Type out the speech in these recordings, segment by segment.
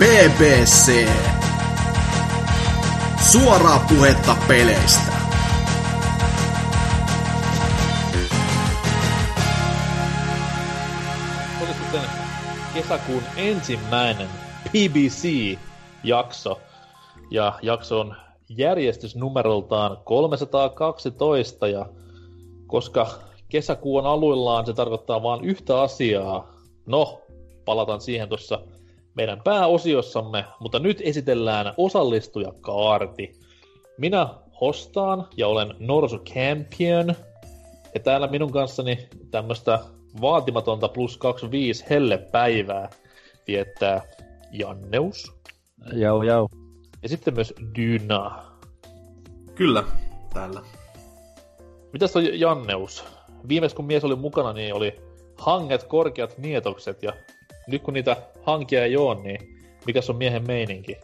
BBC. Suoraa puhetta peleistä. oli sitten kesäkuun ensimmäinen BBC-jakso. Ja jakso on järjestysnumeroltaan 312 ja koska kesäkuu on aluillaan, se tarkoittaa vain yhtä asiaa. No, palataan siihen tuossa meidän pääosiossamme, mutta nyt esitellään osallistujakaarti. Minä hostaan ja olen Norsu Campion. Ja täällä minun kanssani tämmöistä vaatimatonta plus 25 hellepäivää viettää Janneus. Joo, joo. Ja sitten myös Dyna. Kyllä, täällä. Mitäs on Janneus? Viimeis kun mies oli mukana, niin oli hanget, korkeat nietokset ja nyt kun niitä hankia ei oo, niin mikäs on miehen meininki?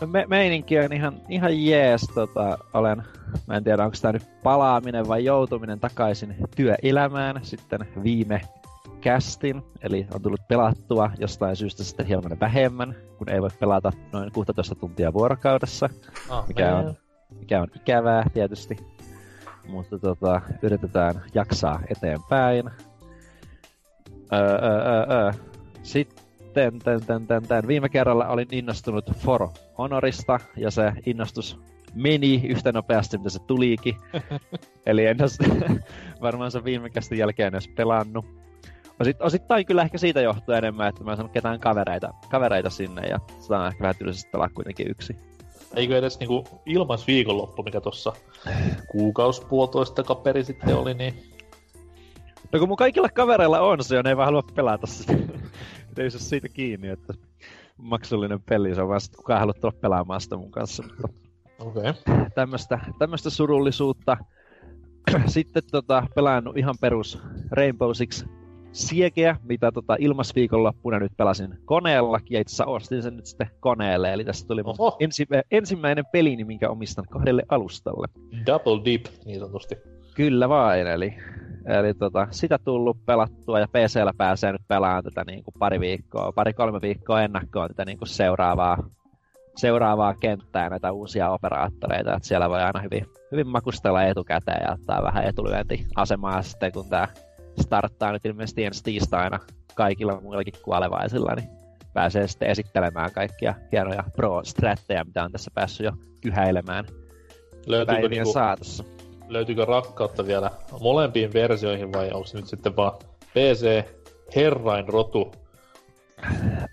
No Me- meininki on ihan, ihan jees. Tota, olen, mä en tiedä onko tämä nyt palaaminen vai joutuminen takaisin työelämään sitten viime kästin. Eli on tullut pelattua jostain syystä sitten hieman vähemmän, kun ei voi pelata noin 16 tuntia vuorokaudessa, Ah, mikä on, mikä on ikävää tietysti. Mutta tota, yritetään jaksaa eteenpäin. Öö, öö, öö. Sitten tän, tän, tän, tän. viime kerralla olin innostunut For Honorista ja se innostus meni yhtä nopeasti, mitä se tuliikin. Eli en olisi varmaan sen viime kästin jälkeen edes pelannut. Osit, osittain kyllä ehkä siitä johtuu enemmän, että mä en saanut ketään kavereita, kavereita sinne ja sitä on ehkä vähän tylsästi pelaa kuitenkin yksi. Eikö edes niinku ilmais viikonloppu, mikä tossa kuukaus puolitoista kaperi sitten oli, niin No kun mun kaikilla kavereilla on se, ja ne ei vaan halua pelata sitä. Ei se siitä kiinni, että maksullinen peli, se on vaan sit kukaan halua tulla pelaamaan sitä mun kanssa. Mutta okei. Okay. tämmöstä, tämmöstä surullisuutta. Sitten tota, pelannut ihan perus Rainbow Six Siegeä, mitä tota, ilmasviikonloppuna nyt pelasin koneella, ja itse asiassa ostin sen nyt sitten koneelle, eli tässä tuli mun ensi, ensimmäinen pelini, minkä omistan kahdelle alustalle. Double dip, niin sanotusti. Kyllä vain, eli, eli tota, sitä tullut pelattua ja PCllä pääsee nyt pelaamaan tätä niin kuin pari viikkoa, pari-kolme viikkoa ennakkoon tätä niin kuin seuraavaa, seuraavaa kenttää näitä uusia operaattoreita, että siellä voi aina hyvin, hyvin makustella etukäteen ja ottaa vähän etulyöntiasemaa sitten, kun tämä starttaa nyt ilmeisesti ensi tiistaina kaikilla muillakin kuolevaisilla, niin pääsee sitten esittelemään kaikkia hienoja pro-strättejä, mitä on tässä päässyt jo kyhäilemään Löytyykö, päivien niinku, saatossa. Löytyykö rakkautta vielä molempiin versioihin vai onko se nyt sitten vaan PC herrain rotu?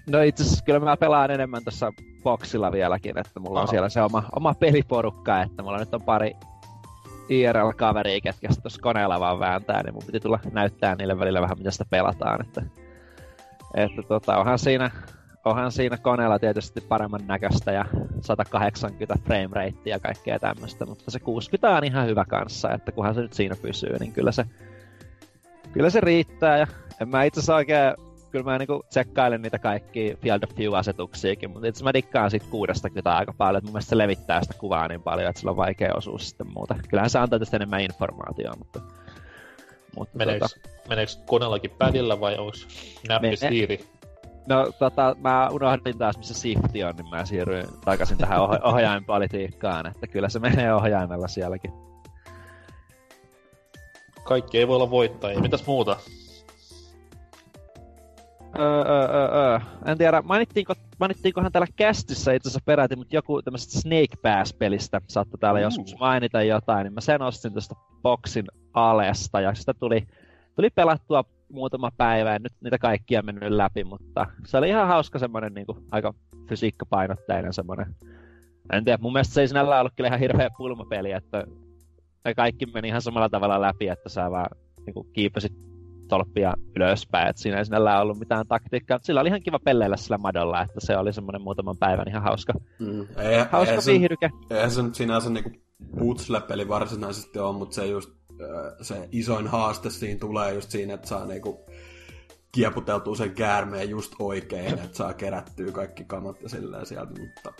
No itse asiassa kyllä mä pelaan enemmän tässä boxilla vieläkin, että mulla on Aha. siellä se oma, oma peliporukka, että mulla nyt on pari IRL-kaveria, ketkä tuossa koneella vaan vääntää, niin mun piti tulla näyttää niille välillä vähän, mitä sitä pelataan, että, että tota, onhan siinä, onhan siinä koneella tietysti paremman näköistä ja 180 frame rate ja kaikkea tämmöistä, mutta se 60 on ihan hyvä kanssa, että kunhan se nyt siinä pysyy, niin kyllä se, kyllä se riittää ja en mä itse asiassa oikein kyllä mä niinku tsekkailen niitä kaikki Field of View-asetuksiakin, mutta itse mä dikkaan siitä 60 aika paljon, että mun mielestä se levittää sitä kuvaa niin paljon, että sillä on vaikea osuus sitten muuta. Kyllähän se antaa tästä enemmän informaatiota, mutta... mutta Meneekö, tota, meneekö koneellakin padilla vai onko näppistiiri? No tota, mä unohdin taas missä Sifti on, niin mä siirryin takaisin tähän oh- ohjainpolitiikkaan, että kyllä se menee ohjaimella sielläkin. Kaikki ei voi olla voittajia. Mitäs muuta? Öö, öö, öö. En tiedä, mainittiinko, mainittiinkohan täällä kästissä itse asiassa peräti, mutta joku tämmöisestä Snake Pass-pelistä saattoi täällä Uh. joskus mainita jotain, niin mä sen ostin tuosta boxin alesta, ja sitä tuli, tuli pelattua muutama päivä, en nyt niitä kaikkia mennyt läpi, mutta se oli ihan hauska semmoinen niin aika fysiikkapainotteinen semmoinen. En tiedä, mun mielestä se ei sinällään ollut kyllä ihan hirveä pulmapeli, että ne kaikki meni ihan samalla tavalla läpi, että sä vaan niin kiipesit tolppia ylöspäin, että siinä ei sinällään ollut mitään taktiikkaa, mutta sillä oli ihan kiva pelleillä sillä madolla, että se oli semmoinen muutaman päivän ihan hauska, Mm. Ei, hauska ei, se, viihdyke. eihän se nyt sinänsä niinku putsle-peli varsinaisesti ole, mutta se just se isoin haaste siinä tulee just siinä, että saa niinku kieputeltua sen käärmeen just oikein, että saa kerättyä kaikki kamat ja silleen sieltä, mutta...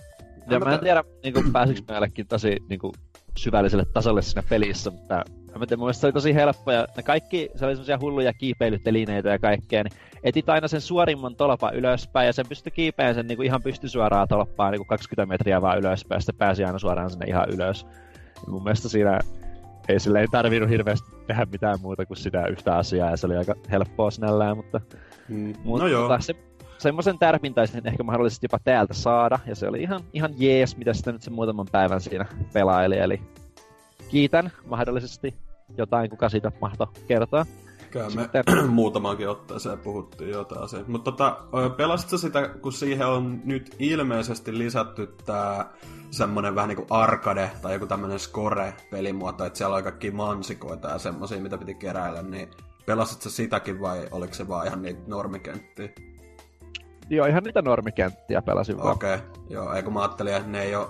Ja mä en tiedä, niin kuin, pääsikö meillekin tosi niin kuin, syvälliselle tasolle siinä pelissä, mutta mä tiedän, mun se oli tosi helppo ja ne kaikki, se oli semmoisia hulluja kiipeilytelineitä ja kaikkea, niin etit aina sen suorimman tolpan ylöspäin ja sen pystyi kiipeämään sen niin ihan pystysuoraa tolppaa niin 20 metriä vaan ylöspäin ja sitten pääsi aina suoraan sinne ihan ylös. Ja mun mielestä siinä ei sille ei tarvinnut hirveästi tehdä mitään muuta kuin sitä yhtä asiaa ja se oli aika helppoa sinällään, mutta, Mm. mutta No joo. Tota, se, semmoisen tärpin taisin ehkä mahdollisesti jopa täältä saada, ja se oli ihan, ihan jees, mitä sitä nyt se muutaman päivän siinä pelaili, eli kiitän mahdollisesti jotain, kuka siitä mahto kertoa. Kyllä me Sitten- muutamaankin otteeseen puhuttiin jotain asiaa. Mutta tota, pelasitko sitä, kun siihen on nyt ilmeisesti lisätty tää semmonen vähän niinku arcade tai joku tämmönen score-pelimuoto, että siellä on kaikki mansikoita ja semmosia, mitä piti keräillä, niin pelasitko sitäkin vai oliko se vaan ihan niitä normikenttiä? Joo, ihan niitä normikenttiä pelasin vaan. Okei, okay. joo, eikö mä ajattelin, että ne ei ole,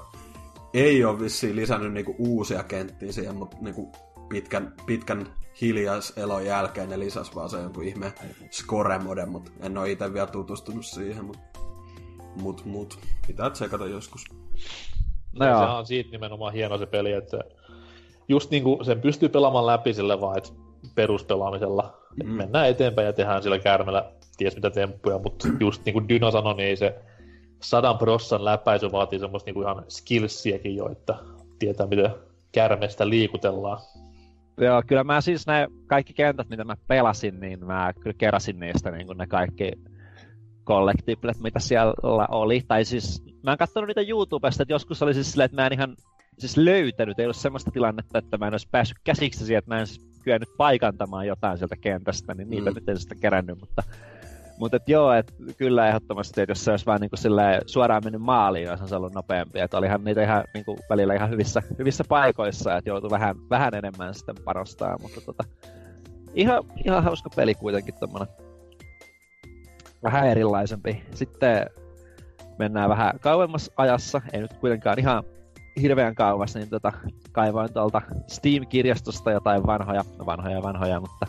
ei ole vissiin lisännyt niinku uusia kenttiä siihen, mutta niinku pitkän, pitkän hiljaiselon jälkeen ne lisäs vaan se jonkun ihme score-mode, mutta en ole itse vielä tutustunut siihen, mutta mut, mut, pitää tsekata joskus. No se joo, on siitä nimenomaan hieno se peli, että just niinku sen pystyy pelaamaan läpi sille vaan, että peruspelaamisella. Mm. Mm. Mennään eteenpäin ja tehdään sillä kärmellä ties mitä temppuja, mutta just niin kuin Dyna sanoi, niin ei se sadan prossan läpäisy vaatii semmoista niinku ihan skillsiäkin jo, että tietää miten kärmestä liikutellaan. Joo, kyllä mä siis ne kaikki kentät, mitä mä pelasin, niin mä kyllä keräsin niistä niin ne kaikki collectiblet, mitä siellä oli. Tai siis mä oon katsonut niitä YouTubesta, että joskus oli siis silleen, että mä en ihan siis löytänyt, ei ollut semmoista tilannetta, että mä en olisi päässyt käsiksi siihen, että mä en siis kyennyt paikantamaan jotain sieltä kentästä, niin niitä Mm. mm. nyt en sitä kerännyt, mutta mutta joo, et kyllä ehdottomasti, että jos se olisi vaan niinku silleen suoraan mennyt maaliin, olisi ollut nopeampi. Että olihan niitä ihan niinku välillä ihan hyvissä, hyvissä paikoissa, että joutui vähän, vähän enemmän sitten panostaa, mutta tota, ihan, ihan hauska peli kuitenkin tommonen. Vähän erilaisempi. Sitten mennään vähän kauemmas ajassa, ei nyt kuitenkaan ihan hirveän kauas, niin tota, kaivoin tuolta Steam-kirjastosta jotain vanhoja, vanhoja vanhoja, mutta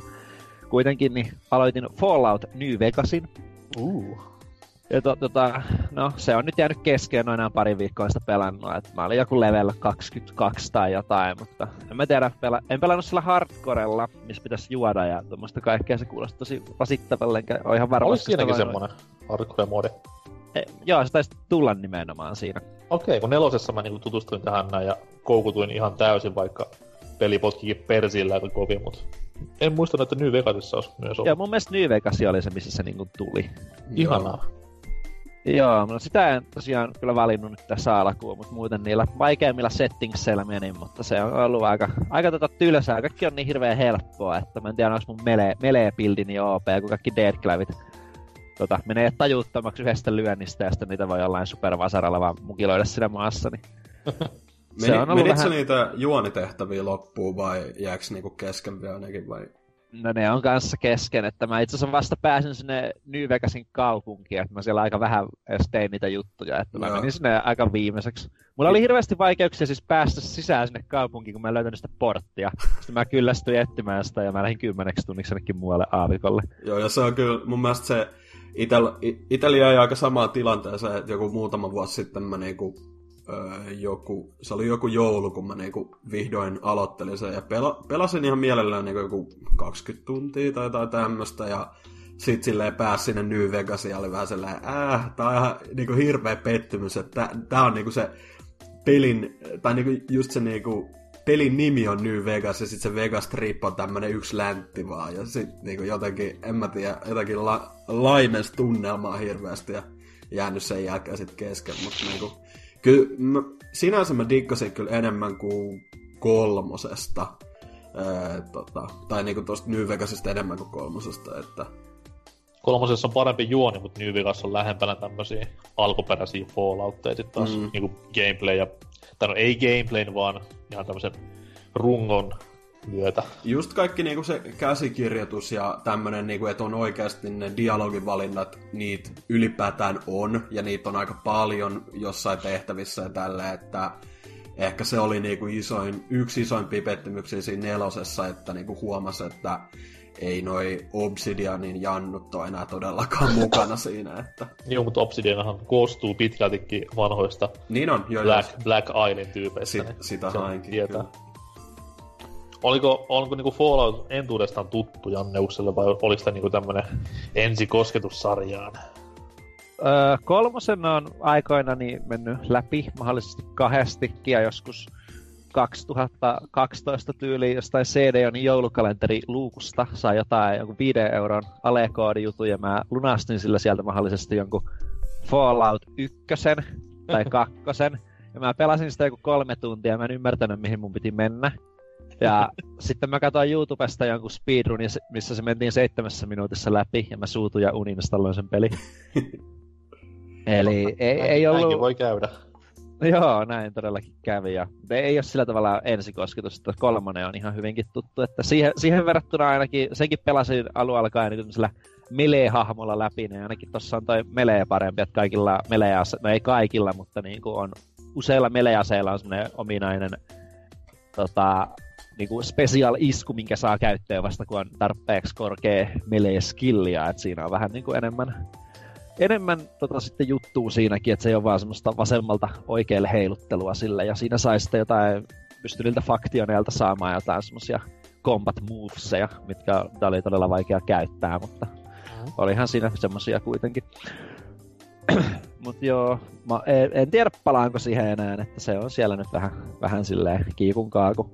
kuitenkin niin aloitin Fallout New Vegasin. Uh. Ja to, tota, no, se on nyt jäänyt kesken noin enää pari viikkoa sitä pelannut. Et mä olin joku level 22 tai jotain, mutta en mä tiedä, pela, en pelannut sillä hardcorella, missä pitäisi juoda ja tuommoista kaikkea. Se kuulosti tosi rasittavalle, enkä ole ihan varma. Olisi siinäkin semmonen hardcore-mode. E, joo, se taisi tulla nimenomaan siinä. Okei, kun nelosessa mä niinku tutustuin tähän näin ja koukutuin ihan täysin, vaikka peli potkikin persillä aika kovin, mutta en muista, että New Vegasissa olisi myös ollut. Joo, mun mielestä New Vegas oli se, missä se niinku tuli. Ihanaa. Joo, no sitä en tosiaan kyllä valinnut nyt tässä alkuun, mutta muuten niillä vaikeimmilla settingsseillä meni, mutta se on ollut aika, aika tota tylsää. Kaikki on niin hirveän helppoa, että mä en tiedä, onko mun melee, melee niin OP, kun kaikki deadclavit tota, menee tajuuttomaksi yhdestä lyönnistä ja sitten niitä voi jollain supervasaralla vaan mukiloida siinä maassa. Niin. Meni, on ollut menitkö vähän- niitä juonitehtäviä loppuun vai jääkö niinku kesken vielä nekin vai? No ne on kanssa kesken, että mä itse asiassa vasta pääsin sinne New Vegasin kaupunkiin, että mä siellä aika vähän edes tein niitä juttuja, että mä Joo. menin sinne aika viimeiseksi. Mulla oli hirveästi vaikeuksia siis päästä sisään sinne kaupunkiin, kun mä en löytänyt sitä porttia. Sitten mä kyllästyin etsimään sitä ja mä lähdin kymmeneksi tunniksi jonnekin muualle aavikolle. Joo, ja se on kyllä mun mielestä se itel, i- itellä jäi aika samaan tilanteeseen, että joku muutama vuosi sitten mä niinku, öö, joku, se oli joku joulu, kun mä niinku vihdoin aloittelin sen ja pela, pelasin ihan mielellään niinku joku 20 tuntia tai jotain tämmöstä ja sit silleen pääsi sinne New Vegasiin ja oli vähän sellainen, äh, tää on ihan niinku hirveä pettymys, että tää, tää on niinku se pelin, tai niinku just se niinku pelin nimi on New Vegas ja sitten se Vegas Strip on tämmönen yksi läntti vaan. Ja sitten niinku jotenkin, en mä tiedä, jotenkin la, laimens tunnelmaa hirveästi ja jäänyt sen jälkeen sitten kesken. Mutta niinku, kyllä mä, sinänsä mä diggasin kyllä enemmän kuin kolmosesta. Öö, tota, tai niinku tosta New Vegasista enemmän kuin kolmosesta, että Kolmosessa on parempi juoni, mutta New Vegas on lähempänä tämmöisiä alkuperäisiä Falloutteja sit taas Mm. niinku gameplay ja, tai no ei gameplayn, vaan ihan tämmöisen rungon myötä. just kaikki niinku se käsikirjoitus ja tämmönen, niinku, että on oikeasti ne dialogivalinnat, niitä ylipäätään on, ja niitä on aika paljon jossain tehtävissä ja tällä, että ehkä se oli niinku isoin, yksi isoimpia pettymyksiä siinä nelosessa, että niinku huomasi, että ei noi Obsidianin jannut ole enää todellakaan mukana siinä, että... Joo, mutta Obsidianahan koostuu pitkältikin vanhoista Niin on, joo, Black, joo. Black Island tyypeistä. Sit, niin sitä hainkin, tietää. kyllä. Oliko, onko niinku Fallout entuudestaan tuttu Janneukselle vai oliko tämä niinku tämmönen ensikosketus sarjaan? Öö, kolmosen on aikoinani mennyt läpi mahdollisesti kahdestikin ja joskus 2012 tyyli jostain CD-Jonin joulukalenteri luukusta sai jotain jonkun 5 euron alekoodijutun ja mä lunastin sillä sieltä mahdollisesti jonkun Fallout 1 tai 2. Ja mä pelasin sitä joku kolme tuntia ja mä en ymmärtänyt mihin mun piti mennä. Ja sitten mä katsoin YouTubesta jonkun speedrunin, missä se mentiin seitsemässä minuutissa läpi ja mä suutuin ja uninstalloin sen peli. Eli ei, ei ollut... voi käydä. Joo, näin todellakin kävi. Ja ei ole sillä tavalla ensikosketus, että kolmonen on ihan hyvinkin tuttu. Että siihen, siihen verrattuna ainakin, senkin pelasin alun alkaen niin melee-hahmolla läpi, niin ainakin tuossa on toi melee parempi, että kaikilla melee no ei kaikilla, mutta niin kuin on useilla melee-aseilla on semmoinen ominainen tota, niin kuin special isku, minkä saa käyttöön vasta kun on tarpeeksi korkea melee-skillia, että siinä on vähän niin kuin enemmän enemmän tota sitten juttuu siinäkin, että se ei ole vaan semmoista vasemmalta oikealle heiluttelua sille, ja siinä sai sitten jotain, pystyi niiltä faktioneilta saamaan jotain semmoisia combat moveseja, mitkä oli todella vaikea käyttää, mutta mm. olihan siinä semmoisia kuitenkin. Mutta joo, mä en, en, tiedä palaanko siihen enää, että se on siellä nyt vähän, vähän silleen kiikun kaaku.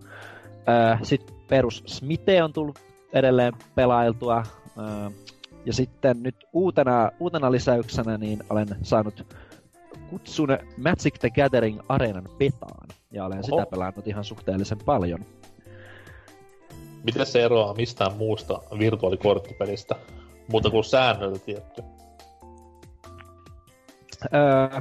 Öö, Sitten perus Smite on tullut edelleen pelailtua. Öö, ja sitten nyt uutena, uutena lisäyksenä niin olen saanut kutsun Magic the Gathering Areenan petaan. Ja olen Oho. sitä pelannut ihan suhteellisen paljon. Miten se eroaa mistään muusta virtuaalikorttipelistä? Muuta kuin säännöllä tietty. Öö,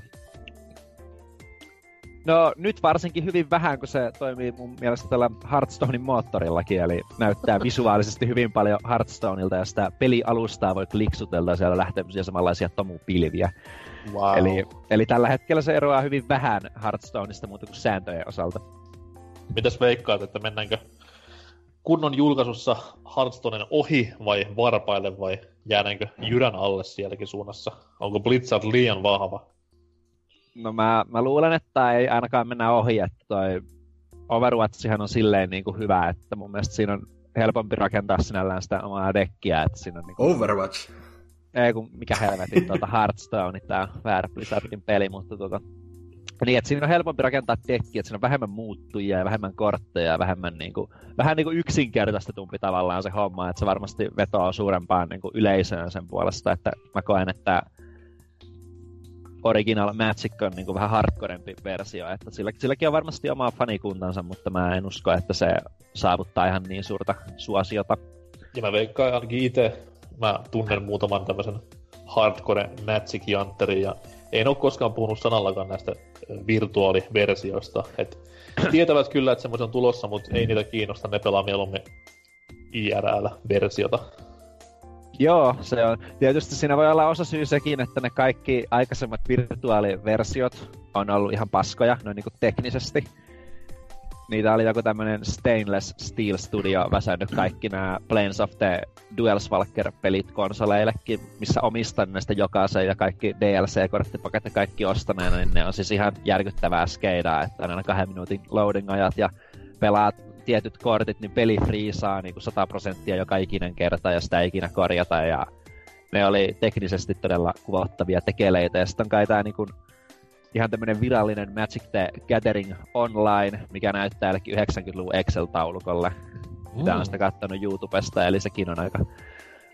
No nyt varsinkin hyvin vähän, kun se toimii mun mielestä tällä Hearthstonein moottorillakin, eli näyttää visuaalisesti hyvin paljon Hearthstoneilta, ja sitä pelialustaa voi kliksutella, ja siellä lähtee samanlaisia tomupilviä. Wow. Eli, eli tällä hetkellä se eroaa hyvin vähän Hearthstoneista muuta kuin sääntöjen osalta. Mitäs veikkaat, että mennäänkö kunnon julkaisussa Hearthstoneen ohi vai varpaille vai jäädäänkö jyrän alle sielläkin suunnassa? Onko Blizzard liian vahva? No mä, mä luulen, että ei ainakaan mennä ohi, että toi Overwatchihan on silleen niin kuin hyvä, että mun mielestä siinä on helpompi rakentaa sinällään sitä omaa dekkiä, että siinä on niin kuin... Overwatch? Ei kun mikä helvetin tuota Hearthstone, tää väärä Blizzardin peli, mutta tuota, niin, että siinä on helpompi rakentaa dekkiä, että siinä on vähemmän muuttujia ja vähemmän kortteja ja vähemmän niin kuin, vähän niin kuin yksinkertaistetumpi tavallaan se homma, että se varmasti vetoaa suurempaan niin kuin yleisöön sen puolesta, että mä koen, että Original Magic on niin kuin vähän hardcorempi versio, että sillä, silläkin on varmasti oma fanikuntansa, mutta mä en usko, että se saavuttaa ihan niin suurta suosiota. Ja mä veikkaan ainakin itse, mä tunnen muutaman tämmöisen hardcore Magic-jantterin, ja en ole koskaan puhunut sanallakaan näistä virtuaaliversioista. Et tietävät kyllä, että semmoisen on tulossa, mutta ei niitä kiinnosta, ne pelaa mieluummin IRL-versiota. Joo, se on. Tietysti siinä voi olla osa syy sekin, että ne kaikki aikaisemmat virtuaaliversiot on ollut ihan paskoja, noin niin teknisesti. Niitä oli joku tämmönen Stainless Steel Studio väsännyt kaikki nämä Planes of the Duelswalker-pelit konsoleillekin, missä omistan näistä jokaisen ja kaikki DLC-korttipaket ja kaikki ostaneena, niin ne on siis ihan järkyttävää skeidaa, että on aina kahden minuutin loading-ajat ja pelaat tietyt kortit, niin peli friisaa niin 100 prosenttia joka ikinen kerta ja sitä ei ikinä korjata ja ne oli teknisesti todella kuvattavia tekeleitä ja sitten on kai tää niin kuin, ihan tämmönen virallinen Magic the Gathering Online, mikä näyttää jällekin 90-luvun Excel-taulukolle, mm. mitä on sitä kattonut YouTubesta, eli sekin on aika,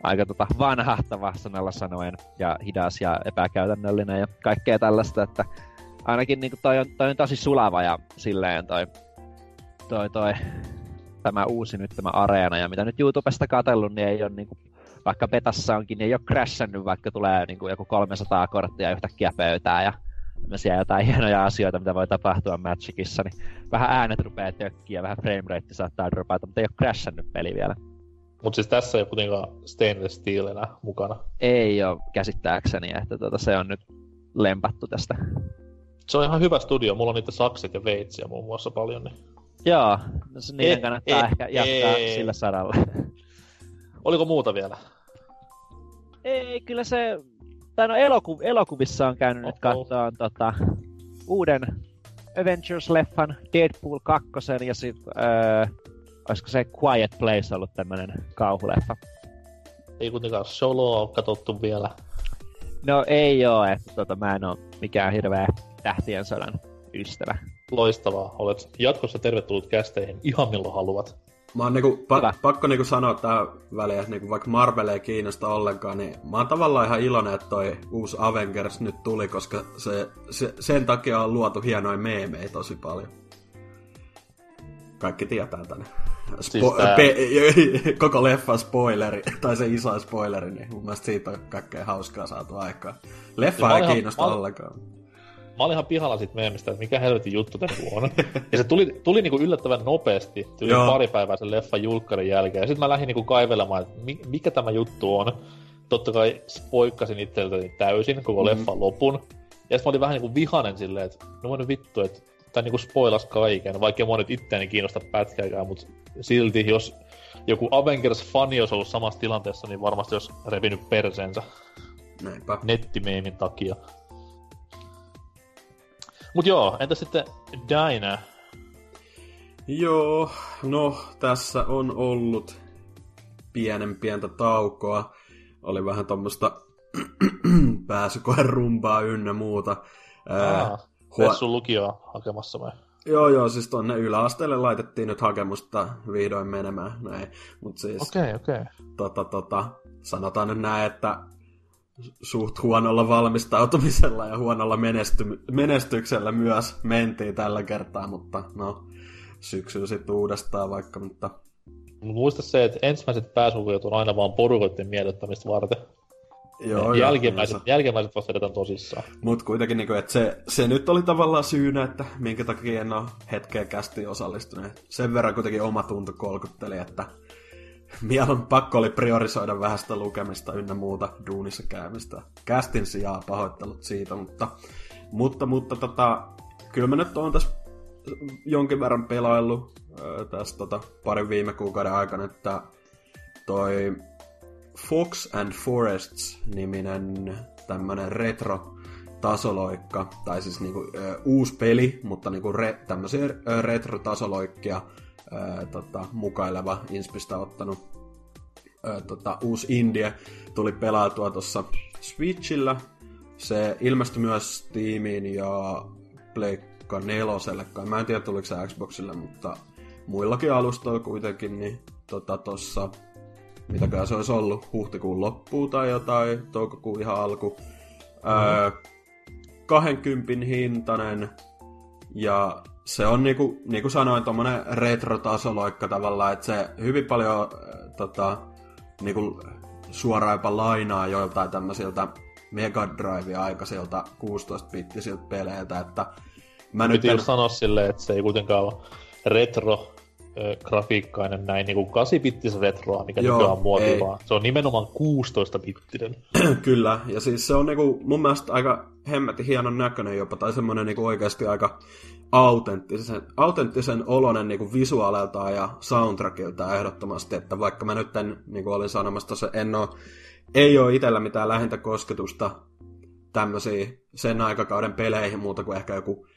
aika tota vanhahtava sanalla sanoen, ja hidas ja epäkäytännöllinen ja kaikkea tällaista, että ainakin niin toi, on, toi on tosi sulava ja silleen toi toi, toi tämä uusi nyt tämä areena, ja mitä nyt YouTubesta katsellut, niin ei ole niin kuin, vaikka betassa onkin, niin ei ole crashannut, vaikka tulee niin kuin joku 300 korttia yhtäkkiä pöytään, ja siellä jotain hienoja asioita, mitä voi tapahtua Magicissa, niin vähän äänet rupeaa tökkiä, vähän framerate saattaa dropata, mutta ei ole crashannut peli vielä. Mutta siis tässä ei ole kuitenkaan stainless steel enää mukana. Ei ole käsittääkseni, että tuota, se on nyt lempattu tästä. Se on ihan hyvä studio, mulla on niitä sakset ja veitsiä muun muassa paljon, niin Joo, no se niiden kannattaa e, ehkä jatkaa e, sillä saralla. Oliko muuta vielä? Ei, kyllä se... Tai no eloku, elokuvissa on käynyt nyt katsoa tota, uuden Avengers-leffan Deadpool 2 ja sit öö, olisiko se Quiet Place ollut tämmönen kauhuleffa? Ei kuitenkaan soloa ole katsottu vielä. No ei oo, että tota, mä en oo mikään hirveä tähtien sodan ystävä. Loistavaa. Olet jatkossa tervetullut kästeihin ihan milloin haluat. Mä oon niinku, pa- pakko niinku sanoa tähän väliin, että niinku, vaikka Marvel ei kiinnosta ollenkaan, niin mä oon tavallaan ihan iloinen, että toi uusi Avengers nyt tuli, koska se, se, sen takia on luotu hienoja meemejä tosi paljon. Kaikki tietää tänne. Spo- Siis tää- pe- koko leffa spoileri, tai se iso spoileri, niin mun mielestä siitä on kaikkea hauskaa saatu aikaa. Leffa ei olin- kiinnosta mä ollenkaan. Mä olin ihan pihalla siitä meemistä, että mikä helvetin juttu tämä on. Ja se tuli, tuli niinku yllättävän nopeasti, tuli Joo. pari päivää sen leffan julkkarin jälkeen. Ja sitten mä lähdin niinku kaivelemaan, että mi- mikä tämä juttu on. Totta kai spoikkasin itseltäni täysin koko mm. leffan lopun. Ja sitten mä olin vähän niinku vihanen silleen, että no nyt vittu, että tää niinku spoilas kaiken, vaikka mua nyt itteeni kiinnosta pätkääkään, mutta silti jos joku Avengers-fani olisi ollut samassa tilanteessa, niin varmasti olisi repinyt persensä Näinpä. nettimeemin takia. Mut joo, entä sitten Dinah? Joo, no tässä on ollut pienen pientä taukoa. Oli vähän tuommoista pääsykoen rumpaa ynnä muuta. Ää, huo- Vessun lukioa hakemassa vai? Joo, joo, siis tonne yläasteelle laitettiin nyt hakemusta vihdoin menemään, näin. Mut siis, Okei, okei. Okay. tota, tota, sanotaan nyt näin, että suht huonolla valmistautumisella ja huonolla menesty- menestyksellä myös mentiin tällä kertaa, mutta no, syksyllä sitten uudestaan vaikka, mutta Mut Muista se, että ensimmäiset pääsylukiot on aina vaan porukoiden miellyttämistä varten. joo, jälkimmäiset, joo, jälkimmäiset vasta edetään tosissaan. Mutta kuitenkin, niin kuin, että se, se nyt oli tavallaan syynä, että minkä takia en ole hetkeä kästi osallistunut. Sen verran kuitenkin oma tunto kolkutteli, että mielon pakko oli priorisoida vähän sitä lukemista ynnä muuta duunissa käymistä. Kästin sijaan pahoittelut siitä, mutta, mutta, mutta tota, kyllä mä nyt oon tässä jonkin verran pelaillut ö, tässä tota, parin viime kuukauden aikana, että toi Fox and Forests-niminen tämmönen retro tasoloikka, tai siis niinku ö, uusi peli, mutta niinku re, tämmöisiä retro-tasoloikkia ö, tota, mukaileva inspistä ottanut ö, tota, uusi Indie tuli pelaatua tuossa Switchillä. Se ilmestyi myös Steamiin ja Pleikka neloselle, kai mä en tiedä tuliko se Xboxille, mutta muillakin alustoilla kuitenkin, niin tota tossa mitäkään se olisi ollut, huhtikuun loppuun tai jotain, toukokuun ihan alku. Öö, 20 hintainen, ja se on niinku, niinku sanoin, tommonen retro-tasoloikka tavallaan, että se hyvin paljon äh, tota, niinku, suoraan jopa lainaa joiltain tämmöisiltä Mega Drive aikaisilta 16-bittisiltä peleiltä, että mä nyt Piti en... just sanoa silleen, että se ei kuitenkaan ole retro ö, grafiikkainen näin niinku 8-bittisen retroa, mikä Joo, nykyään on muoti, ei. vaan se on nimenomaan 16-bittinen. Kyllä, ja siis se on niinku mun mielestä aika hemmetin hienon näköinen jopa, tai semmoinen niinku oikeasti aika autenttisen, autenttisen olonen niinku visuaaliltaan ja soundtrackiltaan ehdottomasti, että vaikka mä nyt en, niin kuin olin sanomassa tuossa, en oo, ei ole itsellä mitään lähintä kosketusta tämmöisiä sen aikakauden peleihin muuta kuin ehkä joku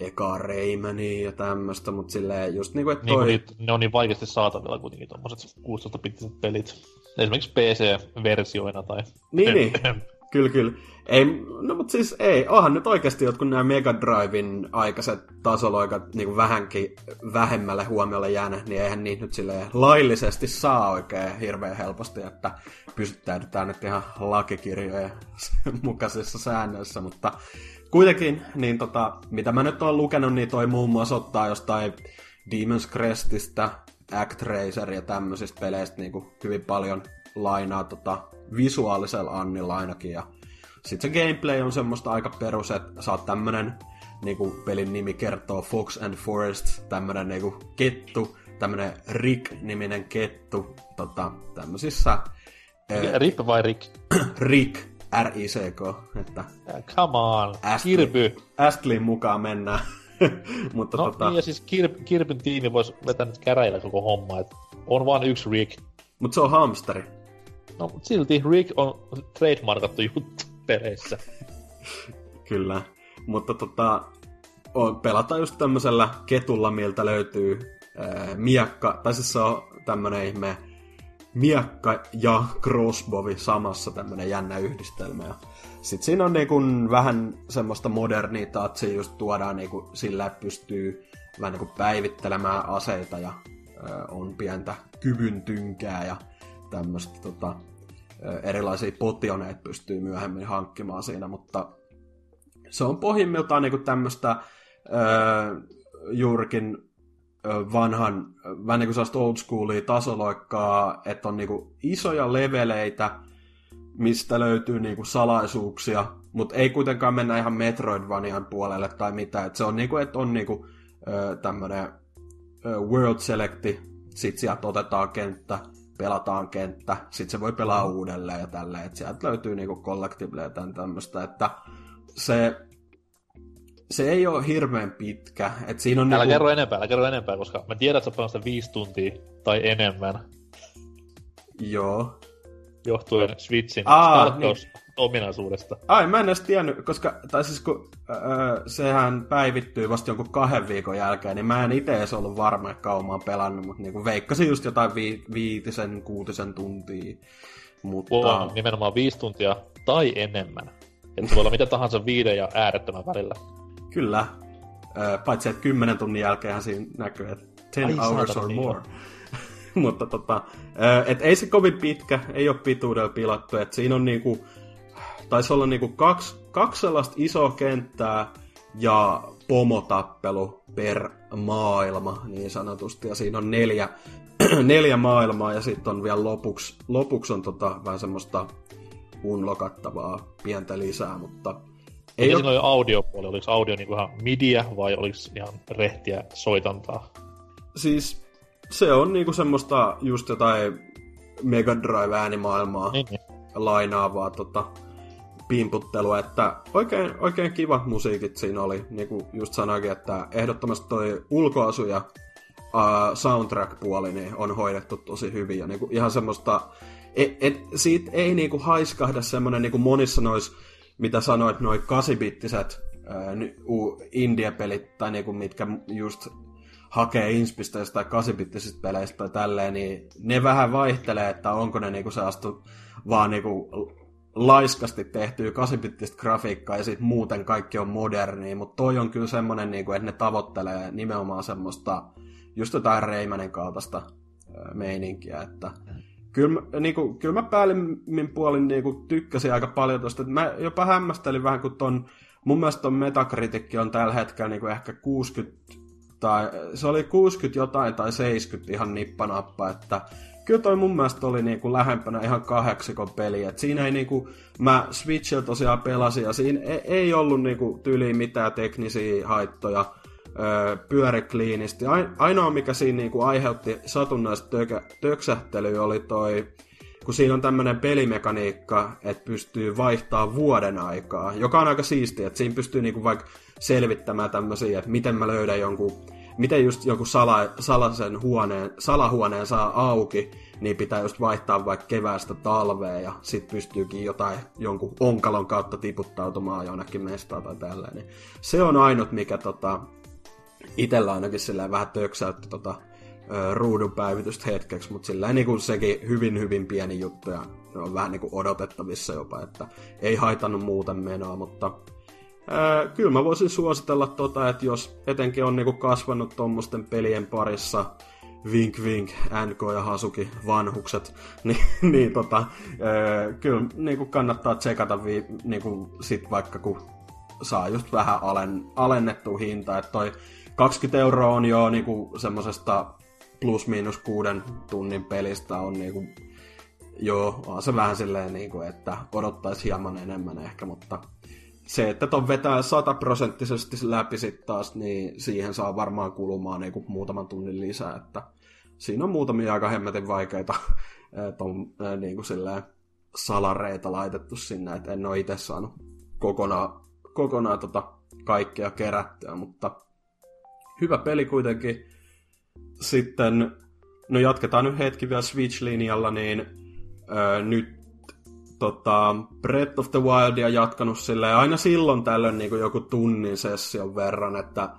eka Raymania ja tämmöistä, mutta silleen just niinku, että Niin toi... niit, ne on niin vaikeasti saatavilla kuitenkin tommoset 16-bittiset pelit. Esimerkiksi PC-versioina tai... Niin, niin. Kyllä, kyllä. Ei, no mutta siis ei, onhan nyt oikeasti jotkut nämä Mega Drivein aikaiset tasoloikat niin vähänkin vähemmälle huomiolle jääneet, niin eihän niitä nyt silleen laillisesti saa oikein hirveän helposti, että pysyttäydytään nyt ihan lakikirjojen mukaisissa säännöissä, mutta kuitenkin, niin tota, mitä mä nyt oon lukenut, niin toi muun muassa ottaa jostain Demon's Crestistä, Actraiser ja tämmöisistä peleistä niin kuin hyvin paljon lainaa tota, visuaalisella Annilla ainakin. Ja sitten se gameplay on semmoista aika perus, että oot tämmönen, niinku pelin nimi kertoo, Fox and Forest, tämmönen niinku kettu, tämmönen Rick-niminen kettu, tota, tämmöisissä Mikä, Rip vai Rick? Rick, R-I-C-K, että Come on, Astley. Kirby. Astleyn mukaan mennään. Mutta No tota, niin, ja siis Kirby, Kirbyn tiimi voisi vetää nyt käräjillä koko homma, että on vaan yksi Rick. mut se on hamsteri. No, mut silti Rick on trademarkattu juttu peleissä. Kyllä. Mutta tota, pelataan just tämmöisellä ketulla, miltä löytyy ää, miekka, tai siis se on tämmönen ihme miekka ja crossbowi samassa tämmönen jännä yhdistelmä. Ja sitten siinä on niinku vähän semmoista modernia tatsia, just tuodaan niinku sillä, että pystyy vähän niinku päivittelemään aseita ja ö, on pientä kyvyn tynkää ja tämmöistä tota, erilaisia potioneita pystyy myöhemmin hankkimaan siinä, mutta se on pohjimmiltaan niinku tämmöistä juurikin vanhan, vähän niin kuin old schoolia tasoloikkaa, että on niinku isoja leveleitä, mistä löytyy niinku salaisuuksia, mutta ei kuitenkaan mennä ihan Metroidvanian puolelle tai mitään. Et se on niinku, että on niinku, tämmönen World Selecti, sit sieltä otetaan kenttä, pelataan kenttä, sit se voi pelaa uudelleen ja tälleen, että sieltä löytyy niinku collectible ja tämmöistä, että se se ei ole hirveän pitkä. Et siinä on älä niinku... kerro enempää, älä kerro enempää, koska mä tiedän, että sä sitä viisi tuntia tai enemmän. Joo. Johtuen Switchin Aa, niin. Ominaisuudesta. Ai, mä en edes tiennyt, koska, tai siis kun öö, sehän päivittyy vasta jonkun kahden viikon jälkeen, niin mä en itse edes ollut varma, että kauan mä oon pelannut, mutta niinku veikkasin just jotain vi- viitisen, kuutisen tuntia. Mutta... Wow, nimenomaan viisi tuntia tai enemmän. Että voi olla mitä tahansa viiden ja äärettömän välillä. Kyllä. Öö, paitsi, että kymmenen tunnin jälkeen siinä näkyy, että ten Ai, hours or more. Mutta tota, et ei se kovin pitkä, ei ole pituudella pilattu, että siinä on niinku, taisi olla niinku kaksi, kaksi sellaista isoa kenttää ja pomotappelu per maailma niin sanotusti, ja siinä on neljä, neljä maailmaa, ja sitten on vielä lopuksi, lopuksi on tota, vähän semmoista unlokattavaa pientä lisää, mutta ei Mikä ole... oli audiopuoli? Oliko audio niinku ihan midiä vai oliko ihan rehtiä soitantaa? Siis se on niinku semmoista just jotain Mega Drive-äänimaailmaa niin, niin. lainaavaa tota, pimputtelua, että oikein, oikein kivat musiikit siinä oli, niin kuin just sanoikin, että ehdottomasti toi ulkoasu ja uh, soundtrack-puoli niin on hoidettu tosi hyvin. Ja niinku ihan semmoista, et, et, siitä ei niinku haiskahda semmoinen niinku monissa noissa mitä sanoit, noin 8-bittiset indie-pelit, tai niinku, mitkä just hakee inspistä jostain 8-bittisistä peleistä tai tälleen, niin ne vähän vaihtelee, että onko ne niinku sellaista vaan niinku laiskasti tehtyä 8-bittistä grafiikkaa ja sitten muuten kaikki on modernia, mutta toi on kyllä semmonen, niinku, että ne tavoittelee nimenomaan semmoista just jotain Reimänen kaltaista meininkiä, että kyllä, niin kuin, kyllä mä päällimmin puolin niin kuin, tykkäsin aika paljon tuosta. Mä jopa hämmästelin vähän, kun ton, mun mielestä ton metakritikki on tällä hetkellä niin kuin ehkä 60, tai se oli 60 jotain tai 70 ihan nippanappa, että kyllä toi mun mielestä oli niinku lähempänä ihan kahdeksikon peli. Et siinä ei niinku, mä Switchillä tosiaan pelasin ja siinä ei, ei ollut niinku tyyliin mitään teknisiä haittoja pyöri kliinisti. Ainoa, mikä siinä niinku aiheutti satunnaista tökä, töksähtelyä, oli toi, kun siinä on tämmöinen pelimekaniikka, että pystyy vaihtaa vuoden aikaa, joka on aika siistiä, että siinä pystyy niinku vaikka selvittämään tämmöisiä, että miten mä löydän jonkun, miten just jonkun sala, salasen huoneen, salahuoneen saa auki, niin pitää just vaihtaa vaikka keväästä talveen ja sit pystyykin jotain jonkun onkalon kautta tiputtautumaan jonnekin mestaan tai tälleen. Niin se on ainut, mikä tota, itellä ainakin sillä vähän töksäytti tota, ruudun päivitystä hetkeksi, mutta sillä niin kuin sekin hyvin hyvin pieni juttu ja on vähän niin kuin odotettavissa jopa, että ei haitannut muuten menoa, mutta kyllä mä voisin suositella tota, että jos etenkin on niin kuin kasvanut tuommoisten pelien parissa, vink vink, NK ja Hasuki vanhukset, niin, niin tota, ää, kyllä niin kuin kannattaa tsekata vi, niin kuin sit vaikka kun saa just vähän alen, alennettu hinta, että toi 20 euroa on jo niinku semmosesta plus miinus kuuden tunnin pelistä on niinku, joo, on se vähän silleen niinku, että odottaisi hieman enemmän ehkä, mutta se, että ton vetää sataprosenttisesti läpi sit taas, niin siihen saa varmaan kulumaan niinku muutaman tunnin lisää, että siinä on muutamia aika hemmetin vaikeita ton, niinku silleen, salareita laitettu sinne, että en ole itse saanut kokonaan, kokonaan tota kaikkea kerättyä, mutta hyvä peli kuitenkin. Sitten, no jatketaan nyt hetki vielä Switch-linjalla, niin öö, nyt tota, Breath of the Wildia jatkanut silleen aina silloin tällöin niin joku tunnin session verran, että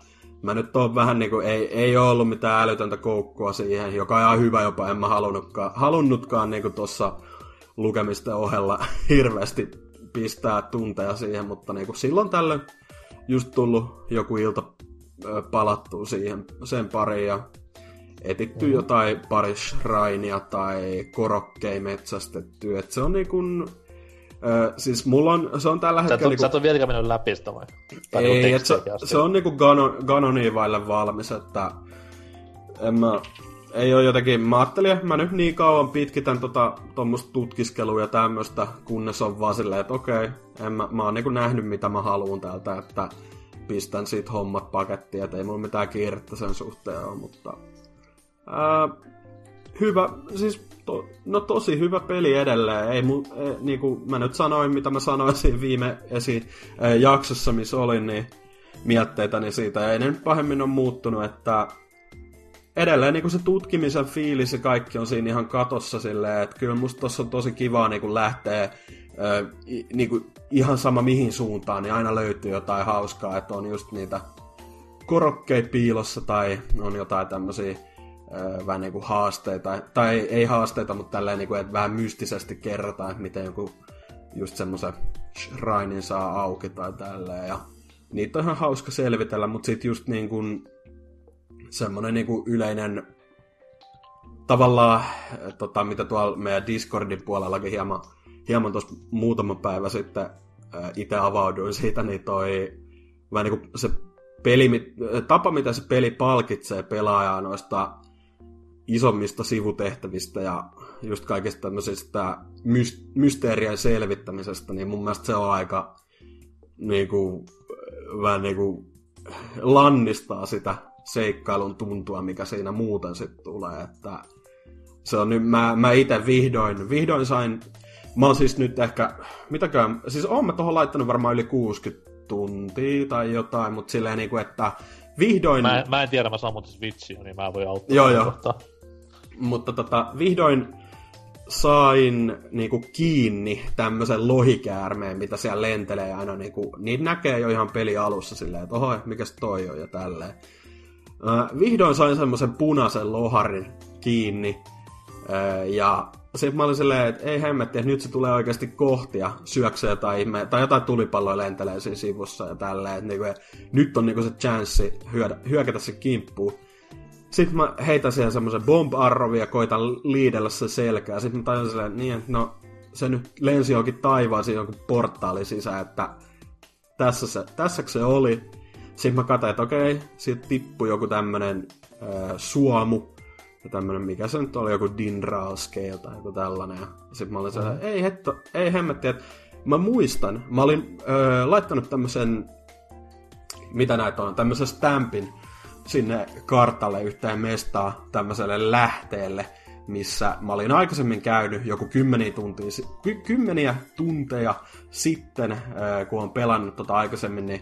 mä nyt on vähän niinku, ei, ei ollut mitään älytöntä koukkua siihen, joka on hyvä jopa, en mä halunnutkaan, halunnutkaan niinku tuossa lukemisten ohella hirveästi pistää tunteja siihen, mutta niinku silloin tällöin just tullut joku ilta palattua siihen sen pariin ja etitty mm. jotain pari shrainia tai korokkei metsästetty. Et se on niinku... Ö, siis mulla on, se on tällä hetkellä... Sä et, niinku... sä et ole vieläkään mennyt läpi sitä vai? Tai ei, niinku et se, se, on niinku Ganon, Ganoniin vaille valmis, että en mä, ei ole jotenkin, mä ajattelin, että mä nyt niin kauan pitkitän tota, tuommoista tutkiskelua ja tämmöistä, kunnes on vaan silleen, että okei, en mä, mä oon niinku nähnyt mitä mä haluan täältä, että pistän siitä hommat pakettiin, että ei mulla mitään kiirettä sen suhteen ole, mutta ää, hyvä, siis to, no tosi hyvä peli edelleen. Ei, mu, ei, niin kuin mä nyt sanoin, mitä mä sanoin siinä viime esi, ää, jaksossa, missä olin, niin mietteitäni siitä ei ne nyt pahemmin on muuttunut, että edelleen niin se tutkimisen fiilis ja kaikki on siinä ihan katossa silleen, että kyllä musta tossa on tosi kivaa niin lähteä ö, niin kuin ihan sama mihin suuntaan, niin aina löytyy jotain hauskaa, että on just niitä korokkeita piilossa tai on jotain tämmöisiä vähän niin kuin haasteita, tai ei haasteita, mutta tälleen niin kuin, että vähän mystisesti kerrotaan, että miten joku just semmoisen shrinin saa auki tai tälleen, ja niitä on ihan hauska selvitellä, mutta sitten just niin kuin semmoinen niin kuin yleinen tavallaan, tota, mitä tuolla meidän Discordin puolellakin hieman, hieman tuossa muutama päivä sitten itse avauduin siitä, niin toi vähän niin kuin se peli, tapa, mitä se peli palkitsee pelaajaa noista isommista sivutehtävistä ja just kaikista tämmöisistä mysteerien selvittämisestä, niin mun mielestä se on aika niin kuin, vähän niin kuin lannistaa sitä seikkailun tuntua, mikä siinä muuten sitten tulee, että se on nyt, mä, mä itse vihdoin, vihdoin sain, mä oon siis nyt ehkä, mitäkään, siis oon mä tohon laittanut varmaan yli 60 tuntia tai jotain, mutta silleen niinku, että vihdoin... Mä, mä en tiedä, mä saan muuten Switchia, niin mä voin auttaa. Joo, joo. Mutta tota, vihdoin sain niinku kiinni tämmöisen lohikäärmeen, mitä siellä lentelee aina niinku, niin näkee jo ihan peli alussa silleen, että oho, mikäs toi on ja tälleen. Äh, vihdoin sain semmoisen punaisen loharin kiinni. Äh, ja sitten mä olin silleen, että ei hemmetti, että nyt se tulee oikeasti kohti ja syöksee jotain ihme, tai jotain tulipalloa lentelee siinä sivussa ja tälleen. Niinku, nyt on niinku se chanssi hyödä, hyökätä se kimppuun. Sitten mä heitän siihen semmoisen bomb ja koitan liidellä se selkää. Sitten mä tajusin silleen, niin, että no, se nyt lensi johonkin taivaaseen jonkun portaali sisään, että tässä se, tässä se oli. Sitten mä katsoin, että okei, siitä tippui joku tämmönen äh, suomu, ja tämmönen, mikä se nyt oli, joku Dinral Scale tai joku tällainen. Ja sitten mä olin mm-hmm. ei hetto, ei hemmetti, että mä muistan, mä olin äh, laittanut tämmösen, mitä näitä on, tämmösen stampin sinne kartalle yhteen mestaa tämmöiselle lähteelle, missä mä olin aikaisemmin käynyt joku kymmeniä tuntia, ky- kymmeniä tunteja sitten, äh, kun on pelannut tota aikaisemmin, niin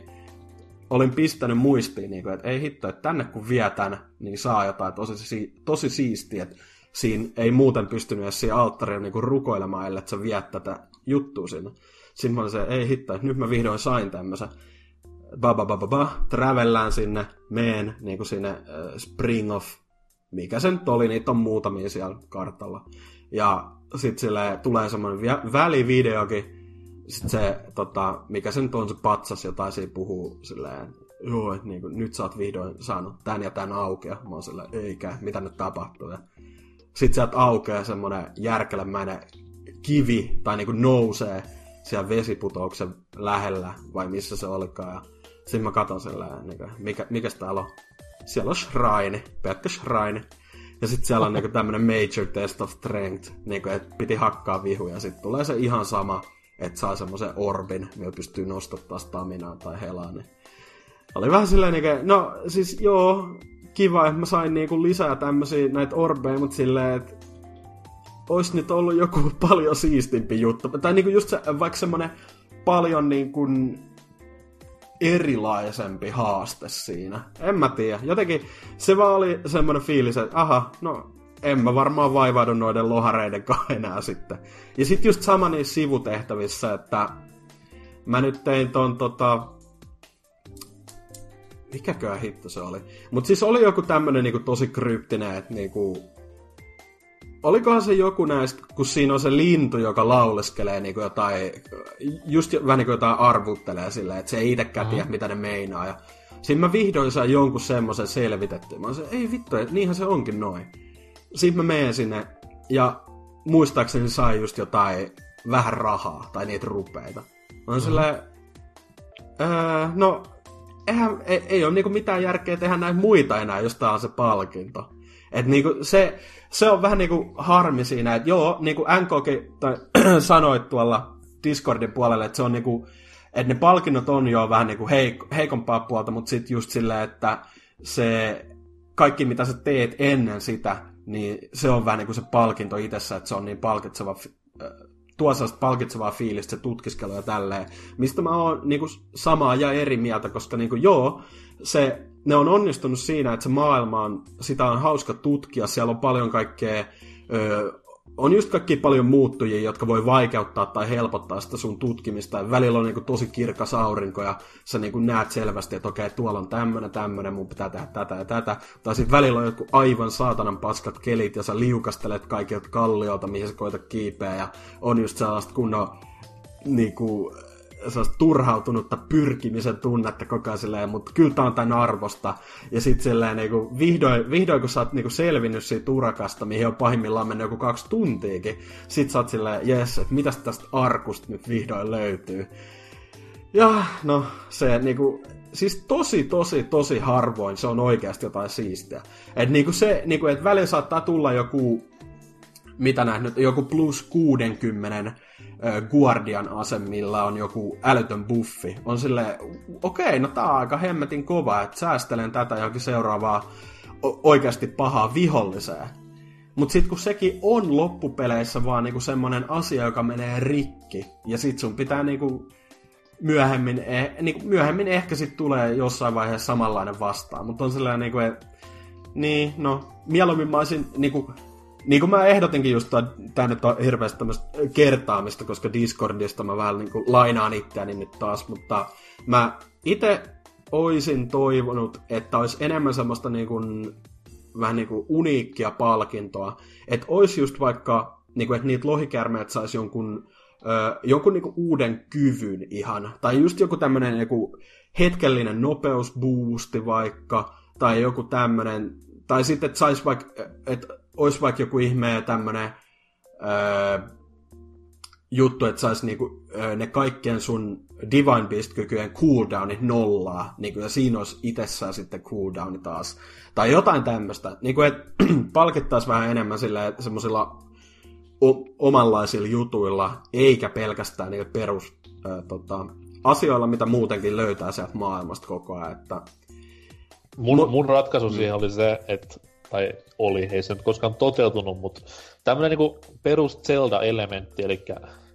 olin pistänyt muistiin, niin kuin, että ei hitto, että tänne kun vietän, niin saa jotain tosi, tosi siistiä. Että siinä ei muuten pystynyt edes siinä alttarilla niin rukoilemaan, ellei sä viet tätä juttua sinne. Sitten mä olin se, ei hitto, että nyt mä vihdoin sain tämmöisen. Ba, ba, ba, ba, ba. Travellään sinne, meen niin kuin sinne äh, Spring of, mikä se nyt oli, niitä on muutamia siellä kartalla. Ja sitten sille tulee semmoinen välivideokin, sitten se, tota, mikä se nyt on se patsas, jota siinä puhuu silleen, joo, että niin kuin, nyt sä oot vihdoin saanut tän ja tän aukea. Mä oon silleen, eikä, mitä nyt tapahtuu. Ja sit sieltä aukeaa semmonen järkelemäinen kivi, tai niinku nousee siellä vesiputouksen lähellä, vai missä se olikaan. Ja sitten mä katon silleen, niin kuin, mikä, mikä täällä on. Siellä on shrine, pelkkä shrine. Ja sitten siellä on niinku tämmönen major test of strength, niinku, että piti hakkaa vihuja. Sitten tulee se ihan sama että saa semmoisen orbin, millä pystyy nostattaa staminaa tai helaa. Niin oli vähän silleen, niin, no siis joo, kiva, että mä sain niinku lisää tämmöisiä näitä orbeja, mutta silleen, että olisi nyt ollut joku paljon siistimpi juttu. Tai niinku just se, vaikka semmonen paljon niinku erilaisempi haaste siinä. En mä tiedä. Jotenkin se vaan oli semmoinen fiilis, että aha, no en mä varmaan vaivaudu noiden lohareiden kanssa enää sitten. Ja sitten just sama niissä sivutehtävissä, että mä nyt tein ton tota... mikäköhän hitto se oli. Mutta siis oli joku tämmönen niinku tosi kryptinen, että niinku, olikohan se joku näistä, kun siinä on se lintu, joka lauleskelee niinku jotain, just vähän niin kuin jotain arvuttelee silleen, että se ei itsekään tiedä, mm. mitä ne meinaa. Ja siinä mä vihdoin sain jonkun semmoisen selvitettyä. Mä sanoin, ei vittu, niinhän se onkin noin. Sitten mä menen sinne, ja muistaakseni sai just jotain vähän rahaa, tai niitä rupeita. Mä mm. öö, no, eihän, ei, ei ole niinku mitään järkeä tehdä näitä muita enää, jos tää on se palkinto. Et niinku se, se on vähän niinku harmi siinä, että joo, niinku NKkin tai, sanoit tuolla Discordin puolelle, että se on niinku, että ne palkinnot on jo vähän niinku heik- heikompaa puolta, mutta sitten just silleen, että se kaikki mitä sä teet ennen sitä, niin se on vähän niinku se palkinto itsessä, että se on niin palkitseva, tuo sellaista palkitsevaa fiilistä, se tutkiskelu ja tälleen, mistä mä oon niinku samaa ja eri mieltä, koska niinku joo, se ne on onnistunut siinä, että se maailma on, sitä on hauska tutkia, siellä on paljon kaikkea, ö, on just kaikki paljon muuttujia, jotka voi vaikeuttaa tai helpottaa sitä sun tutkimista. Ja välillä on niinku tosi kirkas aurinko ja sä niinku näet selvästi, että okei, tuolla on tämmönen, tämmönen, mun pitää tehdä tätä ja tätä. Tai sitten välillä on joku aivan saatanan paskat kelit ja sä liukastelet kaikilta kalliolta, mihin sä koetat kiipeä ja on just sellaista kunnon niinku, sellaista turhautunutta pyrkimisen tunnetta koko ajan silleen, mutta kyllä tää on tämän arvosta. Ja sitten silleen niinku, vihdoin, vihdoin kun sä oot niinku selvinnyt siitä urakasta, mihin on pahimmillaan mennyt joku kaksi tuntiikin, sit sä oot silleen, jes, että mitäs tästä arkusta nyt vihdoin löytyy. Ja no, se niinku, siis tosi, tosi, tosi harvoin se on oikeasti jotain siistiä. Että niinku se, niinku, et välillä saattaa tulla joku, mitä nähnyt, joku plus 60 Guardian asemilla on joku älytön buffi. On sille okei, okay, no tää on aika hemmetin kova, että säästelen tätä johonkin seuraavaa oikeasti pahaa viholliseen. Mutta sitten kun sekin on loppupeleissä vaan niinku semmonen asia, joka menee rikki, ja sit sun pitää niinku myöhemmin, eh, niinku myöhemmin ehkä sit tulee jossain vaiheessa samanlainen vastaan, mutta on sellainen niinku, että niin, no, mieluummin mä olisin niinku niin kuin mä ehdotinkin just, tämä nyt on hirveästi tämmöistä kertaamista, koska Discordista mä vähän niin kuin lainaan itseäni nyt taas, mutta mä itse oisin toivonut, että olisi enemmän semmoista niin kuin, vähän niin kuin uniikkia palkintoa, että olisi just vaikka, niin kuin, että niitä lohikärmeet saisi jonkun, ö, jonkun niin kuin uuden kyvyn ihan, tai just joku tämmöinen joku hetkellinen nopeusboosti vaikka, tai joku tämmöinen, tai sitten, että saisi vaikka, että olisi vaikka joku ihme tämmönen öö, juttu, että saisi niinku, öö, ne kaikkien sun Divine Beast-kykyjen cooldownit nollaa, niinku, ja siinä olisi itsessään sitten cooldowni taas. Tai jotain tämmöistä, niinku, että palkittaisi vähän enemmän sillä semmoisilla o- omanlaisilla jutuilla, eikä pelkästään niillä perus öö, tota, asioilla, mitä muutenkin löytää sieltä maailmasta koko ajan. Että... Mun, mun ratkaisu mm. siihen oli se, että tai oli, ei se nyt koskaan toteutunut, mutta tämmöinen niinku perus Zelda-elementti, eli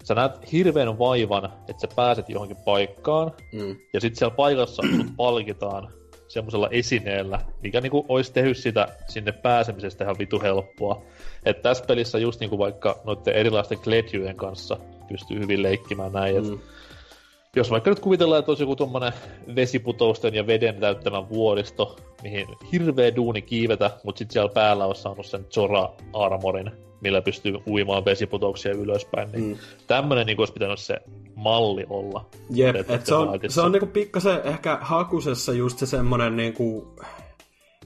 sä näet hirveän vaivan, että sä pääset johonkin paikkaan, mm. ja sitten siellä paikassa sut palkitaan semmoisella esineellä, mikä niinku olisi tehnyt sitä sinne pääsemisestä ihan vitu helppoa. Että tässä pelissä just niinku vaikka noiden erilaisten kledjujen kanssa pystyy hyvin leikkimään näin, mm. että jos vaikka nyt kuvitellaan, että olisi joku tuommoinen vesiputousten ja veden täyttämä vuoristo, mihin hirveä duuni kiivetä, mutta sitten siellä päällä on saanut sen Zora-armorin, millä pystyy uimaan vesiputouksia ylöspäin, niin mm. tämmöinen niin olisi pitänyt se malli olla. Jep, et et se on, se on niinku pikkasen ehkä hakusessa just se semmoinen niinku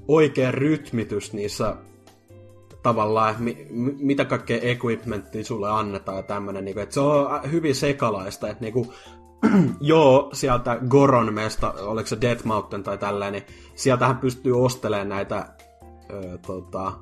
oikea rytmitys niissä tavallaan, mi, mitä kaikkea equipmenttia sulle annetaan ja tämmöinen, niin että se on hyvin sekalaista, että niinku, joo, sieltä Goron mesta, oliko se Death Mountain tai tällainen, niin sieltähän pystyy ostelemaan näitä, ö, tota,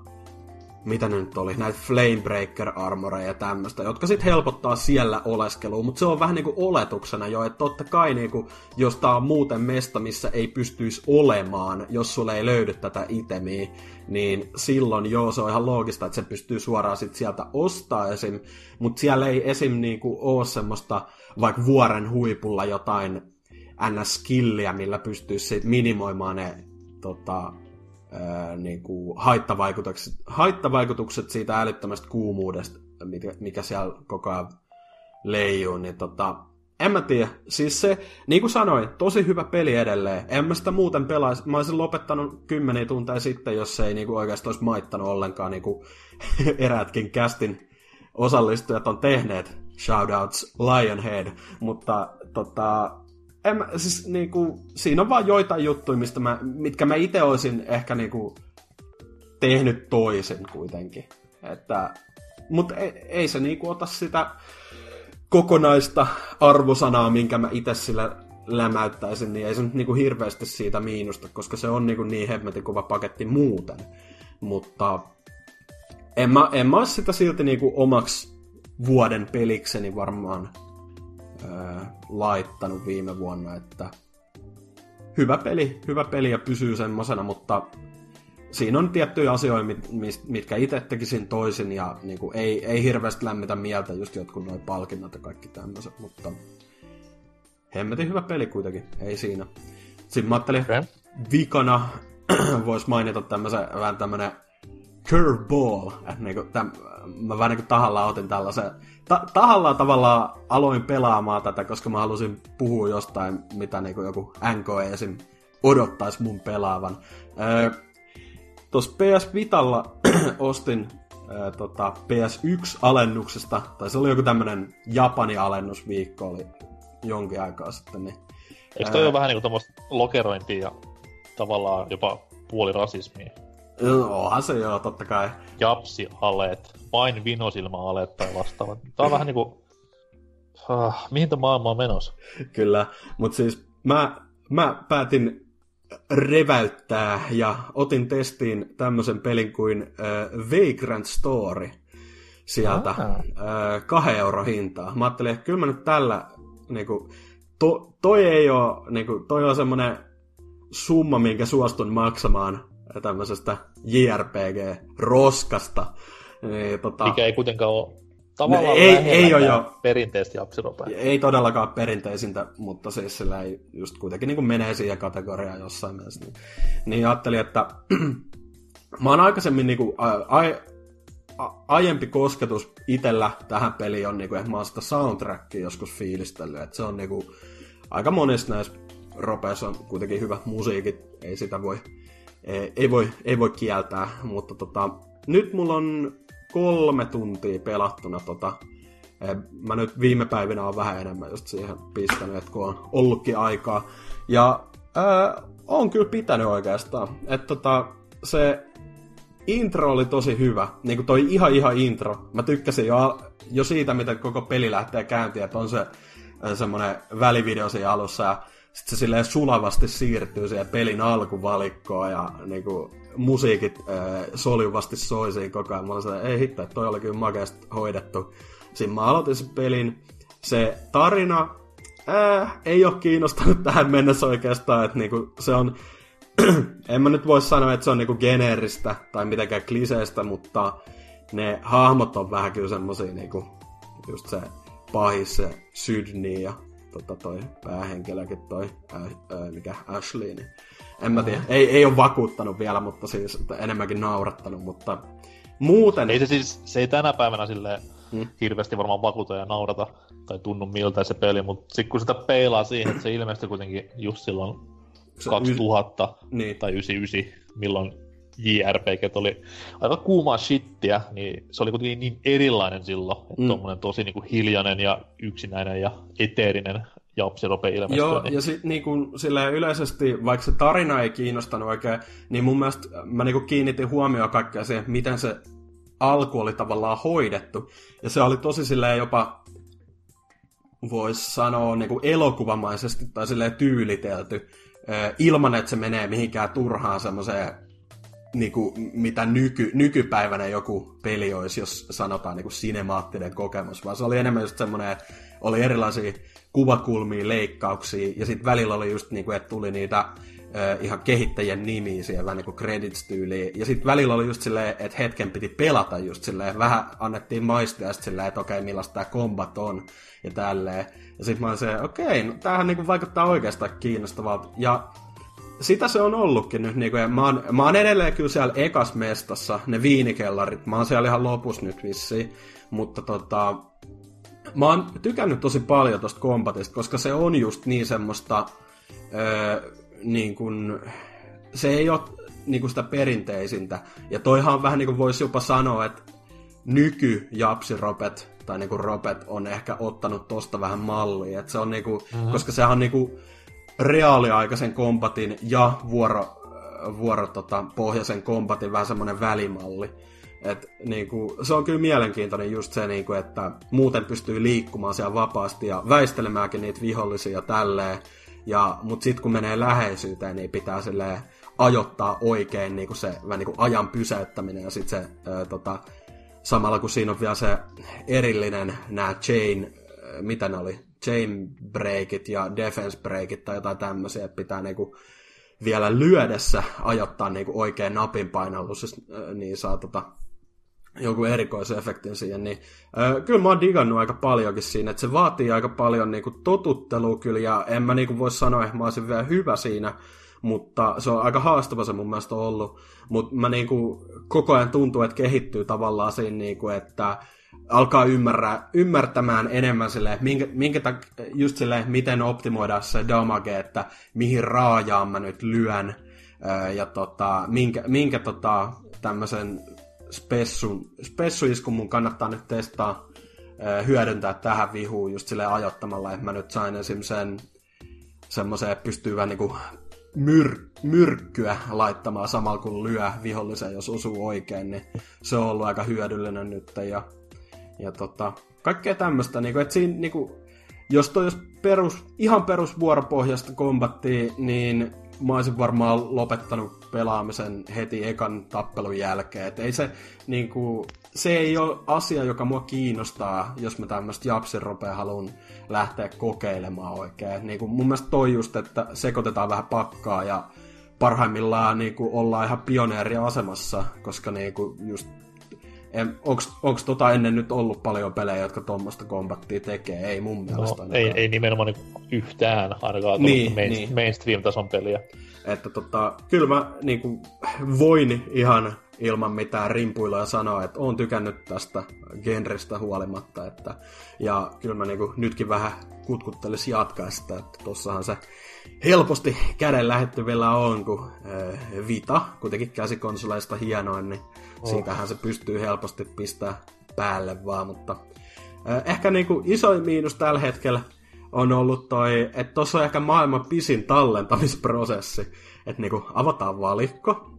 mitä ne nyt oli, näitä Flamebreaker armoreja ja tämmöistä, jotka sitten helpottaa siellä oleskelua, mutta se on vähän niinku oletuksena jo, että totta kai niinku, jos tää on muuten mesta, missä ei pystyisi olemaan, jos sulle ei löydy tätä itemiä, niin silloin joo, se on ihan loogista, että se pystyy suoraan sit sieltä ostaa esim, mutta siellä ei esim. niinku ole semmoista vaikka vuoren huipulla jotain ns-skilliä, millä pystyisi minimoimaan ne tota, ää, niin kuin haittavaikutukset, haittavaikutukset siitä älyttömästä kuumuudesta, mikä, mikä siellä koko ajan leijuu, niin tota, en mä tiedä. Siis se, niin kuin sanoin, tosi hyvä peli edelleen. En mä sitä muuten pelaisi. Mä olisin lopettanut kymmeniä tunteja sitten, jos ei niin kuin oikeastaan olisi maittanut ollenkaan niin kuin eräätkin kästin osallistujat on tehneet. Shoutouts Lionhead. Mutta tota, en siis niinku, siinä on vaan joitain juttuja, mistä mä, mitkä mä itse olisin ehkä niinku tehnyt toisin kuitenkin. Että, mutta ei, ei se niinku ota sitä kokonaista arvosanaa, minkä mä itse sillä lämäyttäisin, niin ei se nyt niinku hirveästi siitä miinusta, koska se on niinku niin hemmetin kova paketti muuten. Mutta en mä, en mä sitä silti niinku omaksi vuoden pelikseni varmaan ää, laittanut viime vuonna, että hyvä peli, hyvä peli ja pysyy semmoisena, mutta siinä on tiettyjä asioita, mit, mitkä itse tekisin toisin ja niin kuin, ei, ei hirveästi lämmitä mieltä just jotkut noin palkinnat ja kaikki tämmöiset, mutta hemmetin hyvä peli kuitenkin, ei siinä. Sitten mä ajattelin, okay. vikana voisi mainita tämmöisen vähän tämmönen curveball, että niinku, täm, mä vähän niin tahallaan otin tällaisen, ta- tahallaan tavallaan aloin pelaamaan tätä, koska mä halusin puhua jostain, mitä niin joku NKE esim. odottaisi mun pelaavan. Öö, Tuossa PS Vitalla ostin öö, tota, PS1-alennuksesta, tai se oli joku tämmönen Japani-alennusviikko oli jonkin aikaa sitten. Niin, Eikö toi öö, ole vähän niinku tommoista lokerointia ja tavallaan jopa puolirasismia? Onhan se joo, totta kai. Japsi-aleet, vain vinosilma-aleet tai vastaavat. Tää on vähän niinku... Ah, mihin tämä maailma on menossa? Kyllä, mutta siis mä, mä päätin reväyttää ja otin testiin tämmöisen pelin kuin äh, Vagrant Story sieltä äh, kahden euro hintaa. Mä ajattelin, että kyllä mä nyt tällä, niinku, to, toi ei ole, niinku, toi on semmonen summa, minkä suostun maksamaan tämmöisestä JRPG-roskasta. Niin, tota... Mikä ei kuitenkaan ole tavallaan no, ei, ei ole jo. perinteistä japsiropea. Ei todellakaan perinteisintä, mutta siis sillä ei just kuitenkin niin kuin menee siihen kategoriaan jossain mielessä. Niin, niin ajattelin, että mä oon aikaisemmin niin kuin, a, a, a, aiempi kosketus itellä tähän peliin on, niin kuin, että mä oon sitä soundtrackia joskus fiilistellyt, että se on niin kuin, aika monissa näissä ropeissa on kuitenkin hyvät musiikit, ei sitä voi ei voi, ei voi kieltää, mutta tota, nyt mulla on kolme tuntia pelattuna tota, mä nyt viime päivinä on vähän enemmän just siihen pistänyt, että kun on ollutkin aikaa. Ja ää, on kyllä pitänyt oikeastaan. Että tota, se intro oli tosi hyvä. Niin kuin toi ihan ihan intro. Mä tykkäsin jo, jo siitä, miten koko peli lähtee käyntiin, että on se semmonen välivideo siinä alussa. Ja sitten se silleen sulavasti siirtyy siihen pelin alkuvalikkoon ja niinku, musiikit äh, soljuvasti soi siinä koko ajan. Mä olin sellainen, ei hitto, toi oli kyllä makeasti hoidettu. Siinä mä aloitin sen pelin. Se tarina äh, ei ole kiinnostanut tähän mennessä oikeastaan, että niinku, se on en mä nyt voi sanoa, että se on niinku geneeristä tai mitenkään kliseistä, mutta ne hahmot on vähän kyllä semmosia niinku, just se pahis, se Sydney ja tota, toi päähenkilökin, toi ää, ää, mikä Ashley, niin en mä tiedä, ei, ei ole vakuuttanut vielä, mutta siis enemmänkin naurattanut, mutta muuten... Ei se siis, se ei tänä päivänä sille hmm. hirveästi varmaan vakuuta ja naurata, tai tunnu miltä se peli, mutta sitten kun sitä peilaa siihen, että se ilmestyi kuitenkin just silloin se 2000 y- niin. tai 99, milloin JRPG oli aika kuumaa shittiä, niin se oli kuitenkin niin erilainen silloin, että mm. tuommoinen tosi niin kuin hiljainen ja yksinäinen ja eteerinen japsirope ilmestyä. Joo, niin... ja sitten niin kuin, yleisesti, vaikka se tarina ei kiinnostanut oikein, niin mun mielestä mä niin kuin kiinnitin huomioon kaikkea siihen, miten se alku oli tavallaan hoidettu. Ja se oli tosi silleen jopa, voisi sanoa, niin kuin elokuvamaisesti tai silleen tyylitelty, ilman että se menee mihinkään turhaan semmoiseen niin kuin, mitä nyky, nykypäivänä joku peli olisi, jos sanotaan niin kuin sinemaattinen kokemus, vaan se oli enemmän just semmoinen, oli erilaisia kuvakulmia, leikkauksia, ja sitten välillä oli just niin kuin, että tuli niitä ihan kehittäjien nimiä siellä niin kuin credits-tyyliin, ja sitten välillä oli just silleen, että hetken piti pelata just silleen, vähän annettiin maistia sitten silleen, että okei, millaista tämä kombat on, ja tälleen, ja sitten mä olin se, okei, no, tämähän niin vaikuttaa oikeastaan kiinnostavalta, ja sitä se on ollutkin nyt. Niin kuin, mä, oon, mä oon edelleen kyllä siellä ekas mestassa, ne viinikellarit. Mä oon siellä ihan lopussa nyt vissiin. Mutta tota, mä oon tykännyt tosi paljon tosta kombatista, koska se on just niin semmoista, öö, niin kun, se ei ole niin kuin sitä perinteisintä. Ja toihan vähän niin kuin voisi jopa sanoa, että nyky Japsi-ropet tai niin kuin ropet on ehkä ottanut tosta vähän mallia. Et se on niin kuin, mm-hmm. Koska sehän on niin kuin reaaliaikaisen kombatin ja vuoro, vuoro tota, pohjaisen kombatin vähän semmoinen välimalli. Et, niinku, se on kyllä mielenkiintoinen just se, niinku, että muuten pystyy liikkumaan siellä vapaasti ja väistelemäänkin niitä vihollisia ja tälleen. Ja, mutta sitten kun menee läheisyyteen, niin pitää silleen ajoittaa oikein niin kuin se vähän niin kuin ajan pysäyttäminen ja sitten se ää, tota, samalla kun siinä on vielä se erillinen nämä chain, ää, mitä ne oli, chain breakit ja defense breakit tai jotain tämmöisiä, että pitää niin kuin vielä lyödessä ajoittaa niin kuin oikein napin painallus, niin saa tota, joku erikoisefektin siihen, niin äh, kyllä mä oon digannut aika paljonkin siinä, että se vaatii aika paljon niin kuin, totuttelua kyllä, ja en mä niin kuin, voi sanoa, että mä olisin vielä hyvä siinä, mutta se on aika haastava se mun mielestä ollut, mutta mä niin kuin, koko ajan tuntuu, että kehittyy tavallaan siinä, niin kuin, että alkaa ymmärrä, ymmärtämään enemmän sille, minkä, minkä tak, just sille, miten optimoida se damage, että mihin raajaan mä nyt lyön, ja tota, minkä, minkä tota, tämmöisen spessun, spessuiskun mun kannattaa nyt testaa hyödyntää tähän vihuun just sille ajottamalla, että mä nyt sain esimerkiksi sen semmoiseen, että pystyy vähän niinku myr, myrkkyä laittamaan samalla kun lyö vihollisen, jos osuu oikein, niin se on ollut aika hyödyllinen nyt. Ja, ja tota, kaikkea tämmöistä, niinku, että siinä niinku, jos toi jos perus, ihan perus vuoropohjasta kombattia, niin mä olisin varmaan lopettanut pelaamisen heti ekan tappelun jälkeen. Et ei se, niinku, se ei ole asia, joka mua kiinnostaa, jos mä tämmöistä japsiropea haluan lähteä kokeilemaan oikein. Niinku, mun mielestä toi just, että sekoitetaan vähän pakkaa ja parhaimmillaan niinku, ollaan ihan pioneeriasemassa, koska niinku, just onko tota ennen nyt ollut paljon pelejä, jotka tuommoista kombattia tekee? Ei mun no, mielestä no, ei, ei nimenomaan niin yhtään ainakaan niin, main, niin. mainstream-tason peliä. Että tota, kyllä mä niin kuin, voin ihan ilman mitään rimpuilla ja sanoa, että oon tykännyt tästä genrestä huolimatta. Että, ja kyllä mä niin kuin, nytkin vähän kutkuttelisin jatkaa sitä, että tossahan se helposti käden lähettyvillä on, kun äh, Vita, kuitenkin käsikonsoleista hienoin, niin oh. siitähän se pystyy helposti pistää päälle vaan, mutta äh, ehkä niinku isoin miinus tällä hetkellä on ollut toi, että tuossa on ehkä maailman pisin tallentamisprosessi, että niinku avataan valikko,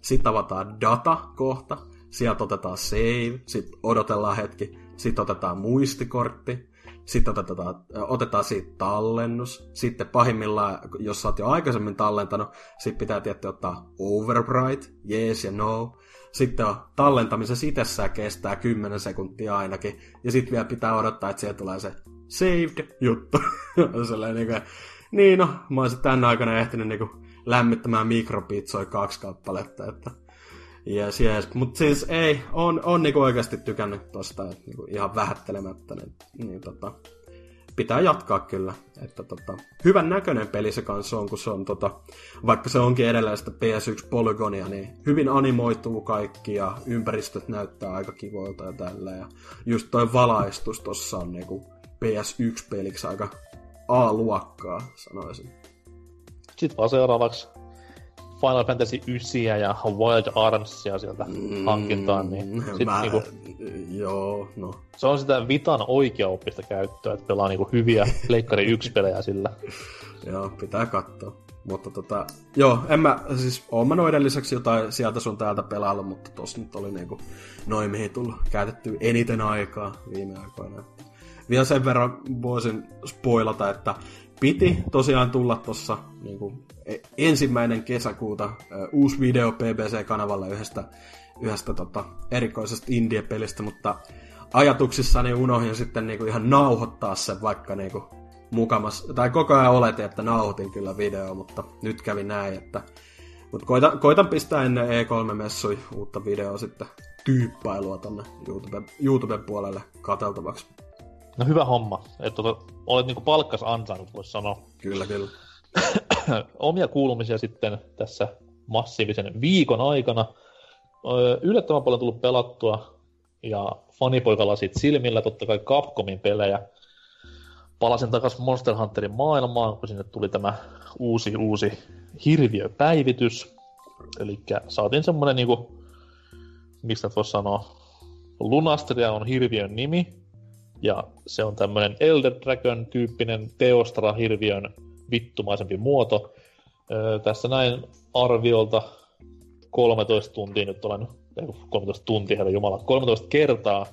sitten avataan data kohta, sieltä otetaan save, sitten odotellaan hetki, sitten otetaan muistikortti, sitten otetaan, otetaan siitä tallennus. Sitten pahimmillaan, jos sä oot jo aikaisemmin tallentanut, sitten pitää tietty ottaa overwrite, yes ja no. Sitten on tallentamisen itsessään kestää 10 sekuntia ainakin. Ja sitten vielä pitää odottaa, että sieltä tulee se saved juttu. Sellainen, niin, kuin, niin no, mä oon sitten tänä aikana ehtinyt niin kuin, lämmittämään mikropizzoja kaksi kappaletta, että Yes, yes. Mutta siis ei, on, on niinku oikeasti tykännyt tosta, että niinku ihan vähättelemättä, niin, niin tota, pitää jatkaa kyllä. Että tota, hyvän näköinen peli se kanssa on, kun se on tota, vaikka se onkin edelleen sitä PS1 polygonia, niin hyvin animoituu kaikki ja ympäristöt näyttää aika kivoilta ja tällä. Ja just toi valaistus tossa on niinku PS1-peliksi aika A-luokkaa, sanoisin. Sitten vaan seuraavaksi Final Fantasy 9 ja Wild Armsia sieltä mm, hankintaan, niin sit mä, niinku, joo, no. Se on sitä Vitan oikeaoppista käyttöä, että pelaa niinku hyviä Leikkari 1 pelejä sillä. joo, pitää katsoa. Mutta tota, joo, en mä, siis oon mä noiden lisäksi jotain sieltä sun täältä pelailla, mutta tossa nyt oli niinku noin mihin tullut käytetty eniten aikaa viime aikoina. Vielä sen verran voisin spoilata, että piti tosiaan tulla tuossa niin ensimmäinen kesäkuuta uusi video BBC-kanavalle yhdestä, yhdestä tota, erikoisesta indie-pelistä, mutta ajatuksissani unohdin sitten niin ihan nauhoittaa sen vaikka niin mukamas, tai koko ajan oletin, että nauhoitin kyllä video, mutta nyt kävi näin, että mutta koitan, koitan pistää ennen E3-messui uutta videoa sitten tyyppailua tonne YouTube, YouTuben puolelle katseltavaksi. No hyvä homma. Että tota, olet niinku palkkas ansainnut, voisi sanoa. Kyllä, kyllä. Omia kuulumisia sitten tässä massiivisen viikon aikana. Yllättävän paljon tullut pelattua ja fanipoikalasit silmillä, totta kai Capcomin pelejä. Palasin takaisin Monster Hunterin maailmaan, kun sinne tuli tämä uusi, uusi hirviöpäivitys. Eli saatiin semmonen niinku, mistä voisi sanoa, Lunastria on hirviön nimi, ja se on tämmöinen Elder Dragon-tyyppinen Teostra-hirviön vittumaisempi muoto. Öö, tässä näin arviolta 13 tuntia nyt olen, 13 tuntia, herra jumala, 13 kertaa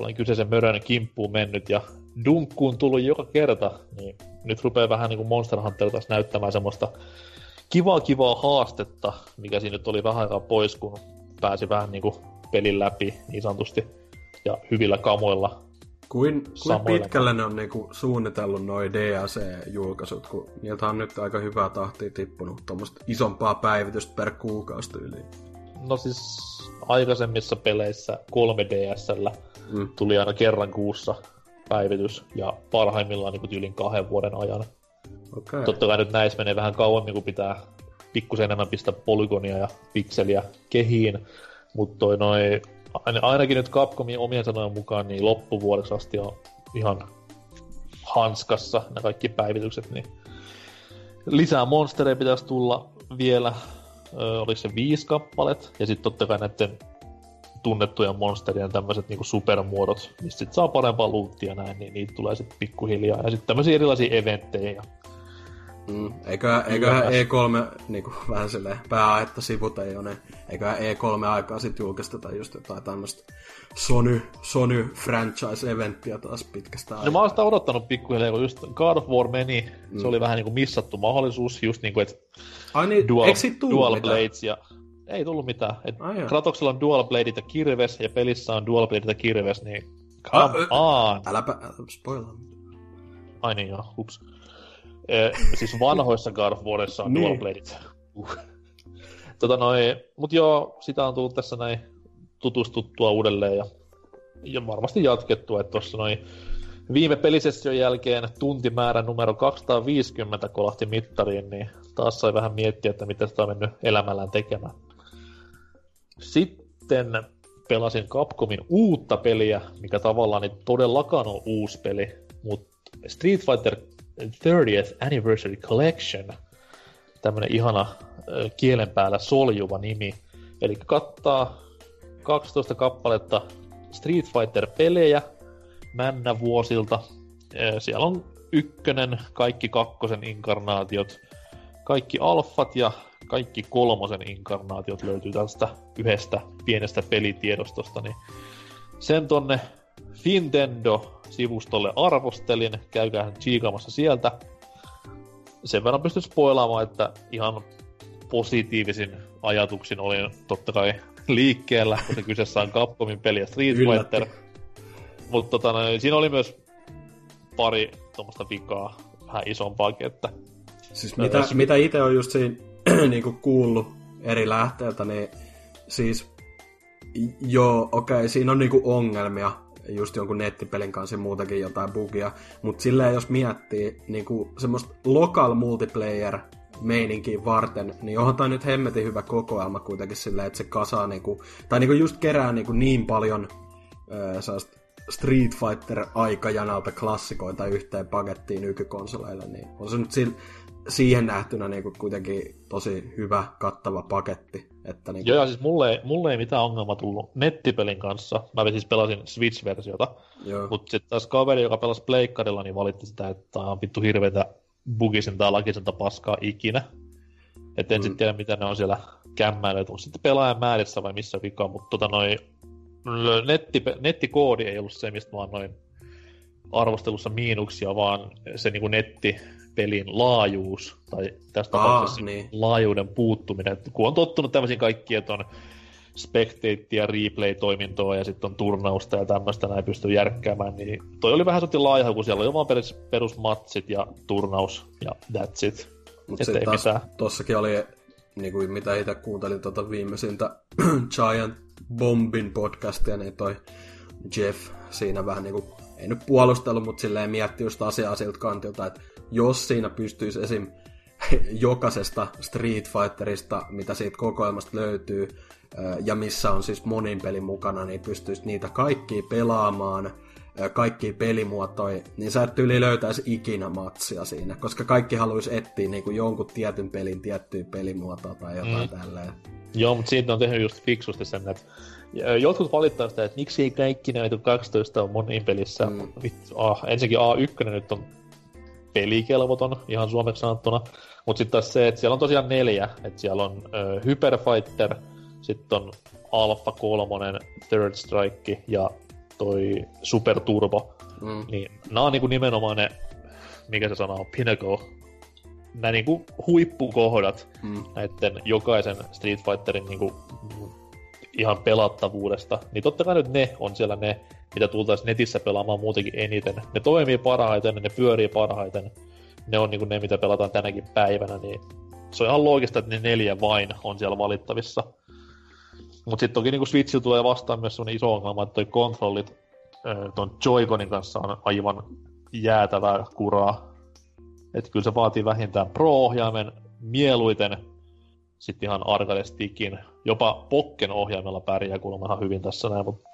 olen kyseisen mörön kimppuun mennyt ja dunkkuun tullut joka kerta, niin nyt rupeaa vähän niin kuin Monster Hunter taas näyttämään semmoista kivaa kivaa haastetta, mikä siinä nyt oli vähän aikaa pois, kun pääsi vähän niin kuin pelin läpi niin sanotusti ja hyvillä kamoilla Kuin, kuin pitkälle ne on niinku suunnitellut noin DAC-julkaisut, kun niiltä on nyt aika hyvää tahtia tippunut tuommoista isompaa päivitystä per kuukausi tyyliin. No siis aikaisemmissa peleissä 3DSllä mm. tuli aina kerran kuussa päivitys ja parhaimmillaan niin tyylin kahden vuoden ajan. Okay. Totta kai nyt näissä menee vähän kauemmin, kun pitää pikkusen enemmän pistää polygonia ja pikseliä kehiin, mutta toi noi, ainakin nyt Capcomin omien sanojen mukaan niin loppuvuodeksi asti on ihan hanskassa nämä kaikki päivitykset, niin lisää monstereja pitäisi tulla vielä, ö, oliko se viisi kappalet, ja sitten totta kai näiden tunnettujen monsterien tämmöiset niinku supermuodot, mistä sit saa parempaa luuttia näin, niin niitä tulee sitten pikkuhiljaa. Ja sitten tämmöisiä erilaisia eventtejä Mm. Eiköhän, eiköhän E3 niin kuin, vähän silleen pääaetta sivut ei ole, eiköhän E3 aikaa sitten julkisteta just jotain tämmöistä Sony, Sony franchise-eventtiä taas pitkästä aikaa. No mä oon sitä odottanut pikkuhiljaa, kun just God of War meni, mm. se oli vähän niinku missattu mahdollisuus, just niinku, että Ai niin, dual, dual mitään? blades ja ei tullut mitään. Et Ai. Kratoksella on dual bladeit ja kirves, ja pelissä on dual bladeit ja kirves, niin Ah, come ö- on! Äläpä, älä spoilaa. Ai niin joo, hups. Eh, siis vanhoissa God of Warissa on Niin. dual bladeit. Uh. Tota noi, mut joo, sitä on tullut tässä näin tutustuttua uudelleen ja, ja varmasti jatkettua, että tuossa noin viime pelisession jälkeen tuntimäärä numero 250 kolahti mittariin, niin taas sai vähän miettiä, että mitä sitä on mennyt elämällään tekemään. Sitten pelasin Capcomin uutta peliä, mikä tavallaan ei todellakaan on uusi peli, mutta Street Fighter 30th Anniversary Collection, tämmönen ihana kielen päällä soljuva nimi, eli kattaa 12 kappaletta Street Fighter-pelejä männä vuosilta. Siellä on ykkönen, kaikki kakkosen inkarnaatiot, kaikki alfat ja kaikki kolmosen inkarnaatiot löytyy tästä yhdestä pienestä pelitiedostosta, niin sen tonne Fintendo-sivustolle arvostelin, käykää chiikaamassa sieltä. Sen verran pystyn spoilaamaan, että ihan positiivisin ajatuksin olin totta kai liikkeellä, kun se kyseessä on Capcomin peli ja Street. Fighter. Mutta tota, noin, siinä oli myös pari tuommoista vikaa, vähän isompaakin, että Siis mitä, jos- mitä itse on just siinä niinku kuullut eri lähteiltä, niin siis joo, okei, okay, siinä on niinku ongelmia just jonkun nettipelin kanssa muutakin jotain bugia, mutta silleen jos miettii niinku semmoista local multiplayer meininkiä varten, niin onhan tämä nyt hemmetin hyvä kokoelma kuitenkin silleen, että se kasaa niinku, tai niinku just kerää niinku niin paljon öö, Street Fighter-aikajanalta klassikoita yhteen pakettiin nykykonsoleille, niin on se nyt siihen nähtynä niinku kuitenkin tosi hyvä, kattava paketti. Että niinku, Joo, ja siis mulle, ei- mulle ei mitään ongelmaa tullut nettipelin kanssa. Mä siis pelasin Switch-versiota, mutta sitten taas kaveri, joka pelasi pleikkarilla, niin valitti sitä, että tää on vittu hirveetä bugisinta ja lakisinta paskaa ikinä. Et en mm. Sitten tiedä, mitä ne on siellä kämmäilleet. Onko sitten pelaajan määrissä vai missä vika, mutta tota noin, netti, nettikoodi ei ollut se, mistä mä annoin arvostelussa miinuksia, vaan se niinku nettipelin laajuus, tai tästä Aa, tapauksessa niin. laajuuden puuttuminen. Et kun on tottunut tämmöisiin kaikkiin, että on spectate ja replay-toimintoa ja sitten on turnausta ja tämmöistä näin pystyy järkkäämään, niin toi oli vähän sellainen laiha, kun siellä oli vaan perus, perusmatsit ja turnaus ja that's it. Mutta sitten ei taas mitään. tossakin oli, niin kuin mitä itse kuuntelin tuota viimeisintä Giant Bombin podcastia, niin toi Jeff siinä vähän niin kuin, ei nyt puolustellut, mutta silleen mietti just asiaa siltä kantilta, että jos siinä pystyisi esim. jokaisesta Street Fighterista, mitä siitä kokoelmasta löytyy, ja missä on siis monin pelin mukana, niin pystyisi niitä kaikki pelaamaan, kaikki pelimuotoja, niin sä et yli löytäisi ikinä matsia siinä, koska kaikki haluaisi etsiä niin kuin jonkun tietyn pelin tiettyä pelimuotoa tai jotain mm. tälleen. Joo, mutta siitä on tehnyt just fiksusti sen, että jotkut valittaa sitä, että miksi ei kaikki näitä 12 on monin pelissä. Mm. Vittu, ah, ensinnäkin A1 nyt on pelikelvoton, ihan suomeksi sanottuna. Mutta sitten taas se, että siellä on tosiaan neljä. Että siellä on äh, Hyperfighter, sitten on Alpha 3, Third Strike ja toi Super Turbo. Mm. Niin nämä on niinku nimenomaan ne, mikä se sana on, pinnacle. Nämä niinku huippukohdat mm. näiden jokaisen Street Fighterin niinku ihan pelattavuudesta. Niin totta kai nyt ne on siellä ne, mitä tultaisiin netissä pelaamaan muutenkin eniten. Ne toimii parhaiten, ne pyörii parhaiten. Ne on niinku ne, mitä pelataan tänäkin päivänä, niin se on ihan loogista, että ne neljä vain on siellä valittavissa. Mutta sitten toki niinku Switchillä tulee vastaan myös sellainen iso ongelma, että toi kontrollit tuon Joy-Conin kanssa on aivan jäätävää kuraa. Että kyllä se vaatii vähintään Pro-ohjaimen, mieluiten sitten ihan arcade jopa Pokken ohjaimella pärjää kuulemma ihan hyvin tässä näin, mutta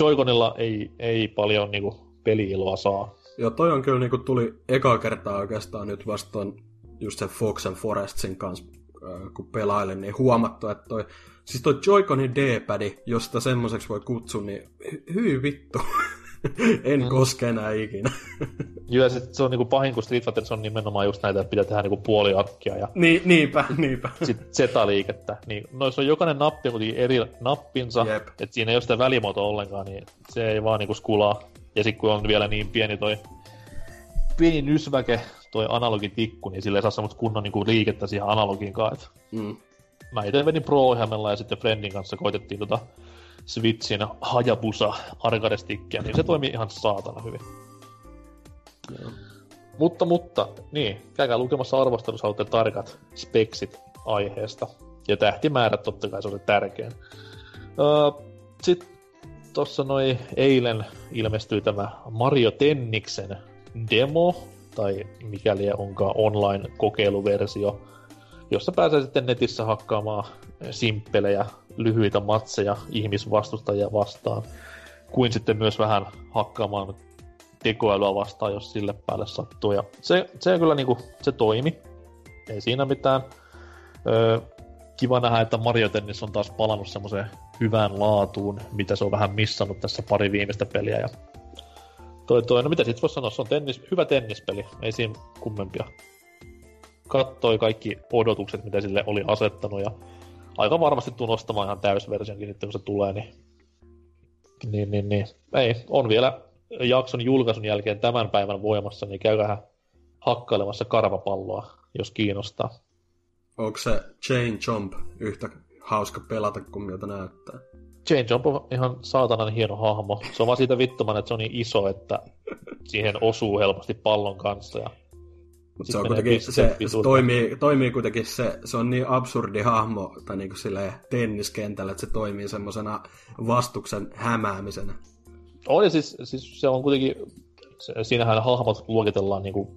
Joy-Conilla ei, ei paljon niinku peli-iloa saa. Joo, toi on kyllä niinku tuli eka kertaa oikeastaan nyt vastaan just sen Fox and Forestsin kanssa, kun pelailin, niin huomattu, että toi Siis toi Joy-Conin D-padi, jos sitä semmoiseksi voi kutsua, niin hy- hyi vittu. en mm. koske enää ikinä. Joo, se, se on niinku pahin, kun Street Fighter on nimenomaan just näitä, että pitää tehdä niinku puoliarkkia ja... Niin, niinpä, niinpä. Sitten Z-liikettä. Niin, noissa on jokainen nappi on eri nappinsa, että siinä ei ole sitä välimuotoa ollenkaan, niin se ei vaan niinku skulaa. Ja sitten kun on vielä niin pieni toi pieni nysväke, toi analogitikku, niin sille ei saa semmoista kunnon niinku liikettä siihen analogiin kanssa. Mm mä itse vedin pro ja sitten Friendin kanssa koitettiin tota Switchin Hayabusa arcade niin se toimii ihan saatana hyvin. Joo. Mutta, mutta, niin, käykää lukemassa arvostelussa olette tarkat speksit aiheesta. Ja tähtimäärät totta kai se on se tärkein. Öö, Sitten tuossa noin eilen ilmestyi tämä Mario Tenniksen demo, tai mikäli onkaan online-kokeiluversio, jossa pääsee sitten netissä hakkaamaan simppelejä, lyhyitä matseja ihmisvastustajia vastaan, kuin sitten myös vähän hakkaamaan tekoälyä vastaan, jos sille päälle sattuu. Ja se, se kyllä niinku, se toimi. Ei siinä mitään. Öö, kiva nähdä, että Mario Tennis on taas palannut semmoiseen hyvään laatuun, mitä se on vähän missannut tässä pari viimeistä peliä. Ja toi, toi, no mitä sit voisi sanoa, se on tennis, hyvä tennispeli, ei siinä kummempia kattoi kaikki odotukset, mitä sille oli asettanut, ja aika varmasti tuu nostamaan ihan täysversionkin sitten, kun se tulee, niin, niin, niin, niin. Ei, on vielä jakson julkaisun jälkeen tämän päivän voimassa, niin käykää hakkailemassa karvapalloa, jos kiinnostaa. Onko se Chain Jump yhtä hauska pelata kuin miltä näyttää? Chain Jump on ihan saatanan hieno hahmo. Se on vaan siitä vittuman, että se on niin iso, että siihen osuu helposti pallon kanssa. Ja mutta se, on kuitenkin, se, se toimii, toimii kuitenkin, se, se on niin absurdi hahmo tai niin kuin tenniskentällä, että se toimii semmoisena vastuksen hämäämisenä. On ja siis, siis se on kuitenkin, se, siinähän hahmot luokitellaan niin kuin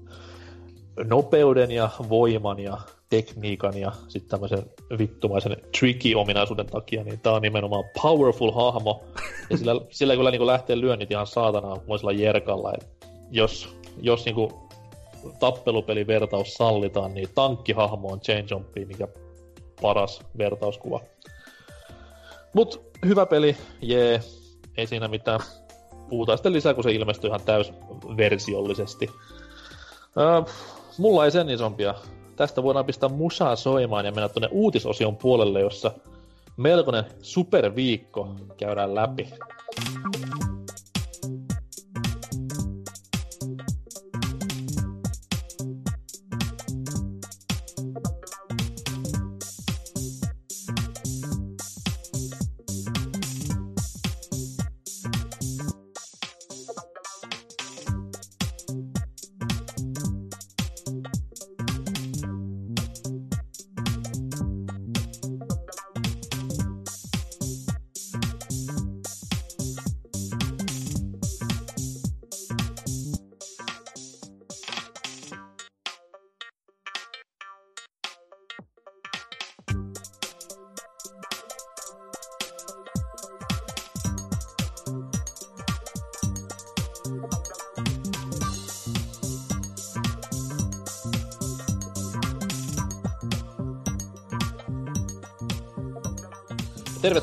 nopeuden ja voiman ja tekniikan ja sitten tämmöisen vittumaisen tricky-ominaisuuden takia, niin tää on nimenomaan powerful hahmo. Ja sillä, sillä kyllä niin lähtee lyönnit ihan saatana moisella jerkalla. Et jos, jos niin kuin tappelupelivertaus sallitaan, niin tankkihahmo on Change Jumpi, mikä paras vertauskuva. Mut hyvä peli, jee, ei siinä mitään. Puhutaan sitten lisää, kun se ilmestyy ihan täysversiollisesti. Öö, mulla ei sen isompia. Tästä voidaan pistää musaa soimaan ja mennä tuonne uutisosion puolelle, jossa melkoinen superviikko käydään läpi.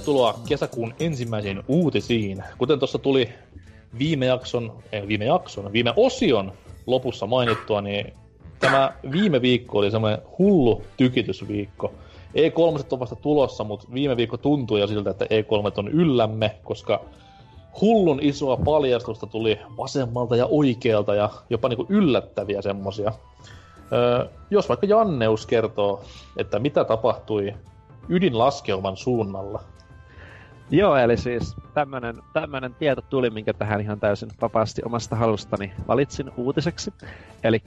Tervetuloa kesäkuun ensimmäisiin uutisiin. Kuten tuossa tuli viime jakson, ei viime jakson, viime osion lopussa mainittua, niin tämä viime viikko oli semmoinen hullu tykitysviikko. E3 on vasta tulossa, mutta viime viikko tuntui jo siltä, että E3 on yllämme, koska hullun isoa paljastusta tuli vasemmalta ja oikealta ja jopa niinku yllättäviä semmosia. Öö, jos vaikka Janneus kertoo, että mitä tapahtui ydinlaskeuman suunnalla. Joo, eli siis tämmönen, tämmönen tieto tuli, minkä tähän ihan täysin vapaasti omasta halustani valitsin uutiseksi. Eli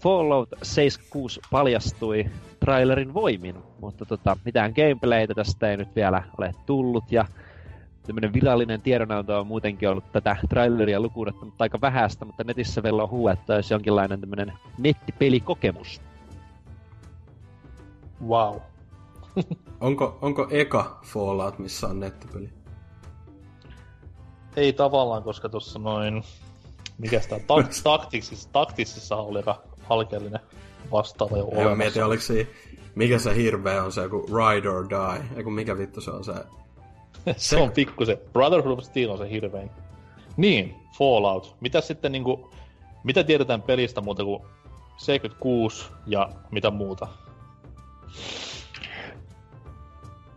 Fallout 76 paljastui trailerin voimin, mutta tota, mitään gameplaytä tästä ei nyt vielä ole tullut, ja tämmöinen virallinen tiedonanto on muutenkin ollut tätä traileria lukuun mutta aika vähäistä, mutta netissä vielä on huuettu, olisi jonkinlainen tämmöinen nettipelikokemus. Wow. onko, onko eka Fallout, missä on nettipeli? Ei tavallaan, koska tuossa noin... Mikä sitä tak- taktisissa, taktisissa oli aika halkeellinen vastaava jo olemassa. mietin, oliko se, mikä se hirveä on se joku Ride or Die, eiku mikä vittu se on se... se on pikkusen. Brotherhood of Steel on se hirvein. Niin, Fallout. Mitä sitten niinku, mitä tiedetään pelistä muuta kuin 76 ja mitä muuta?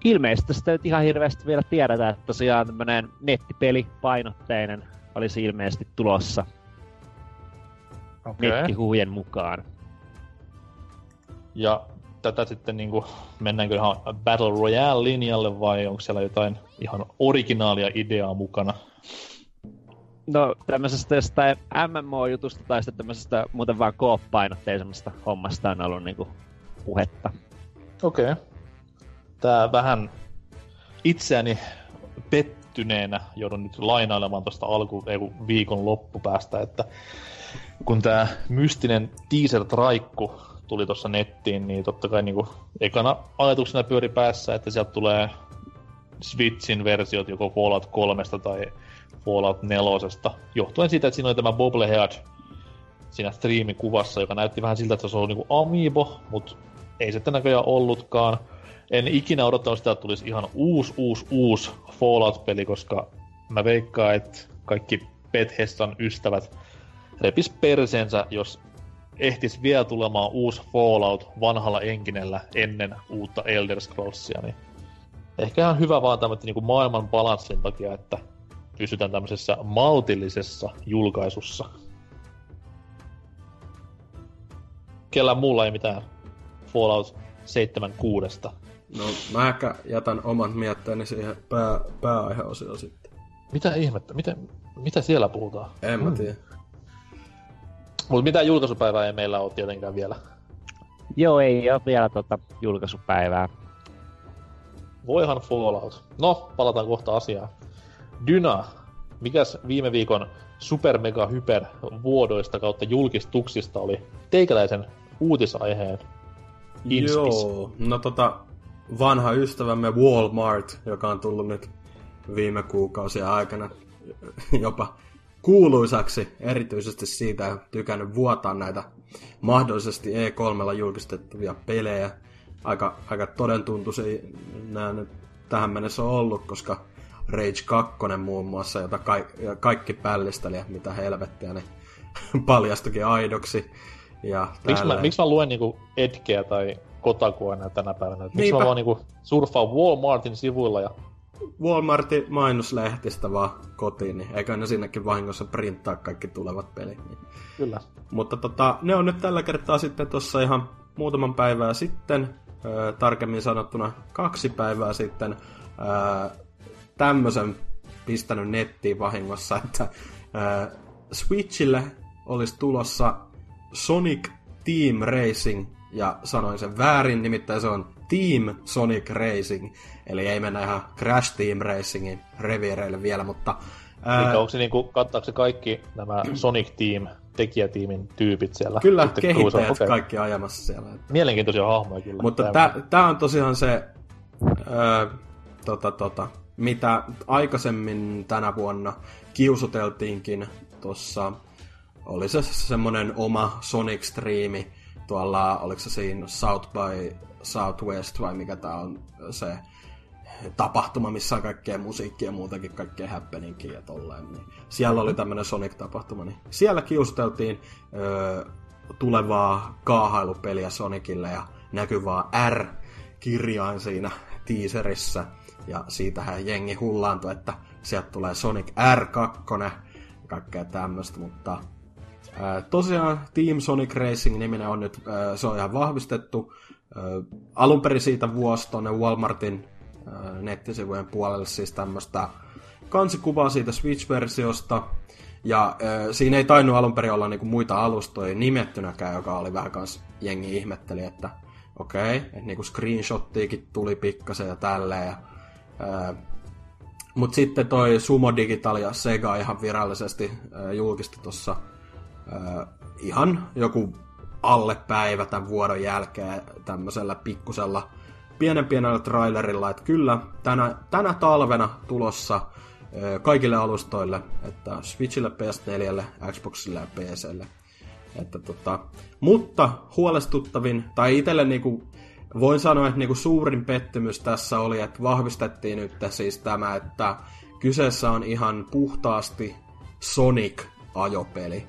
Ilmeisesti sitä nyt ihan hirveästi vielä tiedetä, että tosiaan tämmönen nettipeli painotteinen olisi ilmeisesti tulossa okay. nettihuhujen mukaan. Ja tätä sitten niinku, mennäänkö ihan Battle Royale-linjalle vai onko siellä jotain ihan originaalia ideaa mukana? No tämmöisestä jostain MMO-jutusta tai sitten tämmöisestä muuten vaan koop-painotteisemmasta hommasta on ollut niinku puhetta. Okei. Okay tää vähän itseäni pettyneenä joudun nyt lainailemaan tuosta alku, viikon loppupäästä, että kun tämä mystinen teaser-traikku tuli tuossa nettiin, niin totta kai niinku ekana ajatuksena pyöri päässä, että sieltä tulee Switchin versiot joko Fallout 3 tai Fallout 4, johtuen siitä, että siinä oli tämä Bobblehead siinä striimikuvassa, joka näytti vähän siltä, että se on niinku amiibo, mutta ei se näköjään ollutkaan en ikinä odottanut sitä, että tulisi ihan uusi, uusi, uusi Fallout-peli, koska mä veikkaan, että kaikki Bethesdan ystävät repis perseensä, jos ehtis vielä tulemaan uusi Fallout vanhalla enkinellä ennen uutta Elder Scrollsia, niin ehkä ihan hyvä vaan tämmöinen niin maailman balanssin takia, että pysytään tämmöisessä maltillisessa julkaisussa. Kellä muulla ei mitään Fallout 76 No mä ehkä jätän oman mietteeni siihen pää, pääaiheosioon sitten. Mitä ihmettä? Miten, mitä siellä puhutaan? En mä hmm. tiedä. Mutta mitä julkaisupäivää ei meillä ole tietenkään vielä. Joo, ei ole vielä tota julkaisupäivää. Voihan Fallout. No, palataan kohta asiaan. Dyna. Mikäs viime viikon super mega hyper vuodoista kautta julkistuksista oli teikäläisen uutisaiheen inspis? Joo, no tota, vanha ystävämme Walmart, joka on tullut nyt viime kuukausien aikana jopa kuuluisaksi, erityisesti siitä on tykännyt vuotaa näitä mahdollisesti E3 julkistettavia pelejä. Aika, aika todentuntuisia nämä nyt tähän mennessä on ollut, koska Rage 2 muun muassa, jota ka- kaikki pällisteli, mitä helvettiä, niin paljastukin aidoksi. Ja miksi, mä, miksi mä luen niinku Edgeä tai Kotakua enää tänä päivänä. Miksi mä vaan niinku surfaan Walmartin sivuilla ja... Walmartin mainoslehtistä vaan kotiin, niin eikö ne sinnekin vahingossa printtaa kaikki tulevat pelit. Niin. Kyllä. Mutta tota, ne on nyt tällä kertaa sitten tuossa ihan muutaman päivää sitten, ö, tarkemmin sanottuna kaksi päivää sitten, tämmöisen pistänyt nettiin vahingossa, että ö, Switchille olisi tulossa Sonic Team Racing ja sanoin sen väärin, nimittäin se on Team Sonic Racing, eli ei mennä ihan Crash Team Racingin reviireille vielä, mutta... Ää... Niin, onko se niinku, kattaako se kaikki nämä Sonic Team tekijätiimin tyypit siellä? Kyllä, kehittäjät okay. kaikki ajamassa siellä. Mielenkiintoisia hahmoja kyllä. Mutta tämä on tosiaan se, ää, tota, tota, mitä aikaisemmin tänä vuonna kiusuteltiinkin tuossa, oli se semmoinen oma Sonic-striimi, tuolla, oliko se siinä South by Southwest vai mikä tää on se tapahtuma, missä on kaikkea musiikkia ja muutakin, kaikkea happeningia ja tolleen. Niin siellä oli tämmöinen Sonic-tapahtuma, niin siellä kiusteltiin öö, tulevaa kaahailupeliä Sonicille ja näkyvää R-kirjain siinä teaserissa. Ja siitähän jengi hullaantui, että sieltä tulee Sonic R2 ja kaikkea tämmöistä, mutta tosiaan Team Sonic Racing niminen on nyt, ää, se on ihan vahvistettu. Ää, alun perin siitä vuosi tuonne Walmartin nettisivujen puolelle siis tämmöistä kansikuvaa siitä Switch-versiosta. Ja äh, siinä ei tainnut alun perin olla niinku muita alustoja nimettynäkään, joka oli vähän kans jengi ihmetteli, että okei, okay, että niinku screenshottiikin tuli pikkasen ja tälleen. Ja, äh, Mutta sitten toi Sumo Digital ja Sega ihan virallisesti äh, julkisti tuossa äh, ihan joku alle päivä tämän vuodon jälkeen tämmöisellä pikkusella pienen pienellä trailerilla, että kyllä tänä, tänä talvena tulossa kaikille alustoille, että Switchille, PS4, Xboxille ja PClle. Että tota, mutta huolestuttavin, tai itselle niinku, voin sanoa, että niinku suurin pettymys tässä oli, että vahvistettiin nyt siis tämä, että kyseessä on ihan puhtaasti Sonic-ajopeli.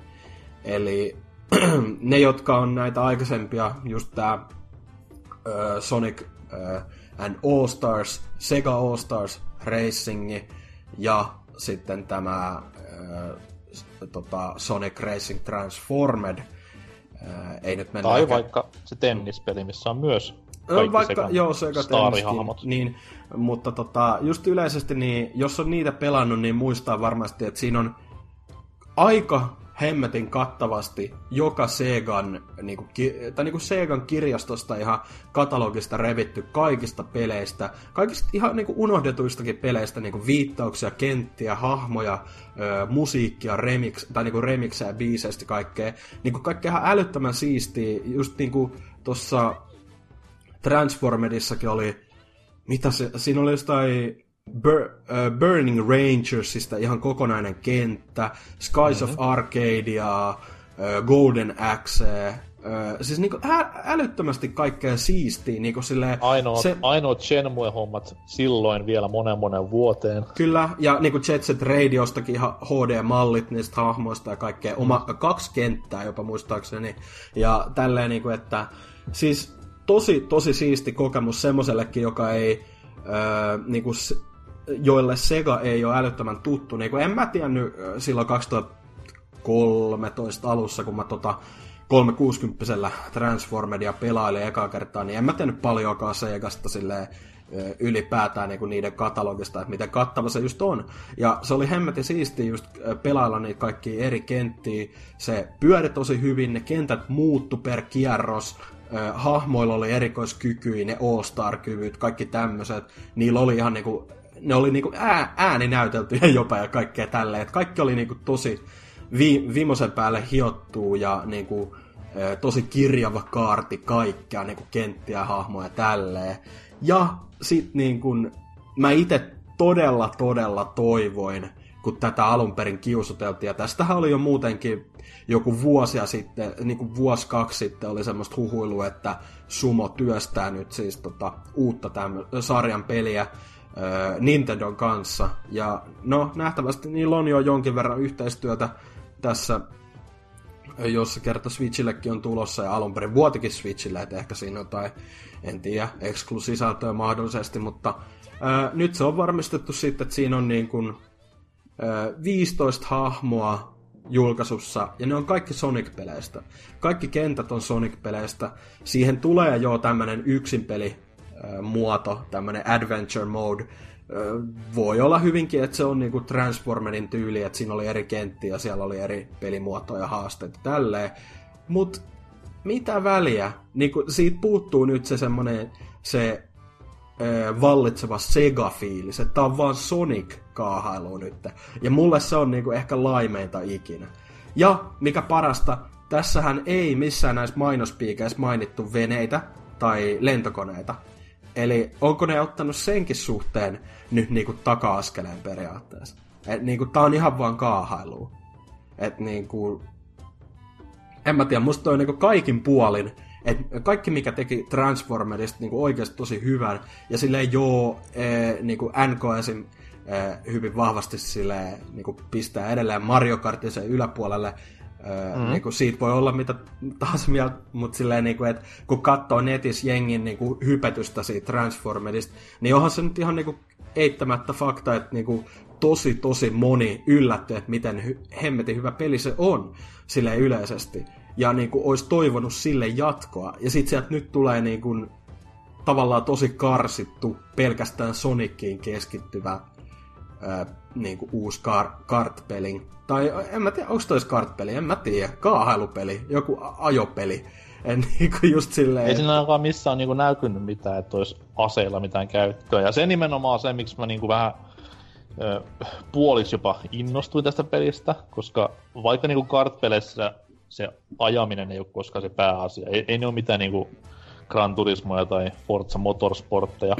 Eli ne, jotka on näitä aikaisempia, just tämä uh, Sonic uh, and All Stars, Sega All Stars Racingi, ja sitten tämä äh, tota Sonic Racing Transformed. Äh, ei nyt mennä tai eikä... vaikka se tennispeli, missä on myös kaikki vaikka, sekä joo, sekä niin, mutta tota, just yleisesti, niin, jos on niitä pelannut, niin muistaa varmasti, että siinä on aika hemmetin kattavasti joka Segan, niin kuin, tai niin kuin Segan kirjastosta ihan katalogista revitty kaikista peleistä, kaikista ihan niin kuin unohdetuistakin peleistä, niin kuin viittauksia, kenttiä, hahmoja, ö, musiikkia, remix, tai niin kuin remixejä, biiseistä, kaikkea. Niin kuin kaikkea ihan älyttömän siistiä, just niin kuin tuossa Transformerissakin oli, mitä se, siinä oli jostain Bur- uh, Burning Rangersista ihan kokonainen kenttä, Skies mm-hmm. of Arcadia, uh, Golden Axe, uh, siis niinku ä- älyttömästi kaikkea siistiä. Niinku silleen, ainoat, se... ainoat Shenmue-hommat silloin vielä monen monen vuoteen. Kyllä, ja niinku Jet Set Radiostakin ihan HD-mallit niistä hahmoista ja kaikkea. Oma, mm. kaksi kenttää jopa muistaakseni. Ja tälleen niinku, että siis tosi, tosi siisti kokemus semmoisellekin, joka ei öö, niinku, joille Sega ei ole älyttömän tuttu. Niin en mä tiennyt silloin 2013 alussa, kun mä tota 360 Transformedia pelailin ekaa kertaa, niin en mä tiennyt paljonkaan Segasta silleen ylipäätään niin kuin niiden katalogista, että miten kattava se just on. Ja se oli hemmetin siistiä just pelailla niitä kaikki eri kenttiä. Se pyöri tosi hyvin, ne kentät muuttu per kierros, hahmoilla oli erikoiskykyjä, ne All-Star-kyvyt, kaikki tämmöiset. Niillä oli ihan niinku ne oli niinku ää, ääninäyteltyjä jopa ja kaikkea tälleen. Et kaikki oli niinku tosi vi, viimeisen päälle hiottuu ja niinku, tosi kirjava kaarti kaikkea, niinku kenttiä, hahmoja tälleen. Ja sit niinku, mä itse todella, todella toivoin, kun tätä alun perin kiusoteltiin. Ja tästähän oli jo muutenkin joku vuosia sitten, niin kuin vuosi kaksi sitten oli semmoista huhuilua, että Sumo työstää nyt siis tota, uutta tämän sarjan peliä, Nintendon kanssa. Ja no, nähtävästi niillä on jo jonkin verran yhteistyötä tässä, jossa kerta Switchillekin on tulossa, ja alun perin vuotikin Switchille, että ehkä siinä on jotain, en tiedä, eksklusisältöä mahdollisesti, mutta ää, nyt se on varmistettu sitten, että siinä on niin kuin, ää, 15 hahmoa julkaisussa, ja ne on kaikki Sonic-peleistä. Kaikki kentät on Sonic-peleistä. Siihen tulee jo tämmönen yksinpeli muoto, tämmönen adventure mode. Voi olla hyvinkin, että se on niinku Transformerin tyyli, että siinä oli eri kenttiä siellä oli eri pelimuotoja, haasteita tälleen. Mut mitä väliä? Niinku, siitä puuttuu nyt se semmonen se ö, vallitseva Sega-fiilis, että tää on vaan Sonic-kaahailu nyt. Ja mulle se on niinku ehkä laimeinta ikinä. Ja mikä parasta, tässähän ei missään näissä mainospiikeissä mainittu veneitä tai lentokoneita. Eli onko ne ottanut senkin suhteen nyt niinku taka-askeleen periaatteessa? Et niinku, tää on ihan vaan kaahailu. Et niinku, en mä tiedä, musta on niinku kaikin puolin Et kaikki, mikä teki Transformerista niin oikeasti tosi hyvän, ja sille joo, e, niin kuin NK esim, e, hyvin vahvasti sille niin kuin pistää edelleen Mario Kartin sen yläpuolelle, Mm-hmm. Niin kuin siitä voi olla mitä tahansa mieltä, mutta silleen, niin kuin, että kun katsoo netissä jengin niin kuin, hypetystä siitä Transformerista, niin onhan se nyt ihan niin kuin, eittämättä fakta, että niin kuin, tosi tosi moni yllätty, että miten hy- hemmetin hyvä peli se on sille yleisesti. Ja niin kuin, olisi toivonut sille jatkoa. Ja sitten sieltä nyt tulee niin kuin, tavallaan tosi karsittu, pelkästään Soniciin keskittyvä ää, niin kuin uusi kar- kartpeli. Tai en mä tiedä, onko tois kartpeli, en mä tiedä. Kaahailupeli, joku ajopeli. En, niin kuin just silleen... Ei siinä ainakaan missään niin kuin näkynyt mitään, että olisi aseilla mitään käyttöä. Ja se nimenomaan se, miksi mä niin kuin vähän ö, puoliksi jopa innostuin tästä pelistä, koska vaikka niin kuin kartpeleissä se ajaminen ei ole koskaan se pääasia. Ei, ei ne ole mitään niin kuin Gran Turismoja tai Forza Motorsportteja,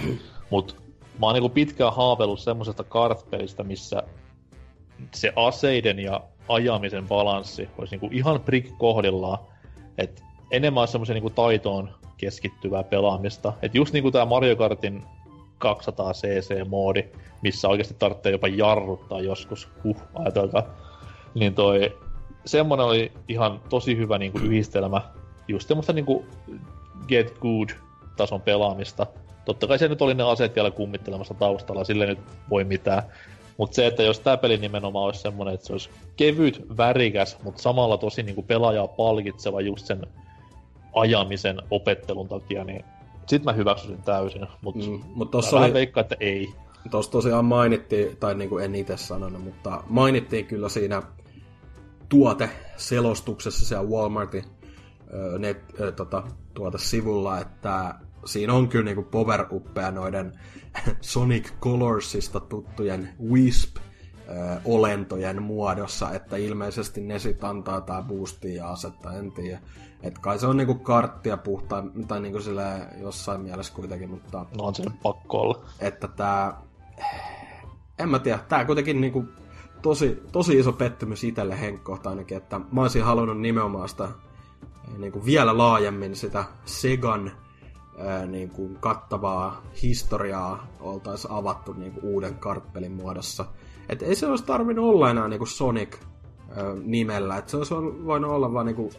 mutta mä oon niinku pitkään haaveillut semmoisesta kartpelistä, missä se aseiden ja ajamisen balanssi olisi niinku ihan prick kohdillaan. että enemmän semmoisen niinku taitoon keskittyvää pelaamista. Et just niinku tää Mario Kartin 200 cc-moodi, missä oikeasti tarvitsee jopa jarruttaa joskus, huh, ajatelkaa. Niin toi, semmonen oli ihan tosi hyvä niinku yhdistelmä, just semmoista niinku get good tason pelaamista, Totta kai se nyt oli ne aseet vielä kummittelemassa taustalla, sille nyt voi mitään. Mutta se, että jos tämä peli nimenomaan olisi semmoinen, että se olisi kevyt, värikäs, mutta samalla tosi niinku pelaajaa palkitseva just sen ajamisen opettelun takia, niin sit mä hyväksyisin täysin. Mutta mm, mut tossa oli... veikkaa, että ei. Tuossa tosiaan mainittiin, tai niin kuin en itse sanonut, mutta mainittiin kyllä siinä tuote-selostuksessa siellä Walmartin net, äh, tota, tuote-sivulla, että siinä on kyllä niinku power noiden Sonic Colorsista tuttujen Wisp olentojen muodossa, että ilmeisesti ne sit antaa tää boostia ja asetta, en tiedä. Et kai se on niinku karttia puhtaa, tai niinku sille jossain mielessä kuitenkin, mutta... No on se pakko olla. Että tää... En mä tiedä, tää kuitenkin niinku tosi, tosi iso pettymys itselle henkkohta ainakin, että mä olisin halunnut nimenomaan sitä niinku vielä laajemmin sitä Segan ää, niin kuin kattavaa historiaa oltaisiin avattu niin kuin uuden kartpelin muodossa. Et ei se olisi tarvinnut olla enää niin kuin Sonic ää, nimellä, se olisi voinut olla vaan niin kuin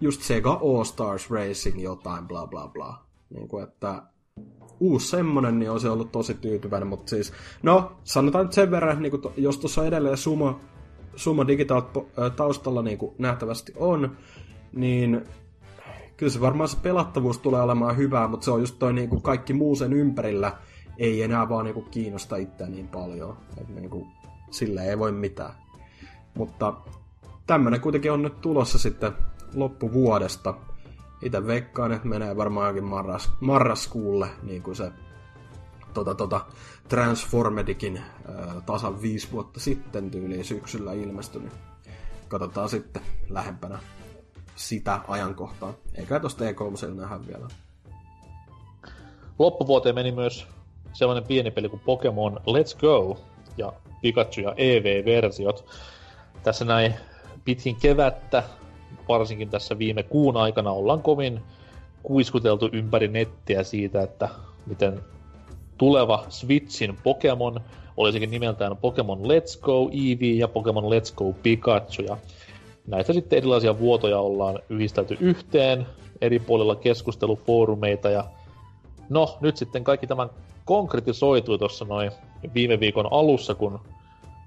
just Sega All Stars Racing jotain, bla bla bla. Niin kuin, että uusi semmonen, niin olisi ollut tosi tyytyväinen, mutta siis, no, sanotaan nyt sen verran, niin kuin to, jos tuossa edelleen Sumo, Sumo Digital taustalla niin kuin nähtävästi on, niin kyllä se varmaan se pelattavuus tulee olemaan hyvää, mutta se on just toi niinku kaikki muu sen ympärillä ei enää vaan niinku kiinnosta itseä niin paljon. Et niinku, sille ei voi mitään. Mutta tämmönen kuitenkin on nyt tulossa sitten loppuvuodesta. Itse veikkaan, että menee varmaankin marras, marraskuulle, niin kuin se tota, tota, Transformedikin ää, tasan viisi vuotta sitten tyyliin syksyllä ilmestynyt. Katsotaan sitten lähempänä sitä ajankohtaa. Eikä tuosta E3 nähdä vielä. Loppuvuoteen meni myös sellainen pieni peli kuin Pokemon Let's Go ja Pikachu ja EV-versiot. Tässä näin pitkin kevättä, varsinkin tässä viime kuun aikana, ollaan kovin kuiskuteltu ympäri nettiä siitä, että miten tuleva Switchin Pokemon olisikin nimeltään Pokemon Let's Go Eevee ja Pokemon Let's Go Pikachu. Ja näistä sitten erilaisia vuotoja ollaan yhdistelty yhteen, eri puolilla keskustelufoorumeita ja no nyt sitten kaikki tämän konkretisoitui tuossa noin viime viikon alussa, kun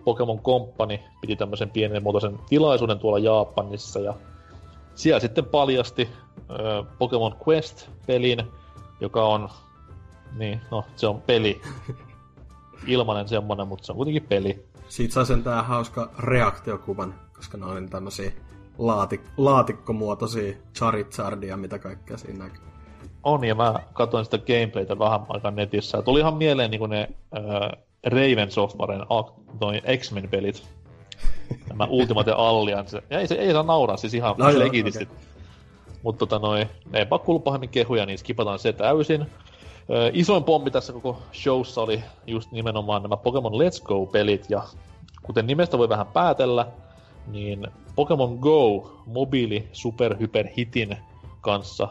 Pokemon Company piti tämmöisen pienen muotoisen tilaisuuden tuolla Japanissa ja siellä sitten paljasti äh, Pokemon Quest-pelin, joka on, niin, no se on peli. Ilmanen semmonen, mutta se on kuitenkin peli. Siitä saa sen tää hauska reaktiokuvan koska ne oli tämmöisiä laatik- laatikkomuotoisia Charizardia, mitä kaikkea siinä näkyy. On, ja mä katsoin sitä gameplaytä vähän aikaa netissä. Tuli ihan mieleen niin ne äh, Raven Softwaren noin X-Men-pelit. Nämä Ultimate Alliance. Ja ei, se, ei saa nauraa, siis ihan no legitisti. Okay. Mutta tota noin, ei pakko pahemmin kehuja, niin skipataan se täysin. Äh, isoin pommi tässä koko showssa oli just nimenomaan nämä Pokemon Let's Go-pelit, ja kuten nimestä voi vähän päätellä, niin Pokemon Go mobiili superhyperhitin kanssa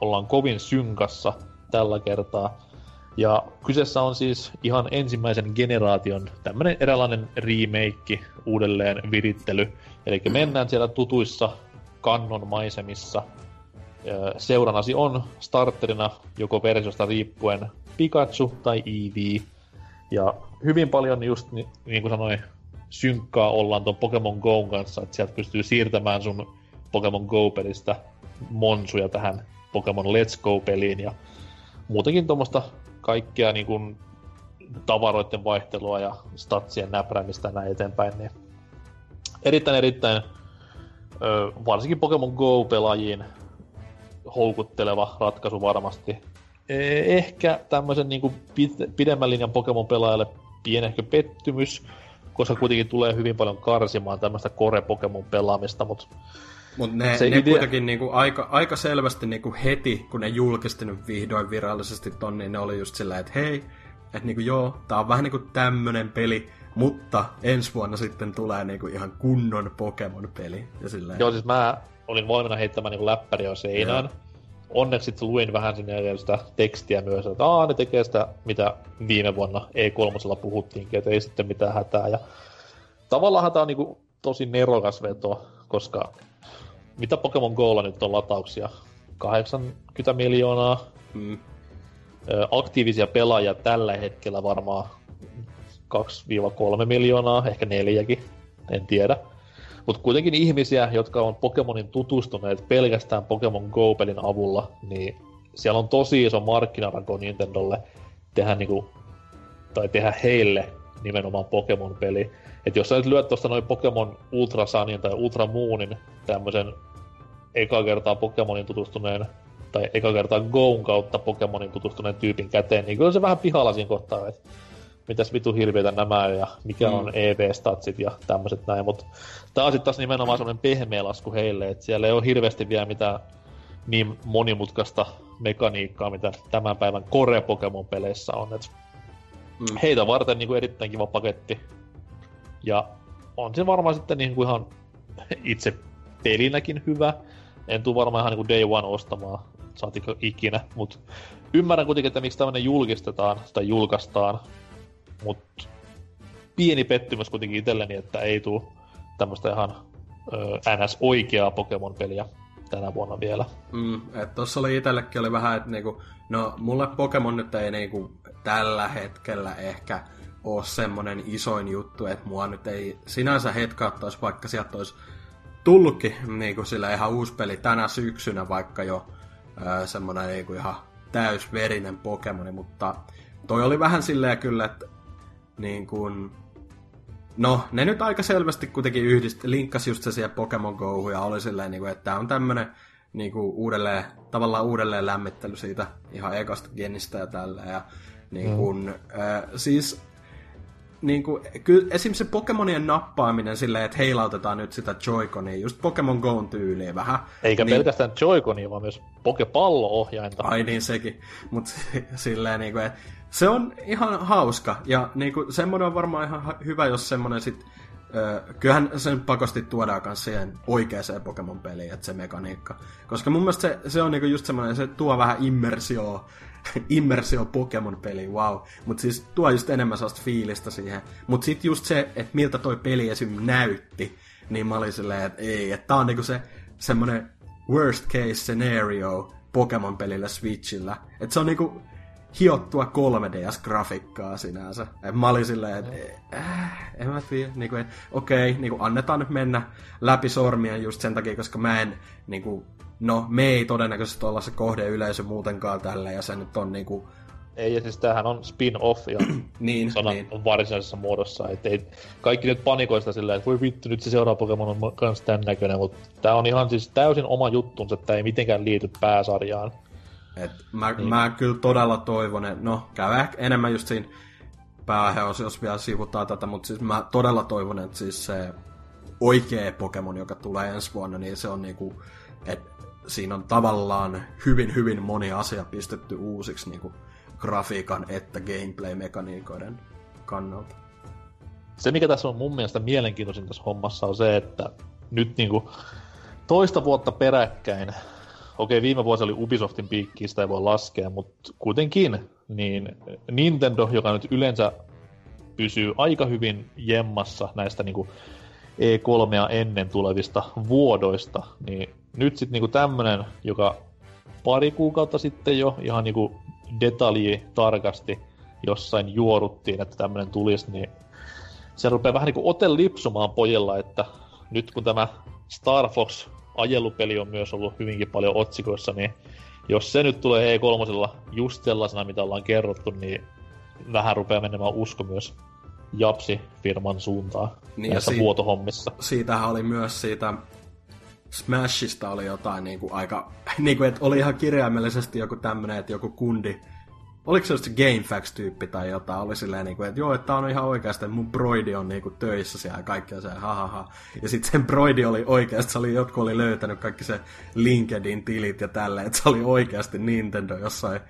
ollaan kovin synkassa tällä kertaa. Ja kyseessä on siis ihan ensimmäisen generaation tämmönen eräänlainen remake, uudelleen virittely. Eli mennään siellä tutuissa kannon maisemissa. Seuranasi on starterina joko versiosta riippuen Pikachu tai Eevee. Ja hyvin paljon just niin kuin sanoin, synkkaa ollaan tuon Pokemon Go kanssa, että sieltä pystyy siirtämään sun Pokemon Go-pelistä monsuja tähän Pokemon Let's Go-peliin ja muutenkin tuommoista kaikkea niin kuin tavaroiden vaihtelua ja statsien näpräämistä näin eteenpäin, niin erittäin erittäin ö, varsinkin Pokemon Go-pelaajiin houkutteleva ratkaisu varmasti. E, ehkä tämmöisen niin pidemmän linjan Pokemon-pelaajalle pienehkö pettymys, koska kuitenkin tulee hyvin paljon karsimaan tämmöistä core-Pokemon pelaamista, mutta Mut ne, se ne idea... kuitenkin niinku aika, aika selvästi niinku heti, kun ne julkisti nyt vihdoin virallisesti ton, niin ne oli just silleen, että hei, että niinku joo, tää on vähän niinku tämmönen peli, mutta ensi vuonna sitten tulee niinku ihan kunnon Pokemon-peli. Ja silleen... Joo, siis mä olin valmiina heittämään niinku läppäriä seinään. Joo. Onneksi sitten luin vähän sinne sitä tekstiä myös, että Aa, ne tekee sitä, mitä viime vuonna E3 puhuttiinkin, että ei sitten mitään hätää. Ja tavallaan tämä on niinku tosi nerokas veto, koska mitä Pokemon Golla nyt on latauksia? 80 miljoonaa. Mm. Aktiivisia pelaajia tällä hetkellä varmaan 2-3 miljoonaa, ehkä neljäkin, en tiedä. Mutta kuitenkin ihmisiä, jotka on Pokemonin tutustuneet pelkästään Pokemon Go-pelin avulla, niin siellä on tosi iso markkinarako Nintendolle tehdä, niinku, tai tehdä heille nimenomaan Pokemon-peli. Et jos sä nyt lyöt tuosta noin Pokemon Ultra Sunin tai Ultra Moonin tämmöisen eka kertaa Pokemonin tutustuneen tai eka kertaa Goon kautta Pokemonin tutustuneen tyypin käteen, niin kyllä se vähän pihalla siinä kohtaa, että mitäs vitu hirveitä nämä ja mikä mm. on EV-statsit ja tämmöiset näin, mutta tää on sitten taas nimenomaan semmoinen pehmeä lasku heille, että siellä ei ole hirveästi vielä mitään niin monimutkaista mekaniikkaa, mitä tämän päivän Core Pokemon peleissä on, et mm. heitä varten niin kuin erittäin kiva paketti. Ja on se varmaan sitten niin kuin ihan itse pelinäkin hyvä. En tuu varmaan ihan niin kuin day one ostamaan, saatiko ikinä, mutta ymmärrän kuitenkin, että miksi tämmöinen julkistetaan tai julkaistaan, mutta pieni pettymys kuitenkin itselleni, että ei tule tämmöistä ihan ö, NS oikeaa Pokemon-peliä tänä vuonna vielä. Mm, että tossa oli itsellekin oli vähän, että niinku, no mulle Pokemon nyt ei niinku tällä hetkellä ehkä ole semmonen isoin juttu, että mua nyt ei sinänsä hetkauttaisi, vaikka sieltä olisi tullutkin niinku sillä ihan uusi peli tänä syksynä, vaikka jo öö, semmonen niinku ihan täysverinen Pokemoni, mutta toi oli vähän silleen kyllä, että niin kuin, no, ne nyt aika selvästi kuitenkin yhdist, linkkasi just se siihen Pokemon Go ja oli silleen, niin kuin, että tämä on tämmönen niin kuin uudelleen, tavallaan uudelleen lämmittely siitä ihan ekasta genistä ja tällä. Ja niin kuin, mm. äh, siis niin kuin, kyllä esim. se Pokemonien nappaaminen silleen, että heilautetaan nyt sitä Joy-Conia, just Pokemon Goon tyyliin vähän. Eikä niin, pelkästään Joy-Conia, vaan myös Pokepallo-ohjainta. Ai niin, sekin. Mutta silleen, niin kuin, että se on ihan hauska. Ja niin kuin, semmoinen on varmaan ihan hyvä, jos semmoinen sit... Öö, kyllähän sen pakosti tuodaan myös siihen oikeaan Pokemon-peliin, että se mekaniikka. Koska mun mielestä se, se on niinku just semmoinen, se tuo vähän immersio, immersio Pokemon-peli, wow. Mutta siis tuo just enemmän sellaista fiilistä siihen. Mutta sitten just se, että miltä toi peli esim. näytti, niin mä olin silleen, että ei, että tää on niinku se semmoinen worst case scenario Pokemon-pelillä Switchillä. Että se on niinku hiottua 3DS-grafiikkaa sinänsä. Et mä olin silleen, että äh, en mä tiedä, niin kuin, okei, okay, niin kuin, annetaan nyt mennä läpi sormia just sen takia, koska mä en, niin kuin, no me ei todennäköisesti olla se kohdeyleisö muutenkaan tällä, ja se nyt on niin kuin, ei, ja siis tämähän on spin-off ja niin, sanan niin. varsinaisessa muodossa. Et ei, kaikki nyt panikoista silleen, että voi vittu, nyt se seuraava Pokemon on kans tän näköinen, mutta tämä on ihan siis täysin oma juttunsa, että tämä ei mitenkään liity pääsarjaan. Et mä, niin. mä kyllä todella toivon, että no käy ehkä enemmän just siinä pääaiheosiossa vielä sivutaan tätä, mutta siis mä todella toivon, että siis se oikea Pokemon, joka tulee ensi vuonna, niin se on niinku, että siinä on tavallaan hyvin, hyvin moni asia pistetty uusiksi niinku grafiikan että gameplay-mekaniikoiden kannalta. Se, mikä tässä on mun mielestä mielenkiintoisin tässä hommassa, on se, että nyt niinku toista vuotta peräkkäin okei viime vuosi oli Ubisoftin piikki, sitä ei voi laskea, mutta kuitenkin, niin Nintendo, joka nyt yleensä pysyy aika hyvin jemmassa näistä niinku E3 ennen tulevista vuodoista, niin nyt sitten niinku tämmönen, joka pari kuukautta sitten jo ihan niinku detalji tarkasti jossain juoruttiin, että tämmönen tulisi, niin se rupeaa vähän niinku ote lipsumaan pojilla, että nyt kun tämä Star Fox ajelupeli on myös ollut hyvinkin paljon otsikoissa, niin jos se nyt tulee E3 just sellaisena, mitä ollaan kerrottu, niin vähän rupeaa menemään usko myös Japsi-firman suuntaan niin näissä si- vuotohommissa. Siitähän oli myös siitä Smashista oli jotain niin kuin aika, niin kuin, että oli ihan kirjaimellisesti joku tämmönen, että joku kundi oliko se just GameFAQs-tyyppi tai jotain, oli silleen, niin kuin, että joo, että on ihan oikeasti, että mun broidi on niin kuin, töissä siellä ja kaikkea se, ha. Ja sitten sen broidi oli oikeasti, se oli, jotkut oli löytänyt kaikki se LinkedIn-tilit ja tälle, että se oli oikeasti Nintendo jossain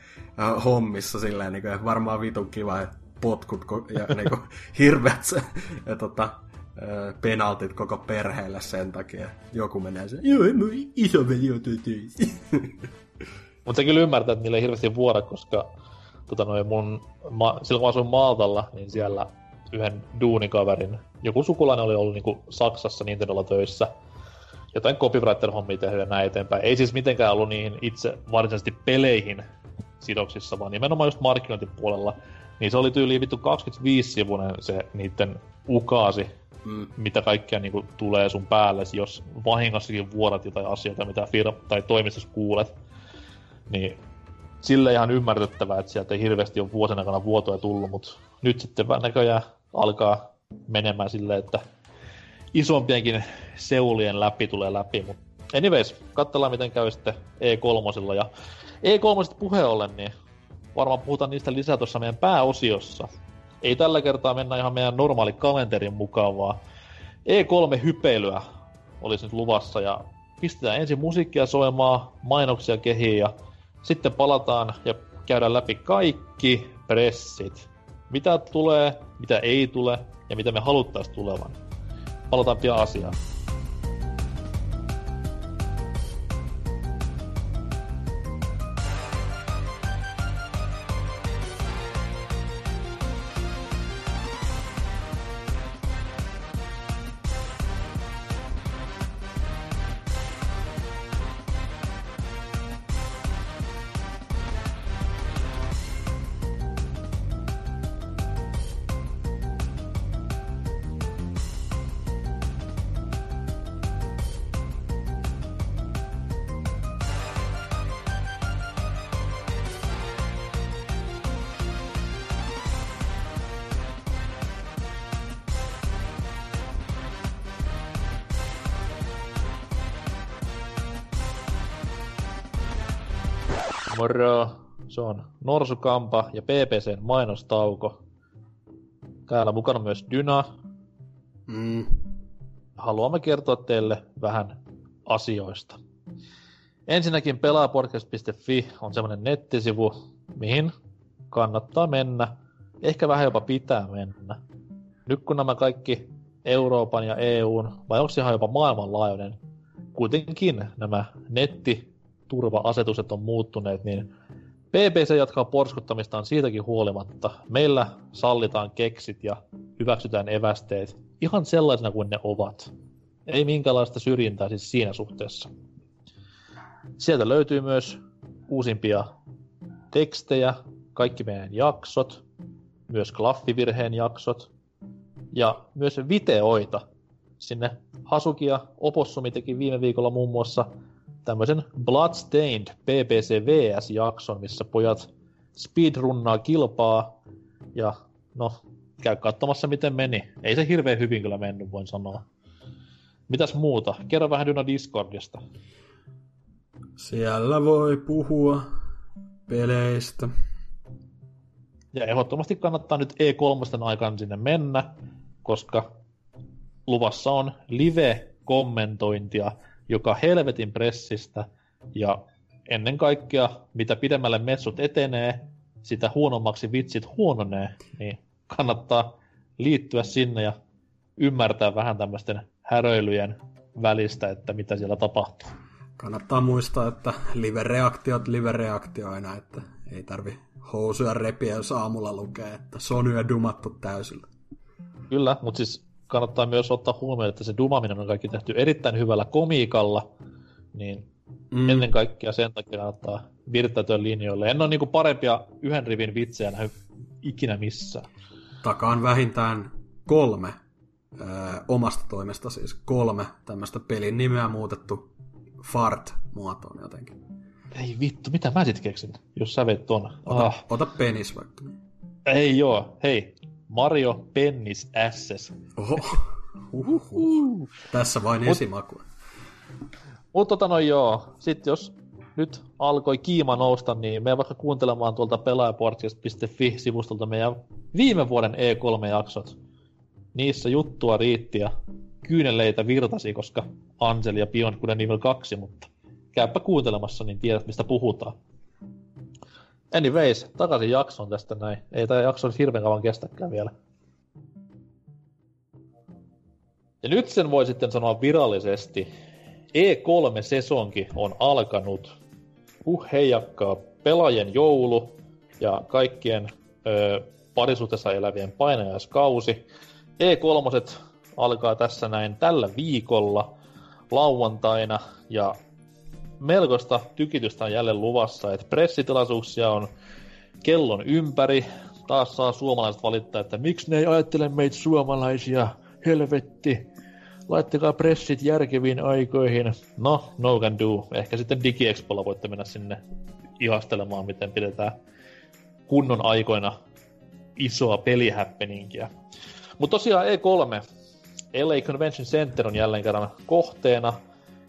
äh, hommissa silleen, niin kuin, varmaan vitun kiva, että potkut ja niin kuin, hirveät se, ja, tota, äh, penaltit koko perheelle sen takia. Joku menee sen, joo, mun isoveli on töissä. Mutta kyllä ymmärtää, että niillä ei hirveästi vuora, koska tota noin mun, ma, silloin kun asuin Maltalla, niin siellä yhden duunikaverin, joku sukulainen oli ollut niinku Saksassa Nintendolla töissä, jotain copywriter-hommia tehdä ja näin eteenpäin. Ei siis mitenkään ollut niihin itse varsinaisesti peleihin sidoksissa, vaan nimenomaan just markkinointipuolella. Niin se oli tyyliin vittu 25-sivunen se niiden ukaasi, mm. mitä kaikkea niinku tulee sun päälle, jos vahingossakin vuodat jotain asioita, mitä firma tai toimistossa kuulet. Niin sille ihan ymmärrettävää, että sieltä ei hirveästi ole vuosien aikana vuotoja tullut, mutta nyt sitten näköjään alkaa menemään silleen, että isompienkin seulien läpi tulee läpi. Mutta anyways, katsellaan miten käy sitten E3. Ja E3 puheen ollen, niin varmaan puhutaan niistä lisää tuossa meidän pääosiossa. Ei tällä kertaa mennä ihan meidän normaali kalenterin mukaan, vaan E3-hypeilyä olisi nyt luvassa ja pistetään ensin musiikkia soimaan, mainoksia kehiin ja sitten palataan ja käydään läpi kaikki pressit. Mitä tulee, mitä ei tule ja mitä me haluttaisiin tulevan. Palataan pian asiaan. Moro! Se on Norsukampa ja PPCn mainostauko. Täällä mukana myös Dyna. Mm. Haluamme kertoa teille vähän asioista. Ensinnäkin pelaapodcast.fi on semmonen nettisivu, mihin kannattaa mennä. Ehkä vähän jopa pitää mennä. Nyt kun nämä kaikki Euroopan ja EUn, vai onko se ihan jopa maailmanlaajuinen, kuitenkin nämä netti turva-asetukset on muuttuneet, niin BBC jatkaa porskuttamistaan siitäkin huolimatta. Meillä sallitaan keksit ja hyväksytään evästeet ihan sellaisena kuin ne ovat. Ei minkäänlaista syrjintää siis siinä suhteessa. Sieltä löytyy myös uusimpia tekstejä, kaikki meidän jaksot, myös klaffivirheen jaksot ja myös videoita. Sinne Hasuki ja Opossumi teki viime viikolla muun muassa tämmöisen Bloodstained PPC VS-jakson, missä pojat speedrunnaa kilpaa ja no, käy katsomassa miten meni. Ei se hirveän hyvin kyllä mennyt, voin sanoa. Mitäs muuta? Kerro vähän Dyna Discordista. Siellä voi puhua peleistä. Ja ehdottomasti kannattaa nyt E3 aikaan sinne mennä, koska luvassa on live-kommentointia joka helvetin pressistä ja ennen kaikkea, mitä pidemmälle metsut etenee, sitä huonommaksi vitsit huononee, niin kannattaa liittyä sinne ja ymmärtää vähän tämmöisten häröilyjen välistä, että mitä siellä tapahtuu. Kannattaa muistaa, että live-reaktiot live-reaktio aina, että ei tarvi housuja repiä, jos aamulla lukee, että Sony dumattu täysillä. Kyllä, mutta siis kannattaa myös ottaa huomioon, että se dumaminen on kaikki tehty erittäin hyvällä komiikalla, niin mm. ennen kaikkea sen takia kannattaa virttäytyä linjoille. En ole niinku parempia yhden rivin vitsejä nähnyt ikinä missään. Takaan vähintään kolme ö, omasta toimesta, siis kolme tämmöistä pelin nimeä muutettu fart-muotoon jotenkin. Ei vittu, mitä mä sit keksin, jos sä vet ton? Ota, ah. ota penis vaikka. Ei joo, hei. Mario Pennis Asses. Oho. Uhuhu. Tässä vain Mut, esimakua. Mutta tota no joo, sitten jos nyt alkoi kiima nousta, niin me vaikka kuuntelemaan tuolta pelaajaportcast.fi-sivustolta meidän viime vuoden E3-jaksot. Niissä juttua riitti ja kyyneleitä virtasi, koska Ansel ja Beyond Good Evil 2, mutta käypä kuuntelemassa, niin tiedät mistä puhutaan. Anyways, takaisin jaksoon tästä näin. Ei tämä jakso nyt hirveän kauan kestäkään vielä. Ja nyt sen voi sitten sanoa virallisesti. E3-sesonki on alkanut. Uh heijakkaa, pelaajien joulu ja kaikkien ö, parisuhteessa elävien painajaiskausi. E3 alkaa tässä näin tällä viikolla lauantaina ja melkoista tykitystä on jälleen luvassa, että pressitilaisuuksia on kellon ympäri. Taas saa suomalaiset valittaa, että miksi ne ei ajattele meitä suomalaisia, helvetti. Laittakaa pressit järkeviin aikoihin. No, no can do. Ehkä sitten DigiExpolla voitte mennä sinne ihastelemaan, miten pidetään kunnon aikoina isoa pelihäppeninkiä. Mutta tosiaan E3, LA Convention Center on jälleen kerran kohteena –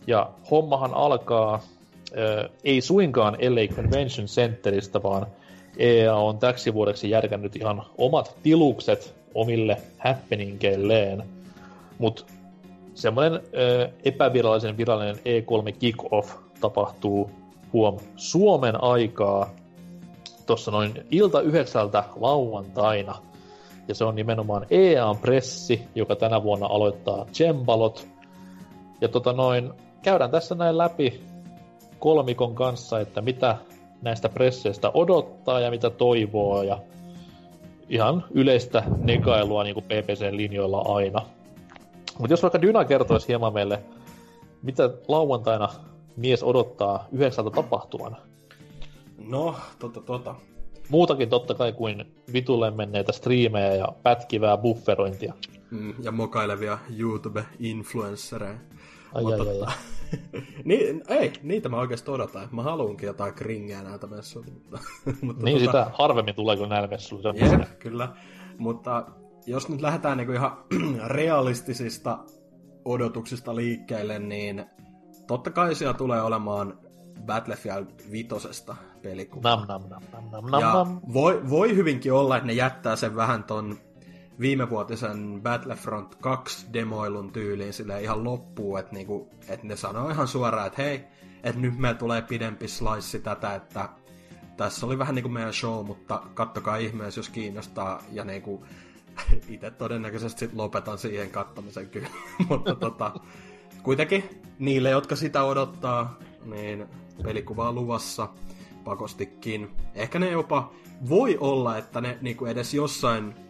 ja hommahan alkaa äh, ei suinkaan LA Convention Centerista, vaan EA on täksi vuodeksi järkännyt ihan omat tilukset omille happeningeilleen. Mutta semmoinen äh, epävirallisen virallinen E3 Kick-Off tapahtuu huom Suomen aikaa tuossa noin ilta yhdeksältä lauantaina. Ja se on nimenomaan EA-pressi, joka tänä vuonna aloittaa Cembalot. Ja tota noin, käydään tässä näin läpi kolmikon kanssa, että mitä näistä presseistä odottaa ja mitä toivoo ja ihan yleistä negailua niin kuin PPC-linjoilla aina. Mutta jos vaikka Dyna kertoisi hieman meille, mitä lauantaina mies odottaa yhdeksältä tapahtuvan? No, tota, tota. Muutakin totta kai kuin vitulle menneitä striimejä ja pätkivää bufferointia. Mm, ja mokailevia YouTube-influenssereja. Ai, Mutta, ai, ai, ai. niin, ei, niitä mä oikeasti odotan. Mä haluankin jotain kringeä näiltä messuilta. Mutta, mutta niin tota... sitä harvemmin tulee kuin näillä messuilla. Jep, kyllä. Mutta jos nyt lähdetään niinku ihan realistisista odotuksista liikkeelle, niin totta kai siellä tulee olemaan Battlefield 5 pelikuva. Nam, nam, nam, nam, nam, ja nam. Voi, voi hyvinkin olla, että ne jättää sen vähän ton viimevuotisen Battlefront 2 demoilun tyyliin sille ihan loppuun, että, niinku, että ne sanoo ihan suoraan, että hei, että nyt meillä tulee pidempi slice tätä, että tässä oli vähän niinku meidän show, mutta kattokaa ihmeessä, jos kiinnostaa, ja niinku, itse todennäköisesti lopetan siihen kattomisen kyllä, mutta tota, kuitenkin niille, jotka sitä odottaa, niin pelikuva on luvassa pakostikin. Ehkä ne jopa voi olla, että ne niinku edes jossain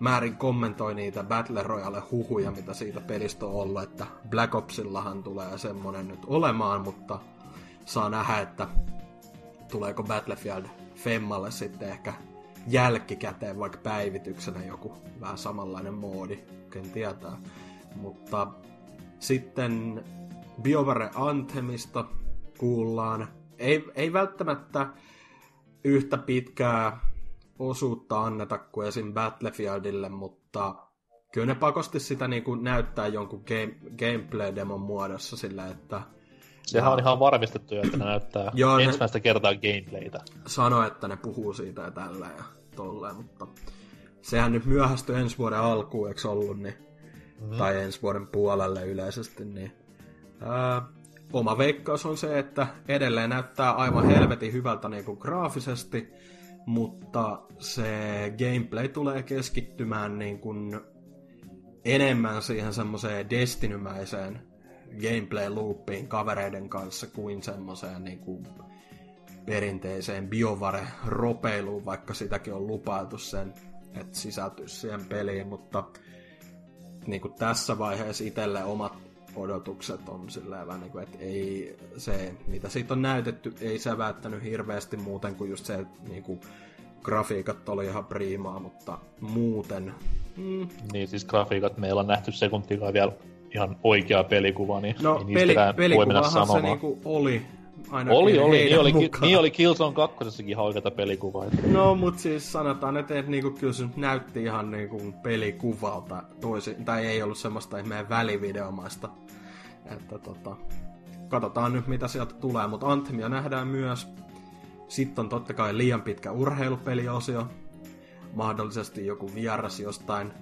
määrin kommentoi niitä Battle Royale-huhuja, mitä siitä pelistä on ollut, että Black Opsillahan tulee semmonen nyt olemaan, mutta saa nähdä, että tuleeko Battlefield Femmalle sitten ehkä jälkikäteen vaikka päivityksenä joku vähän samanlainen moodi, ken tietää. Mutta sitten BioWare Anthemista kuullaan. Ei, ei välttämättä yhtä pitkää osuutta anneta kuin esim. Battlefieldille, mutta kyllä ne pakosti sitä niin kuin näyttää jonkun game, gameplay-demon muodossa sillä, että Sehän on ihan varmistettu että ne näyttää Joo, ensimmäistä ne kertaa gameplaytä. Sano, että ne puhuu siitä ja tällä ja tolleen, mutta sehän nyt myöhästyi ensi vuoden alkuun, eikö ollut, niin, mm. tai ensi vuoden puolelle yleisesti, niin ää, oma veikkaus on se, että edelleen näyttää aivan helvetin hyvältä niin kuin graafisesti, mutta se gameplay tulee keskittymään niin kuin enemmän siihen semmoiseen destinymäiseen gameplay loopiin kavereiden kanssa kuin semmoiseen niin kuin perinteiseen biovare-ropeiluun, vaikka sitäkin on lupailtu sen, että sisältyisi siihen peliin, mutta niin kuin tässä vaiheessa itselle omat odotukset on silleen vähän niin kuin, että ei se, mitä siitä on näytetty, ei säväyttänyt hirveästi muuten kuin just se, että niin kuin, grafiikat oli ihan priimaa, mutta muuten... Mm. Niin, siis grafiikat meillä on nähty sekuntikaan vielä ihan oikea pelikuva, niin no, ei peli, sanomaan. se niinku oli, Ainakin oli, oli, niin oli, mukaan. niin oli Killzone 2 ihan oikeata pelikuvaa. No, mut siis sanotaan, että, niinku, kyllä se näytti ihan niinku pelikuvalta toisi, tai ei ollut semmoista meidän välivideomaista. Että tota, katsotaan nyt mitä sieltä tulee, mutta Anthemia nähdään myös. Sitten on totta kai liian pitkä urheilupeliosio. Mahdollisesti joku vieras jostain,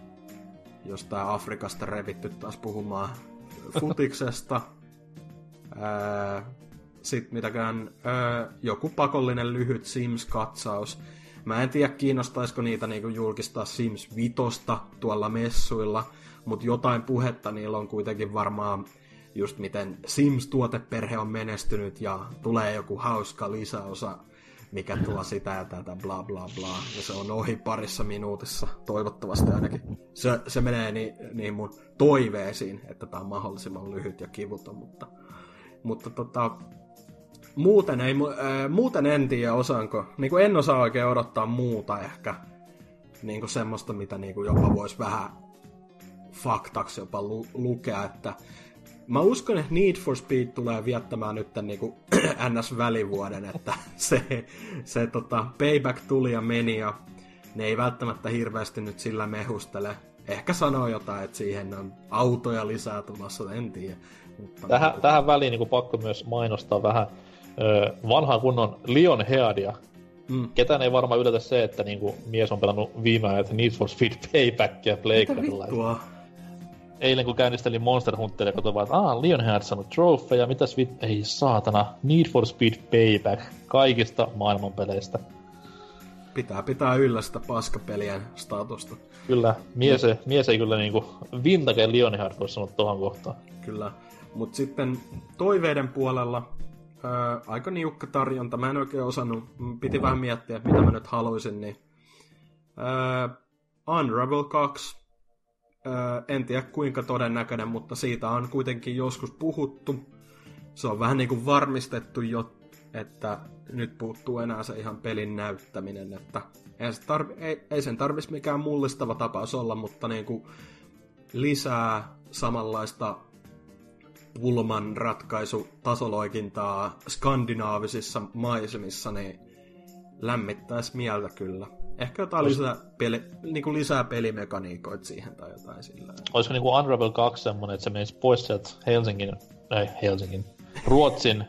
jostain Afrikasta revitty taas puhumaan futiksesta. Sitten mitäkään, joku pakollinen lyhyt Sims-katsaus. Mä en tiedä, kiinnostaisiko niitä niinku julkistaa Sims Vitosta tuolla messuilla, mutta jotain puhetta niillä on kuitenkin varmaan just miten Sims-tuoteperhe on menestynyt ja tulee joku hauska lisäosa mikä tuo sitä ja tätä, bla bla bla. Ja se on ohi parissa minuutissa, toivottavasti ainakin. Se, se menee niin, niin mun toiveisiin, että tämä on mahdollisimman lyhyt ja kivuton, mutta, mutta tota, muuten, ei, äh, muuten en tiedä osaanko. Niin kuin en osaa oikein odottaa muuta ehkä. Niin kuin semmoista, mitä niin kuin jopa voisi vähän faktaksi jopa lu- lukea, että Mä uskon, että Need for Speed tulee viettämään nyt tämän niin NS-välivuoden, että se, se tota, payback tuli ja meni ja ne ei välttämättä hirveästi nyt sillä mehustele. Ehkä sanoo jotain, että siihen on autoja lisää tulossa, en tiedä. Mutta tähän, niin, tähän väliin niin pakko myös mainostaa vähän ö, vanhan kunnon Leon Headia. Mm. Ketään ei varmaan yllätä se, että niin kuin, mies on pelannut viime ajat Need for Speed Paybackia Playgroundilla eilen kun käynnistelin Monster Hunteria, katsoin vaan, että aah, Lionheart saanut trofeja, mitäs vit... Ei saatana, Need for Speed Payback kaikista maailmanpeleistä. Pitää pitää yllä sitä paskapelien statusta. Kyllä, mies, no. mies ei kyllä niinku vintage Lionheart voisi sanoa tuohon kohtaan. Kyllä, mutta sitten toiveiden puolella ää, aika niukka tarjonta. Mä en oikein osannut, piti vähän miettiä, mitä mä nyt haluaisin, niin ää, Unravel 2 Öö, en tiedä kuinka todennäköinen, mutta siitä on kuitenkin joskus puhuttu. Se on vähän niin kuin varmistettu jo, että nyt puuttuu enää se ihan pelin näyttäminen, että ei, se tarvi, ei, ei sen tarvitsisi mikään mullistava tapaus olla, mutta niin kuin lisää samanlaista pulman ratkaisu tasoloikintaa skandinaavisissa maisemissa, niin lämmittäisi mieltä kyllä. Ehkä jotain Olis... lisää, peli, niin kuin lisää pelimekaniikoita siihen tai jotain sillä. Olisiko niin kuin Unravel 2 semmonen, että se menisi pois sieltä Helsingin, ei Helsingin, Ruotsin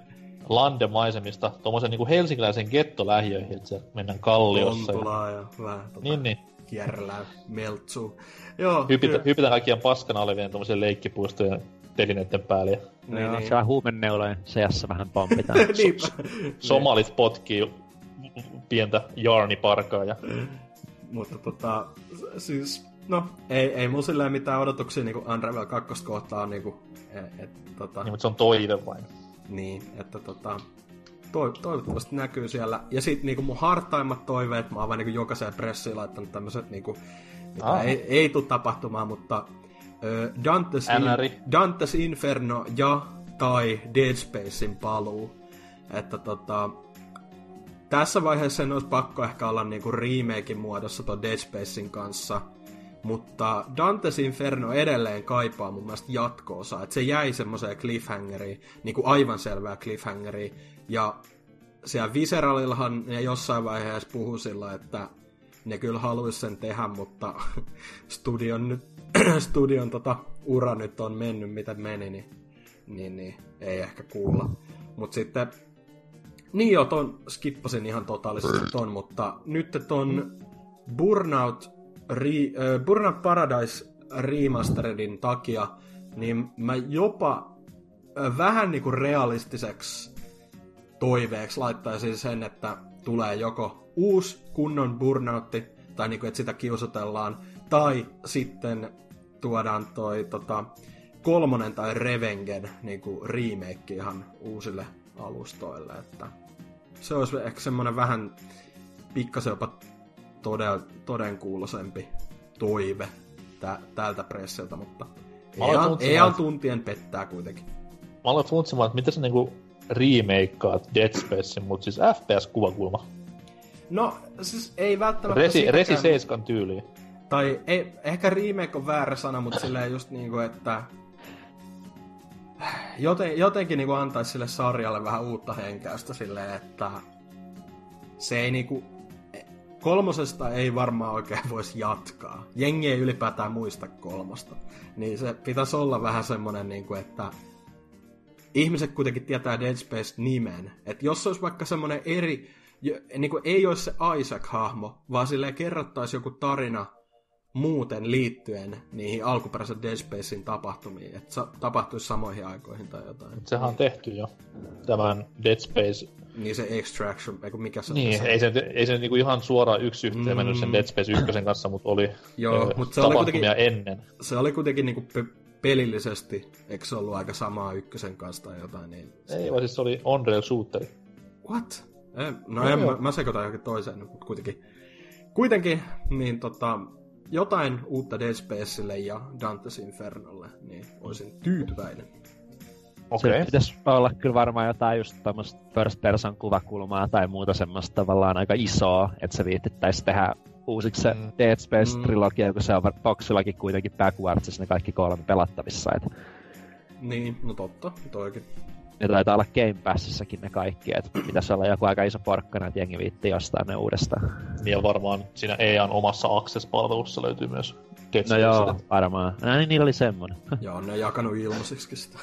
landemaisemista tuommoisen niin kuin helsinkiläisen gettolähiöihin, että se mennään kalliossa. Kontulaa ja, ja vähän tota, niin, niin. kierrellään meltsuu. Joo, Hypitä, hypitään kaikkien paskana olevien tuommoisen leikkipuistojen telineiden päälle. Ja... Niin, Joo, niin. saa huumenneulojen seassa vähän pompitaan. so, somalit potkii pientä Jarni-parkaa. Ja... Mutta tota, siis, no, ei, ei mun silleen mitään odotuksia niin Unravel 2 kohtaan. Niin kuin, et, et, tota... Niin, mutta se on toive vain. Niin, että tota, to, toivottavasti näkyy siellä. Ja sitten niinku mun hartaimmat toiveet, mä oon vaan niinku jokaiseen pressiin laittanut tämmöiset, niinku, mitä ei, ei tule tapahtumaan, mutta Dantes, in, Dantes Inferno ja tai Dead Spacein paluu. Että tota, tässä vaiheessa sen olisi pakko ehkä olla niinku remakein muodossa tuon Dead Spacein kanssa, mutta Dante's Inferno edelleen kaipaa mun mielestä jatkoosa, että se jäi semmoiseen cliffhangeriin, niinku aivan selvää cliffhangeriin, ja siellä Viseralillahan ne jossain vaiheessa puhui sillä, että ne kyllä haluaisi sen tehdä, mutta studion, nyt, studion tota, ura nyt on mennyt, mitä meni, niin, niin, niin ei ehkä kuulla. Mutta sitten niin joo, ton skippasin ihan totaalisesti ton, mutta nyt ton Burnout, re, äh, Burnout Paradise Remasteredin takia, niin mä jopa äh, vähän niinku realistiseksi toiveeksi laittaisin sen, että tulee joko uusi kunnon burnoutti, tai niinku, että sitä kiusatellaan, tai sitten tuodaan toi tota, kolmonen tai Revengen niinku remake ihan uusille alustoille, että se olisi ehkä semmoinen vähän pikkasen jopa toden, todenkuuloisempi toive tä, tältä pressiltä, mutta ei al tuntien pettää kuitenkin. Mä aloin funtsimaan, että miten sä niinku remakeaat Dead Spacein, mutta siis FPS-kuvakulma. No, siis ei välttämättä Resi, sitäkään... Resi 7 tyyliin. Tai ei, ehkä remake on väärä sana, mutta silleen just niinku, että joten, jotenkin niinku antaisi sille sarjalle vähän uutta henkäystä silleen, että se ei niinku kolmosesta ei varmaan oikein voisi jatkaa. Jengi ei ylipäätään muista kolmosta. Niin se pitäisi olla vähän semmonen, niin kuin, että ihmiset kuitenkin tietää Dead Space-nimen. Että jos se olisi vaikka semmonen eri, niin kuin ei olisi se Isaac-hahmo, vaan silleen kerrottaisi joku tarina muuten liittyen niihin alkuperäisen Dead Spacein tapahtumiin, että sa- tapahtuisi samoihin aikoihin tai jotain. Sehän on tehty jo. Tämän Dead Space... Niin se Extraction, eikö mikä se Niin, se... ei se, ei se niinku ihan suoraan yksi yhteen mm. mennyt sen Dead Space 1 kanssa, mutta oli Joo, mutta se oli kuitenkin, ennen. Se oli kuitenkin niinku pe- pelillisesti, eikö se ollut aika samaa ykkösen kanssa tai jotain? Niin ei, vaan siis se oli Unreal Shooter. What? Eh, no, no en, mä, mä sekoitan johonkin toiseen, mutta kuitenkin. Kuitenkin, niin tota, jotain uutta Dead Spacelle ja Dante's Infernolle, niin olisin tyytyväinen. Okei. Okay. Se pitäisi olla kyllä varmaan jotain just tämmöistä first person kuvakulmaa tai muuta semmoista tavallaan aika isoa, että se viittittäisi tehdä uusiksi se mm. Dead Space-trilogia, mm. kun se on boxillakin kuitenkin backwardsissa ne kaikki kolme pelattavissa. Et... Niin, no totta, toikin. Ne taitaa olla Game Passissakin ne kaikki, että pitäisi olla joku aika iso porkkana, että jengi viitti jostain ne uudestaan. Niin ja varmaan siinä EAN omassa Access-palvelussa löytyy myös Dead No joo, varmaan. No niin, niillä oli semmonen. joo, ne on jakanut ilmaiseksi sitä.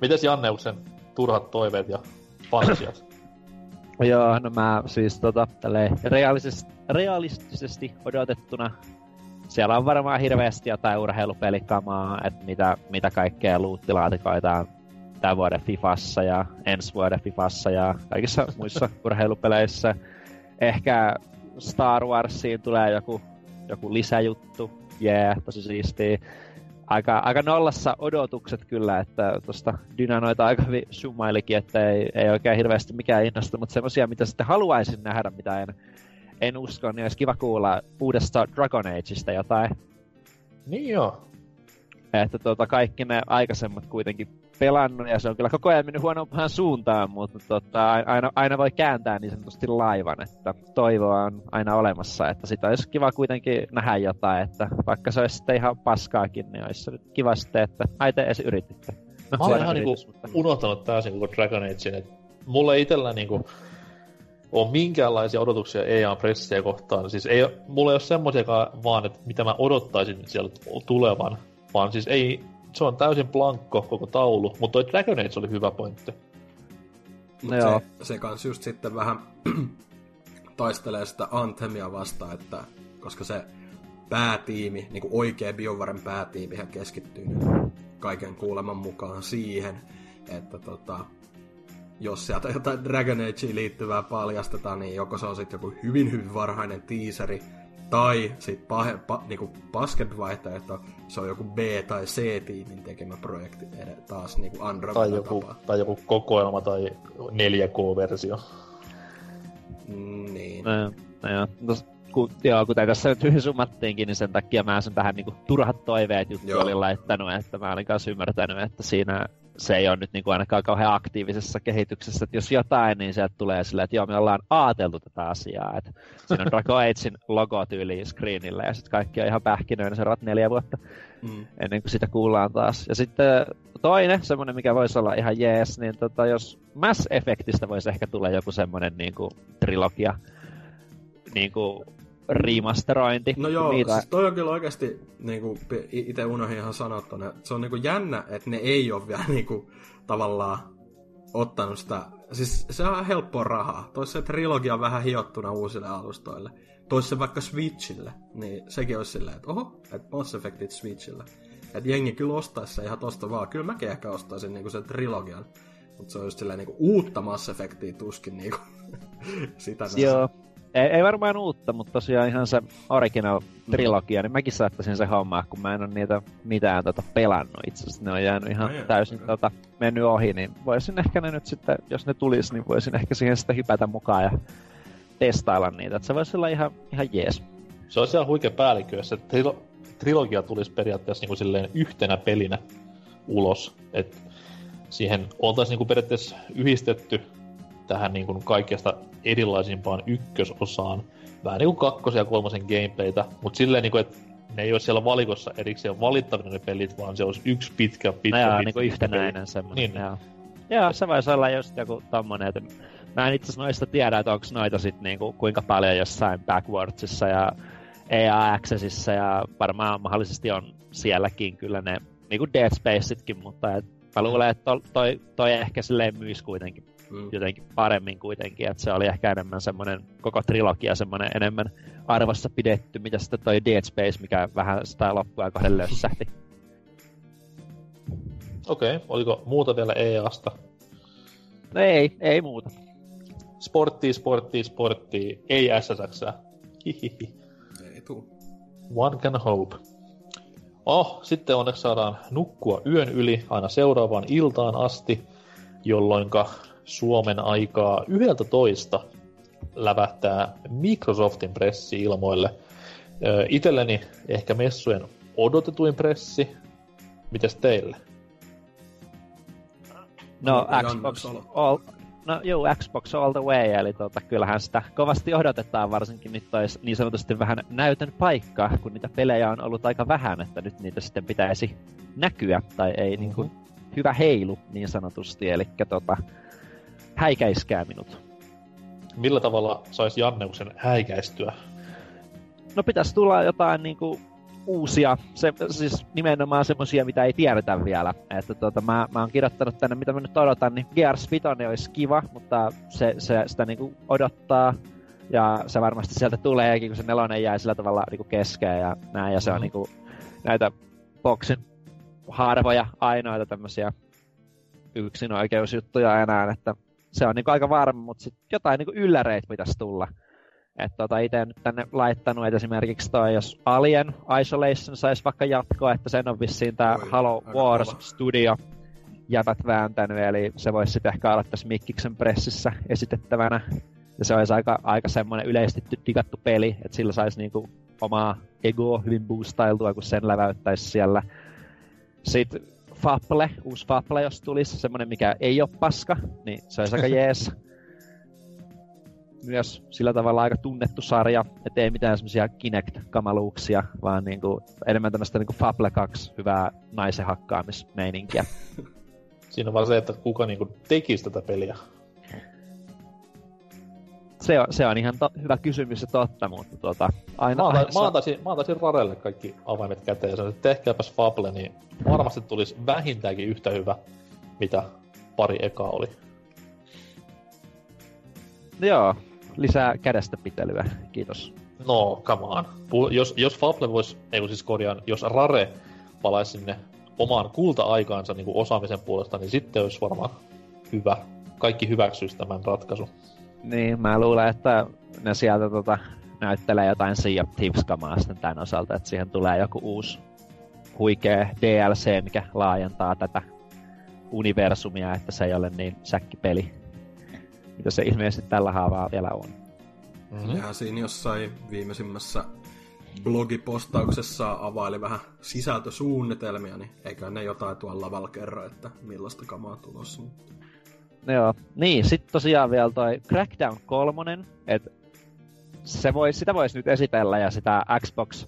Mites Janneuksen turhat toiveet ja fantasiat? Joo, no mä siis tota, realistisesti, realistisesti odotettuna siellä on varmaan hirveästi jotain urheilupelikamaa, että mitä, mitä kaikkea luuttilaatikoita on tämän vuoden Fifassa ja ensi vuoden Fifassa ja kaikissa muissa urheilupeleissä. Ehkä Star Warsiin tulee joku, joku lisäjuttu, jee, yeah, tosi siistiä. Aika, aika nollassa odotukset kyllä, että tuosta Dynanoita aika hyvin summailikin, että ei, ei oikein hirveästi mikään innosta, mutta semmoisia, mitä sitten haluaisin nähdä, mitä en en usko, niin olisi kiva kuulla uudesta Dragon Ageista jotain. Niin joo. Että tuota, kaikki ne aikaisemmat kuitenkin pelannut, ja se on kyllä koko ajan mennyt huonompaan suuntaan, mutta tota, aina, aina voi kääntää niin sanotusti laivan, että toivoa on aina olemassa, että sitä olisi kiva kuitenkin nähdä jotain, että vaikka se olisi sitten ihan paskaakin, niin olisi nyt kiva sitten, että ai te edes yrititte. No, Mä olen ihan niinku unohtanut täysin koko Dragon Agein, että mulla itsellä niinku, ole minkäänlaisia odotuksia EA pressiä kohtaan. Siis ei, mulla ei ole semmoisiakaan vaan, että mitä mä odottaisin sieltä tulevan. Vaan siis ei, se on täysin blankko koko taulu, mutta toi Dragon Age oli hyvä pointti. Mut no se, se kans just sitten vähän taistelee sitä Anthemia vastaan, että koska se päätiimi, niin kuin oikea BioVaren päätiimi, hän keskittyy kaiken kuuleman mukaan siihen, että tota, jos sieltä jotain Dragon Ageen liittyvää paljastetaan, niin joko se on sitten joku hyvin hyvin varhainen teaseri, tai sitten pahe, pa, niinku paskempi vaihtoehto, se on joku B- tai C-tiimin tekemä projekti taas niinku Andromeda tai joku, tapa. tai joku kokoelma tai 4K-versio. Mm, niin. No, no joo. No, kun, joo, kuten tässä nyt hyvin summattiinkin, niin sen takia mä sen tähän niinku turhat toiveet juttu olin laittanut, että mä olin kanssa ymmärtänyt, että siinä se ei ole nyt niin kuin ainakaan kauhean aktiivisessa kehityksessä, että jos jotain, niin sieltä tulee silleen, että joo, me ollaan aateltu tätä asiaa, että siinä on Dragon Agein logo tyyli screenillä, ja sitten kaikki on ihan pähkinöinä seuraavat neljä vuotta, mm. ennen kuin sitä kuullaan taas. Ja sitten toinen, semmoinen, mikä voisi olla ihan jees, niin tota, jos Mass Effectistä voisi ehkä tulla joku semmoinen niin kuin, trilogia, niin kuin remasterointi. No joo, niitä... siis toi on kyllä oikeasti, niin kuin itse unohdin ihan sanoa tonne, se on niin kuin jännä, että ne ei ole vielä niin kuin, tavallaan ottanut sitä, siis se on helppoa rahaa. Toisi se trilogia on vähän hiottuna uusille alustoille. Toisi se vaikka Switchille, niin sekin olisi silleen, että oho, että Mass Effectit Switchille. Että jengi kyllä ostaisi se ihan tosta vaan. Kyllä mäkin ehkä ostaisin niinku sen trilogian. Mutta se on just silleen niinku uutta Mass Effectia tuskin niinku sitä Joo. Ei, ei varmaan uutta, mutta tosiaan ihan se original trilogia, niin mäkin saattaisin se hommaa, kun mä en ole niitä mitään tota pelannut itse asiassa. Ne on jäänyt ihan Ai täysin okei. tota, mennyt ohi, niin voisin ehkä ne nyt sitten, jos ne tulis, niin voisin ehkä siihen sitten hypätä mukaan ja testailla niitä. Et se voisi olla ihan, ihan jees. Se olisi ihan huikea päällikkö, jos se trilo- trilogia tulisi periaatteessa niin kuin silleen yhtenä pelinä ulos. Et siihen oltaisiin niin kuin periaatteessa yhdistetty tähän niin kuin kaikesta erilaisimpaan ykkösosaan. Vähän niin kuin kakkosen ja kolmosen gameplaytä, mutta silleen niin kuin, että ne ei ole siellä valikossa erikseen valittavina ne pelit, vaan se olisi yksi pitkä, pitkä, No joo, pitkä, niin kuin pitkä yhtenäinen semmoinen. Niin. Joo. joo, se voisi olla just joku tommonen, että mä en itse asiassa noista tiedä, että onko noita sit niinku, kuinka paljon jossain Backwardsissa ja EA Accessissa ja varmaan mahdollisesti on sielläkin kyllä ne niinku Dead Spacetkin, mutta et mä luulen, että to, toi, toi ehkä silleen myisi kuitenkin Mm. jotenkin paremmin kuitenkin, että se oli ehkä enemmän semmoinen koko trilogia semmoinen enemmän arvossa pidetty, mitä sitten toi Dead Space, mikä vähän sitä loppua kohden lössähti. Okei, okay. oliko muuta vielä EAsta? No ei, ei muuta. Sporttia, sporttia, sporttia, ei SSX. Hihihi. Ei tuu. One can hope. Oh, sitten onneksi saadaan nukkua yön yli aina seuraavaan iltaan asti, jolloinka Suomen aikaa 11 lävähtää Microsoftin pressi ilmoille. Itelleni ehkä messujen odotetuin pressi. Mites teille? No Xbox all, no juu, Xbox all the way, eli tota, kyllähän sitä kovasti odotetaan, varsinkin nyt olisi niin sanotusti vähän näytön paikka, kun niitä pelejä on ollut aika vähän, että nyt niitä sitten pitäisi näkyä, tai ei mm-hmm. niin kuin, hyvä heilu niin sanotusti, eli tota, häikäiskää minut. Millä tavalla saisi Janneuksen häikäistyä? No pitäisi tulla jotain niinku uusia, se, siis nimenomaan semmosia, mitä ei tiedetä vielä. Että tota, mä, mä oon kirjoittanut tänne, mitä mä nyt odotan, niin Gears 5 olisi kiva, mutta se, se sitä niinku odottaa. Ja se varmasti sieltä tuleekin, kun se nelonen jäi sillä tavalla niinku keskeen ja näin. Ja se on Mhm. niinku näitä boksin harvoja ainoita tämmöisiä yksinoikeusjuttuja enää, että se on niinku aika varma, mutta sit jotain niinku ylläreitä pitäisi tulla. Että tota itse nyt tänne laittanut, että esimerkiksi toi, jos Alien Isolation saisi vaikka jatkoa, että sen on vissiin tää Oi, Halo Wars kova. Studio jäbät vääntänyt, eli se voisi sitten ehkä olla tässä Mikkiksen pressissä esitettävänä. Ja se olisi aika, aika semmoinen yleisesti digattu peli, että sillä saisi niinku omaa egoa hyvin boostailtua, kun sen läväyttäisi siellä. Sitten Fable, uusi Fable, jos tulisi, semmoinen mikä ei ole paska, niin se olisi aika jees myös sillä tavalla aika tunnettu sarja, että ei mitään semmoisia Kinect-kamaluuksia, vaan niinku enemmän tämmöistä niinku Fable 2 hyvää naisen hakkaamismeininkiä. Siinä on vaan se, että kuka niinku tekisi tätä peliä. Se on, se on ihan to, hyvä kysymys ja totta, mutta tota, aina, Mä, aina mä, antaisin, mä antaisin Rarelle kaikki avaimet käteen ja sanoisin, että tehkääpäs Fable, niin varmasti tulisi vähintäänkin yhtä hyvä, mitä pari eka oli. Joo, lisää kädestä pitelyä, kiitos. No, come on. Pu- jos, jos Fable voisi, ei kun siis korjaan, jos Rare palaisi sinne omaan kulta-aikaansa niin osaamisen puolesta, niin sitten olisi varmaan hyvä. Kaikki hyväksyisi tämän ratkaisun. Niin, mä luulen, että ne sieltä tota, näyttelee jotain Sea of Thieves-kamaa sitten tämän osalta, että siihen tulee joku uusi huikea DLC, mikä laajentaa tätä universumia, että se ei ole niin säkkipeli, mitä se ilmeisesti tällä haavaa vielä on. Mm-hmm. Nehän siinä jossain viimeisimmässä blogipostauksessa availi vähän sisältösuunnitelmia, niin eikä ne jotain tuolla lavalla kerro, että millaista kamaa tulossa. No Joo. Niin, sitten tosiaan vielä toi Crackdown 3, että se vois, sitä voisi nyt esitellä ja sitä Xbox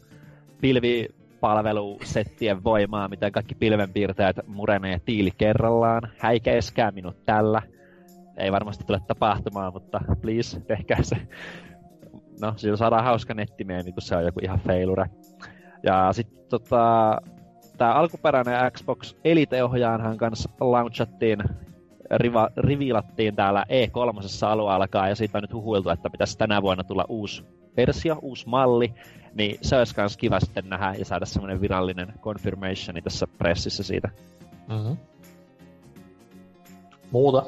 pilvipalvelusettien voimaa, miten kaikki pilvenpiirtäjät murenee tiili kerrallaan. Häikeiskää minut tällä. Ei varmasti tule tapahtumaan, mutta please, tehkää se. No, sillä saadaan hauska nettimeemi, kun se on joku ihan feilure. Ja sitten tota, tämä alkuperäinen Xbox Elite-ohjaanhan kanssa launchattiin riva, rivilattiin täällä E3 alue alkaa ja siitä on nyt huhuiltu, että pitäisi tänä vuonna tulla uusi versio, uusi malli, niin se olisi myös kiva sitten nähdä ja saada semmoinen virallinen confirmationi tässä pressissä siitä. Mm-hmm. Muuta?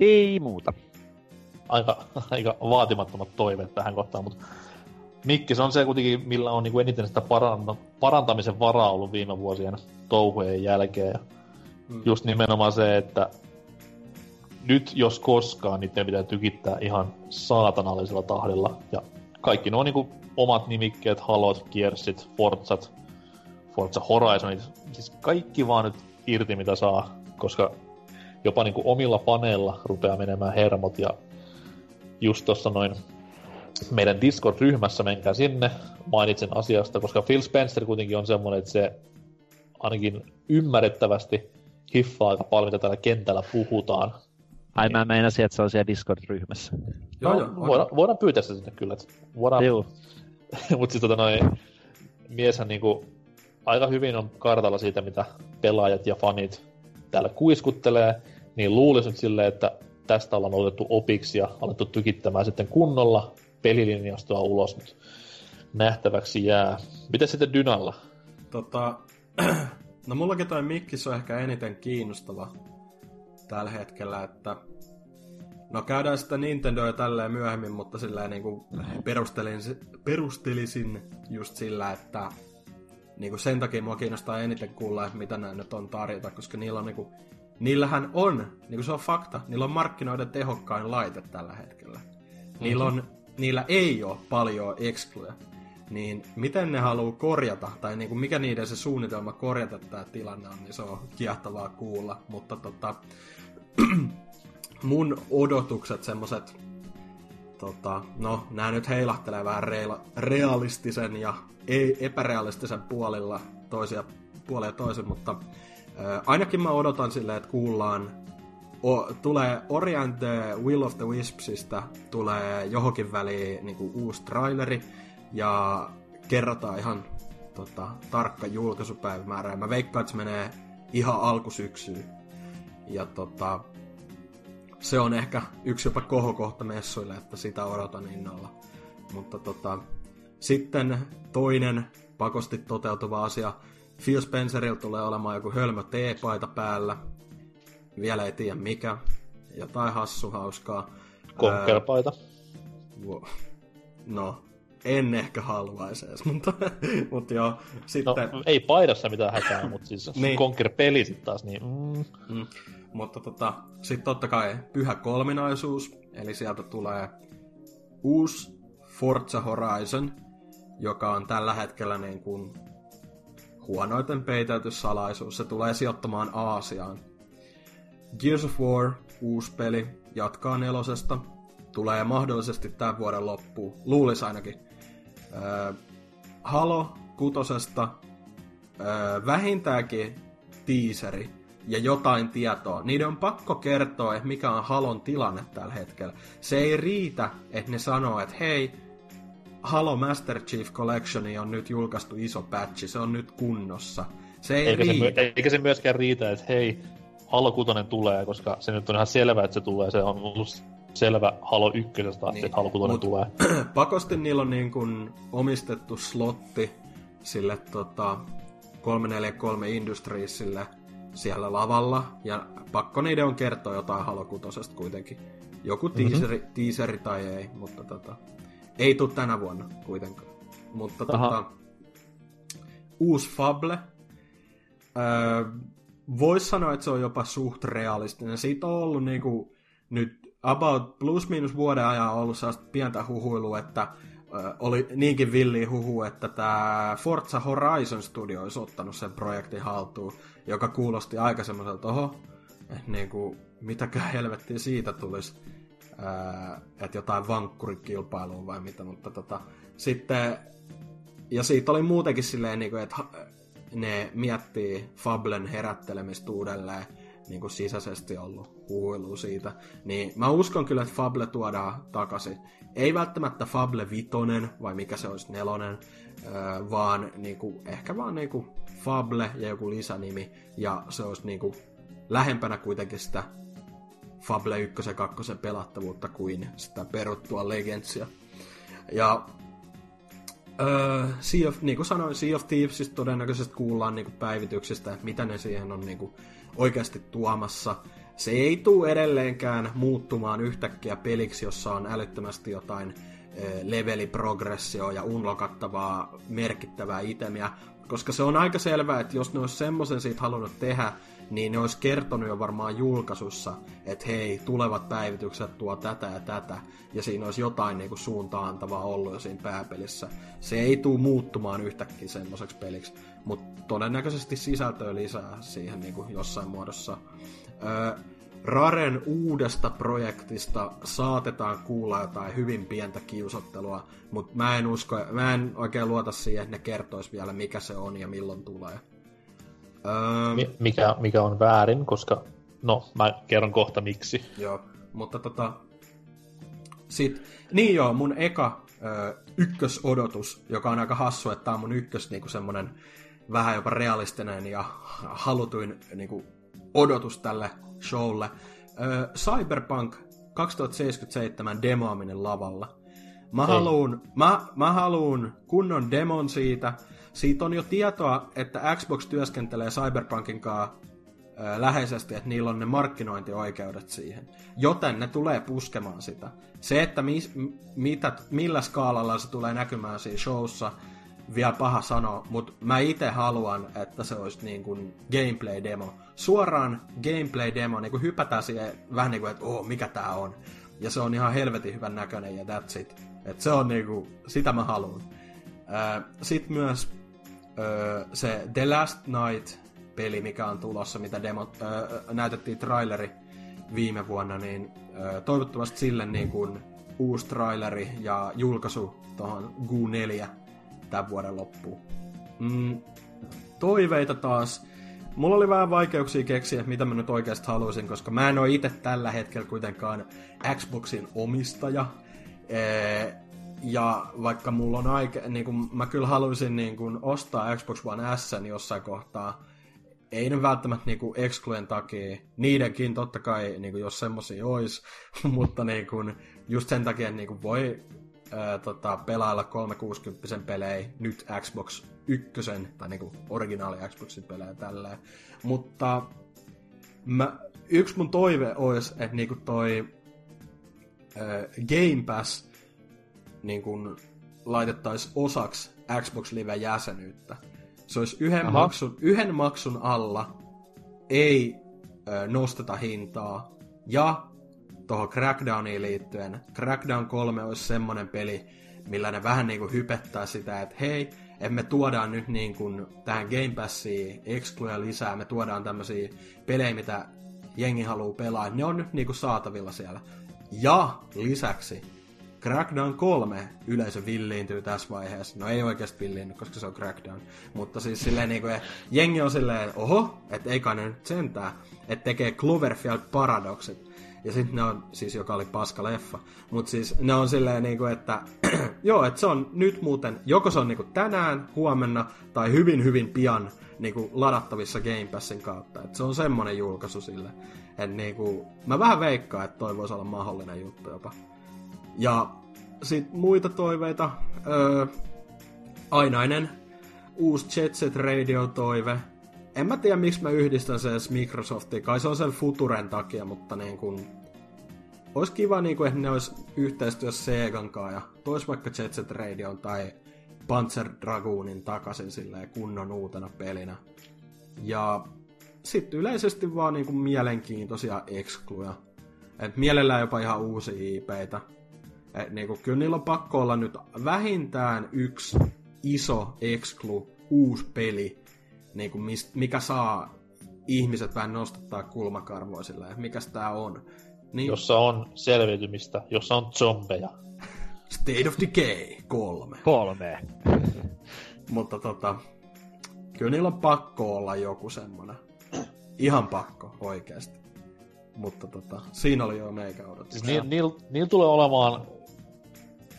Ei muuta. aika, aika vaatimattomat toiveet tähän kohtaan, mutta Mikki, se on se kuitenkin, millä on niin eniten sitä parantamisen varaa ollut viime vuosien touhujen jälkeen. Ja mm. Just nimenomaan se, että nyt jos koskaan niiden pitää tykittää ihan saatanallisella tahdilla. Ja kaikki nuo niin omat nimikkeet, Halot, Gearsit, Forzat, Forza Horizonit, siis kaikki vaan nyt irti mitä saa, koska jopa niin kuin omilla paneilla rupeaa menemään hermot ja just tuossa noin meidän Discord-ryhmässä, menkää sinne, mainitsen asiasta, koska Phil Spencer kuitenkin on semmoinen, että se ainakin ymmärrettävästi hiffaa aika paljon, mitä täällä kentällä puhutaan. Ai mä meinasin, että se on siellä Discord-ryhmässä. Joo, no, joo, voidaan, voidaan pyytää se sinne kyllä. Voidaan... Joo. Mutta siis tota noin, mieshän niinku aika hyvin on kartalla siitä, mitä pelaajat ja fanit täällä kuiskuttelee, niin luulisin nyt silleen, että tästä ollaan otettu opiksi ja alettu tykittämään sitten kunnolla pelilinjastoa ulos, mutta nähtäväksi jää. Miten sitten Dynalla? Tota, no mullakin toi Mikkis on ehkä eniten kiinnostava tällä hetkellä, että No käydään sitä Nintendoa tälleen myöhemmin, mutta sillä niin kuin perustelin, perustelisin just sillä, että niin kuin sen takia mua kiinnostaa eniten kuulla, että mitä nämä nyt on tarjota, koska niillä on niin kuin, niillähän on, niin kuin se on fakta, niillä on markkinoiden tehokkain laite tällä hetkellä. Niillä, on, niillä ei ole paljon excluja. Niin miten ne haluaa korjata, tai niin kuin mikä niiden se suunnitelma korjata tämä tilanne on, niin se on kiehtovaa kuulla. Mutta tota, mun odotukset semmoset, tota, no nämä nyt heilahtelee vähän reala, realistisen ja ei epärealistisen puolilla toisia puolia toisen, mutta ää, ainakin mä odotan silleen, että kuullaan o, tulee Orient the Will of the Wispsista tulee johonkin väliin niin kuin uusi traileri ja kerrotaan ihan tota, tarkka julkaisupäivämäärä. mä veikkaan, että se menee ihan alkusyksyyn. Ja tota, se on ehkä yksi jopa kohokohta messuille, että sitä odotan innolla. Mutta tota, sitten toinen pakosti toteutuva asia. Phil Spencerilla tulee olemaan joku hölmö teepaita päällä. Vielä ei tiedä mikä. Jotain hassu hauskaa. Konkerpaita. No, en ehkä haluaisi edes, mutta, mutta joo. Sitten... No, ei paidassa mitään hätää, mutta siis niin. Conquer-peli sitten taas, niin... Mm. Mm. Mutta tota, sitten totta kai pyhä kolminaisuus, eli sieltä tulee uusi Forza Horizon, joka on tällä hetkellä niin kuin huonoiten peitelty salaisuus. Se tulee sijoittamaan Aasiaan. Gears of War, uusi peli, jatkaa nelosesta. Tulee mahdollisesti tämän vuoden loppuun. Luulis ainakin. Öö, Halo kutosesta öö, vähintäänkin teaseri ja jotain tietoa. Niiden on pakko kertoa, että mikä on Halon tilanne tällä hetkellä. Se ei riitä, että ne sanoo, että hei, Halo Master Chief Collection on nyt julkaistu iso patchi, se on nyt kunnossa. Se ei eikä riitä. Se, eikä se myöskään riitä, että hei, Halo 6 tulee, koska se nyt on ihan selvä, että se tulee. Se on ollut selvä Halo 1 asti, niin. että Halo 6 Mut tulee. Pakosti niillä on niin kuin omistettu slotti sille tota, 343 Industriesille siellä lavalla, ja pakko niiden on kertoa jotain Halo 6 kuitenkin. Joku mhm. teaseri, mm-hmm. teaseri tai ei, mutta tota, ei tule tänä vuonna kuitenkaan. Mutta tota, uusi Fable. Öö, Voisi sanoa, että se on jopa suht realistinen. Siitä on ollut niinku, nyt about plus minus vuoden ajan ollut sellaista pientä huhuilua, että oli niinkin villi huhu, että tämä Forza Horizon Studio olisi ottanut sen projektin haltuun, joka kuulosti aika semmoiselta, oho, että niinku, mitäkään helvettiä siitä tulisi että jotain vankkurikilpailua vai mitä, mutta tota, sitten, ja siitä oli muutenkin silleen, niin kuin, että ne miettii Fablen herättelemistä uudelleen, niin kuin sisäisesti ollut huilu siitä. Niin mä uskon kyllä, että Fable tuodaan takaisin. Ei välttämättä Fable vitonen, vai mikä se olisi nelonen, vaan niin kuin, ehkä vaan niin kuin Fable ja joku lisänimi, ja se olisi niin kuin lähempänä kuitenkin sitä Fable 1 ja 2 pelattavuutta kuin sitä peruttua Legendsia. Ja Öö, sea of, niin kuin sanoin, Sea of Thievesista todennäköisesti kuullaan niin kuin että mitä ne siihen on niin kuin oikeasti tuomassa. se ei tule edelleenkään muuttumaan yhtäkkiä peliksi, jossa on älyttömästi jotain leveliprogressio ja unlokattavaa merkittävää itemiä, koska se on aika selvää, että jos ne olisi semmoisen siitä halunnut tehdä, niin ne olisi kertonut jo varmaan julkaisussa, että hei, tulevat päivitykset tuo tätä ja tätä, ja siinä olisi jotain niin kuin ollut jo siinä pääpelissä. Se ei tule muuttumaan yhtäkkiä semmoiseksi peliksi, mutta todennäköisesti sisältöä lisää siihen niin kuin jossain muodossa. Öö, Raren uudesta projektista saatetaan kuulla jotain hyvin pientä kiusottelua, mutta mä en usko, mä en oikein luota siihen, että ne kertois vielä mikä se on ja milloin tulee. Öö, mikä, mikä on väärin, koska no, mä kerron kohta miksi. Joo, mutta tota, sit, niin joo, mun eka ö, ykkösodotus, joka on aika hassu, että tää on mun ykkös niinku semmonen vähän jopa realistinen ja halutuin niinku, odotus tälle showlle. Ö, Cyberpunk 2077 demoaminen lavalla. Mä haluun, mä, mä haluun kunnon demon siitä. Siitä on jo tietoa, että Xbox työskentelee Cyberpunkin kanssa läheisesti, että niillä on ne markkinointioikeudet siihen. Joten ne tulee puskemaan sitä. Se, että mis, mitä, millä skaalalla se tulee näkymään siinä showssa, vielä paha sanoa, mutta mä itse haluan, että se olisi niin kuin gameplay-demo. Suoraan gameplay-demo, niin kuin hypätään siihen vähän niin kuin, että oh, mikä tää on. Ja se on ihan helvetin hyvän näköinen ja that's it. Et se on niin kuin, sitä mä haluan. Sitten myös se The Last Night-peli, mikä on tulossa, mitä demo, näytettiin traileri viime vuonna, niin toivottavasti sille niin kuin uusi traileri ja julkaisu tuohon GU4 tämän vuoden loppuun. Mm, toiveita taas. Mulla oli vähän vaikeuksia keksiä, mitä mä nyt oikeasti haluaisin, koska mä en ole itse tällä hetkellä kuitenkaan Xboxin omistaja. Ee, ja vaikka mulla on aike, niin kun, mä kyllä haluaisin niin kun, ostaa Xbox One S jossain kohtaa, ei ne välttämättä niin Excluen takia, niidenkin totta kai, niin jos semmosia olisi, mutta niin kun, just sen takia niin kun, voi ää, tota, pelailla 360 pelejä nyt Xbox 1, tai niinku originaali Xboxin pelejä tälleen. Mutta mä, yksi mun toive olisi, että niinku toi ää, Game Pass niinku laitettaisiin osaksi Xbox Live-jäsenyyttä. Se olisi yhden, maksun, yhden maksun alla, ei ää, nosteta hintaa, ja tuohon Crackdowniin liittyen, Crackdown 3 olisi semmonen peli, millä ne vähän niinku hypettää sitä, että hei, emme tuodaan nyt niinku tähän Game Passiin excluja lisää, me tuodaan tämmöisiä pelejä, mitä jengi haluaa pelaa, ne on nyt niinku saatavilla siellä. Ja lisäksi Crackdown 3 yleisö villiintyy tässä vaiheessa. No ei oikeasti villiinny, koska se on Crackdown. Mutta siis silleen niinku, jengi on silleen, oho, että ei kai ne nyt sentää, että tekee Cloverfield Paradoxit ja sitten ne on, siis joka oli paska leffa, mutta siis ne on silleen niinku, että joo, että se on nyt muuten, joko se on niinku tänään, huomenna tai hyvin hyvin pian niinku ladattavissa Game Passin kautta. Et se on semmonen julkaisu sille. Et niinku, mä vähän veikkaan, että toi voisi olla mahdollinen juttu jopa. Ja sit muita toiveita. Öö, ainainen uusi Jet Set Radio-toive en mä tiedä miksi mä yhdistän sen Microsoftiin, kai se on sen Futuren takia, mutta niin kun, olisi kiva, niin kun, että ne olisi yhteistyössä Segan kanssa ja tois vaikka Jet Set Radio tai Panzer Dragoonin takaisin silleen kunnon uutena pelinä. Ja sitten yleisesti vaan niin kuin mielenkiintoisia excluja. Et mielellään jopa ihan uusia IPitä. Et niin kuin, kyllä niillä on pakko olla nyt vähintään yksi iso exclu, uusi peli, niin kuin mist, mikä saa ihmiset vähän nostattaa kulmakarvoisilla, että mikä tämä on. Niin... Jossa on selviytymistä, jossa on zombeja. State of Decay kolme. Kolme. Mutta tota, kyllä niillä on pakko olla joku semmonen. Ihan pakko, oikeasti. Mutta tota, siinä oli jo meikä odotus. Siis niillä niil, niil tulee olemaan,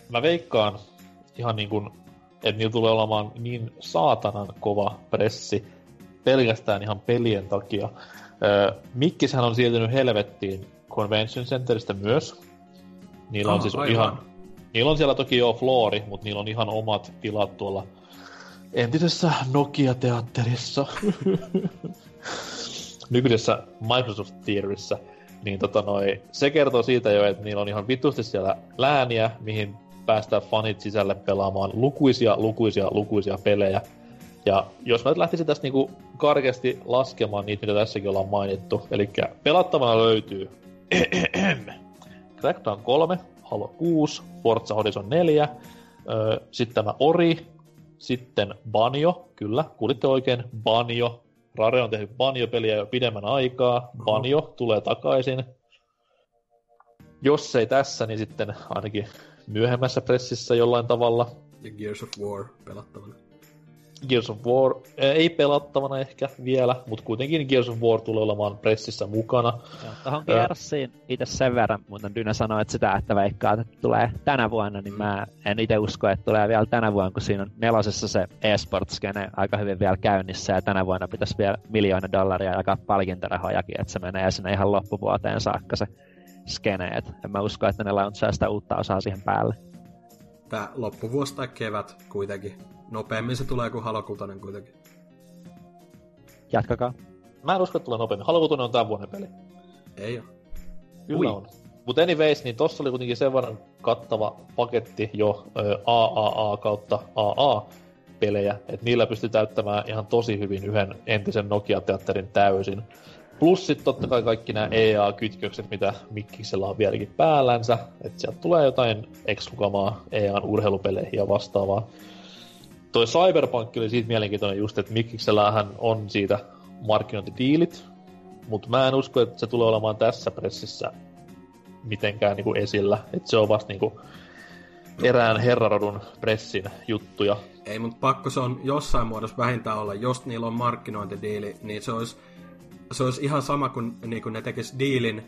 mä veikkaan ihan niin kuin että niillä tulee olemaan niin saatanan kova pressi pelkästään ihan pelien takia. Mikkishän on siirtynyt helvettiin Convention Centeristä myös. Niillä on oh, siis aivan. ihan... Niillä on siellä toki jo floori, mutta niillä on ihan omat tilat tuolla entisessä Nokia-teatterissa. nykyisessä Microsoft Tierissa, niin tota noi, se kertoo siitä jo, että niillä on ihan vitusti siellä lääniä, mihin päästään fanit sisälle pelaamaan lukuisia, lukuisia, lukuisia pelejä. Ja jos mä nyt lähtisin tästä niinku karkeasti laskemaan niitä, mitä tässäkin ollaan mainittu, eli pelattavana löytyy Crackdown 3, Halo 6, Forza Horizon 4, sitten tämä Ori, sitten Banjo, kyllä, kuulitte oikein, Banjo. Rare on tehnyt Banjo-peliä jo pidemmän aikaa, Banjo tulee takaisin. Jos ei tässä, niin sitten ainakin myöhemmässä pressissä jollain tavalla. Ja Gears of War pelattavana. Gears of War ei pelattavana ehkä vielä, mutta kuitenkin Gears of War tulee olemaan pressissä mukana. Tuohon Gearsiin itse sen verran, mutta Dynä sanoi, että sitä, että veikkaa, että tulee tänä vuonna, niin mä en itse usko, että tulee vielä tänä vuonna, kun siinä on nelosessa se e-sports-skene aika hyvin vielä käynnissä, ja tänä vuonna pitäisi vielä miljoona dollaria jakaa palkintorahojakin, että se menee sinne ihan loppuvuoteen saakka se skene, et en mä usko, että ne launchaa sitä uutta osaa siihen päälle. Tää loppuvuosi tai kevät kuitenkin Nopeammin se tulee kuin Halo 6 kuitenkin. Jatkakaa. Mä en usko, että tulee nopeammin. Halo 6 on tämän vuoden peli. Ei oo. Kyllä Ui. on. Mutta anyways, niin tossa oli kuitenkin sen verran kattava paketti jo AAA kautta AA pelejä, että niillä pystyy täyttämään ihan tosi hyvin yhden entisen Nokia-teatterin täysin. Plus sitten totta kai kaikki nämä EA-kytkökset, mitä Mikkiksellä on vieläkin päällänsä, että sieltä tulee jotain eksklukamaa EAN urheilupeleihin ja vastaavaa toi Cyberpunk oli siitä mielenkiintoinen just, että Mikkiksellähän on siitä markkinointidiilit, mutta mä en usko, että se tulee olemaan tässä pressissä mitenkään niinku esillä. Että se on vasta niinku erään herrarodun pressin juttuja. Ei, mutta pakko se on jossain muodossa vähintään olla. Jos niillä on markkinointidiili, niin se olisi, se olisi ihan sama kuin, niin ne tekis diilin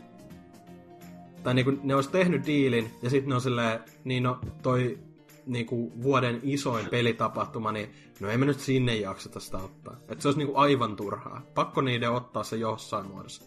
tai niin kuin ne olisi tehnyt diilin, ja sitten ne on silleen, niin no toi niinku vuoden isoin pelitapahtuma, niin no ei me nyt sinne jakseta sitä ottaa. Et se olisi niinku aivan turhaa. Pakko niiden ottaa se jossain muodossa.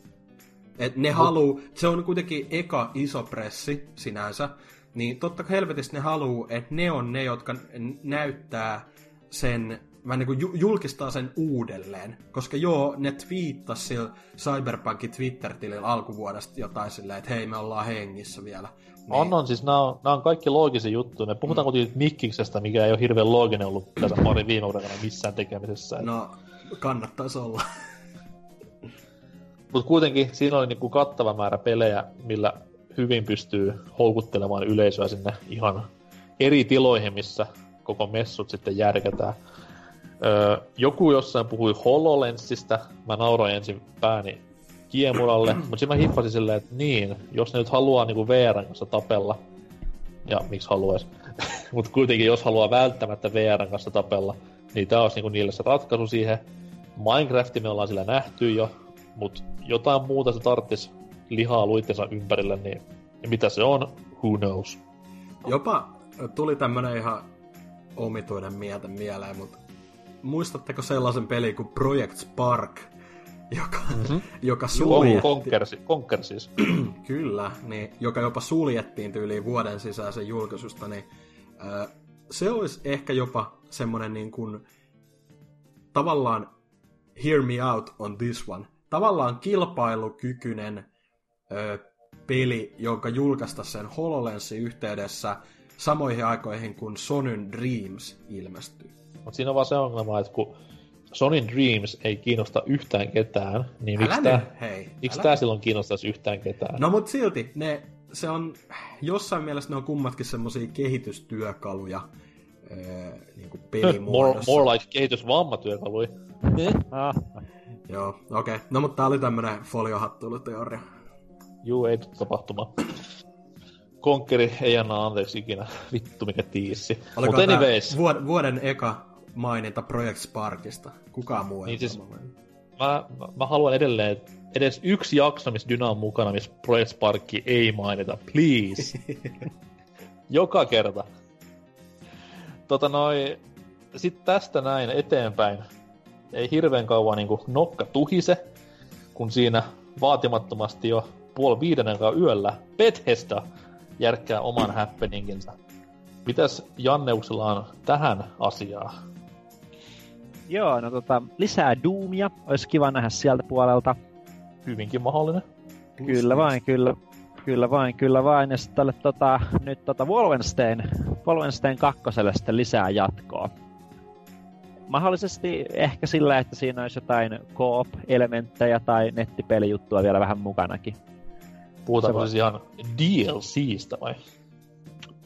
Et ne Mut... haluu, se on kuitenkin eka iso pressi sinänsä, niin totta helvetissä ne haluu, että ne on ne, jotka näyttää sen vähän niin kuin julkistaa sen uudelleen. Koska joo, ne twiittasi sillä Cyberpunkin Twitter-tilillä alkuvuodesta jotain silleen, että hei, me ollaan hengissä vielä. Niin. On, on, siis nämä on, nämä on kaikki loogisia juttuja. Ne puhutaan mm. kuitenkin Mikkiksestä, mikä ei ole hirveän looginen ollut tässä pari viime vuoden missään tekemisessä. No, kannattaisi olla. Mutta kuitenkin siinä oli niinku kattava määrä pelejä, millä hyvin pystyy houkuttelemaan yleisöä sinne ihan eri tiloihin, missä koko messut sitten järkätään. Öö, joku jossain puhui HoloLensistä, mä nauroin ensin pääni kiemuralle, mutta sitten mä hippasin silleen, että niin, jos ne nyt haluaa niinku VRn kanssa tapella, ja miksi haluaisi, mutta kuitenkin jos haluaa välttämättä VRn kanssa tapella, niin tää olisi niinku niille se ratkaisu siihen. Minecrafti me ollaan sillä nähty jo, mutta jotain muuta se tarttis lihaa luittensa ympärille, niin mitä se on, who knows. Jopa tuli tämmönen ihan omituinen miete mieleen, mutta muistatteko sellaisen pelin kuin Project Spark, joka, mm-hmm. joka suljettiin... Conker siis. Kyllä, niin, joka jopa suljettiin tyyliin vuoden sisäisen julkaisusta, niin äh, se olisi ehkä jopa semmoinen niin kuin, tavallaan hear me out on this one. Tavallaan kilpailukykyinen äh, peli, jonka julkaista sen HoloLensin yhteydessä samoihin aikoihin, kun Sonyn Dreams ilmestyy. Mutta siinä on vaan se ongelma, että kun Sonin Dreams ei kiinnosta yhtään ketään, niin miksi tämä, hei, miksi tämä silloin kiinnostaisi yhtään ketään? No mut silti, ne, se on, jossain mielessä ne on kummatkin semmosia kehitystyökaluja öö, niin kuin more, more like kehitysvammatyökaluja. ah. Joo, okei. Okay. No mutta tää oli tämmönen foliohattuiluteoria. Juu, ei tule tapahtumaan. Konkeri ei anna anteeksi ikinä. Vittu mikä tiissi. Mutta anyways. Vuoden, vuoden eka maininta Project Sparkista. Kukaan muu niin siis, mä, mä, mä, haluan edelleen, että edes yksi jakso, missä Dyna on mukana, missä Project Sparkki ei mainita. Please. Joka kerta. Tota noi, sitten tästä näin eteenpäin. Ei hirveän kauan niin nokka tuhise, kun siinä vaatimattomasti jo puoli viidennen yöllä Bethesda järkkää oman happeninginsa. Mitäs Janneuksella on tähän asiaan? Joo, no tota, lisää Doomia, olisi kiva nähdä sieltä puolelta. hyvinkin mahdollinen. Kyllä vain, kyllä, kyllä vain, kyllä vain. Ja sitten tälle tota, nyt tota Wolfenstein, Wolfenstein kakkoselle sitten lisää jatkoa. Mahdollisesti ehkä sillä, että siinä olisi jotain co-op-elementtejä tai nettipelijuttua vielä vähän mukanakin. Puhutaanko siis ihan DLCstä vai?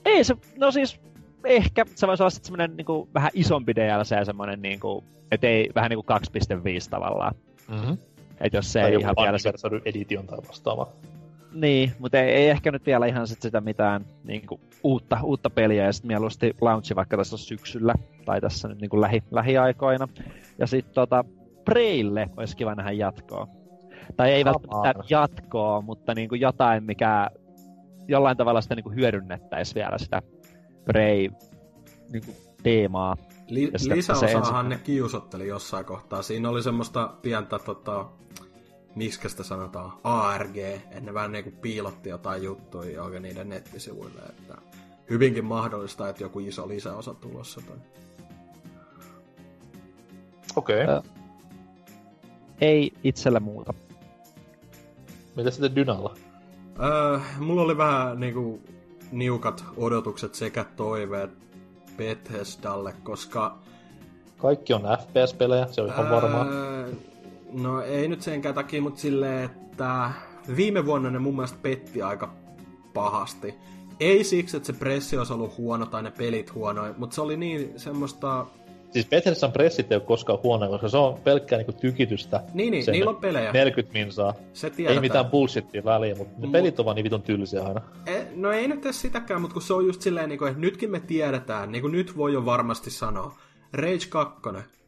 Ei se, no siis ehkä se voisi olla sitten semmoinen niin vähän isompi DLC, semmoinen niin kuin, että ei vähän niin kuin 2.5 tavallaan. Mm-hmm. Että jos se tai ei ihan vielä... Se... edition tai vastaava. Niin, mutta ei, ei, ehkä nyt vielä ihan sit sitä mitään niin kuin, uutta, uutta peliä, ja sitten mieluusti launchi vaikka tässä syksyllä, tai tässä nyt niin kuin lähi, lähiaikoina. Ja sitten tota, Preille olisi kiva nähdä jatkoa. Tai ei välttämättä jatkoa, mutta niin kuin jotain, mikä jollain tavalla sitä niin kuin hyödynnettäisiin vielä sitä Prey niin kuin teemaa. Li- lisäosahan ne kiusotteli jossain kohtaa. Siinä oli semmoista pientä, tota, miksi sitä sanotaan, ARG, että ne vähän niinku piilotti jotain juttuja johonkin niiden nettisivuille. Että hyvinkin mahdollista, että joku iso lisäosa tulossa. Tai... Okei. Okay. ei itsellä muuta. Mitä sitten Dynalla? Öö, mulla oli vähän niinku niukat odotukset sekä toiveet Bethesdalle, koska... Kaikki on FPS-pelejä, se on ihan varmaa. No ei nyt senkään takia, mutta silleen, että viime vuonna ne mun mielestä petti aika pahasti. Ei siksi, että se pressi olisi ollut huono tai ne pelit huonoja, mutta se oli niin semmoista Siis Bethesdan pressit ei ole koskaan huono, koska se on pelkkää niinku tykitystä. Niin, niin niillä on pelejä. 40 minsaa. Se tiedetään. Ei mitään bullshittia väliä, mutta ne M- pelit on vaan niin vitun tylsiä aina. E, no ei nyt edes sitäkään, mutta kun se on just silleen, niin kuin, että nytkin me tiedetään, niin kuin nyt voi jo varmasti sanoa, Rage 2,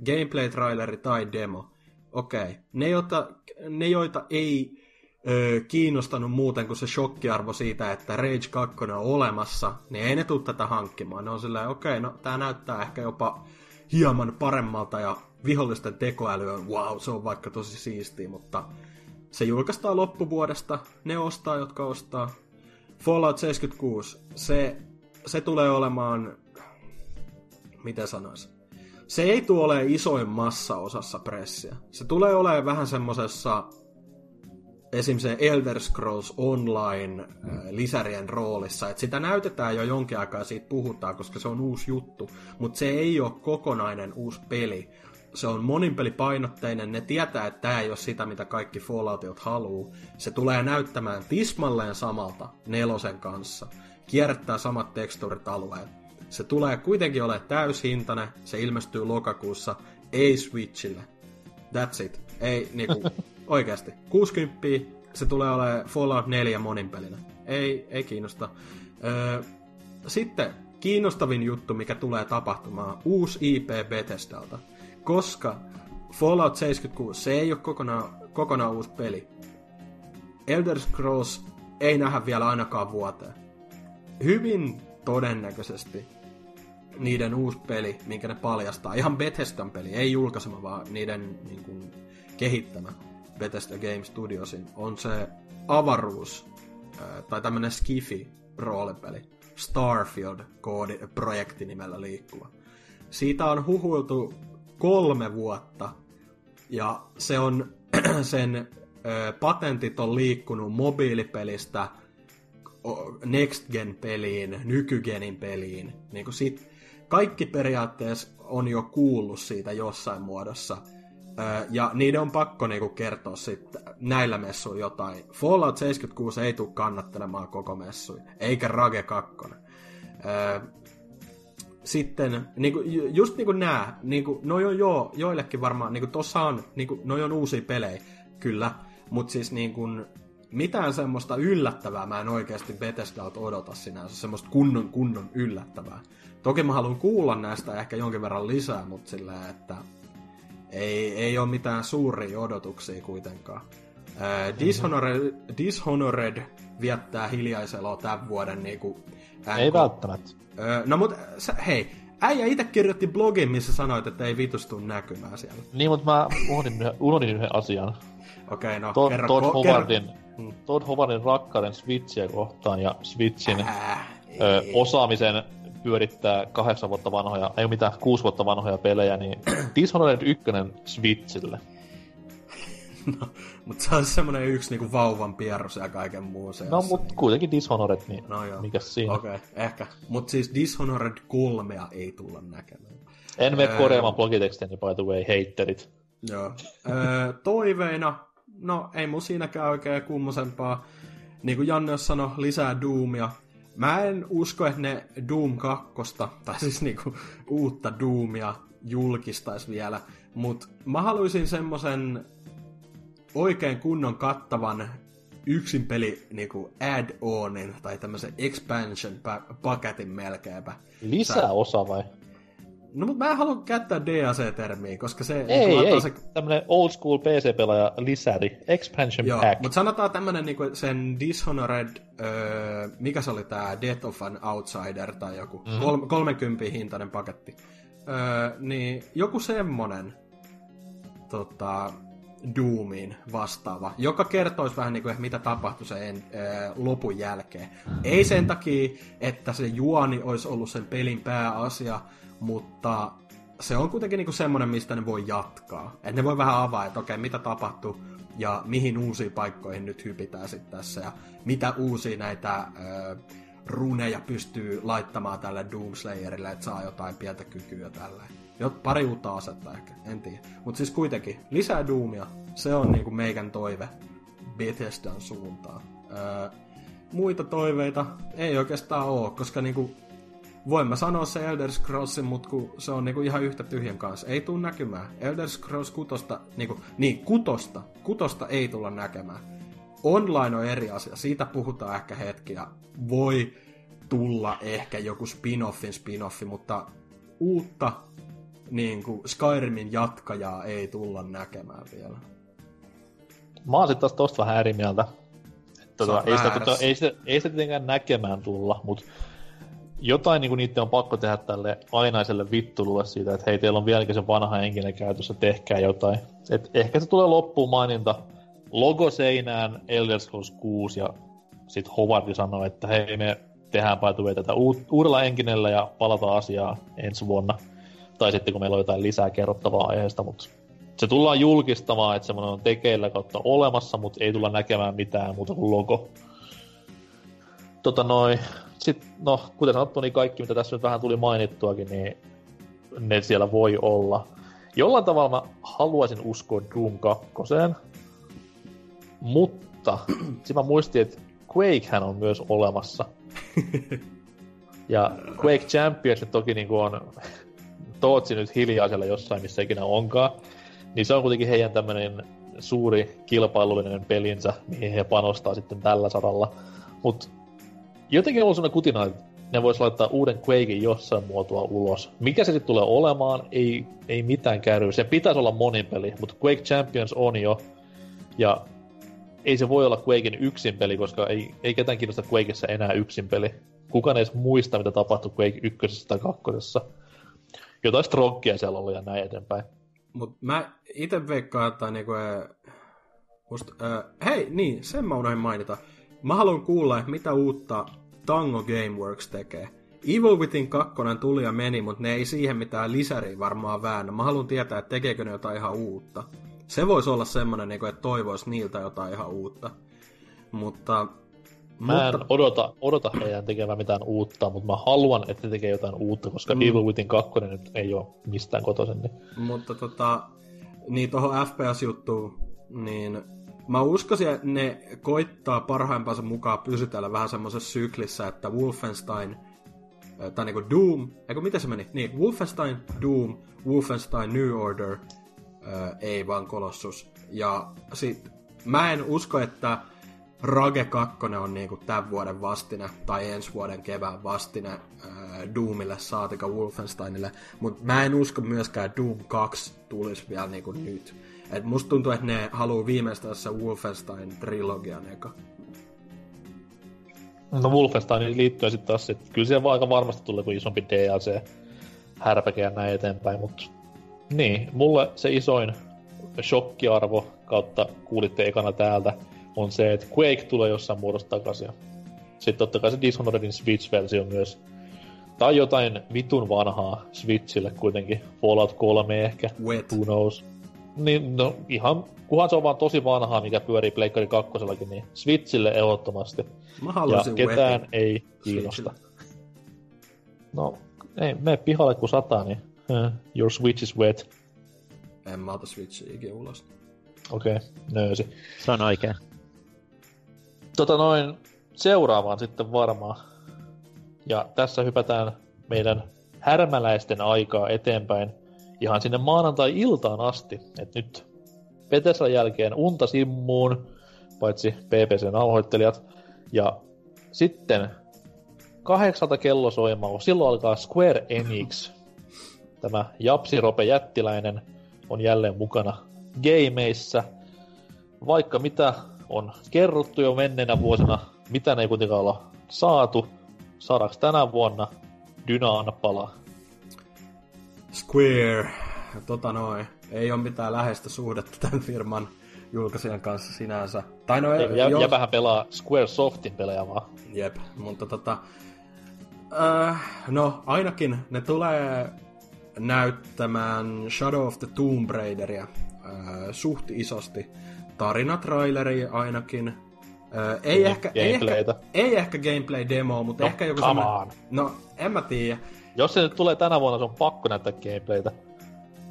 gameplay-traileri tai demo. Okei, okay. ne, joita, ne joita ei ö, kiinnostanut muuten kuin se shokkiarvo siitä, että Rage 2 on olemassa, niin ei ne tule tätä hankkimaan. Ne on silleen, okei, okay, no tää näyttää ehkä jopa hieman paremmalta ja vihollisten tekoäly on, wow, se on vaikka tosi siistiä, mutta se julkaistaan loppuvuodesta, ne ostaa, jotka ostaa. Fallout 76, se, se tulee olemaan, miten sanoisin, se ei tule olemaan isoin massa osassa pressiä. Se tulee olemaan vähän semmosessa esim. se Elder Scrolls Online äh, lisärien roolissa, että sitä näytetään jo jonkin aikaa siitä puhutaan, koska se on uusi juttu, mutta se ei ole kokonainen uusi peli. Se on moninpelipainotteinen, ne tietää, että tämä ei ole sitä, mitä kaikki Falloutit haluu. Se tulee näyttämään tismalleen samalta nelosen kanssa. Kierrättää samat teksturit alueet. Se tulee kuitenkin olemaan täyshintainen, se ilmestyy lokakuussa, ei Switchille. That's it. Ei niinku, Oikeasti. 60 se tulee olemaan Fallout 4 moninpelinä. Ei, ei kiinnosta. Öö, sitten kiinnostavin juttu, mikä tulee tapahtumaan, uusi IP Bethesdalta. Koska Fallout 76, se ei ole kokonaan, kokonaan uusi peli. Elder Scrolls ei nähdä vielä ainakaan vuoteen. Hyvin todennäköisesti niiden uusi peli, minkä ne paljastaa, ihan Bethesdan peli, ei julkaisema, vaan niiden niin kuin, kehittämä, Bethesda Game Studiosin, on se avaruus, tai tämmönen skifi roolipeli. Starfield koodi, projektinimellä liikkuva. Siitä on huhuiltu kolme vuotta, ja se on, sen patentit on liikkunut mobiilipelistä Next Gen peliin, nykygenin peliin. Niin kuin sit, kaikki periaatteessa on jo kuullut siitä jossain muodossa – ja niiden on pakko niinku kertoa sitten näillä messuilla jotain. Fallout 76 ei tule kannattelemaan koko messuja, eikä Rage 2. Sitten niinku, just niinku nää, niinku, noi on jo, joillekin varmaan, niinku tossa on, niinku, noi on uusia pelejä, kyllä, mutta siis niinku, mitään semmoista yllättävää mä en oikeasti Bethesdalta odota sinänsä, semmoista kunnon kunnon yllättävää. Toki mä haluan kuulla näistä ehkä jonkin verran lisää, mutta sillä että ei, ei ole mitään suuria odotuksia kuitenkaan. Äh, Dishonored, Dishonored viettää hiljaiseloa tämän vuoden niinku, NK... Ei välttämättä. Äh, no mut hei, äijä itse kirjoitti blogin, missä sanoit, että ei vitustu näkymään siellä. Niin, mutta mä unohdin, unohdin yhden asian. Okei, okay, no Todd, kerro. Todd, Howardin, kerro. Todd Howardin rakkauden Switchiä kohtaan ja Switchin äh, ö, osaamisen pyörittää kahdeksan vuotta vanhoja, ei mitään kuusi vuotta vanhoja pelejä, niin Dishonored 1 Switchille. No, mutta se on semmoinen yksi niinku vauvan pierrus ja kaiken muun seassa. No, mutta kuitenkin Dishonored, niin No joo. mikäs siinä? Okei, okay, ehkä. Mutta siis Dishonored 3 ei tulla näkemään. En mene Öö. korjaamaan niin by the way, heitterit. Joo. öö, toiveina, no ei mun siinäkään oikein kummosempaa. Niin kuin Janne sanoi, lisää Doomia. Mä en usko, että ne Doom 2, tai siis niinku uutta Doomia julkistais vielä, mutta mä haluaisin semmosen oikein kunnon kattavan yksin peli niinku add-onin tai tämmöisen expansion pa- paketin melkeinpä. Lisää osa vai? No mutta mä en halua käyttää DAC-termiä, koska se... Ei, niinku antaa ei. Se... Tämmönen old school PC-pelaaja lisäri. Expansion Joo, pack. mutta sanotaan tämmönen niinku sen Dishonored, öö, mikä se oli tää Death of an Outsider tai joku, Mhm. mm-hmm. kol- 30 hintainen paketti. Öö, niin joku semmonen tota, Doomiin vastaava, joka kertoisi vähän niinku, että mitä tapahtui sen öö, lopun jälkeen. Ei sen takia, että se juoni olisi ollut sen pelin pääasia, mutta se on kuitenkin niinku semmoinen, mistä ne voi jatkaa. Että ne voi vähän avaa, että okei, mitä tapahtui ja mihin uusiin paikkoihin nyt hypitään sitten tässä ja mitä uusia näitä ö, runeja pystyy laittamaan tälle Doomslayerille, että saa jotain pientä kykyä tällä. Jot, pari uutta asetta ehkä, en tiedä. Mutta siis kuitenkin, lisää Doomia, se on niinku meikän toive Bethesdan suuntaan. Öö, muita toiveita ei oikeastaan ole, koska niinku voin mä sanoa se Elder Scrollsin, mutta kun se on niinku ihan yhtä tyhjän kanssa. Ei tule näkymään. Elder Scrolls kutosta, niinku, niin kutosta, kutosta ei tulla näkemään. Online on eri asia, siitä puhutaan ehkä hetki ja voi tulla ehkä joku spin-offin spin-offi, mutta uutta niin kuin Skyrimin jatkajaa ei tulla näkemään vielä. Mä oon sit taas tosta vähän eri mieltä. Tota, ei, sitä, tota, ei, sitä, ei sitä tietenkään näkemään tulla, mutta jotain niin niiden on pakko tehdä tälle ainaiselle vittululle siitä, että hei, teillä on vieläkin se vanha henkinen käytössä, tehkää jotain. Et ehkä se tulee loppuun maininta logo seinään Elder Scrolls 6 ja sitten Hovardi sanoo, että hei, me tehdään way tätä uudella enkinellä ja palataan asiaa ensi vuonna. Tai sitten kun meillä on jotain lisää kerrottavaa aiheesta, mutta se tullaan julkistamaan, että semmoinen on tekeillä kautta olemassa, mutta ei tulla näkemään mitään muuta kuin logo. Tota noin, sit, no, kuten sanottu, niin kaikki, mitä tässä nyt vähän tuli mainittuakin, niin ne siellä voi olla. Jollain tavalla mä haluaisin uskoa Doom 2, mutta sitten mä muistin, että Quakehän on myös olemassa. Ja Quake Champions toki niin on Tootsi nyt hiljaisella jossain, missä ikinä onkaan. Niin se on kuitenkin heidän tämmöinen suuri kilpailullinen pelinsä, mihin he panostaa sitten tällä saralla. Mutta jotenkin on sellainen kutina, että ne vois laittaa uuden Quakein jossain muotoa ulos. Mikä se sitten tulee olemaan, ei, ei mitään käy. Se pitäisi olla monin peli, mutta Quake Champions on jo. Ja ei se voi olla Quakein yksin peli, koska ei, ei ketään kiinnosta Quakeissa enää yksin peli. Kukaan ei edes muista, mitä tapahtui Quake ykkösessä tai kakkosessa. Jotain strokkia siellä oli ja näin eteenpäin. Mut mä itse veikkaan, että niinku, musta, äh, hei, niin, sen mä unohdin mainita. Mä haluan kuulla, että mitä uutta Tango Gameworks tekee. Evil Within 2 tuli ja meni, mutta ne ei siihen mitään lisäriä varmaan väännä. Mä haluan tietää, että tekeekö ne jotain ihan uutta. Se voisi olla semmonen, niinku, että toivois niiltä jotain ihan uutta. Mutta... Mä en mutta odota, odota heidän tekemään mitään uutta, mutta mä haluan, että ne tekee jotain uutta, koska mm. Evil Within 2 nyt ei ole mistään kotoisin. Niin. Mutta tota, niin tuohon FPS-juttuun, niin mä uskoisin, että ne koittaa parhaimpansa mukaan pysytellä vähän semmoisessa syklissä, että Wolfenstein, äh, tai niinku Doom, eikö miten se meni? Niin, Wolfenstein, Doom, Wolfenstein New Order, äh, ei vaan Colossus. Ja sit mä en usko, että Rage 2 on niinku tämän vuoden vastine tai ensi vuoden kevään vastine ää, Doomille saatika Wolfensteinille, mutta mä en usko myöskään että Doom 2 tulisi vielä niinku nyt. Et musta tuntuu, että ne haluaa viimeistää se Wolfenstein-trilogian eka. No Wolfensteinin liittyen sitten taas, että kyllä siellä aika varmasti tulee joku isompi DLC, härpäke ja näin eteenpäin, mutta niin, mulle se isoin shokkiarvo kautta kuulitte ekana täältä on se, että Quake tulee jossain muodossa takaisin. Sitten totta kai se Dishonoredin Switch-versio myös. Tai jotain vitun vanhaa Switchille kuitenkin. Fallout 3 ehkä. Wet. Who knows. Niin, no ihan, kunhan se on vaan tosi vanhaa, mikä pyörii Pleikkari kakkosellakin, niin Switchille ehdottomasti. Mä Ja ketään Wepin ei kiinnosta. Switchille. No, ei, mene pihalle kun sataa, niin eh, your Switch is wet. En mä ota Switchia ikinä ulos. Okei, okay, nöysi. Se on oikein. Tota noin, seuraavaan sitten varmaan. Ja tässä hypätään meidän härmäläisten aikaa eteenpäin ihan sinne maanantai-iltaan asti. Et nyt Petesan jälkeen unta simmuun, paitsi PPC-nauhoittelijat. Ja sitten kahdeksalta kello soimaan, silloin alkaa Square Enix. Tämä Japsirope jättiläinen on jälleen mukana gameissa. Vaikka mitä on kerrottu jo menneenä vuosina, mitä ne ei kuitenkaan olla saatu. Saadaanko tänä vuonna Dyna anna palaa? Square, tota noin, ei ole mitään läheistä suhdetta tämän firman julkaisijan kanssa sinänsä. Tai no, Ja, jos- ja vähän pelaa Square Softin pelejä vaan. Jep, mutta tota... Äh, no, ainakin ne tulee näyttämään Shadow of the Tomb Raideria äh, suht isosti. Tarinatraileri ainakin. Äh, ei, Niin, ehkä, ei, ehkä, ei ehkä gameplay-demo, mutta No, ehkä joku on. No, en mä tiedä. Jos se nyt tulee tänä vuonna, se on pakko näyttää gameplaytä.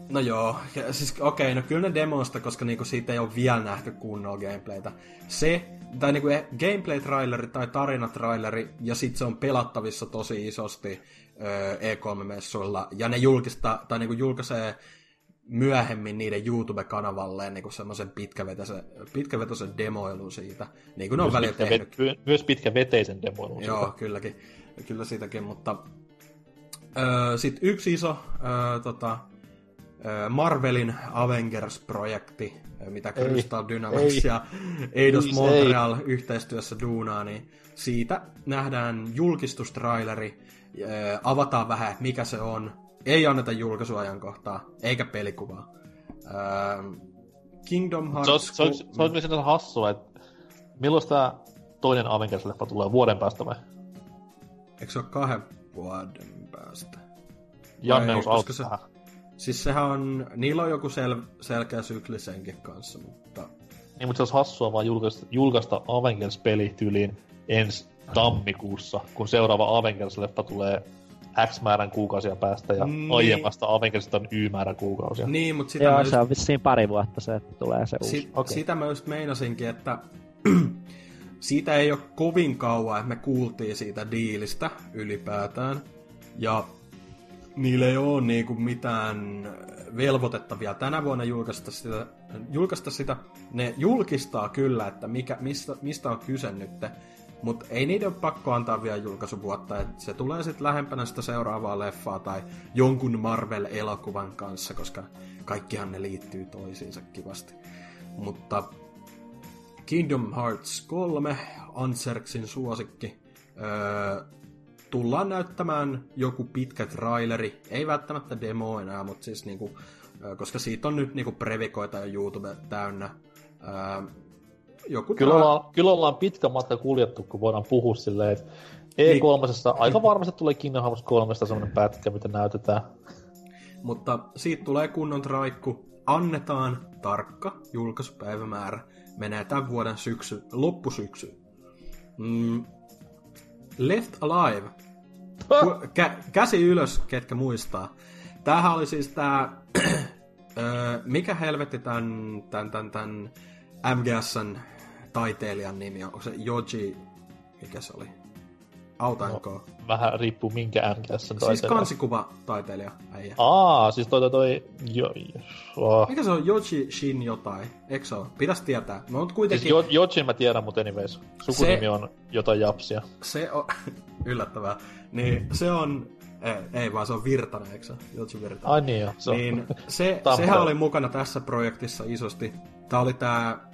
No joo, ja siis okei, no kyllä ne demoista, koska niinku siitä ei ole vielä nähty kunnolla gameplaytä. Se, tai niinku eh- gameplay-traileri tai tarinatraileri, ja sit se on pelattavissa tosi isosti öö, E3-messuilla, ja ne julkista, tai niinku julkaisee myöhemmin niiden YouTube-kanavalle niinku semmoisen pitkävetoisen, pitkävetoisen demoilun siitä, niin kuin ne on välillä pitkä tehnyt. ve- myös pitkä veteisen demoilun. Joo, kylläkin. Kyllä siitäkin, mutta... Öö, Sitten yksi iso öö, tota, Marvelin Avengers-projekti, mitä Crystal Dynamics ei. ja Eidos Montreal yhteistyössä duunaa, niin siitä nähdään julkistustraileri, avataan vähän, mikä se on. Ei anneta julkaisuajankohtaa, eikä pelikuvaa. Öö, Kingdom Se Hearts... se olisi, olisi myös sinänsä hassua, että milloin tämä toinen Avengers-leffa tulee vuoden päästä vai? Eikö se ole kahden vuoden päästä? Janne auttaa se-. Siis sehän on, niillä on joku sel, selkeä sykli senkin kanssa, mutta Niin, mutta se olisi hassua vaan julkaista, julkaista Avengers-peli tyyliin ensi tammikuussa, kun seuraava Avengers-leffa tulee X määrän kuukausia päästä ja Niin. aiemmasta Avengersista on Y määrä kuukausia. niin, mutta sitä, mä Joo, just, se on vissiin pari vuotta se, että tulee se uusi. si, okei. sitä mä just meinasinkin, että siitä ei ole kovin kauan, että me kuultiin siitä diilistä ylipäätään. Ja niillä ei ole niinku mitään velvoitetta vielä tänä vuonna julkaista sitä, julkaista sitä. Ne julkistaa kyllä, että mikä, mistä, mistä on kyse nyt, mutta ei niiden pakko antaa vielä julkaisuvuotta. Et se tulee sitten lähempänä sitä seuraavaa leffaa tai jonkun Marvel-elokuvan kanssa, koska kaikkihan ne liittyy toisiinsa kivasti. Mutta Kingdom Hearts 3, Anserksin suosikki, öö, tullaan näyttämään joku pitkä traileri, ei välttämättä demo enää, mutta siis niinku, ö, koska siitä on nyt niinku previkoita ja YouTube täynnä. Öö, joku Kyllä, tra- ollaan, kyllä ollaan pitkä matka kuljettu, kun voidaan puhua silleen, että E3 aika varmasti tulee Kingdom Hearts 3 semmoinen pätkä, mitä näytetään. Mutta siitä tulee kunnon traikku. Annetaan tarkka julkaisupäivämäärä. Menee tämän vuoden syksy, loppusyksy. Mm. Left Alive. Kä- käsi ylös, ketkä muistaa. Tämähän oli siis tää... Öö, mikä helvetti tän, tän, tän, tän MGSn taiteilijan nimi on? Onko se Joji... Mikä se oli? Autanko? No, Vähän riippuu minkä MGS sen siis kansikuva taiteilija äijä. Aa, siis toi toi toi... Jo, oh. Mikä se on? Joji Shin jotain. Eikö se ole? Pitäis tietää. No, mutta kuitenkin Siis jo, Jotsin mä tiedän, mutta anyways. Sukunimi Se- on jotain japsia. se on... yllättävää. Niin se on... Ei, ei vaan se on Virtanen, eikö se? Joji Virtanen. Ai niin jo. Se on. Niin se, Tampere. sehän oli mukana tässä projektissa isosti. Tää oli tää,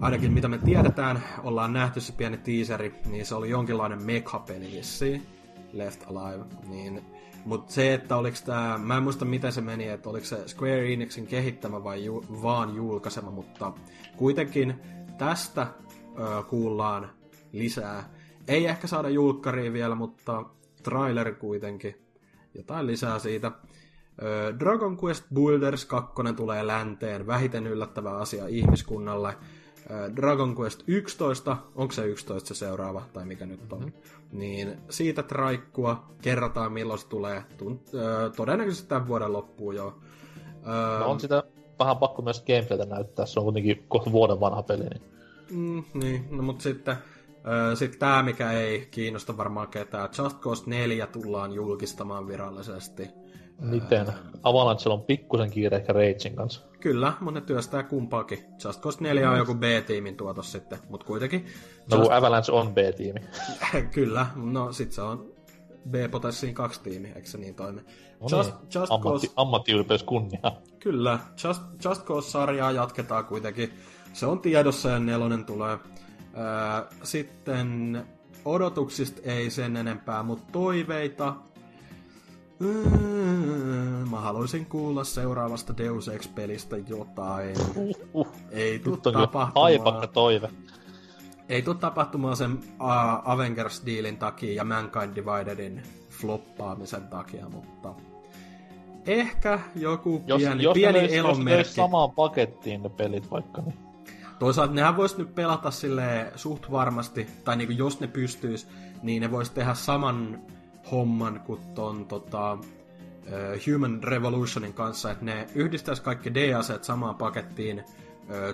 ainakin mitä me tiedetään, ollaan nähty se pieni teaseri, niin se oli jonkinlainen mekha-peli vissiin, Left Alive. Niin, mutta se, että oliks tää, mä en muista miten se meni, että oliko se Square Enixin kehittämä vai ju, vaan julkaisema, mutta kuitenkin tästä ö, kuullaan lisää. Ei ehkä saada julkkariin vielä, mutta traileri kuitenkin. Jotain lisää siitä. Dragon Quest Builders 2 tulee länteen, vähiten yllättävä asia ihmiskunnalle. Dragon Quest 11, onko se 11 se seuraava, tai mikä nyt on, mm-hmm. niin siitä traikkua, kerrotaan milloin se tulee, tunt- todennäköisesti tämän vuoden loppuun jo. No on sitä vähän pakko myös gameplaytä näyttää, se on kuitenkin kohta vuoden vanha peli. Niin, mm, niin no mutta sitten sitten tämä, mikä ei kiinnosta varmaan ketään, Just Cause 4 tullaan julkistamaan virallisesti. Miten? Avalanchella on pikkusen kiire ehkä Ragein kanssa. Kyllä, mutta ne työstää kumpaakin. Just Cause 4 on joku B-tiimin tuotos sitten, mutta kuitenkin. No Just... Avalanche on B-tiimi. Kyllä, no sit se on B-potenssiin kaksi tiimi, eikö se niin toimi? No Just, niin. Just Ammatti, Cause... ammattiylpeys kunnia. Kyllä, Just, Just Cause-sarjaa jatketaan kuitenkin. Se on tiedossa ja nelonen tulee. sitten odotuksista ei sen enempää, mutta toiveita. Öö, mä haluaisin kuulla seuraavasta Deus Ex-pelistä jotain. Uh, uh. Ei tule tapahtumaan. Toive. Ei tule tapahtumaan sen uh, Avengers-diilin takia ja Mankind Dividedin floppaamisen takia, mutta ehkä joku jos, pieni, jos pieni ne elonmerkki. Jos samaan pakettiin ne pelit vaikka, niin... Toisaalta nehän vois nyt pelata sille suht varmasti, tai niinku jos ne pystyis, niin ne vois tehdä saman homman kuin ton tota, Human Revolutionin kanssa, että ne yhdistäisi kaikki D-aseet samaan pakettiin,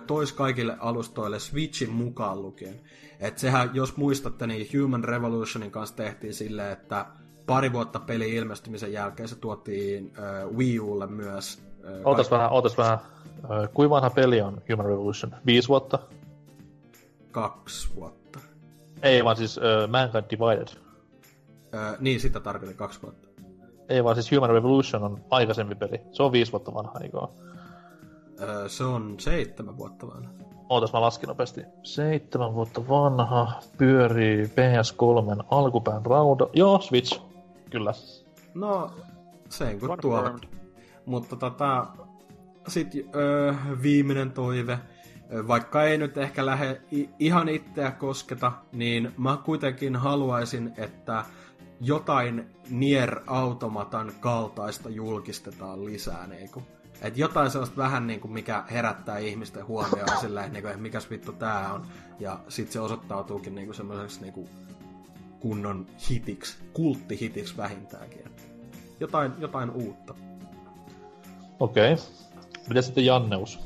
tois kaikille alustoille Switchin mukaan lukien. Et sehän, jos muistatte, niin Human Revolutionin kanssa tehtiin silleen, että pari vuotta peli ilmestymisen jälkeen se tuotiin uh, Wii Ulle myös. Uh, ootas vähän, ootas vähän. Uh, kuinka vanha peli on Human Revolution? Viisi vuotta? Kaksi vuotta. Ei vaan siis uh, Mankind Divided. Uh, niin, sitä tarkoitin kaksi vuotta. Ei vaan siis Human Revolution on aikaisempi peli. Se on viisi vuotta vanha, eikö Öö, se on seitsemän vuotta vanha. Ootas, mä laskin nopeasti. Seitsemän vuotta vanha, pyörii PS3 alkupään rauda. Joo, Switch. Kyllä. No, sen kun tuolla. Mutta tota, sit öö, viimeinen toive. Vaikka ei nyt ehkä lähde ihan itseä kosketa, niin mä kuitenkin haluaisin, että jotain Nier Automatan kaltaista julkistetaan lisää. Niin kuin että jotain sellaista vähän niin kuin mikä herättää ihmisten huomioon silleen, niin kuin, että mikäs vittu tää on. Ja sitten se osoittautuukin niin kuin semmoiseksi niin kuin kunnon hitiksi, kulttihitiksi vähintäänkin. Jotain, jotain uutta. Okei. Okay. Mitä sitten Janneus?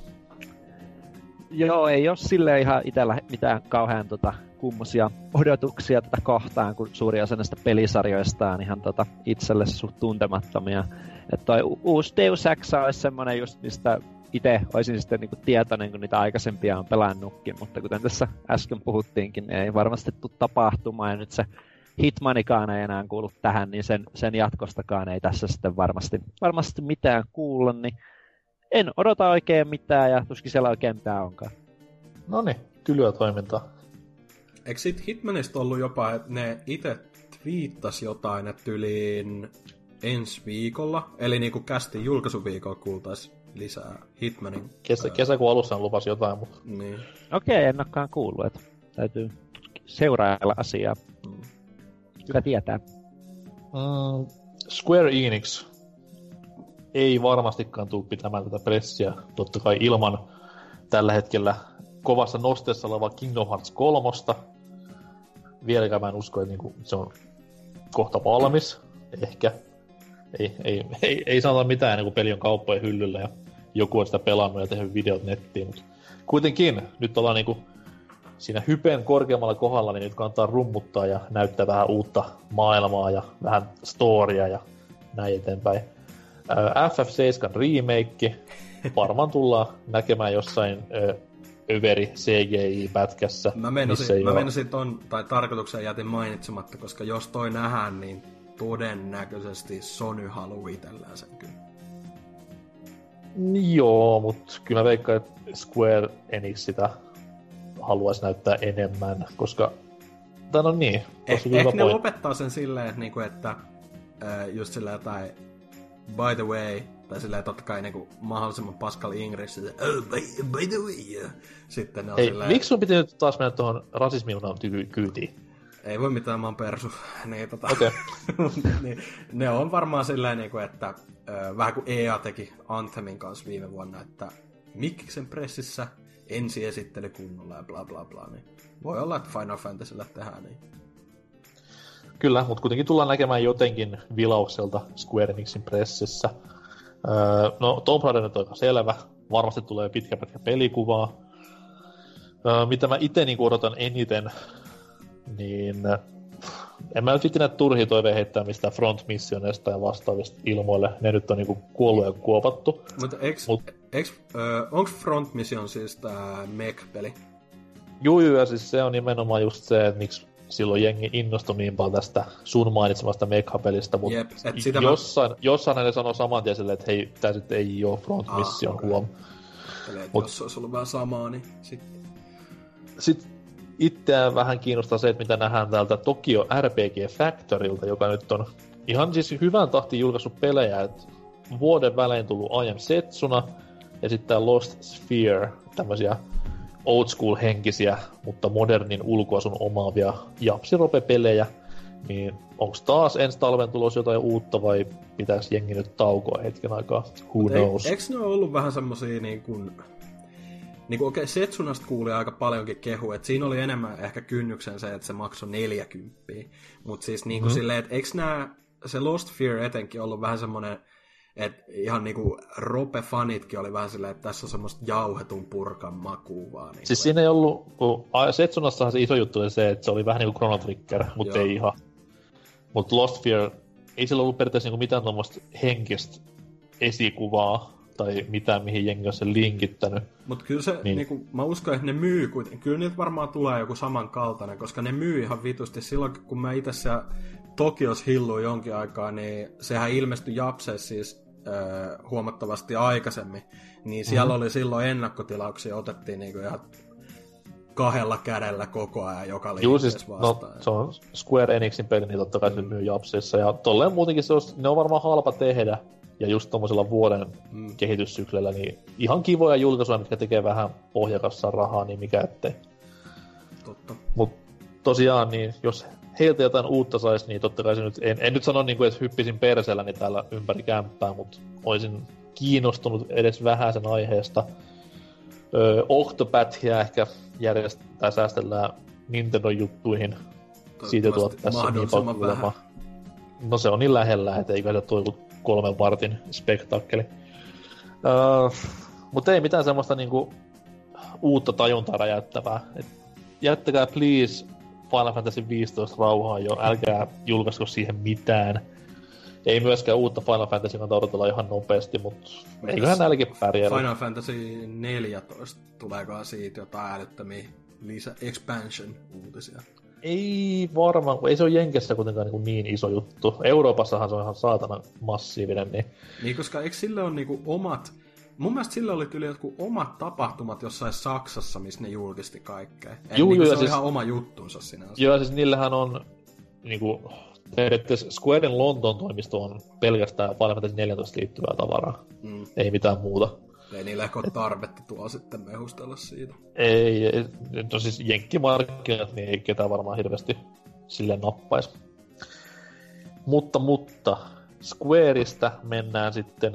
Joo, ei ole sille ihan itsellä mitään kauhean tota, kummosia odotuksia tätä kohtaan, kun suuri osa näistä pelisarjoista on ihan tota, itselle suht tuntemattomia. Että toi uusi Deus Ex olisi semmonen just, mistä itse olisin sitten niinku tietoinen, kun niitä aikaisempia on pelannutkin, mutta kuten tässä äsken puhuttiinkin, niin ei varmasti tule tapahtumaan, ja nyt se Hitmanikaan ei enää kuulu tähän, niin sen, sen jatkostakaan ei tässä sitten varmasti, varmasti mitään kuulla, niin en odota oikein mitään, ja tuskin siellä oikein mitään onkaan. No niin, kylyä toimintaa. Eikö sit Hitmanista ollut jopa, että ne itse twiittas jotain, että yliin ensi viikolla, eli niinku kästi julkaisuviikolla kuultais lisää Hitmanin. Kesä, kesäkuun alussa lupasi jotain, mutta... Niin. Okei, okay, en olekaan kuullut, että täytyy seurailla asiaa. Mm. Hyvä tietää. Mm, Square Enix ei varmastikaan tule pitämään tätä pressiä, totta kai ilman tällä hetkellä kovassa nosteessa oleva Kingdom Hearts 3. Vieläkään mä en usko, että niinku se on kohta valmis. Ehkä ei, ei, ei, ei sanota mitään ennen kuin peli on kauppojen hyllyllä ja joku on sitä pelannut ja tehnyt videot nettiin, mutta kuitenkin nyt ollaan niinku siinä hypen korkeammalla kohdalla, niin nyt kannattaa rummuttaa ja näyttää vähän uutta maailmaa ja vähän storia ja näin eteenpäin. FF7 remake varmaan tullaan näkemään jossain överi CGI-pätkässä. Mä menisin, mä menisin ton, tai tarkoituksen jätin mainitsematta, koska jos toi nähdään, niin todennäköisesti Sony haluaa itsellään sen kyllä. Joo, mutta kyllä mä veikkaan, että Square Enix sitä haluaisi näyttää enemmän, koska... Tai no niin. Eh, ehkä ne lopettaa sen silleen, että, niinku, että just sillä jotain by the way, tai silleen totta kai niinku mahdollisimman Pascal Ingris, oh, by, by the way, sitten ne on Hei, silleen... miksi sun piti nyt taas mennä tuohon rasismiin kyytiin? Ei voi mitään, mä oon persu. niin, tota, Okei. niin, ne on varmaan silleen, niin kuin, että ö, vähän kuin EA teki Anthemin kanssa viime vuonna, että Mikkiksen pressissä ensi esittely kunnolla ja bla bla bla. Niin voi olla, että Final Fantasyllä tehdään niin. Kyllä, mutta kuitenkin tullaan näkemään jotenkin vilaukselta Square Enixin pressissä. Öö, no, Tomb Raider on aika selvä. Varmasti tulee pitkä pätkä pelikuvaa. Öö, mitä mä itse niin odotan eniten, niin en mä nyt vitti näitä turhia toiveen heittää mistään front missionista ja vastaavista ilmoille. Ne nyt on niinku kuollut ja kuopattu. Mutta eks, Mut- eks, ö, onks Front Mission siis tää mech-peli? Juu, juu, ja siis se on nimenomaan just se, että miksi silloin jengi innostui niin paljon tästä sun mainitsemasta Mekha-pelistä, mutta Jep, et sitä mä- jossain, jossain ne sanoo saman tien silleen, että hei, tää sitten ei oo front Ah, mission okei. huom. Eli et Mut- jos se olisi ollut vähän samaa, niin sitten... Sitten itseään vähän kiinnostaa se, että mitä nähdään täältä Tokyo RPG Factorilta, joka nyt on ihan siis hyvän tahtiin julkaissut pelejä, että vuoden välein tullut I Am Setsuna ja sitten Lost Sphere, tämmöisiä old school henkisiä, mutta modernin ulkoasun omaavia japsirope-pelejä, niin onko taas ensi talven tulos jotain uutta vai pitäisi jengi nyt taukoa hetken aikaa? Who Mut knows? Ei, eikö ne ole ollut vähän semmosia niin kuin... Niin kuin okei, okay, Setsunasta kuuli aika paljonkin kehu, että siinä oli enemmän ehkä kynnyksen se, että se maksoi 40. Mutta siis niin kuin mm. silleen, että eikö nämä, se Lost Fear etenkin ollut vähän semmoinen, että ihan niinku Rope-fanitkin oli vähän silleen, että tässä on semmoista jauhetun purkan makua vaan. Niin Siis siinä ei ollut, kun Setsunassahan se iso juttu oli se, että se oli vähän niin kuin Chrono Trigger, mutta ei ihan. Mutta Lost Fear, ei sillä ollut periaatteessa niinku mitään tuommoista henkistä esikuvaa tai mitään, mihin jengi on sen linkittänyt. Mutta kyllä se, Niin. niin. Niinku, mä uskon, että ne myy kuitenkin. Kyllä niiltä varmaan tulee joku samankaltainen, koska ne myy ihan vitusti. Silloin kun mä itse siellä Tokios hilluin jonkin aikaa, niin sehän ilmestyi Japseissa siis huomattavasti aikaisemmin. Niin siellä Mhm. mm-hmm. oli silloin ennakkotilauksia, otettiin niinku ihan kahdella kädellä koko ajan joka Juu, siis, no, vastaan. se on Square Enixin peli, niin totta kai se myy Japsissa. Ja tolleen muutenkin se olisi, ne on varmaan halpa tehdä. Ja just tommosella vuoden Mm. kehityssyklellä, niin ihan kivoja julkaisuja, mitkä tekee vähän pohjakassan rahaa, niin mikä ettei. Totta. Mut tosiaan, niin jos heiltä jotain uutta saisi, niin totta kai se nyt, en, en nyt sano niin kuin, että hyppisin perseelläni täällä ympäri kämppää, mutta olisin kiinnostunut edes vähän sen aiheesta. Öö, Octopathia ehkä järjestetään, säästellään Nintendo-juttuihin. Siitä Toivottavasti tuottaessa niin paljon. No se on niin lähellä, että eikä se joku kolmen vartin spektaakkeli. Öö, mutta ei mitään semmoista niinku uutta tajuntaa räjäyttävää. Et jättäkää please Final Fantasy 15 rauhaan jo, älkää julkaisko siihen mitään. Ei myöskään uutta Final Fantasy kannata odotella ihan nopeasti, mutta eiköhän näilläkin pärjää. Final Fantasy 14, tuleekohan siitä jotain älyttömiä lisä expansion-uutisia? Ei varmaan, kun ei se ole Jenkessä kuitenkaan niin, niin iso juttu. Euroopassahan se on ihan saatana massiivinen, niin Niin, koska eikö sille on niinku omat... Mun mielestä sille oli tyyli jotkut omat tapahtumat jossain Saksassa, missä ne julkisti kaikkea. Juu, niinku juu, se on siis- ihan oma juttunsa sinänsä. Joo, siis niillähän on niinku, periaatteessa Squaren Lontoon toimisto on pelkästään Final Fantasy 14 liittyvää tavaraa. Mm. Ei mitään muuta. Ei niillä ehkä ole tarvetta tuolla sitten mehustella siitä. Ei, ei no siis jenkkimarkkinat, niin ei ketään varmaan hirveästi sille nappais. Mutta, mutta Squareista mennään sitten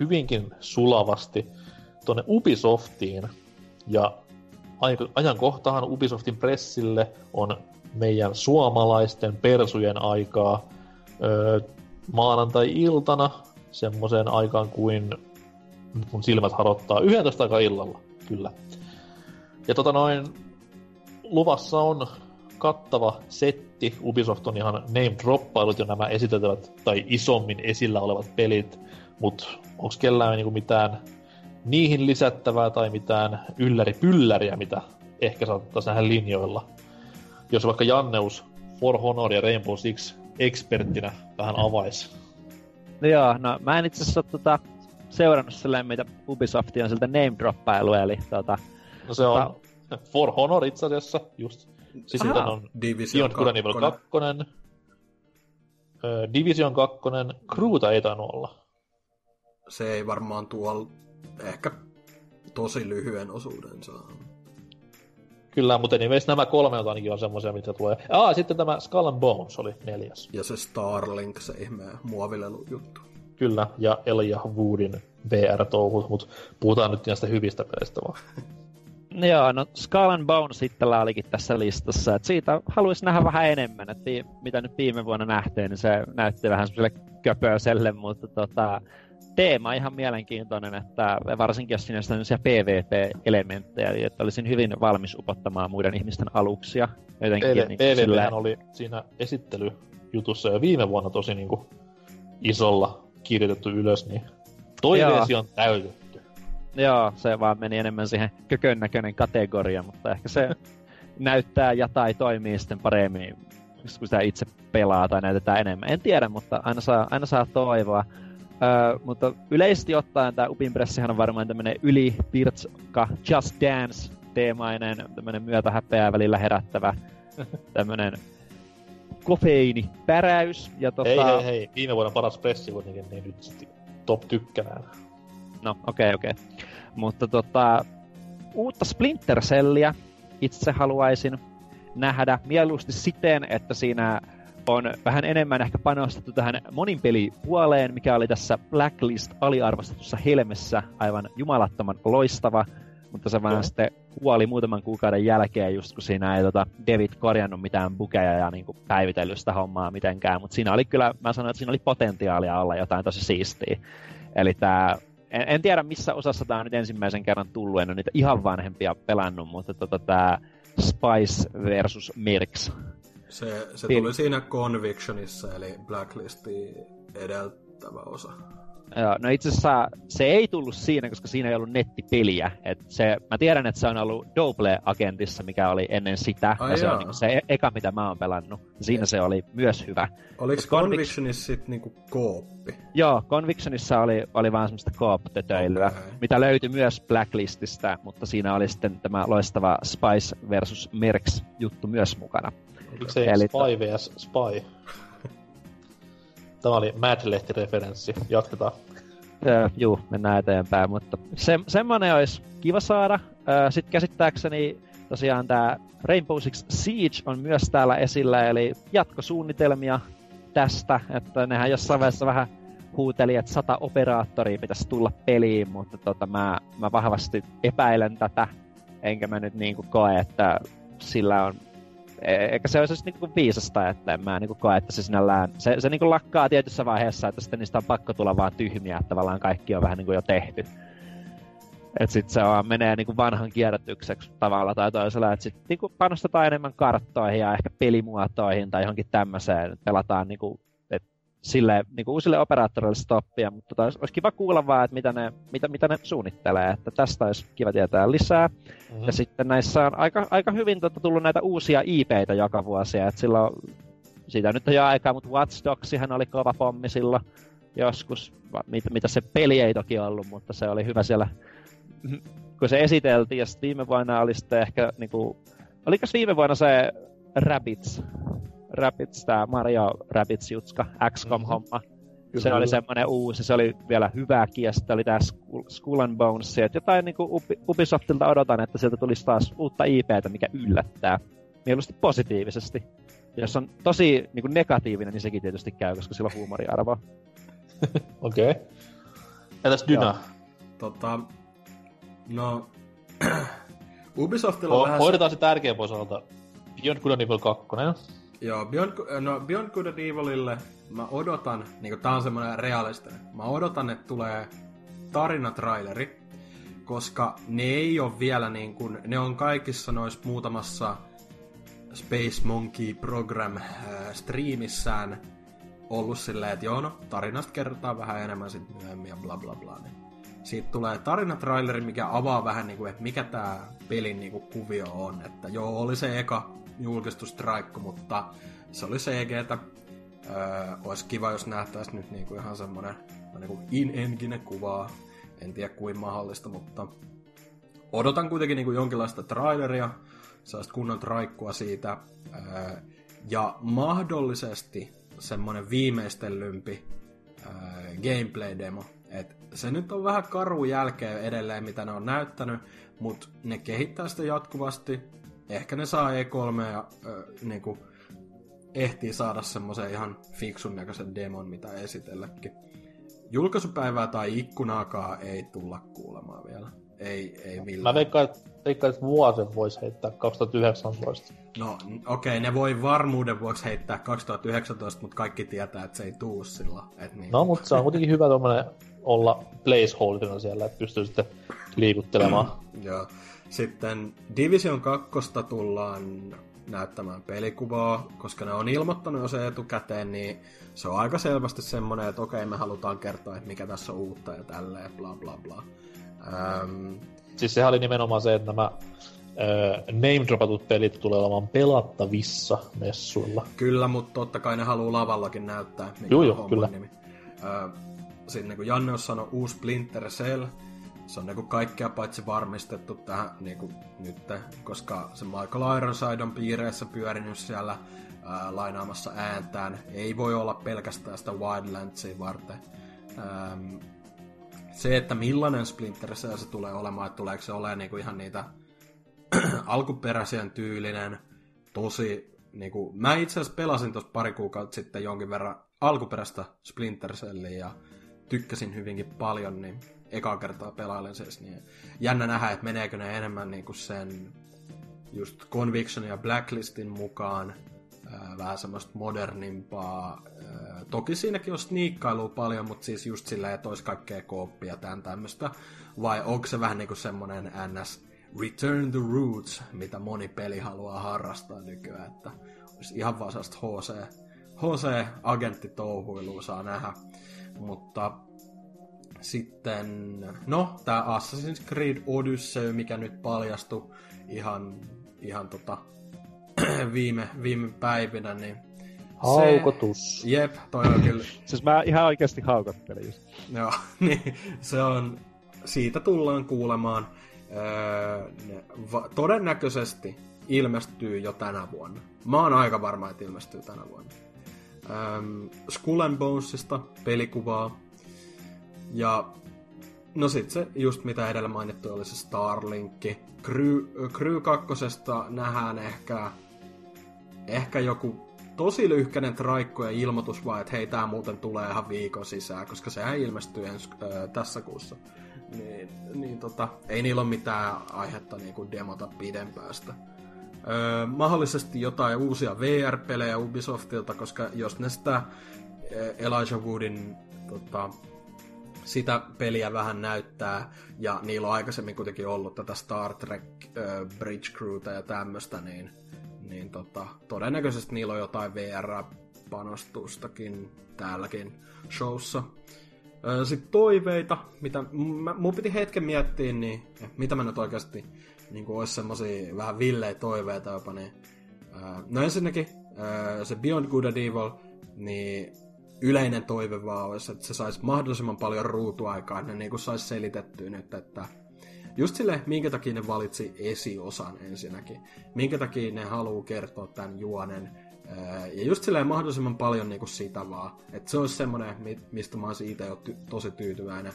hyvinkin sulavasti tuonne Ubisoftiin. Ja ajankohtahan Ubisoftin pressille on meidän suomalaisten persujen aikaa öö, maanantai-iltana semmoiseen aikaan kuin mun silmät harottaa 11 aikaa illalla, kyllä. Ja tota noin, luvassa on kattava setti. Ubisoft on ihan name droppailut jo nämä esiteltävät tai isommin esillä olevat pelit, mutta onko kellään niinku mitään niihin lisättävää tai mitään ylläri-pylläriä, mitä ehkä saattaisi nähdä linjoilla. Jos vaikka Janneus For Honor ja Rainbow Six experttinä vähän avaisi. No joo, no mä en itse asiassa tota, seurannut silleen, mitä Ubisoft on siltä name droppailu, eli tota, No se on For Honor itse asiassa, just. Sitten Aha. on Division Beyond Good and Evil 2. Ö, Division 2. Crewta ei tainnut olla. Se ei varmaan tuolla ehkä tosi lyhyen osuuden saa. Kyllä, mutta niin nämä kolme ainakin on semmoisia, mitä tulee. Aa, sitten tämä Skull and Bones oli neljäs. Ja se Starlink, se ihme muovilelu juttu. Kyllä, ja Elijah Woodin VR-touhut, mutta puhutaan nyt näistä hyvistä peleistä vaan. Joo, no Skull and Bones itsellä olikin tässä listassa, että siitä haluaisi nähdä vähän enemmän, että mitä nyt viime vuonna nähtiin, niin se näytti vähän semmoiselle köpöiselle, mutta tota, teema ihan mielenkiintoinen, että varsinkin jos siinä on PvP-elementtejä, niin että olisin hyvin valmis upottamaan muiden ihmisten aluksia. Jotenkin, PV, niin PvP sillä... oli siinä esittelyjutussa jo viime vuonna tosi niin kuin isolla kirjoitettu ylös, niin toiveesi on täytetty. Joo, se vaan meni enemmän siihen kökön näköinen kategoria, mutta ehkä se näyttää ja tai toimii sitten paremmin, kun sitä itse pelaa tai näytetään enemmän. En tiedä, mutta aina saa, aina saa toivoa. Öö, mutta yleisesti ottaen tämä Upin Pressihan on varmaan tämmönen ylipirtska Just Dance-teemainen, tämmönen myötähäpeää välillä herättävä tämmönen kofeiinipäräys. Ja tota... Hei, hei, hei. Viime vuoden paras pressi kuitenkin, niin nyt sitten top tykkänään. No, okei, okay, okei. Okay. Mutta tota, uutta Splinter Cellia itse haluaisin nähdä mieluusti siten, että siinä on vähän enemmän ehkä panostettu tähän moninpelipuoleen, mikä oli tässä Blacklist aliarvostetussa helmessä. Aivan jumalattoman loistava, mutta se vaan sitten kuoli muutaman kuukauden jälkeen, just kun siinä ei tota, David korjannut mitään bukeja ja niin kuin, päivitellyt sitä hommaa mitenkään, mutta siinä oli kyllä, mä sanoin, että siinä oli potentiaalia olla jotain tosi siistiä. Eli tämä en, en tiedä missä osassa tämä on nyt ensimmäisen kerran tullut, en ole niitä ihan vanhempia pelannut, mutta tota, tämä Spice versus Mercs se, se tuli siinä Convictionissa, eli Blacklistin edeltävä osa. Joo, no itse asiassa se ei tullut siinä, koska siinä ei ollut nettipeliä. Et se, mä tiedän, että se on ollut Double-agentissa, mikä oli ennen sitä. Ai ja se on niin se e- eka, mitä mä oon pelannut. Siinä ja. se oli myös hyvä. Oliko Convictionissa sitten niinku kooppi? Joo, Convictionissa oli, oli vaan semmoista koop okay. mitä löytyi myös Blacklististä, mutta siinä oli sitten tämä loistava Spice versus Mercs juttu myös mukana. Oliko se Eli Spy vs. Spy? Tämä oli Mad-lehti-referenssi. Jatketaan. Öö, juu, mennään eteenpäin, mutta se, semmonen olisi kiva saada. Öö, Sitten käsittääkseni tosiaan tämä Rainbow Six Siege on myös täällä esillä, eli jatkosuunnitelmia tästä, että nehän jossain vaiheessa vähän huuteli, että sata operaattoria pitäisi tulla peliin, mutta tota, mä, mä vahvasti epäilen tätä, enkä mä nyt niinku koe, että sillä on eikä se olisi niinku viisasta, että en mä niinku koe, että se sinällään, se, se niinku lakkaa tietyssä vaiheessa, että sitten niistä on pakko tulla vaan tyhmiä, että tavallaan kaikki on vähän niinku jo tehty. Että sit se vaan menee niinku vanhan kierrätykseksi tavalla tai toisella, että sitten niinku panostetaan enemmän karttoihin ja ehkä pelimuotoihin tai johonkin tämmöiseen, pelataan niinku sille niin kuin uusille operaattoreille stoppia, mutta tota, olisi kiva kuulla vaan, että mitä ne, mitä, mitä ne suunnittelee, että tästä olisi kiva tietää lisää. Mm-hmm. Ja sitten näissä on aika, aika hyvin tota, tullut näitä uusia IPitä joka vuosi, että silloin, siitä nyt on jo aikaa, mutta Watch Dogsihan oli kova pommi silloin joskus, mitä, mitä se peli ei toki ollut, mutta se oli hyvä siellä, kun se esiteltiin, ja sitten viime vuonna oli sitten ehkä, niin kuin, oliko viime vuonna se Rabbits, Rabbids, tämä Mario Rabbids jutska, XCOM-homma. Mm-hmm. Se oli semmoinen uusi, se oli vielä hyvääkin, ja sitten oli tämä Skull and Bones, että jotain niin kuin Ubisoftilta odotan, että sieltä tulisi taas uutta IPtä, mikä yllättää. Mieluusti positiivisesti. Jos on tosi niin kuin negatiivinen, niin sekin tietysti käy, koska sillä on huumoriarvoa. Okei. okay. Entäs Dyna? Tota, no, Ubisoftilla on Ho- vähän... Hoidetaan se tärkeä pois Beyond Good and Evil 2. Joo, Beyond, no, Beyond Good and Evilille mä odotan, niin tää on semmoinen realistinen, mä odotan, että tulee tarinatraileri, koska ne ei ole vielä niin kuin, ne on kaikissa noissa muutamassa Space Monkey Program äh, striimissään ollut silleen, että joo no, tarinasta kerrotaan vähän enemmän sitten myöhemmin ja bla bla bla. Niin siitä tulee tarinatraileri, mikä avaa vähän niin kuin, että mikä tämä pelin niin kuin, kuvio on. Että joo, oli se eka julkistustraikku, mutta se oli CGtä. Öö, olisi kiva, jos nähtäisiin nyt niinku ihan semmonen niinku in-engine kuvaa. En tiedä kuin mahdollista, mutta odotan kuitenkin niinku jonkinlaista traileria, sellaista kunnon traikkua siitä. Öö, ja mahdollisesti semmonen viimeistellympi öö, gameplay-demo. Et se nyt on vähän karu jälkeen edelleen, mitä ne on näyttänyt, mutta ne kehittää sitä jatkuvasti ehkä ne saa E3 ja äh, niinku, ehtii saada semmoisen ihan fiksun näköisen demon, mitä esitelläkin. Julkaisupäivää tai ikkunaakaan ei tulla kuulemaan vielä. Ei, ei millään. Mä veikkaan, että, veikkaan, että vuosen voisi heittää 2019. No okei, okay, ne voi varmuuden vuoksi heittää 2019, mutta kaikki tietää, että se ei tuu sillä. Et niin. No, mutta se on kuitenkin hyvä olla placeholderina siellä, että pystyy sitten liikuttelemaan. Joo. Sitten Division 2 tullaan näyttämään pelikuvaa, koska ne on ilmoittanut jo se etukäteen, niin se on aika selvästi semmoinen, että okei, me halutaan kertoa, että mikä tässä on uutta ja tälleen, bla bla bla. Ähm... Siis sehän oli nimenomaan se, että nämä name-dropatut pelit tulee olemaan pelattavissa messuilla. Kyllä, mutta totta kai ne haluaa lavallakin näyttää, mikä Juu, on kyllä. nimi. Sitten niin kuin Janne on sanonut, uusi Splinter Cell, se on niinku kaikkea paitsi varmistettu tähän niinku nyt, koska se Michael Ironside on piireissä pyörinyt siellä ää, lainaamassa ääntään. Ei voi olla pelkästään sitä Wildlandsia varten. Ähm, se, että millainen Splinter Cell se tulee olemaan, että tuleeko se olemaan niinku ihan niitä alkuperäisen tyylinen, tosi niinku, mä itse asiassa pelasin tuossa pari kuukautta sitten jonkin verran alkuperäistä Splinter Cellia ja tykkäsin hyvinkin paljon, niin ekaa kertaa pelailen siis, niin jännä nähdä, että meneekö ne enemmän niinku sen just Conviction ja Blacklistin mukaan, vähän semmoista modernimpaa. Toki siinäkin on sniikkailua paljon, mutta siis just silleen, että olisi kaikkea kooppia tämän tämmöistä. Vai onko se vähän niinku semmonen NS Return the Roots, mitä moni peli haluaa harrastaa nykyään, että olisi ihan vaan HC, HC-agenttitouhuilua saa nähdä. Mutta sitten, no, tämä Assassin's Creed Odyssey, mikä nyt paljastui ihan, ihan tota, viime, viime päivinä, niin Haukotus. Se, jep, toi on kyllä. siis mä ihan oikeasti haukottelin just. Joo, niin se on, siitä tullaan kuulemaan. Öö, ne, va, todennäköisesti ilmestyy jo tänä vuonna. Mä oon aika varma, että ilmestyy tänä vuonna. Öö, Skull and Bonesista pelikuvaa ja no sit se just mitä edellä mainittu oli se Starlinkki. Crew, Crew 2 nähdään ehkä, ehkä joku tosi lyhkäinen traikko ja ilmoitus vaan, että hei, tää muuten tulee ihan viikon sisään, koska sehän ilmestyy ens, äh, tässä kuussa. Niin, niin tota, ei niillä ole mitään aihetta niinku demota pidempäästä. Öö, mahdollisesti jotain uusia VR-pelejä Ubisoftilta, koska jos ne sitä Elijah Woodin tota, sitä peliä vähän näyttää, ja niillä on aikaisemmin kuitenkin ollut tätä Star Trek äh, Bridge Crewta ja tämmöistä, niin, niin tota, todennäköisesti niillä on jotain VR-panostustakin täälläkin showssa. Sitten toiveita, mitä mä, mun piti hetken miettiä, niin mitä mä nyt oikeasti niin olisi semmosia vähän villejä toiveita jopa, niin no ensinnäkin se Beyond Good and Evil, niin yleinen toive vaan olisi, että se saisi mahdollisimman paljon ruutuaikaa, että ne niin saisi selitettyä nyt, että just sille, minkä takia ne valitsi esiosan ensinnäkin, minkä takia ne haluaa kertoa tämän juonen, ja just silleen mahdollisimman paljon niin kuin sitä vaan. Että se olisi semmoinen, mistä mä olisin itse jo ty- tosi tyytyväinen.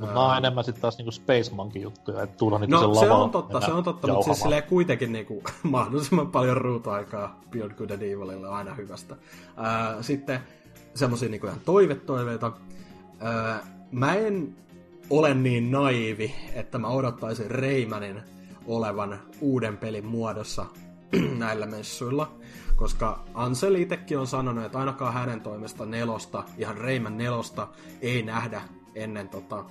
Mutta mä oon enemmän sitten taas niinku Space Monkey juttuja, että tulla niitä no, se on totta, se on totta, mutta siis silleen kuitenkin niinku, mahdollisimman paljon ruutuaikaa Beyond Good and Evilille on aina hyvästä. Uh, sitten semmosia niinku ihan toivetoiveita. Öö, mä en ole niin naivi, että mä odottaisin Reimanin olevan uuden pelin muodossa näillä messuilla, koska Ansel itsekin on sanonut, että ainakaan hänen toimesta nelosta, ihan Reiman nelosta, ei nähdä ennen tota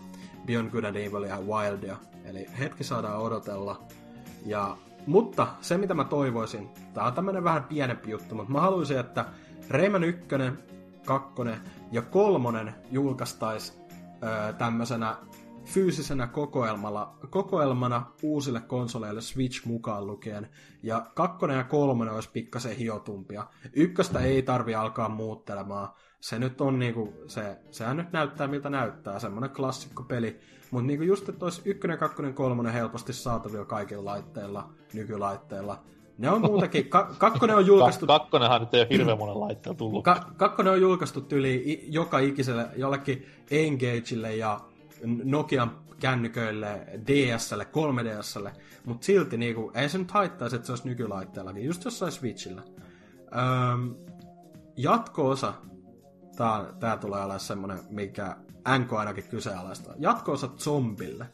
Beyond Good and Evil ja Wildia. Eli hetki saadaan odotella. Ja, mutta se mitä mä toivoisin, tää on tämmönen vähän pienempi juttu, mutta mä haluaisin, että Rayman 1 kakkonen ja kolmonen julkaistaisi tämmöisenä fyysisenä kokoelmalla, kokoelmana uusille konsoleille Switch mukaan lukien. Ja kakkonen ja kolmonen olisi pikkasen hiotumpia. Ykköstä ei tarvi alkaa muuttelemaan. Se nyt on niinku, se, sehän nyt näyttää miltä näyttää, semmonen klassikko peli. Mutta niinku just, että olisi ykkönen, kakkonen, kolmonen helposti saatavilla kaikilla laitteilla, nykylaitteilla ne on muutenkin, ka- kakkonen on julkaistu... Kak- kakkonenhan nyt ei ole hirveän monen laitteella tullut. Ka- kakkonen on julkaistu yli joka ikiselle, jollekin Engageille ja Nokian kännyköille, DSlle, 3DSlle, mutta silti niinku, ei se nyt haittaisi, että se olisi nykylaitteellakin, just jossain Switchillä. Öö, jatko-osa, tää, tää tulee olla semmonen, mikä NK ainakin kyseenalaistaa. Jatko-osa zombille.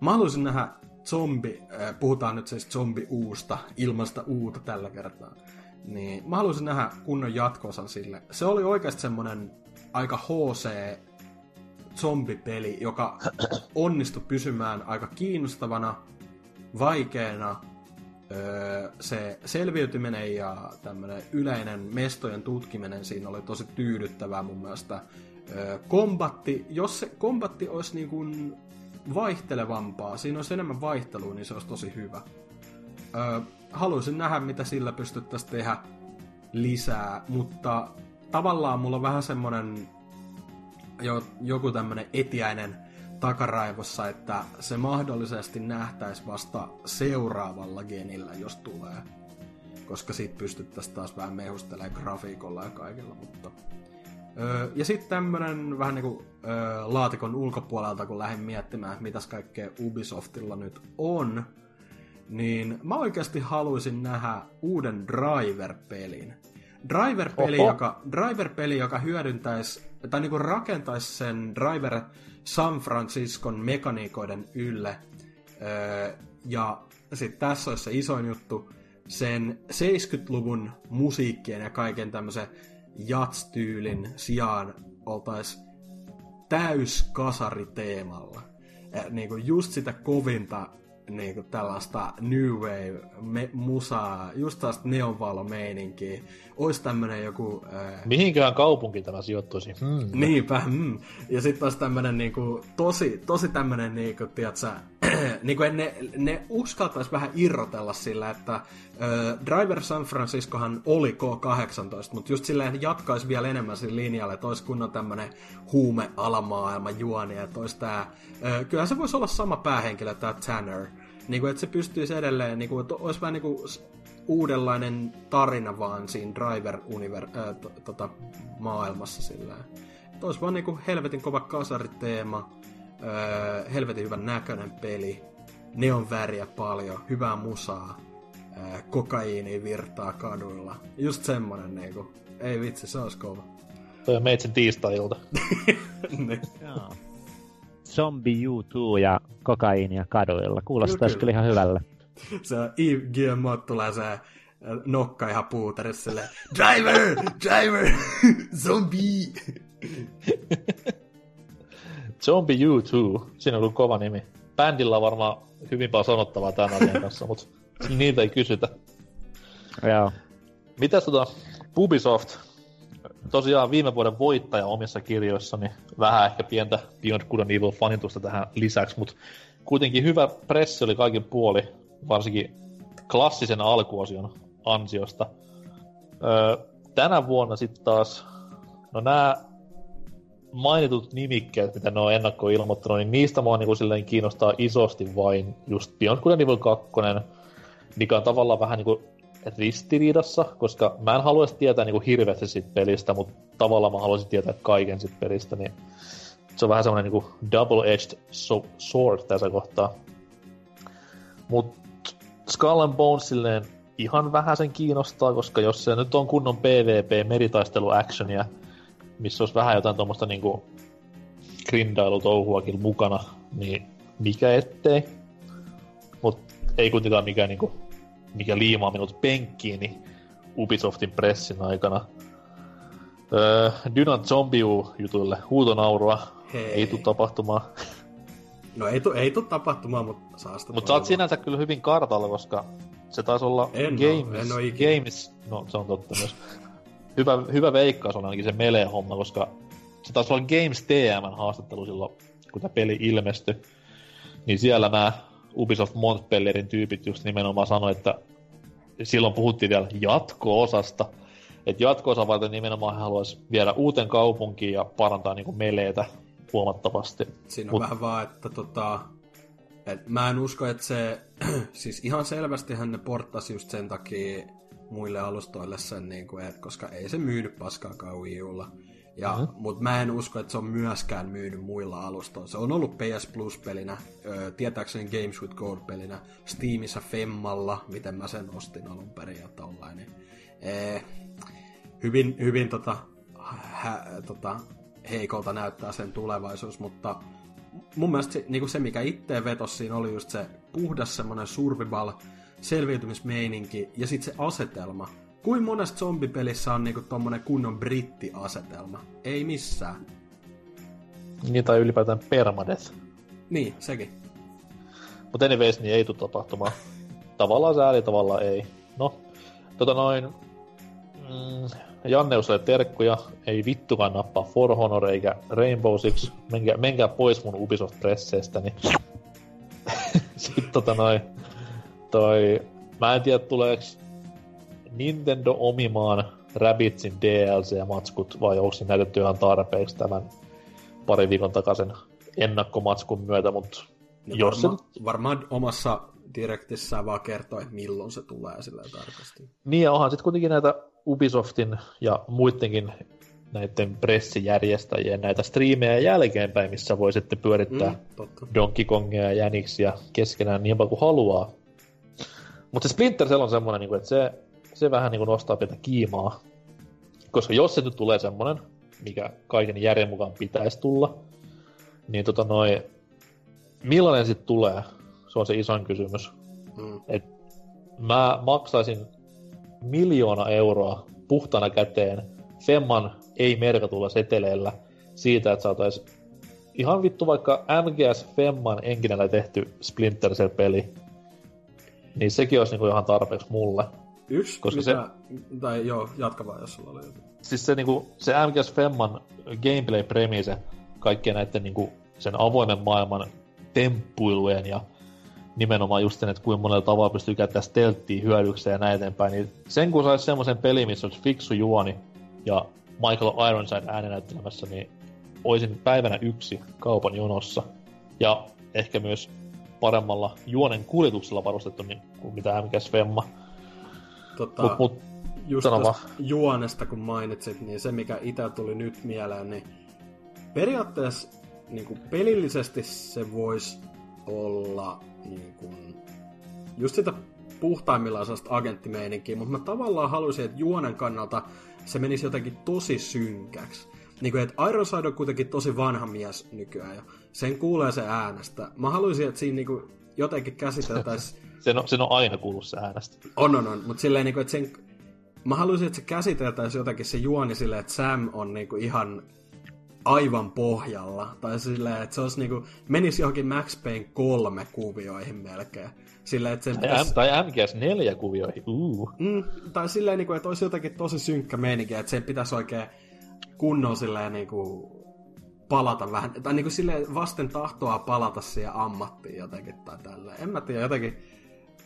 Mä haluaisin nähdä zombi, äh, puhutaan nyt siis zombi uusta, ilmasta uutta tällä kertaa. Niin mä haluaisin nähdä kunnon jatkoosan sille. Se oli oikeasti semmonen aika HC zombipeli, joka onnistui pysymään aika kiinnostavana, vaikeana. Öö, se selviytyminen ja tämmönen yleinen mestojen tutkiminen siinä oli tosi tyydyttävää mun mielestä. Öö, kombatti, jos se kombatti olisi niin kuin vaihtelevampaa, siinä olisi enemmän vaihtelua, niin se olisi tosi hyvä. Öö, haluaisin nähdä, mitä sillä pystyttäisiin tehdä lisää, mutta tavallaan mulla on vähän semmonen jo, joku tämmönen etiäinen takaraivossa, että se mahdollisesti nähtäisi vasta seuraavalla genillä, jos tulee. Koska sit pystyttäisiin taas vähän mehustelemaan grafiikolla ja kaikilla, mutta... Öö, ja sitten tämmönen vähän niinku öö, laatikon ulkopuolelta, kun lähdin miettimään, mitäs kaikkea Ubisoftilla nyt on, niin mä oikeasti haluaisin nähdä uuden Driver-pelin. Driver-peli, joka, Driver-peli, joka hyödyntäisi, tai niinku rakentaisi sen Driver San Franciscon mekaniikoiden ylle. Öö, ja sitten tässä olisi se isoin juttu, sen 70-luvun musiikkien ja kaiken tämmöisen jatstyylin sijaan oltaisiin täyskasariteemalla. Niin kuin just sitä kovinta niin kuin tällaista new wave me, musaa, just tällaista neonvalo-meininkiä. Ois tämmönen joku... Ää... Mihinkään kaupunki tämä sijoittuisi? Hmm. Niinpä, hmm. Ja sitten taas tämmönen niinku, tosi, tosi tämmönen niinku, tiiätsä, niinku ne, ne uskaltais vähän irrotella sillä, että äh, Driver San Franciscohan oli K18, mutta just silleen jatkaisi vielä enemmän sillä linjalla, että olisi kunnon tämmönen huume-alamaailma juoni, että olisi tää, äh, kyllähän se voisi olla sama päähenkilö, tää Tanner, niin kuin, että se pystyisi edelleen, niin kuin, että olisi vähän niin kuin uudenlainen tarina vaan siinä Driver-univer- äh, to, tota, maailmassa sillä olisi vaan niin kuin helvetin kova kasariteema, äh, helvetin hyvän näköinen peli, neon väriä paljon, hyvää musaa, äh, kokaiini virtaa kaduilla. Just semmonen niinku. Ei vitsi, se olisi kova. Toi on meitsin tiistai-ilta. niin. Zombie U2 ja kokaiinia kaduilla. Kuulostaa kyllä, kyllä ihan hyvälle. Se on Yves Guillemot tulee se nokka ihan puuterissa silleen, Driver! Driver! Zombie! Zombie U2, siinä on ollut kova nimi. Bändillä on varmaan hyvin paljon sanottavaa tämän asian kanssa, mutta niiltä ei kysytä. Joo. Mitäs tota, Ubisoft, tosiaan viime vuoden voittaja omissa kirjoissani, vähän ehkä pientä Beyond Good and Evil fanitusta tähän lisäksi, mutta kuitenkin hyvä pressi oli kaikin puoli, varsinkin klassisen alkuosion ansiosta. Öö, tänä vuonna sitten taas, no nämä mainitut nimikkeet, mitä ne on ennakkoon ilmoittanut, niin niistä mua niinku silleen kiinnostaa isosti vain just Beyond Good Evil 2, mikä on tavallaan vähän niinku ristiriidassa, koska mä en haluaisi tietää niinku hirveästi siitä pelistä, mutta tavallaan mä haluaisin tietää kaiken siitä pelistä, niin se on vähän semmoinen niinku double-edged sword tässä kohtaa. Mut Skull and Bones silleen ihan vähän sen kiinnostaa, koska jos se nyt on kunnon PvP actionia, missä olisi vähän jotain tuommoista niinku grindailutouhuakin mukana, niin mikä ettei. Mut ei kuitenkaan mikään niinku, mikä liimaa minut penkkiini Ubisoftin pressin aikana. Öö, Dynan Zombiu-jutuille huutonaurua. Hei. Ei tule tapahtumaan. No ei, tu, ei tule tapahtumaan, mutta saa sitä Mutta sä oot sinänsä kyllä hyvin kartalla, koska se taisi olla en Games, ole, en Games, no se on totta myös. hyvä, hyvä veikkaus on ainakin se Melee-homma, koska se taisi olla Games TM haastattelu silloin, kun tämä peli ilmestyi. Niin siellä nämä Ubisoft Montpellierin tyypit just nimenomaan sanoi, että silloin puhuttiin vielä jatko-osasta, että jatko-osa varten nimenomaan he haluaisi viedä uuteen kaupunkiin ja parantaa niin meleitä huomattavasti. Siinä on Mut... vähän vaan, että tota, et mä en usko, että se, siis ihan selvästi hän ne porttasi just sen takia muille alustoille sen, niin kuin, että koska ei se myydy paskaakaan Wii Ulla. Ja, mm-hmm. Mutta mä en usko, että se on myöskään myynyt muilla alustoilla. Se on ollut PS Plus-pelinä, ö, tietääkseni Games with Gold-pelinä, Steamissa Femmalla, miten mä sen ostin alun perin ja tollain. E, hyvin, hyvin tota, hä, tota, heikolta näyttää sen tulevaisuus, mutta mun mielestä se, niin se mikä itse vetosi siinä oli just se puhdas semmoinen survival selviytymismeininki ja sitten se asetelma. Kuin monessa zombipelissä on niinku tommonen kunnon brittiasetelma? Ei missään. Niin, tai ylipäätään permadeath. Niin, sekin. Mutta anyways, niin ei tule tapahtumaan. Tavallaan sääli, tavallaan ei. No, tota noin... Mm, Janne terkkuja, ei vittukaan nappaa For Honor eikä Rainbow Six. Menkää, menkää pois mun Ubisoft-presseistä, niin... Sitten tota noin... Toi... Mä en tiedä, tuleeko Nintendo omimaan Rabbitsin DLC-matskut, vai onko se näytetty ihan tarpeeksi tämän pari viikon takaisen ennakkomatskun myötä, mutta no jos varma, se... Varmaan omassa direktissään vaan kertoo, että milloin se tulee sillä tarkasti. Niin, ja onhan sitten kuitenkin näitä Ubisoftin ja muidenkin näiden pressijärjestäjien näitä striimejä jälkeenpäin, missä voi sitten pyörittää mm, Donkey Kongia ja Jäniksiä keskenään niin paljon kuin haluaa. Mutta se Splinter Cell on semmoinen, niinku, että se se vähän niin kuin nostaa pientä kiimaa. Koska jos se nyt tulee semmonen, mikä kaiken järjen mukaan pitäisi tulla, niin tota noin, millainen sitten tulee, se on se isoin kysymys. Mm. Et mä maksaisin miljoona euroa puhtana käteen Femman ei-merkatulla seteleellä siitä, että saataisiin ihan vittu vaikka MGS Femman enkinellä tehty Splinter Cell-peli, niin sekin olisi niinku ihan tarpeeksi mulle. Yksi, Koska mitä, se... tai joo, jatka vaan, jos sulla oli jotain. Siis se, niinku, se MGS Femman gameplay-premise, kaikkien näiden niinku, sen avoimen maailman temppuilujen ja nimenomaan just sen, että kuinka monella tavalla pystyy käyttämään stelttiä hyödykseen ja näin eteenpäin, niin sen kun saisi semmoisen peli, missä olisi fiksu juoni ja Michael Ironside äänenäyttelemässä, niin olisin päivänä yksi kaupan jonossa. Ja ehkä myös paremmalla juonen kuljetuksella varustettu niin kuin mitä MGS Femma. Tota, mut, mut, just juonesta kun mainitsit, niin se mikä itse tuli nyt mieleen, niin periaatteessa niin kuin pelillisesti se voisi olla niin kuin, just sitä puhtaimmillaan sellaista agenttimeininkiä, mutta mä tavallaan haluaisin, että juonen kannalta se menisi jotenkin tosi synkäksi. Niin kuin, että Ironside on kuitenkin tosi vanha mies nykyään ja sen kuulee se äänestä. Mä haluaisin, että siinä niin kuin, jotenkin käsiteltäisiin sen on, sen on aina kuullut se äänestä. On, on, on. Mutta silleen, niin että sen... Mä haluaisin, että se käsiteltäisiin jotenkin se juoni silleen, että Sam on niinku ihan aivan pohjalla. Tai silleen, että se olisi niinku, menisi johonkin Max Payne kolme kuvioihin melkein. Silleen, että sen tai, pitäisi... tai MGS 4 kuvioihin. Uh. Mm, tai silleen, niinku, että olisi jotenkin tosi synkkä meininki, että sen pitäisi oikein kunnon silleen niinku palata vähän, tai niinku silleen vasten tahtoa palata siihen ammattiin jotenkin tai tällä. En mä tiedä, jotenkin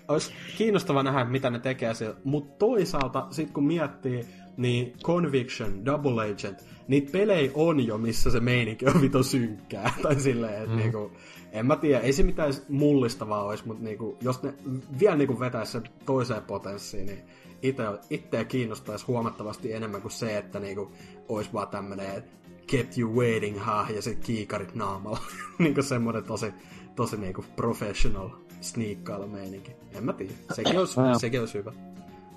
olisi kiinnostava nähdä, mitä ne tekee siellä. Mutta toisaalta, sit kun miettii, niin Conviction, Double Agent, niitä pelejä on jo, missä se meininki on vito synkkää. tai silleen, että mm. niinku, en mä tiedä, ei se mitään mullistavaa olisi, mutta niinku, jos ne vielä niinku vetäisi sen toiseen potenssiin, niin itse, itseä kiinnostaisi huomattavasti enemmän kuin se, että niinku, olisi vaan tämmönen kept you waiting, ha, ja se kiikarit naamalla. niinku semmoinen tosi, tosi niinku professional sniikkailla meininki. En mä tiedä. Sekin olisi, sekin olisi hyvä.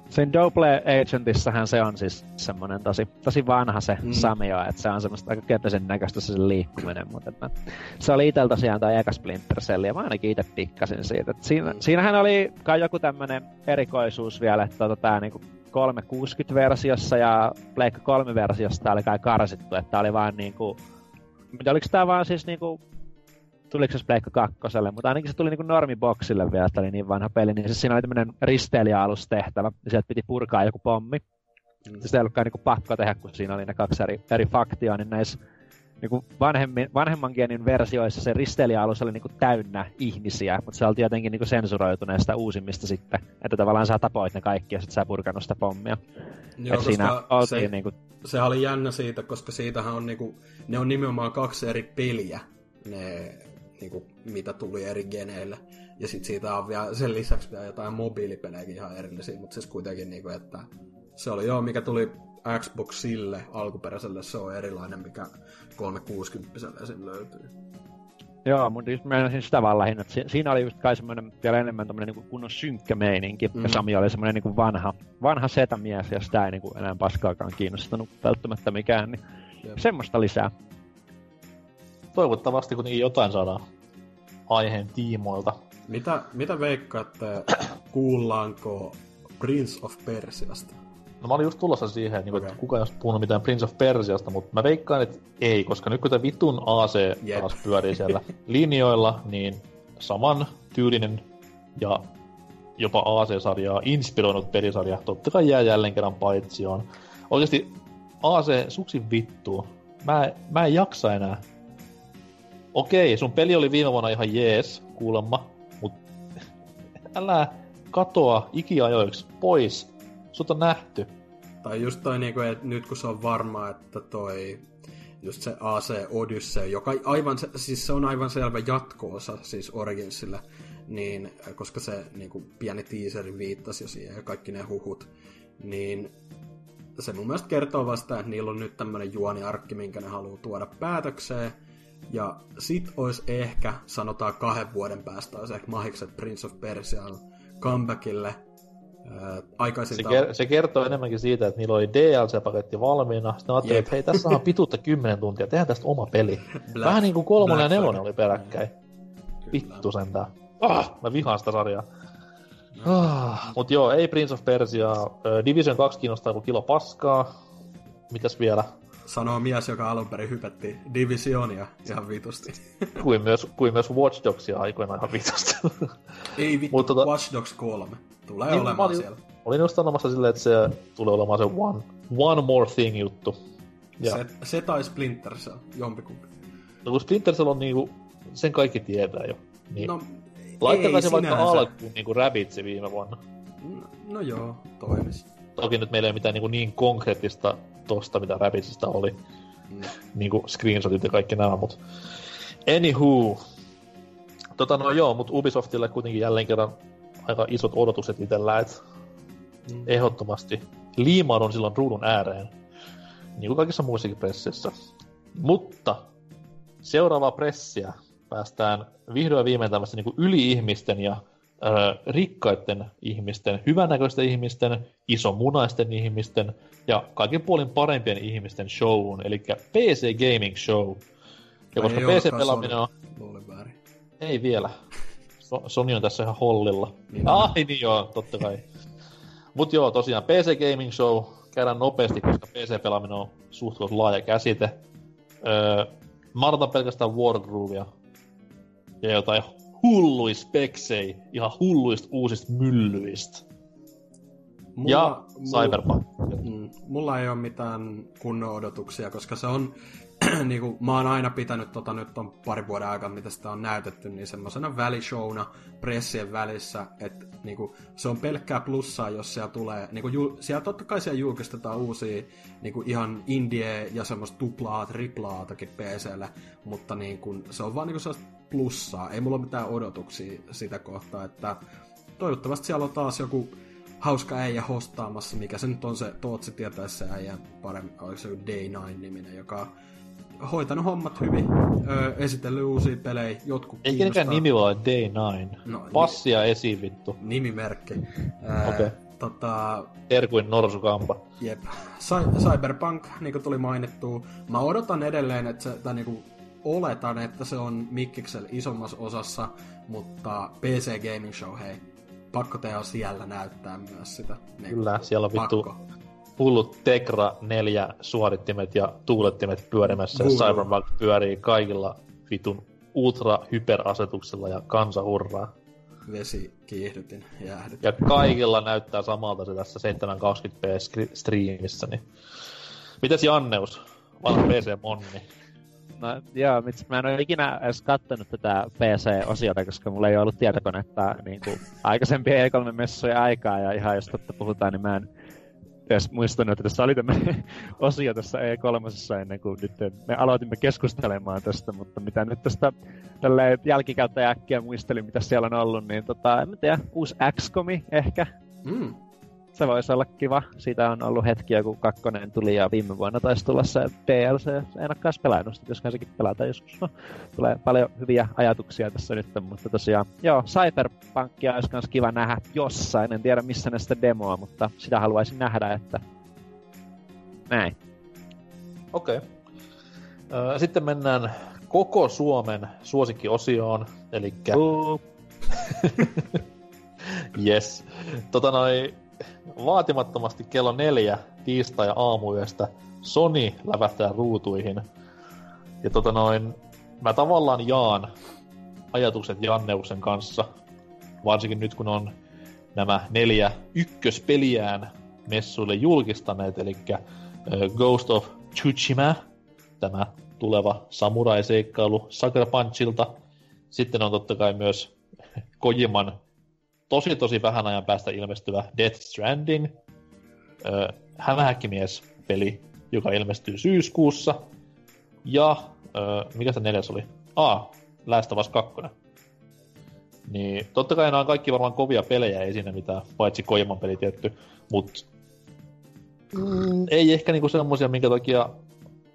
Siinä Double Agentissahan se on siis semmonen tosi, tosi vanha se mm. Samio, että se on semmoista aika köpösen näköistä se liikkuminen, mutta että se oli itellä tosiaan tämä eka Splinter Cell, ja mä ainakin itse pikkasin siitä. Että siinä, mm. Siinähän oli kai joku tämmönen erikoisuus vielä, että tota, tää niinku 360-versiossa ja Blake 3-versiossa oli kai karsittu, että oli vaan niinku, oliko tää vaan siis niinku tuliko se Pleikka kakkoselle, mutta ainakin se tuli niinku normiboksille vielä, että oli niin vanha peli, niin se siinä oli tämmöinen risteilijäalustehtävä, ja sieltä piti purkaa joku pommi. Mm. Sitä ei ollutkaan niinku pakko tehdä, kun siinä oli ne kaksi eri, eri faktioa, niin näissä niinku vanhemmin, vanhemman genin versioissa se risteilijäalus oli niinku täynnä ihmisiä, mutta se oli jotenkin niinku sensuroitu näistä uusimmista sitten, että tavallaan sä tapoit ne kaikki ja sitten sä purkanut sitä pommia. Joo, siinä se, niinku... sehän oli jännä siitä, koska siitähän on niinku, ne on nimenomaan kaksi eri peliä, ne niin kuin, mitä tuli eri geneille. Ja sitten siitä on vielä sen lisäksi vielä jotain mobiilipelejäkin ihan erillisiä, mutta siis kuitenkin, niin kuin, että se oli joo, mikä tuli Xboxille alkuperäiselle se on erilainen, mikä 360 esim. löytyy. Joo, mutta just meinasin sitä vaan lähinnä, että siinä oli just kai semmoinen vielä enemmän tommonen niin kunnon synkkä meininki, mm. ja Sami oli semmoinen niin vanha, vanha setämies, ja sitä ei niin kuin enää paskaakaan kiinnostanut välttämättä mikään, niin Jep. semmoista lisää. Toivottavasti kuitenkin jotain saadaan aiheen tiimoilta. Mitä, mitä veikkaatte, kuullaanko Prince of Persiasta? No mä olin just tulossa siihen, niin okay. että kuka ei olisi puhunut mitään Prince of Persiasta, mutta mä veikkaan, että ei, koska nyt kun tämä vitun AC yep. taas pyörii siellä linjoilla, niin saman tyylinen ja jopa AC-sarjaa inspiroinut pelisarja totta kai jää jälleen kerran paitsioon. Oikeasti AC suksin vittu. Mä, mä en jaksa enää. Okei, sun peli oli viime vuonna ihan jees, kuulemma, mutta älä katoa ikiajoiksi pois. Sut on nähty. Tai just toi, niinku, että nyt kun se on varma, että toi just se AC Odyssey, joka aivan, siis se on aivan selvä jatkoosa siis Originsille, niin, koska se niin kuin, pieni teaseri viittasi jo siihen ja kaikki ne huhut, niin se mun mielestä kertoo vasta, että niillä on nyt tämmönen juoniarkki, minkä ne haluaa tuoda päätökseen, ja sit olisi ehkä, sanotaan kahden vuoden päästä, olisi ehkä mahikset Prince of Persia comebackille, aikaisin se, ker- se kertoo enemmänkin siitä, että niillä oli DLC-paketti valmiina. Sitten ajattelin, että hei, tässä on pituutta 10 tuntia, tehdään tästä oma peli. Black, Vähän niin kuin kolmonen ja nelonen oli peräkkäin. Vittu sentään. Ah, mä vihaan sitä sarjaa. Ah, mut joo, ei Prince of Persia. Division 2 kiinnostaa kuin kilo paskaa. Mitäs vielä? Sanoo mies, joka alun perin hypätti Divisionia ihan vitusti. kuin, myös, kuin myös Watch Dogsia aikoinaan ihan vitusti. ei vittu, Mut, tota... Watch Dogs 3. Tulee niin, olemaan olin, siellä. Olin just sanomassa silleen, että se tulee olemaan se one, one more thing juttu. Ja. Se, se tai Splinter Cell, jompikumpi. No kun Splinter Cell on niinku, sen kaikki tietää jo. Niin. No, Laittakaa se vaikka alkuun niinku Rabbitsi viime vuonna. No, no joo, toimis. Toki nyt meillä ei ole mitään niin, niin konkreettista tosta, mitä Rabbitsista oli. Mm. Niin kuin screenshotit ja kaikki nämä, mutta... Anywho. Tota no joo, mutta Ubisoftille kuitenkin jälleen kerran aika isot odotukset itsellä, että mm. ehdottomasti liimaudun silloin ruudun ääreen. Niin kuin kaikissa muissakin pressissä. Mutta seuraavaa pressiä päästään vihdoin viimein tämmöistä niin yli-ihmisten ja rikkaiden ihmisten, hyvännäköisten ihmisten, isomunaisten ihmisten ja kaiken puolin parempien ihmisten showun, eli PC Gaming Show. Ja koska PC-pelaaminen on... Ei vielä. So- Sony on tässä ihan hollilla. Niin. Ai niin joo, totta kai. Mut joo, tosiaan PC Gaming Show käydään nopeasti, koska PC-pelaaminen on suht laaja käsite. Öö, mä odotan pelkästään Wargroovia ja jotain hulluis speksei, ihan hulluista uusista myllyistä. Mulla, ja Cyberpunk. Mm, mulla ei ole mitään kunnon odotuksia, koska se on, niin kuin, mä oon aina pitänyt tota nyt on pari vuoden aikaa, mitä sitä on näytetty, niin semmoisena välishowna pressien välissä, että niin kuin, se on pelkkää plussaa, jos siellä tulee, niin kuin, jul, siellä totta kai siellä julkistetaan uusia niin kuin, ihan indie ja semmoista tuplaa, triplaatakin PClle, mutta niin kuin, se on vaan niin kuin, plussaa, ei mulla ole mitään odotuksia sitä kohtaa, että toivottavasti siellä on taas joku hauska äijä hostaamassa, mikä se nyt on se, Tootsi tietää se äijä paremmin, oliko se Day 9-niminen, joka on hoitanut hommat hyvin, öö, esitellyt uusia pelejä, jotkut Ei kenenkään nimi ole Day 9. No, Passia ni- esiin vittu. Nimimerkki. Öö, Okei. Okay. Tota... Erkuin norsukampa. Jep. Cy- Cyberpunk, niin kuin tuli mainittu. Mä odotan edelleen, että se, tai niin kuin oletan, että se on Mikkiksel isommassa osassa, mutta PC Gaming Show, hei, pakko tehdä siellä näyttää myös sitä. Niin Kyllä, siellä on vittu hullut Tekra 4 suorittimet ja tuulettimet pyörimässä. Ja Cyberpunk pyörii kaikilla vitun ultra-hyperasetuksella ja kansa hurraa. Vesi kiihdytin, jäähdytin. Ja kaikilla näyttää samalta se tässä 720p striimissä. Niin. Mitäs Janneus? Vanha PC-monni. No joo, mä en ole ikinä edes kattonut tätä PC-osiota, koska mulla ei ollut tietokonetta niin kuin aikaisempien E3-messujen aikaa, ja ihan jos totta puhutaan, niin mä en edes muistanut, että tässä oli tämmöinen osio tässä E3 ennen kuin nyt me aloitimme keskustelemaan tästä, mutta mitä nyt tästä tälleen jälkikäteen äkkiä muistelin, mitä siellä on ollut, niin tota, en tiedä, uusi XCOMi ehkä. Mm. Se voisi olla kiva. Siitä on ollut hetkiä, kun kakkonen tuli ja viime vuonna taisi tulla se DLC. En ole kanssa pelannut sitä, joskaan sekin pelata joskus. No, tulee paljon hyviä ajatuksia tässä nyt, mutta tosiaan, joo, Cyberpunkia olisi myös kiva nähdä jossain. En tiedä missä ne sitä demoa, mutta sitä haluaisin nähdä, että näin. Okei. Okay. Sitten mennään koko Suomen suosikkiosioon, eli... Uh. yes. Tota noin, vaatimattomasti kello neljä tiistai aamuyöstä Sony lävähtää ruutuihin. Ja tota noin, mä tavallaan jaan ajatukset Janneuksen kanssa, varsinkin nyt kun on nämä neljä ykköspeliään messuille julkistaneet, eli Ghost of Tsushima, tämä tuleva samurai-seikkailu Sucker Punchilta. Sitten on totta kai myös Kojiman tosi tosi vähän ajan päästä ilmestyvä Death Stranding, äh, hämähäkkimies-peli, joka ilmestyy syyskuussa. Ja, äh, mikä se neljäs oli? Ah, Last of Us 2. Niin, totta kai nämä on kaikki varmaan kovia pelejä, ei siinä mitään, paitsi Kojiman peli tietty, mutta mm, ei ehkä niinku semmosia, minkä takia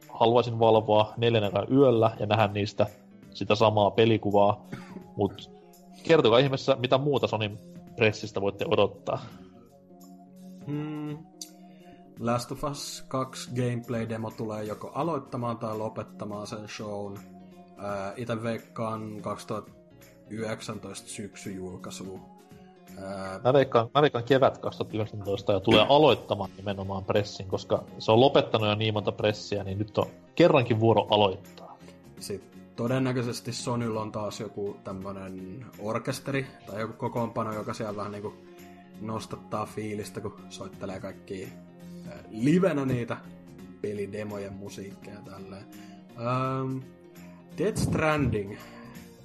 haluaisin valvoa neljännellä yöllä ja nähdä niistä sitä samaa pelikuvaa, mutta kertokaa ihmeessä, mitä muuta Sonin pressistä voitte odottaa. Hmm. Last of Us 2 gameplay-demo tulee joko aloittamaan tai lopettamaan sen shown. Ää, ite veikkaan 2019 syksy julkaisu. Ää... Mä, veikkaan, mä veikkaan kevät 2019 ja tulee aloittamaan nimenomaan pressin, koska se on lopettanut jo niin monta pressiä, niin nyt on kerrankin vuoro aloittaa. Sitten todennäköisesti Sonylla on taas joku tämmönen orkesteri tai joku kokoonpano, joka siellä vähän niinku nostattaa fiilistä, kun soittelee kaikki livenä niitä pelidemojen musiikkeja ja tälleen. Um, Death Stranding.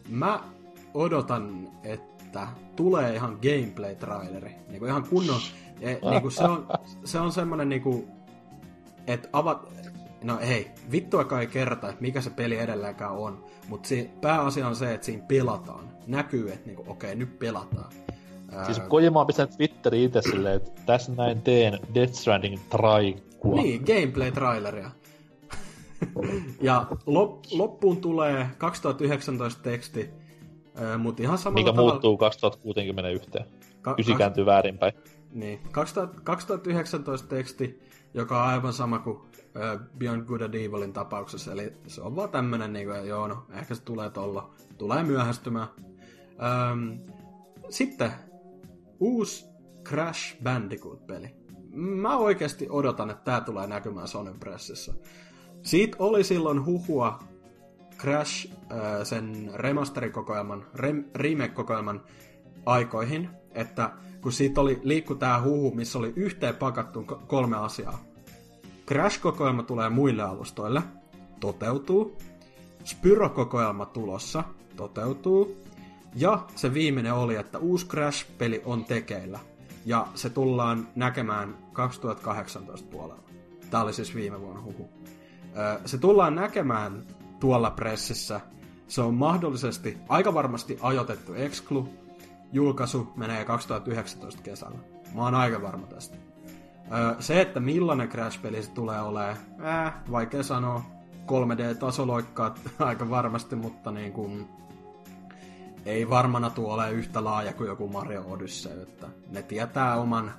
Mä odotan, että tulee ihan gameplay-traileri. Niinku ihan kunnon... Ja, niinku se on, se on semmonen niinku... Että avat, No hei, vittua ei kerta, että mikä se peli edelleenkään on. Mutta pääasia on se, että siinä pelataan. Näkyy, että niinku, okei, okay, nyt pelataan. Siis Kojima on pistänyt Twitteriin itse silleen, että tässä näin teen Death Stranding traikua. Niin, gameplay-traileria. ja lop, loppuun tulee 2019 teksti, mutta ihan samalla Mikä tavalla... muuttuu 2061. Ka- Ysi kääntyy väärinpäin. Niin, 2019 teksti, joka on aivan sama kuin Beyond Good and Evilin tapauksessa, eli se on vaan tämmönen, niin kuin, joo, no, ehkä se tulee tolla, tulee myöhästymään. Öm, sitten uusi Crash Bandicoot-peli. Mä oikeasti odotan, että tää tulee näkymään Sony Pressissä. Siitä oli silloin huhua Crash sen remasterikokoelman, rem, remake-kokoelman aikoihin, että kun siitä oli liikku tää huhu, missä oli yhteen pakattu kolme asiaa. Crash-kokoelma tulee muille alustoille. Toteutuu. Spyro-kokoelma tulossa. Toteutuu. Ja se viimeinen oli, että uusi Crash-peli on tekeillä. Ja se tullaan näkemään 2018 puolella. Tämä oli siis viime vuonna huhu. Se tullaan näkemään tuolla pressissä. Se on mahdollisesti aika varmasti ajoitettu exclu. Julkaisu menee 2019 kesällä. Mä oon aika varma tästä se, että millainen Crash-peli se tulee olemaan, äh, vaikea sanoa. 3D-tasoloikkaat aika varmasti, mutta niin kuin, ei varmana tuo ole yhtä laaja kuin joku Mario Odyssey, että ne tietää oman,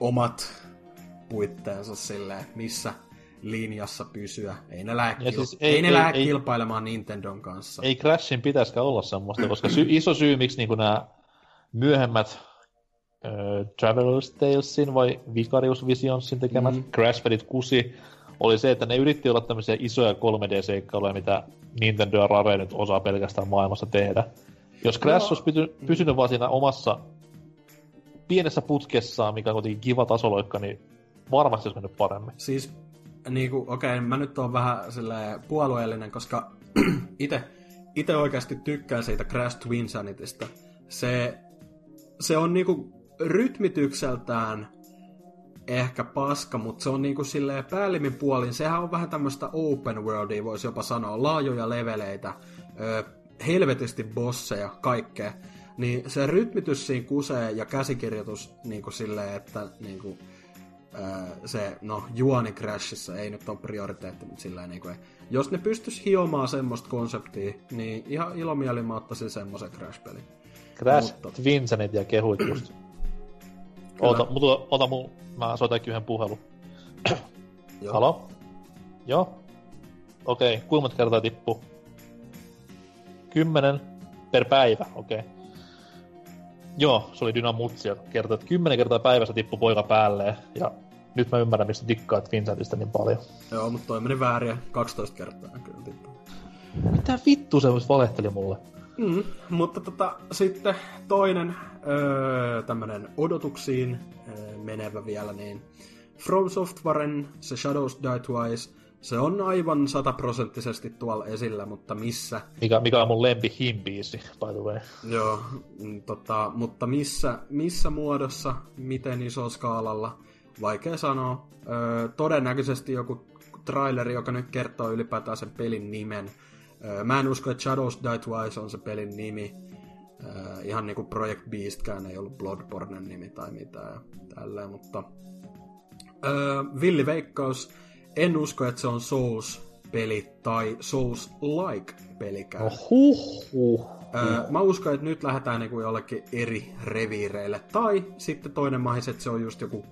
omat puitteensa silleen, missä linjassa pysyä. Ei ne lähde, kil... siis ei, ei, ne lähde ei, kilpailemaan ei, Nintendon kanssa. Ei Crashin pitäisikään olla semmoista, koska sy- iso syy, miksi niin nämä myöhemmät äh, Traveler's Talesin vai Vicarious Visionsin tekemät mm. Crash Bandit 6 oli se, että ne yritti olla tämmöisiä isoja 3D-seikkailuja, mitä Nintendo ja Rare nyt osaa pelkästään maailmassa tehdä. Jos Crash no. olisi pysy, pysynyt vaan siinä omassa pienessä putkessaan, mikä on kuitenkin kiva tasoloikka, niin varmasti olisi mennyt paremmin. Siis, niinku, okei, okay, mä nyt oon vähän puolueellinen, koska itse ite oikeasti tykkään siitä Crash Twin Sanitystä. Se, se on niinku rytmitykseltään ehkä paska, mutta se on niinku silleen päällimin puolin, sehän on vähän tämmöistä open worldia, voisi jopa sanoa, laajoja leveleitä, ö, helvetisti bosseja, kaikkea. niin se rytmitys siinä kusee ja käsikirjoitus niin kuin silleen, että niin kuin, se, no juoni Crashissa ei nyt ole prioriteetti, mutta sillä niin kuin, jos ne pystys hiomaan semmoista konseptia, niin ihan ilomielin mä ottaisin semmoisen Crash-pelin. Crash mutta... Twinsenit ja kehuit just. Ota, mutta, ota mun, mä soitankin yhden puhelun. Halo? Joo? Okei, okay. kuinka monta kertaa tippuu? Kymmenen per päivä, okei. Okay. Joo, se oli Dyna Mutsi, joka kertoi, että kymmenen kertaa päivässä tippui poika päälle. Ja nyt mä ymmärrän, mistä dikkaat Vincentistä niin paljon. Joo, mutta toi meni väärin 12 kertaa kyllä tippui. Mitä vittu se valehteli mulle? Mm, mutta tota, sitten toinen öö, tämmönen odotuksiin öö, menevä vielä, niin From Softwaren se Shadows Die Twice, se on aivan sataprosenttisesti tuolla esillä, mutta missä... Mikä, mikä on mun lempi himbiisi, by the way. Joo, mm, tota, mutta missä, missä muodossa, miten iso skaalalla, vaikea sanoa. Öö, todennäköisesti joku traileri, joka nyt kertoo ylipäätään sen pelin nimen. Öö, mä en usko, että Shadows Die Twice on se pelin nimi. Öö, ihan niinku Project Beastkään ei ollut Bloodbornen nimi tai mitään tälleen, mutta... Öö, villi veikkaus, en usko, että se on Souls-peli tai Souls-like-pelikään. Oh, huh, huh, Öö, mä uskon, että nyt lähdetään niinku jollekin eri reviireille. Tai sitten toinen mahis, että se on just joku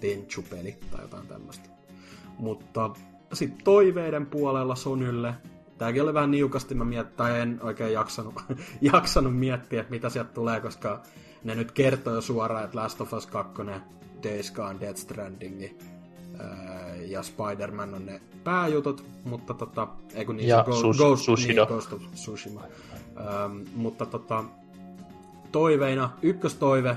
Tenchu-peli tai jotain tämmöistä. Mutta sitten toiveiden puolella Sonylle, tääkin oli vähän niukasti, mä miet, tai en oikein jaksanut, jaksanut miettiä, että mitä sieltä tulee, koska ne nyt kertoo jo suoraan, että Last of Us 2, Days Gone, Death Stranding ja Spider-Man on ne pääjutut, mutta tota, ei kun niin, ja Go, sus, Ghost, Sushido. niin, Ghost of Tsushima. Ähm, mutta tota, toiveina, ykköstoive,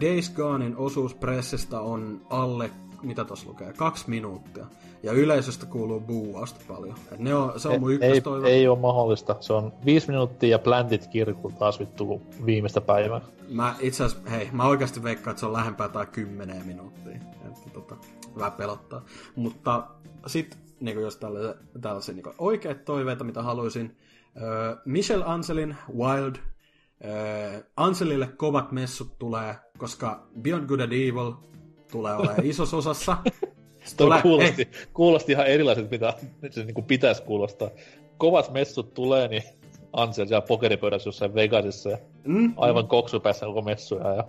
Days Gonein osuus pressistä on alle, mitä tuossa lukee, kaksi minuuttia. Ja yleisöstä kuuluu buuausta paljon. Et ne on, se on mun ykköstoive. Ei, ei ole mahdollista. Se on viisi minuuttia ja Plantit kirkku taas vittu viimeistä päivää. Mä itse asiassa, hei, mä oikeasti veikkaan, että se on lähempää tai kymmeneen minuuttia. Että tota, vähän pelottaa. Mutta sit, niin jos tällaisia, tällaisia niin oikeat toiveita, mitä haluaisin. Äh, Michelle Anselin Wild Äh, Anselille kovat messut tulee, koska Beyond Good and Evil tulee olemaan isossa osassa. Tulee, kuulosti, kuulosti ihan erilaiset, mitä se niin kuin pitäisi kuulostaa. Kovat messut tulee, niin Ansel siellä pokeripöydässä jossain Vegasissa ja mm, aivan mm. koksupäässä koko messuja. Ja...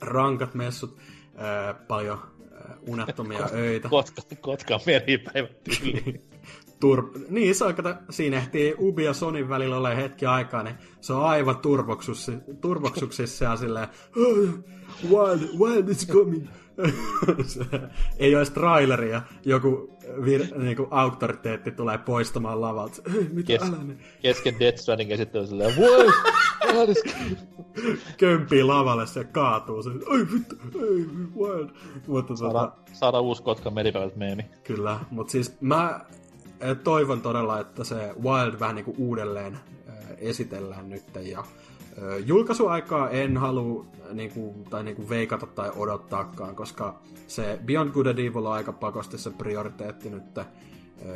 Rankat messut, äh, paljon äh, unettomia öitä. Kotka, kotka meripäivät tyyliin. tur- niin, se on, kato, siinä ehtii Ubi ja Sonin välillä ole hetki aikaa, niin se on aivan turvoksuksissa ja silleen, oh, wild, wild is coming. ei ole edes traileria, joku vir, niinku auktoriteetti tulee poistamaan lavalta. Mitä Kes, älä ne? Kesken Death Stranding esittely silleen, is Kömpii lavalle se kaatuu. Se, ai vittu, ei, wild. Mutta saada, tota, saada uusi Kotka meripäivät meemi. Kyllä, mutta siis mä toivon todella, että se Wild vähän niin kuin uudelleen esitellään nyt ja Julkaisuaikaa en halua niin kuin, tai niin kuin veikata tai odottaakaan, koska se Beyond Good and Evil on aika pakosti se prioriteetti nyt,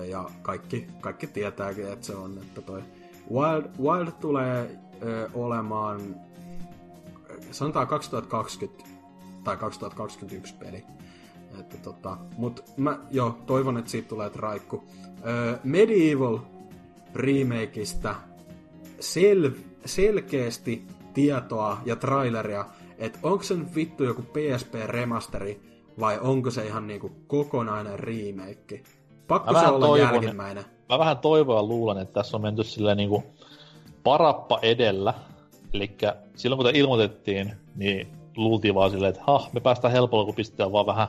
ja kaikki, kaikki tietääkin, että se on, että toi Wild, Wild tulee ö, olemaan sanotaan 2020 tai 2021 peli. Että tota, mut mä jo toivon, että siitä tulee traikku. Medieval remakeista sel- selkeästi tietoa ja traileria, että onko se nyt vittu joku PSP-remasteri vai onko se ihan niinku kokonainen remake. Pakko se olla toivon, jälkimmäinen. Mä vähän toivoa luulen, että tässä on menty silleen niinku parappa edellä. Eli silloin kun te ilmoitettiin, niin luultiin vaan silleen, että ha, me päästään helpolla, kun pistetään vaan vähän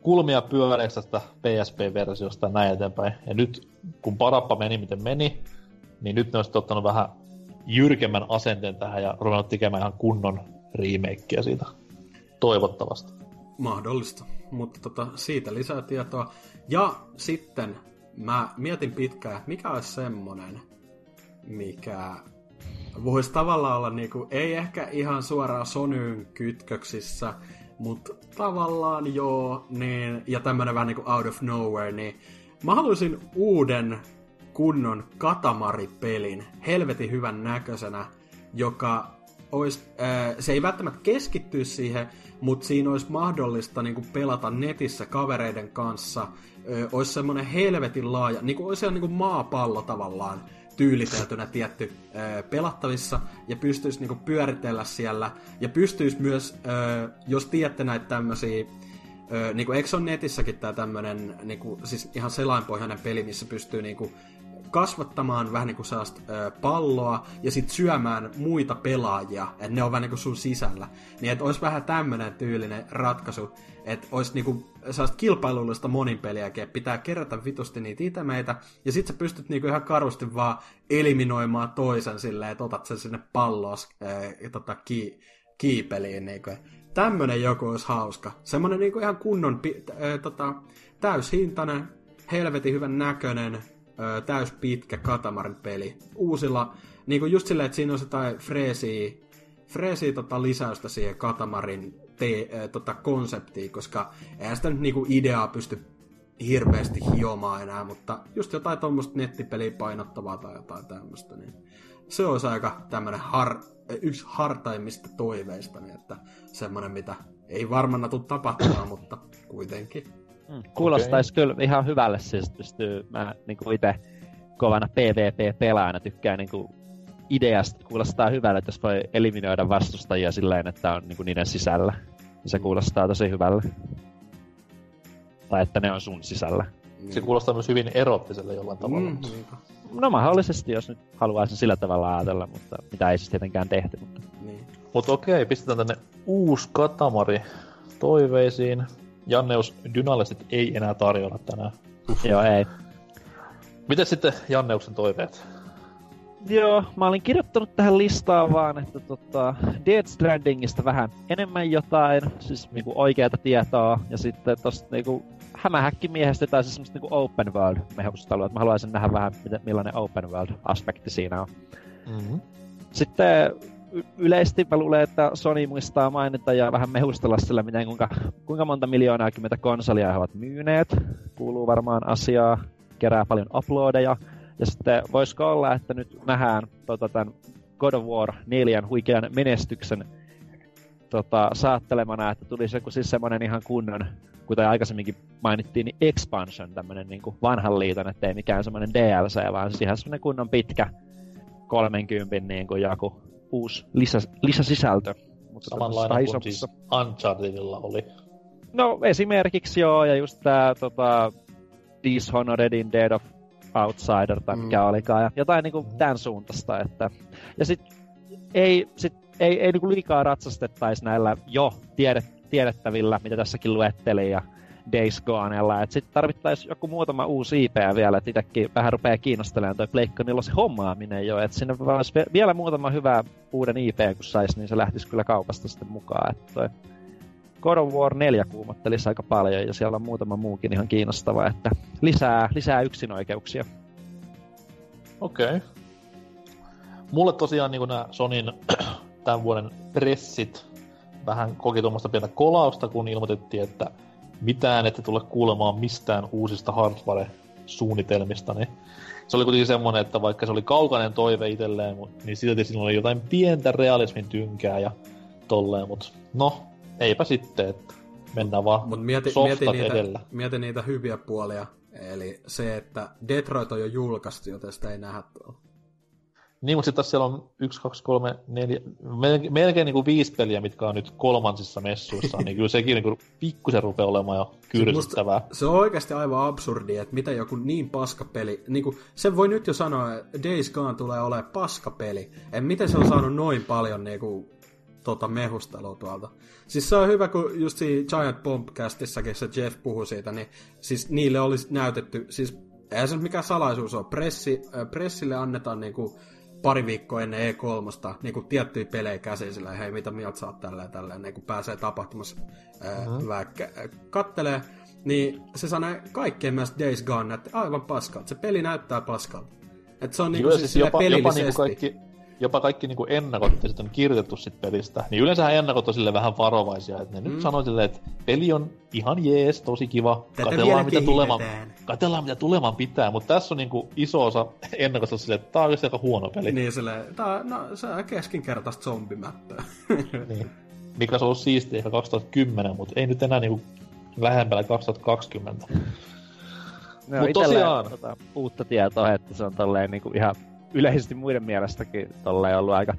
kulmia pyöreistä tästä PSP-versiosta ja näin eteenpäin. Ja nyt, kun parappa meni miten meni, niin nyt ne olisi ottanut vähän jyrkemmän asenteen tähän ja ruvennut tekemään ihan kunnon remakeä siitä. Toivottavasti. Mahdollista, mutta tota, siitä lisää tietoa. Ja sitten mä mietin pitkään, mikä olisi semmonen, mikä voisi tavallaan olla niinku, ei ehkä ihan suoraan Sonyn kytköksissä, mutta tavallaan joo, niin, ja tämmönen vähän niinku out of nowhere, niin mä haluaisin uuden kunnon Katamari-pelin, helvetin hyvän näköisenä, joka olisi, ää, se ei välttämättä keskittyä siihen, mutta siinä olisi mahdollista niin kuin pelata netissä kavereiden kanssa. Ö, olisi semmoinen helvetin laaja, niin kuin olisi niin kuin maapallo tavallaan tyyliteltynä tietty ö, pelattavissa ja pystyisi niinku pyöritellä siellä ja pystyisi myös, ö, jos tiedätte näitä tämmöisiä eikö se ole netissäkin tämä tämmöinen niinku, siis ihan selainpohjainen peli, missä pystyy niinku, kasvattamaan vähän niinku sellaista ö, palloa ja sitten syömään muita pelaajia, että ne on vähän niinku sun sisällä. Niin että olisi vähän tämmöinen tyylinen ratkaisu, että olisi niinku sellaista kilpailullista moninpeliäkin, että pitää kerätä vitusti niitä itemeitä, ja sit sä pystyt niinku ihan karusti vaan eliminoimaan toisen silleen, että otat sen sinne palloos ja tota, ki, kiipeliin. Niinku. Tämmönen joku olisi hauska. Semmonen niinku ihan kunnon ää, tota, täyshintainen, helvetin hyvän näköinen, täys pitkä Katamarin peli. Uusilla, niinku just silleen, että siinä on jotain freesiä, freesiä tota lisäystä siihen Katamarin te, tota konseptia, koska eihän sitä nyt niinku ideaa pysty hirveästi hiomaan enää, mutta just jotain tuommoista nettipeliä painottavaa tai jotain tämmöistä, niin se olisi aika tämmönen har, yksi hartaimmista toiveista, niin että semmoinen, mitä ei varmana tule tapahtumaan, mutta kuitenkin. Mm, kuulostaisi okay. kyllä ihan hyvälle, siis pystyy, mä niin kuin itse kovana PvP-pelaajana tykkään niin kuin ideasta kuulostaa hyvälle, että jos voi eliminoida vastustajia silleen, että on niin kuin niiden sisällä. Se kuulostaa tosi hyvälle. Tai että ne on sun sisällä. Se kuulostaa myös hyvin erottiselle jollain tavalla. Mm. No mahdollisesti, jos nyt haluaisin sillä tavalla ajatella, mutta mitä ei siis tietenkään tehty. Mutta... Niin. Mutta okei, pistetään tänne uusi katamari toiveisiin. Janneus Dynalistit ei enää tarjolla tänään. Joo, ei. Miten sitten Janneuksen toiveet? Joo, mä olin kirjoittanut tähän listaan vaan, että tota, Dead Strandingista vähän enemmän jotain, siis niinku oikeata tietoa, ja sitten tosta niinku hämähäkkimiehestä tai siis semmoista niinku open world mehustelua, että mä haluaisin nähdä vähän, miten, millainen open world-aspekti siinä on. Mm-hmm. Sitten yleisesti mä luulen, että Sony muistaa mainita ja vähän mehustella sillä, miten kuinka, kuinka monta miljoonaa kymmentä konsolia he ovat myyneet. Kuuluu varmaan asiaa, kerää paljon uploadeja. Ja sitten voisiko olla, että nyt nähdään tota, tämän God of War 4 huikean menestyksen tota, saattelemana, että tulisi joku siis semmoinen ihan kunnon, kuten aikaisemminkin mainittiin, niin expansion, tämmöinen niin vanhan liiton, että ei mikään semmoinen DLC, vaan siis ihan semmoinen kunnon pitkä 30 niin kuin joku uusi lisä, lisäsisältö. Mutta Samanlainen kuin siis Unchartedilla oli. No esimerkiksi joo, ja just tää tota, Dishonoredin Dead of Outsider tai mikä mm. olikaan, ja jotain niinku tämän suuntaista, että... Ja sit ei, sit, ei, ei niinku liikaa ratsastettaisi näillä jo tiedet, tiedettävillä, mitä tässäkin luettelin, ja Days Gonella, että sitten tarvittaisiin joku muutama uusi IP vielä, että itsekin vähän rupeaa kiinnostelemaan toi Pleikka se hommaaminen jo, että sinne olisi vielä muutama hyvä uuden IP, kun saisi, niin se lähtisi kyllä kaupasta sitten mukaan, että toi God of War 4 kuumottelisi aika paljon ja siellä on muutama muukin ihan kiinnostava, että lisää, lisää yksinoikeuksia. Okei. Okay. Mulle tosiaan niin nämä Sonin tämän vuoden pressit vähän koki tuommoista pientä kolausta, kun ilmoitettiin, että mitään ette tule kuulemaan mistään uusista hardware-suunnitelmista, niin se oli kuitenkin semmoinen, että vaikka se oli kaukainen toive itselleen, niin silti siinä oli jotain pientä realismin tynkää ja tolleen, mutta no, eipä sitten, että mennään vaan Mut mieti, mieti, niitä, edellä. mieti niitä hyviä puolia, eli se, että Detroit on jo julkaistu, joten sitä ei nähdä tuolla. Niin, mutta sitten siellä on yksi, kaksi, kolme, neljä, melkein, melkein niin kuin viisi peliä, mitkä on nyt kolmansissa messuissa, niin kyllä sekin niin kuin pikkusen rupeaa olemaan jo kyrsyttävää. Se, se on oikeasti aivan absurdi, että mitä joku niin paska peli, niin kuin, sen voi nyt jo sanoa, että Days Gone tulee olemaan paska peli. En miten se on saanut noin paljon niin kuin, tota, mehustelua tuolta. Siis se on hyvä, kun just siinä Giant Bombcastissakin se Jeff puhui siitä, niin siis niille olisi näytetty, siis eihän se mikä salaisuus on, Pressi, äh, pressille annetaan niinku pari viikkoa ennen E3 niin kuin tiettyjä pelejä käsiin sillä hei mitä mieltä sä oot tällä ja tällä, niin kuin pääsee tapahtumassa mm-hmm. vaikka kattelee, niin se sanoo kaikkeen myös Days Gone, että aivan paskalta, se peli näyttää paskalta. Että se on niinku siis jopa, jopa niinku kaikki, jopa kaikki niinku ennakot, mitä sit on kirjoitettu sit pelistä, niin yleensähän ennakot on sille vähän varovaisia, että ne mm. nyt sanoo silleen, että peli on ihan jees, tosi kiva, Tätä katellaan mitä, tulemaan, kehitetään. katellaan mitä tulemaan pitää, mutta tässä on niinku iso osa ennakosta silleen, että tää on aika huono peli. Niin silleen, tää, no, se on keskinkertaista zombimättöä. Niin. Mikä olisi ollut siistiä ehkä 2010, mutta ei nyt enää niinku lähemmällä 2020. No, Mut itellä tosiaan- Tota, uutta tietoa, että se on tolleen niinku ihan yleisesti muiden mielestäkin tolleen ollut aika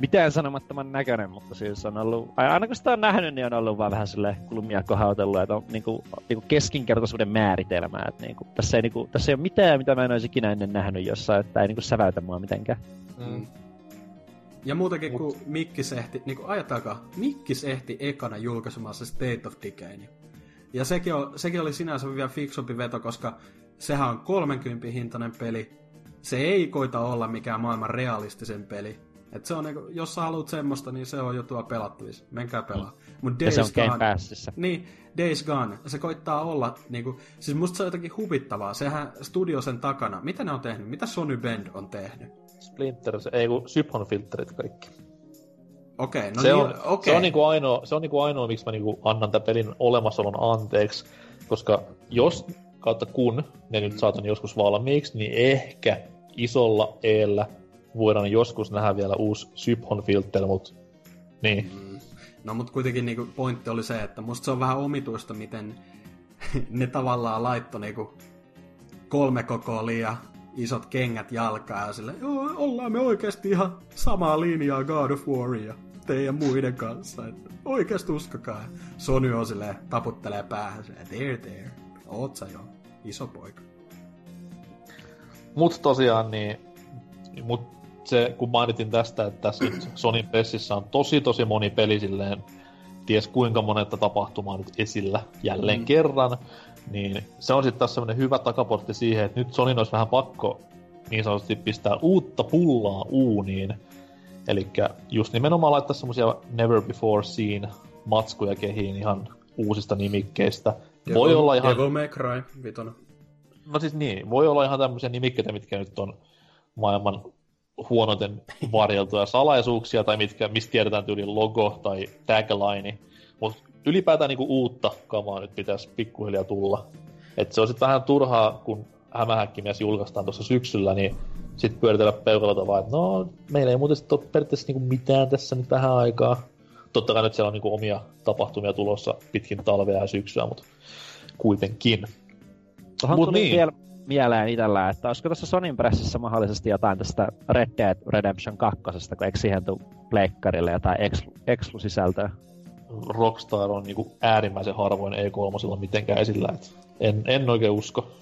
mitään sanomattoman näköinen, mutta siis on ollut, ai- aina kun sitä on nähnyt, niin on ollut vaan vähän sille kulmia kohautellut, että on niinku, niinku keskinkertaisuuden määritelmää, että niinku, tässä, ei, niinku, tässä ei ole mitään, mitä mä en olisi ikinä ennen nähnyt jossain, että ei niinku säväytä mua mitenkään. Mm. Ja muutenkin, kun Mikkis ehti, niin kuin ajatelkaa, Mikkis ehti ekana julkaisemaan se State of Decay. Ja sekin, on, sekin oli sinänsä vielä fiksumpi veto, koska sehän on 30 hintainen peli. Se ei koita olla mikään maailman realistisen peli. Et se on niinku, jos sä haluat semmoista, niin se on jo tuo pelattavissa. Menkää pelaa. Mut Mm. Ja se on Days Game Gone- Passissa. niin, Days Gone. Se koittaa olla, niinku, siis musta se on jotenkin huvittavaa. Sehän studio sen takana. Mitä ne on tehnyt? Mitä Sony Bend on tehnyt? Splinter, se, ei kun Syphon filterit kaikki. Okei, no se, niin, on, okei. se on niinku ainoa, se on niinku ainoa, miksi mä niinku annan tämän pelin olemassaolon anteeksi, koska jos kautta kun ne nyt saatan joskus valmiiksi, niin ehkä isolla eellä voidaan joskus nähdä vielä uusi Syphon filter, mut niin. No mutta kuitenkin niinku pointti oli se, että musta se on vähän omituista, miten ne tavallaan laittoi niinku kolme kokoa liian isot kengät jalkaa ja sille, joo, ollaan me oikeasti ihan samaa linjaa God of Waria teidän muiden kanssa. Että oikeasti uskokaa. Sony on silleen, taputtelee päähän silleen, there, there. Oot sä jo, iso poika. Mut tosiaan niin, mut se, kun mainitin tästä, että tässä nyt Sonin Pessissä on tosi tosi moni peli silleen, ties kuinka monetta tapahtumaa nyt esillä jälleen mm. kerran, niin se on sitten taas semmoinen hyvä takaportti siihen, että nyt Sonin olisi vähän pakko niin sanotusti pistää uutta pullaa uuniin. Eli just nimenomaan laittaa semmoisia never before seen matskuja kehiin ihan uusista nimikkeistä. Voi Devil- olla ihan... Devil May Cry, vitona. No siis niin, voi olla ihan tämmöisiä nimikkeitä, mitkä nyt on maailman huonoten varjeltuja salaisuuksia, tai mitkä, mistä tiedetään tyyli logo tai tagline, mutta ylipäätään niinku uutta kamaa nyt pitäisi pikkuhiljaa tulla. Et se on sitten vähän turhaa, kun hämähäkkimies julkaistaan tuossa syksyllä, niin sitten pyöritellä peukalota vaan, että no, meillä ei muuten ole periaatteessa niinku mitään tässä nyt vähän aikaa. Totta kai nyt siellä on niinku omia tapahtumia tulossa pitkin talvea ja syksyä, mutta kuitenkin. Tuohon Mut tuli niin. vielä mieleen itsellä, että olisiko tässä Sonin pressissä mahdollisesti jotain tästä Red Dead Redemption 2, kun eikö siihen tuu pleikkarille jotain eksklusisältöä? Rockstar on niinku äärimmäisen harvoin E3 mitenkään esillä, et en, en oikein usko.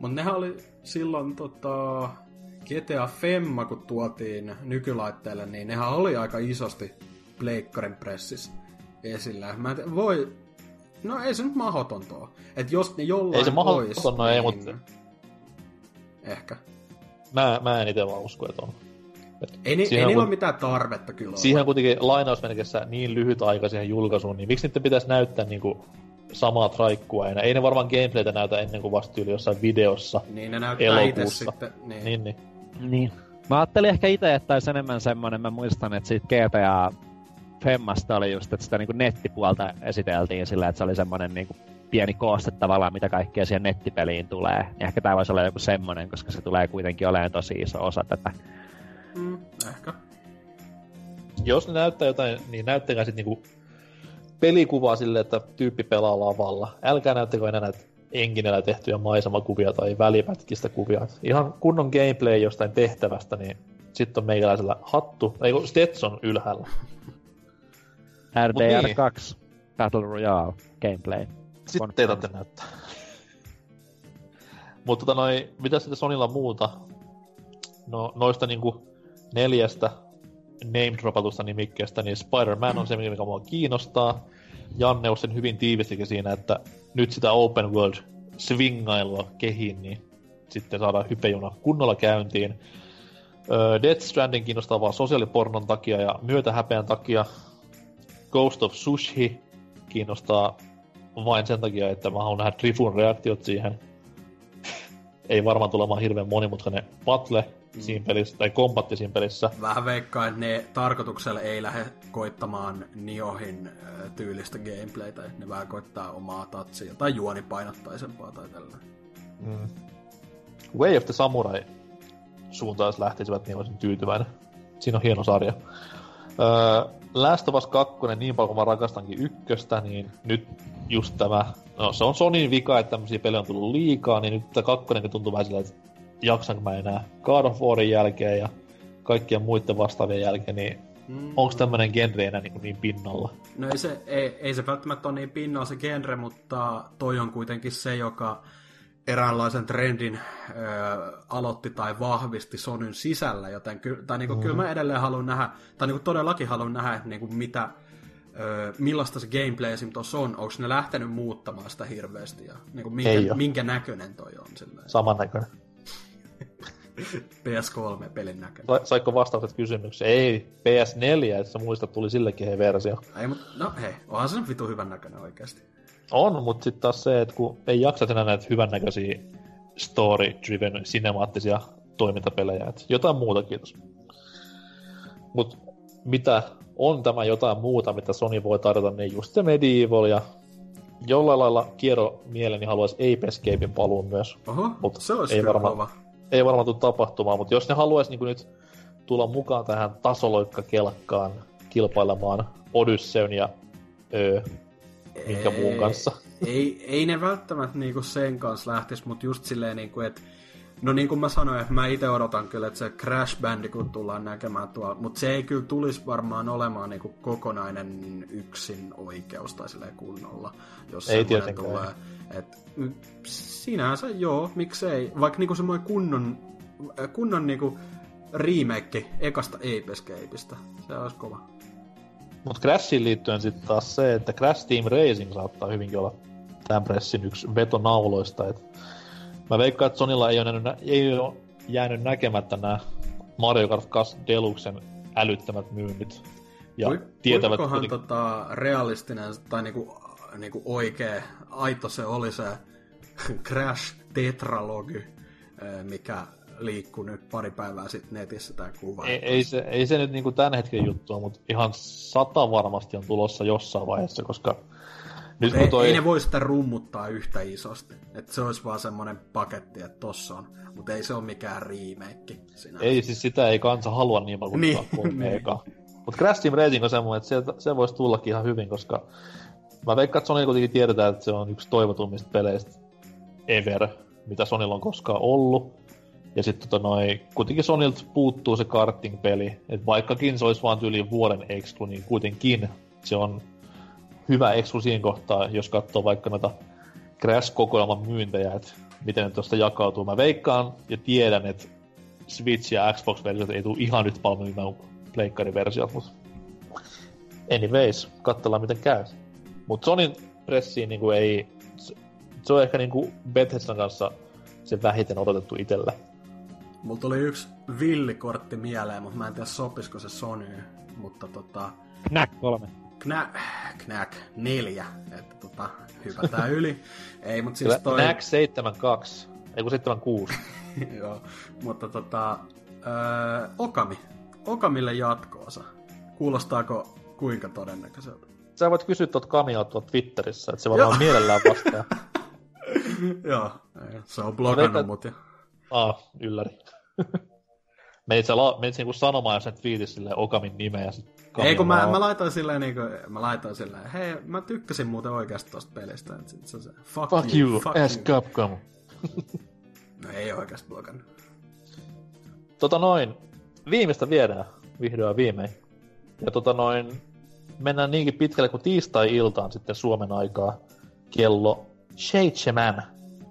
Mutta nehän oli silloin tota, GTA Femma, kun tuotiin nykylaitteelle, niin nehän oli aika isosti Pleikkarin pressissä esillä. Mä en tiedä, voi... No ei se nyt mahoton tuo. Et jos ne jollain Ei se mahoton, ois, no ei, niin... mutta- Ehkä. Mä, mä en itse vaan usko, että on. Et Ei, ni, ei siihen niillä ole mitään tarvetta kyllä Siihen on kuitenkin lainausmerkissä niin lyhyt aika siihen julkaisuun, niin miksi niiden pitäisi näyttää niinku samaa traikkua enää? Ei ne varmaan gameplaytä näytä ennen kuin vasta yli jossain videossa. Niin ne näyttää itse sitten. Niin. Niin, niin. Niin. Mä ajattelin ehkä itse, että olisi enemmän semmoinen, mä muistan, että siitä GTA Femmasta oli just, että sitä niinku nettipuolta esiteltiin sillä, että se oli semmoinen niinku pieni kooste tavallaan, mitä kaikkea siihen nettipeliin tulee. Niin ehkä tämä voisi olla joku semmoinen, koska se tulee kuitenkin olemaan tosi iso osa tätä. Mm, ehkä. Jos ne näyttää jotain, niin näyttäkää sitten niinku pelikuvaa silleen, että tyyppi pelaa lavalla. Älkää näyttäkö enää näitä enginellä tehtyjä maisemakuvia tai välipätkistä kuvia. Ihan kunnon gameplay jostain tehtävästä, niin sitten on meikäläisellä hattu, ei Stetson ylhäällä. RDR niin. 2 Battle Royale gameplay. Sitten ei tarvitse näyttää. Mutta tota noi, mitä sitten Sonilla muuta? No noista niinku neljästä name dropatusta nimikkeestä, niin Spider-Man on se, mikä mua kiinnostaa. Janne on sen hyvin tiivistikin siinä, että nyt sitä open world swingailua kehiin, niin sitten saadaan hypejuna kunnolla käyntiin. Death Stranding kiinnostaa vaan sosiaalipornon takia ja myötähäpeän takia. Ghost of Sushi kiinnostaa vain sen takia, että mä haluan nähdä Drifun reaktiot siihen. ei varmaan tulemaan hirveän monimutkainen battle mm. siinä pelissä, tai kombatti siinä pelissä. Vähän veikkaa, että ne tarkoituksella ei lähde koittamaan Niohin tyylistä gameplaytä, ne vähän koittaa omaa tatsia tai juonipainottaisempaa tai tällä. Mm. Way of the Samurai suuntaan, jos lähtisivät, niin olisin tyytyväinen. Siinä on hieno sarja. Öö, Last of Us 2, niin paljon kuin mä rakastankin ykköstä, niin nyt just tämä, no se on Sonin vika, että tämmöisiä pelejä on tullut liikaa, niin nyt tämä kakkonen tuntuu vähän silleen, että jaksanko mä enää God of Warin jälkeen ja kaikkien muiden vastaavien jälkeen, niin mm. onko tämmöinen genre enää niin, niin pinnalla? No ei se, ei, ei se välttämättä ole niin pinnalla se genre, mutta toi on kuitenkin se, joka eräänlaisen trendin ö, aloitti tai vahvisti Sonyn sisällä, joten ky, tai niinku, mm. kyllä mä edelleen haluan nähdä, tai niinku todellakin haluan nähdä, että niinku, mitä, ö, millaista se gameplay esim. tuossa on, onko ne lähtenyt muuttamaan sitä hirveästi ja niinku, minkä, minkä näköinen toi on. Silleen. Saman näköinen. PS3-pelin näköinen. Sa- saiko vastaukset kysymykseen? Ei, PS4, että sä muistat, tuli sillekin versio. Ei, mutta no hei, onhan se vitu hyvän näköinen oikeasti. On, mutta sitten taas se, että kun ei jaksa enää näitä hyvännäköisiä story-driven sinemaattisia toimintapelejä, että jotain muuta, kiitos. Mutta mitä on tämä jotain muuta, mitä Sony voi tarjota, niin just se Medieval ja jollain lailla kierro mieleni haluaisi Ape Escapein paluun myös. Oho, mut se olisi ei varmaan, ei varmaan tule tapahtumaan, mutta jos ne haluaisi niin nyt tulla mukaan tähän tasoloikkakelkkaan kilpailemaan Odysseyn ja öö, minkä ei, muun kanssa. Ei, ei ne välttämättä niinku sen kanssa lähtisi, mutta just silleen, niinku, että No niin kuin mä sanoin, että mä itse odotan kyllä, että se Crash Bandicoot tullaan näkemään tuolla, mutta se ei kyllä tulisi varmaan olemaan niinku kokonainen yksin oikeus tai silleen kunnolla, jos ei tietenkään. tulee. Et, sinänsä joo, miksei, vaikka niinku semmoinen kunnon, kunnon niinku remake ekasta Ape Escapeista, se olisi kova. Mutta Crashiin liittyen sitten taas se, että Crash Team Racing saattaa hyvinkin olla tämän pressin yksi vetonauloista. Et mä veikkaan, että Sonilla ei ole, jäänyt, ei ole jäänyt näkemättä nämä Mario Kart 8 Deluxen älyttömät myynnit. Ja Voi, tietävät kuitenkin... tota, realistinen tai niinku, niinku oikea, aito se oli se Crash Tetralogy, mikä liikkuu nyt pari päivää sitten netissä tämä kuva. Ei, ei, se, ei se nyt niinku tämän hetken juttua, mutta ihan sata varmasti on tulossa jossain vaiheessa, koska nyt ei, toi... ei ne voi sitä rummuttaa yhtä isosti. Että se olisi vaan semmoinen paketti, että tossa on. Mutta ei se ole mikään remake sinänsä. Ei, siis sitä ei kansa halua niin paljon niin. kuin niin. Mutta Crash Team Racing on semmoinen, että se, se voisi tullakin ihan hyvin, koska mä veikkaan, että Sony kuitenkin tiedetään, että se on yksi toivotummista peleistä ever, mitä Sonilla on koskaan ollut. Ja sitten tota noi, kuitenkin Sonilta puuttuu se karting-peli. Et vaikkakin se olisi vaan tyyliin vuoden exclu, niin kuitenkin se on hyvä exclu siinä kohtaa, jos katsoo vaikka noita Crash-kokoelman myyntejä, että miten ne tuosta jakautuu. Mä veikkaan ja tiedän, että Switch ja Xbox-versiot ei tule ihan nyt myymään pleikkariversiot, mutta anyways, katsellaan miten käy. Mutta Sonin pressiin niin ei, se on ehkä niin Bethesdan kanssa se vähiten odotettu itsellä. Mulla tuli yksi villikortti mieleen, mutta mä en tiedä sopisiko se Sony, mutta tota... Knack 3. Knack, Knack 4, että tota, hypätään yli. Ei, mutta siis toi... Knack 72, ei kun 76. Joo, mutta tota... Öö, Okami. Okamille jatkoosa. Kuulostaako kuinka todennäköiseltä? Sä voit kysyä tuot Kamiota tuot Twitterissä, että se varmaan mielellään vastaa. Joo, se on blogannut mut ja... Ah, ylläri. menit sä, la, menit niinku sanomaan sen twiitissä silleen Okamin nimeä ja sit Ei kun mä, mä, laitoin silleen niinku, mä laitoin silleen, hei mä tykkäsin muuten oikeasti tosta pelistä. Et sit se on se, fuck, fuck you, you fuck as you. Capcom. no ei oikeasti blogannut. Tota noin, viimeistä viedään vihdoin viimein. Ja tota noin, mennään niinkin pitkälle kuin tiistai-iltaan sitten Suomen aikaa kello seitsemän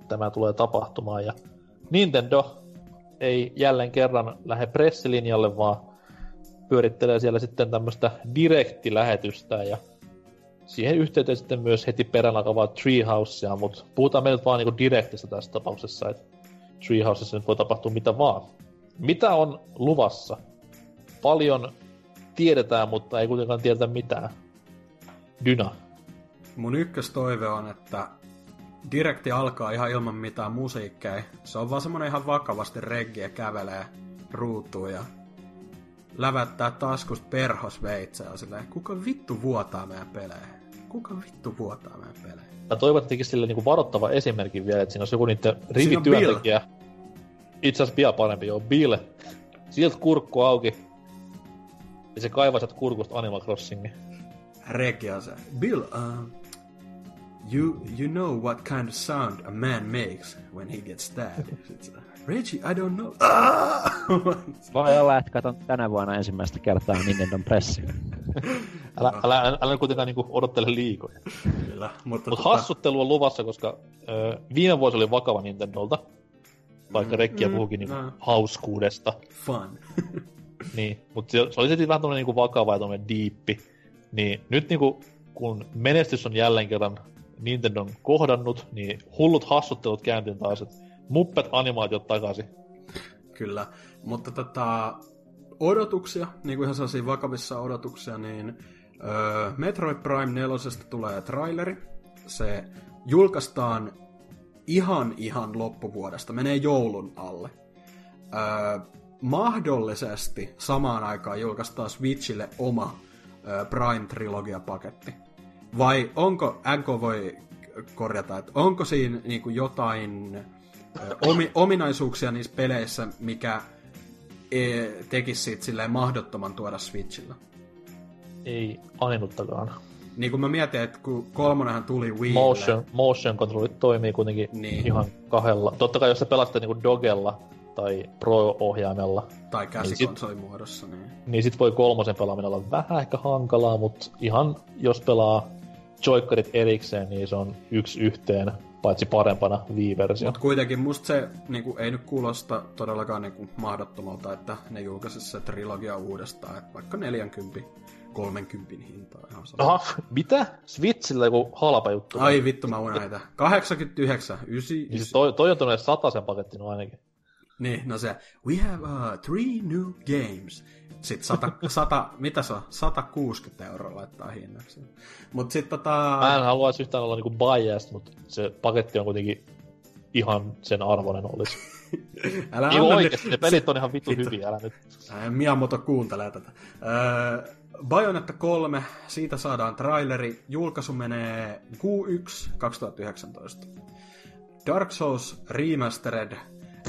tämä tulee tapahtumaan. Ja Nintendo ei jälleen kerran lähde pressilinjalle, vaan pyörittelee siellä sitten tämmöistä direktilähetystä ja siihen yhteyteen sitten myös heti perään alkavaa Treehousea, mutta puhutaan meiltä vaan niinku direktistä tässä tapauksessa, että Treehousessa nyt voi tapahtua mitä vaan. Mitä on luvassa? Paljon tiedetään, mutta ei kuitenkaan tiedetä mitään. Dyna. Mun ykköstoive on, että direkti alkaa ihan ilman mitään musiikkeja. Se on vaan semmonen ihan vakavasti reggiä kävelee ruutuun ja lävättää taskusta perhosveitseä silleen, kuka vittu vuotaa meidän pelejä? Kuka vittu vuotaa meidän pelejä? Mä toivon, tekisi sille niinku varoittava esimerkin vielä, että siinä olisi joku niiden rivityöntekijä. Itse asiassa vielä parempi, joo, Bill. Sieltä kurkku auki. Ja se kaivaa sieltä kurkusta Animal Crossingin. Regia se. Bill, uh, you, you know what kind of sound a man makes when he gets stabbed. Reggie, I don't know. Voi olla, että katon tänä vuonna ensimmäistä kertaa Nintendo Pressi. älä, älä, älä, älä kuitenkaan niinku odottele liikoja. Kyllä, mutta Mut tota... hassuttelu on luvassa, koska ö, viime vuosi oli vakava Nintendolta. Vaikka mm, Rekkiä mm, puhukin niinku no. hauskuudesta. Fun. niin, mutta se, se oli sitten vähän tommonen niinku vakava ja tommonen diippi. Niin nyt niinku, kun menestys on jälleen kerran Nintendon kohdannut, niin hullut hassuttelut kääntiin taas, että muppet animaatiot takaisin. Kyllä, mutta tota, odotuksia, niin kuin ihan sellaisia vakavissa odotuksia, niin öö, Metroid Prime 4 tulee traileri. Se julkaistaan ihan ihan loppuvuodesta, menee joulun alle. Öö, mahdollisesti samaan aikaan julkaistaan Switchille oma öö, Prime-trilogia-paketti. Vai onko, NK voi korjata, että onko siinä niin kuin jotain omi, ominaisuuksia niissä peleissä, mikä e, tekisi siitä silleen mahdottoman tuoda Switchillä. Ei ainuttakaan. Niin kuin mä mietin, että kun kolmonenhan tuli Wii. Motion, motion controlit toimii kuitenkin niin. ihan kahdella. Totta kai jos sä pelaat niin dogella tai Pro-ohjaimella. Tai käsikonsolin niin muodossa, niin. Niin sit voi kolmosen pelaaminen olla vähän ehkä hankalaa, mutta ihan jos pelaa joikkarit erikseen, niin se on yksi yhteen paitsi parempana Wii-versio. Mutta kuitenkin musta se niinku, ei nyt kuulosta todellakaan niinku, mahdottomalta, että ne julkaisisi se trilogia uudestaan, että vaikka 40 30 hintaa. Ihan Aha, mitä? Switchillä joku halpa juttu. Ai vittu, mä unohdin 89, 9, niin toi, toi on tuonne sen paketti no ainakin. Niin, no se, we have uh, three new games. Sitten 100, 100, mitä se on? 160 euroa laittaa hinnaksi. Mut sit tota... Mä en haluaisi yhtään olla niinku biased, mutta se paketti on kuitenkin ihan sen arvoinen olisi. älä Ei oikeesti, ne pelit on ihan vittu hyviä, älä nyt. Miyamoto kuuntelee tätä. Öö, Bayonetta 3, siitä saadaan traileri. Julkaisu menee Q1 2019. Dark Souls Remastered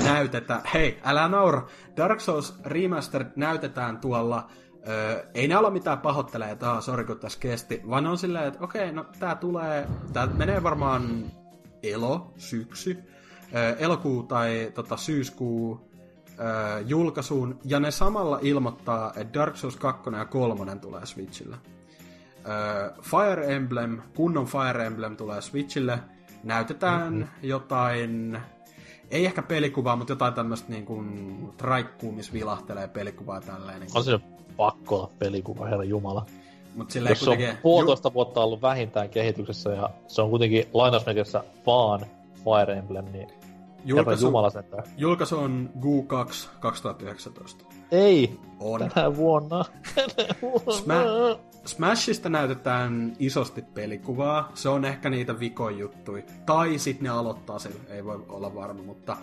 näytetään, hei, älä naura, Dark Souls Remastered näytetään tuolla, öö, ei ne olla mitään pahoittelee, että sori kun tässä kesti, vaan on silleen, että okei, no tää tulee, tää menee varmaan elo, syksy, öö, elokuu tai tota, syyskuu öö, julkaisuun, ja ne samalla ilmoittaa, että Dark Souls 2 ja 3 tulee Switchille. Öö, Fire Emblem, kunnon Fire Emblem tulee Switchille, näytetään mm-hmm. jotain ei ehkä pelikuvaa, mutta jotain tämmöistä niin kuin traikkuu, missä vilahtelee pelikuvaa tälleen. Niin On se pakko olla pelikuva, herra jumala. Mut Jos se on puolitoista ju- vuotta ollut vähintään kehityksessä ja se on kuitenkin lainausmerkissä vaan Fire Emblem, niin julkaisu, jumala sentään. Julkaisu on GU2 2019. Ei, on. tänä vuonna. Tänä vuonna. Sma- Smashista näytetään isosti pelikuvaa. Se on ehkä niitä vikon juttui. Tai sitten ne aloittaa sen, ei voi olla varma, mutta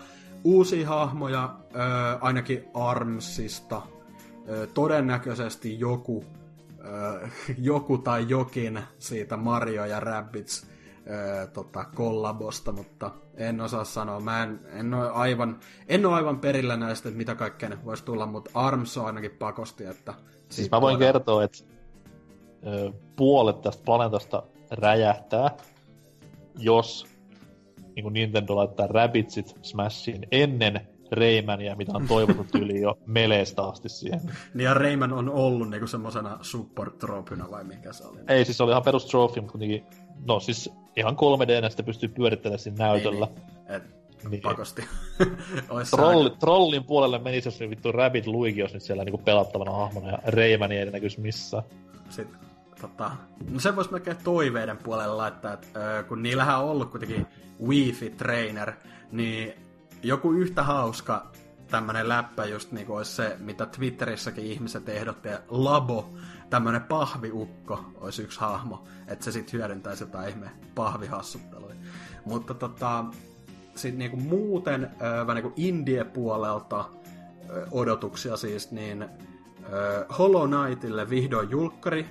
uusia hahmoja, ö, ainakin Armsista. Ö, todennäköisesti joku, ö, joku tai jokin siitä Mario ja Rabbids ö, tota, kollabosta, mutta en osaa sanoa. Mä en, en, ole aivan, en ole aivan perillä näistä, että mitä kaikkea ne voisi tulla, mutta Arms on ainakin pakosti, että... Siis mä voin tuoda... kertoa, että ö, puolet tästä planeetasta räjähtää, jos niin kuin Nintendo laittaa Rabbitsit Smashiin ennen Raymania, mitä on toivottu yli jo meleestä asti siihen. Niin ja Rayman on ollut niinku semmosena support tropina vai mikä se oli? Ei, siis se oli ihan perus trophy, mutta kuitenkin, no siis ihan 3D sitä pystyy pyörittelemään siinä näytöllä. Niin, niin. Et, niin. Pakosti. Trolli, aika... Trollin puolelle menisi, jos vittu Rabbit Luigi olisi nyt siellä niinku pelattavana hahmona ja Raymani ei näkyisi missään. Sitten tota, no se voisi melkein toiveiden puolelle laittaa, että kun niillähän on ollut kuitenkin Wi-Fi Trainer, niin joku yhtä hauska tämmönen läppä just niinku olisi se, mitä Twitterissäkin ihmiset ehdotti, Labo, tämmönen pahviukko olisi yksi hahmo, että se sitten hyödyntäisi jotain ihme pahvihassuttelua. Mutta tota, sitten niinku muuten vähän niinku indie-puolelta odotuksia siis, niin Hollow Knightille vihdoin julkkari,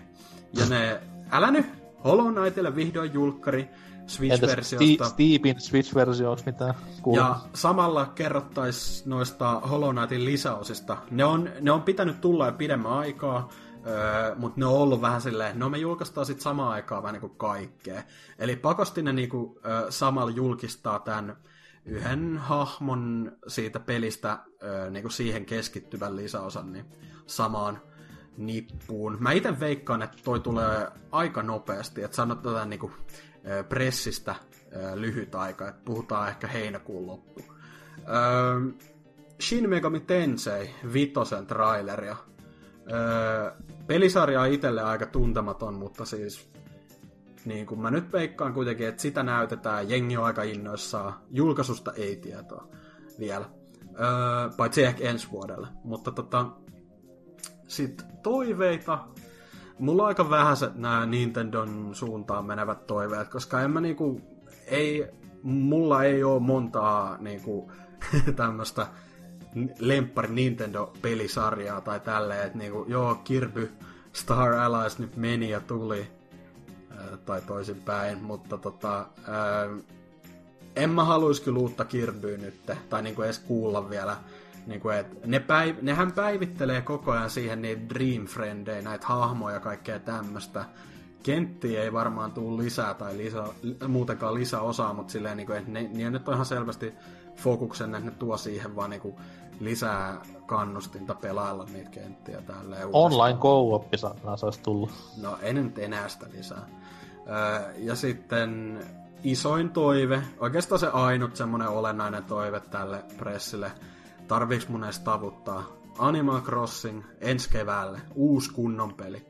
ja ne, älä nyt, Hollow Knightille vihdoin julkkari, Switch-versiosta. Steepin Switch-versio, onko mitään kuullut? Ja samalla kerrottais noista Hollow Knightin lisäosista. Ne on, ne on pitänyt tulla jo pidemmän aikaa, öö, mutta ne on ollut vähän silleen, no me julkaistaan sitten samaan aikaan vähän niinku kaikkea. Eli pakosti ne niinku, öö, samalla julkistaa tämän yhden hahmon siitä pelistä öö, niinku siihen keskittyvän lisäosan niin samaan nippuun. Mä itse veikkaan, että toi tulee aika nopeasti, että sanotaan niinku pressistä lyhyt aika, että puhutaan ehkä heinäkuun loppu. Shin Megami Tensei vitosen traileria. Pelisarja on itselle aika tuntematon, mutta siis niin kuin mä nyt veikkaan kuitenkin, että sitä näytetään, jengi on aika innoissaan, julkaisusta ei tietoa vielä. Paitsi ehkä ensi vuodelle. Mutta tota, sitten toiveita, mulla on aika vähäiset nämä Nintendon suuntaan menevät toiveet, koska en mä niinku, ei, mulla ei ole montaa niinku, tämmöistä lemppari Nintendo-pelisarjaa tai tälleen, että niinku, joo, Kirby Star Allies nyt meni ja tuli, ää, tai toisinpäin, mutta tota, ää, en mä haluaisi kyllä uutta Kirbyä nyt, tai niinku edes kuulla vielä niin kuin, et ne päiv- nehän päivittelee koko ajan siihen niin Dream Friendejä, näitä hahmoja ja kaikkea tämmöistä. Kenttiä ei varmaan tule lisää tai lisä, muutenkaan lisäosaa, mutta silleen, niin kuin, että ne, ne nyt on ihan selvästi fokuksen, että ne tuo siihen vaan niin kuin, lisää kannustinta pelailla niitä kenttiä tälleen. Online co-op saisi tullut. No ei nyt enää sitä lisää. Öö, ja sitten isoin toive, oikeastaan se ainut semmoinen olennainen toive tälle pressille, Tarviiks mun edes tavuttaa? Animal Crossing ensi keväälle, uusi kunnon peli.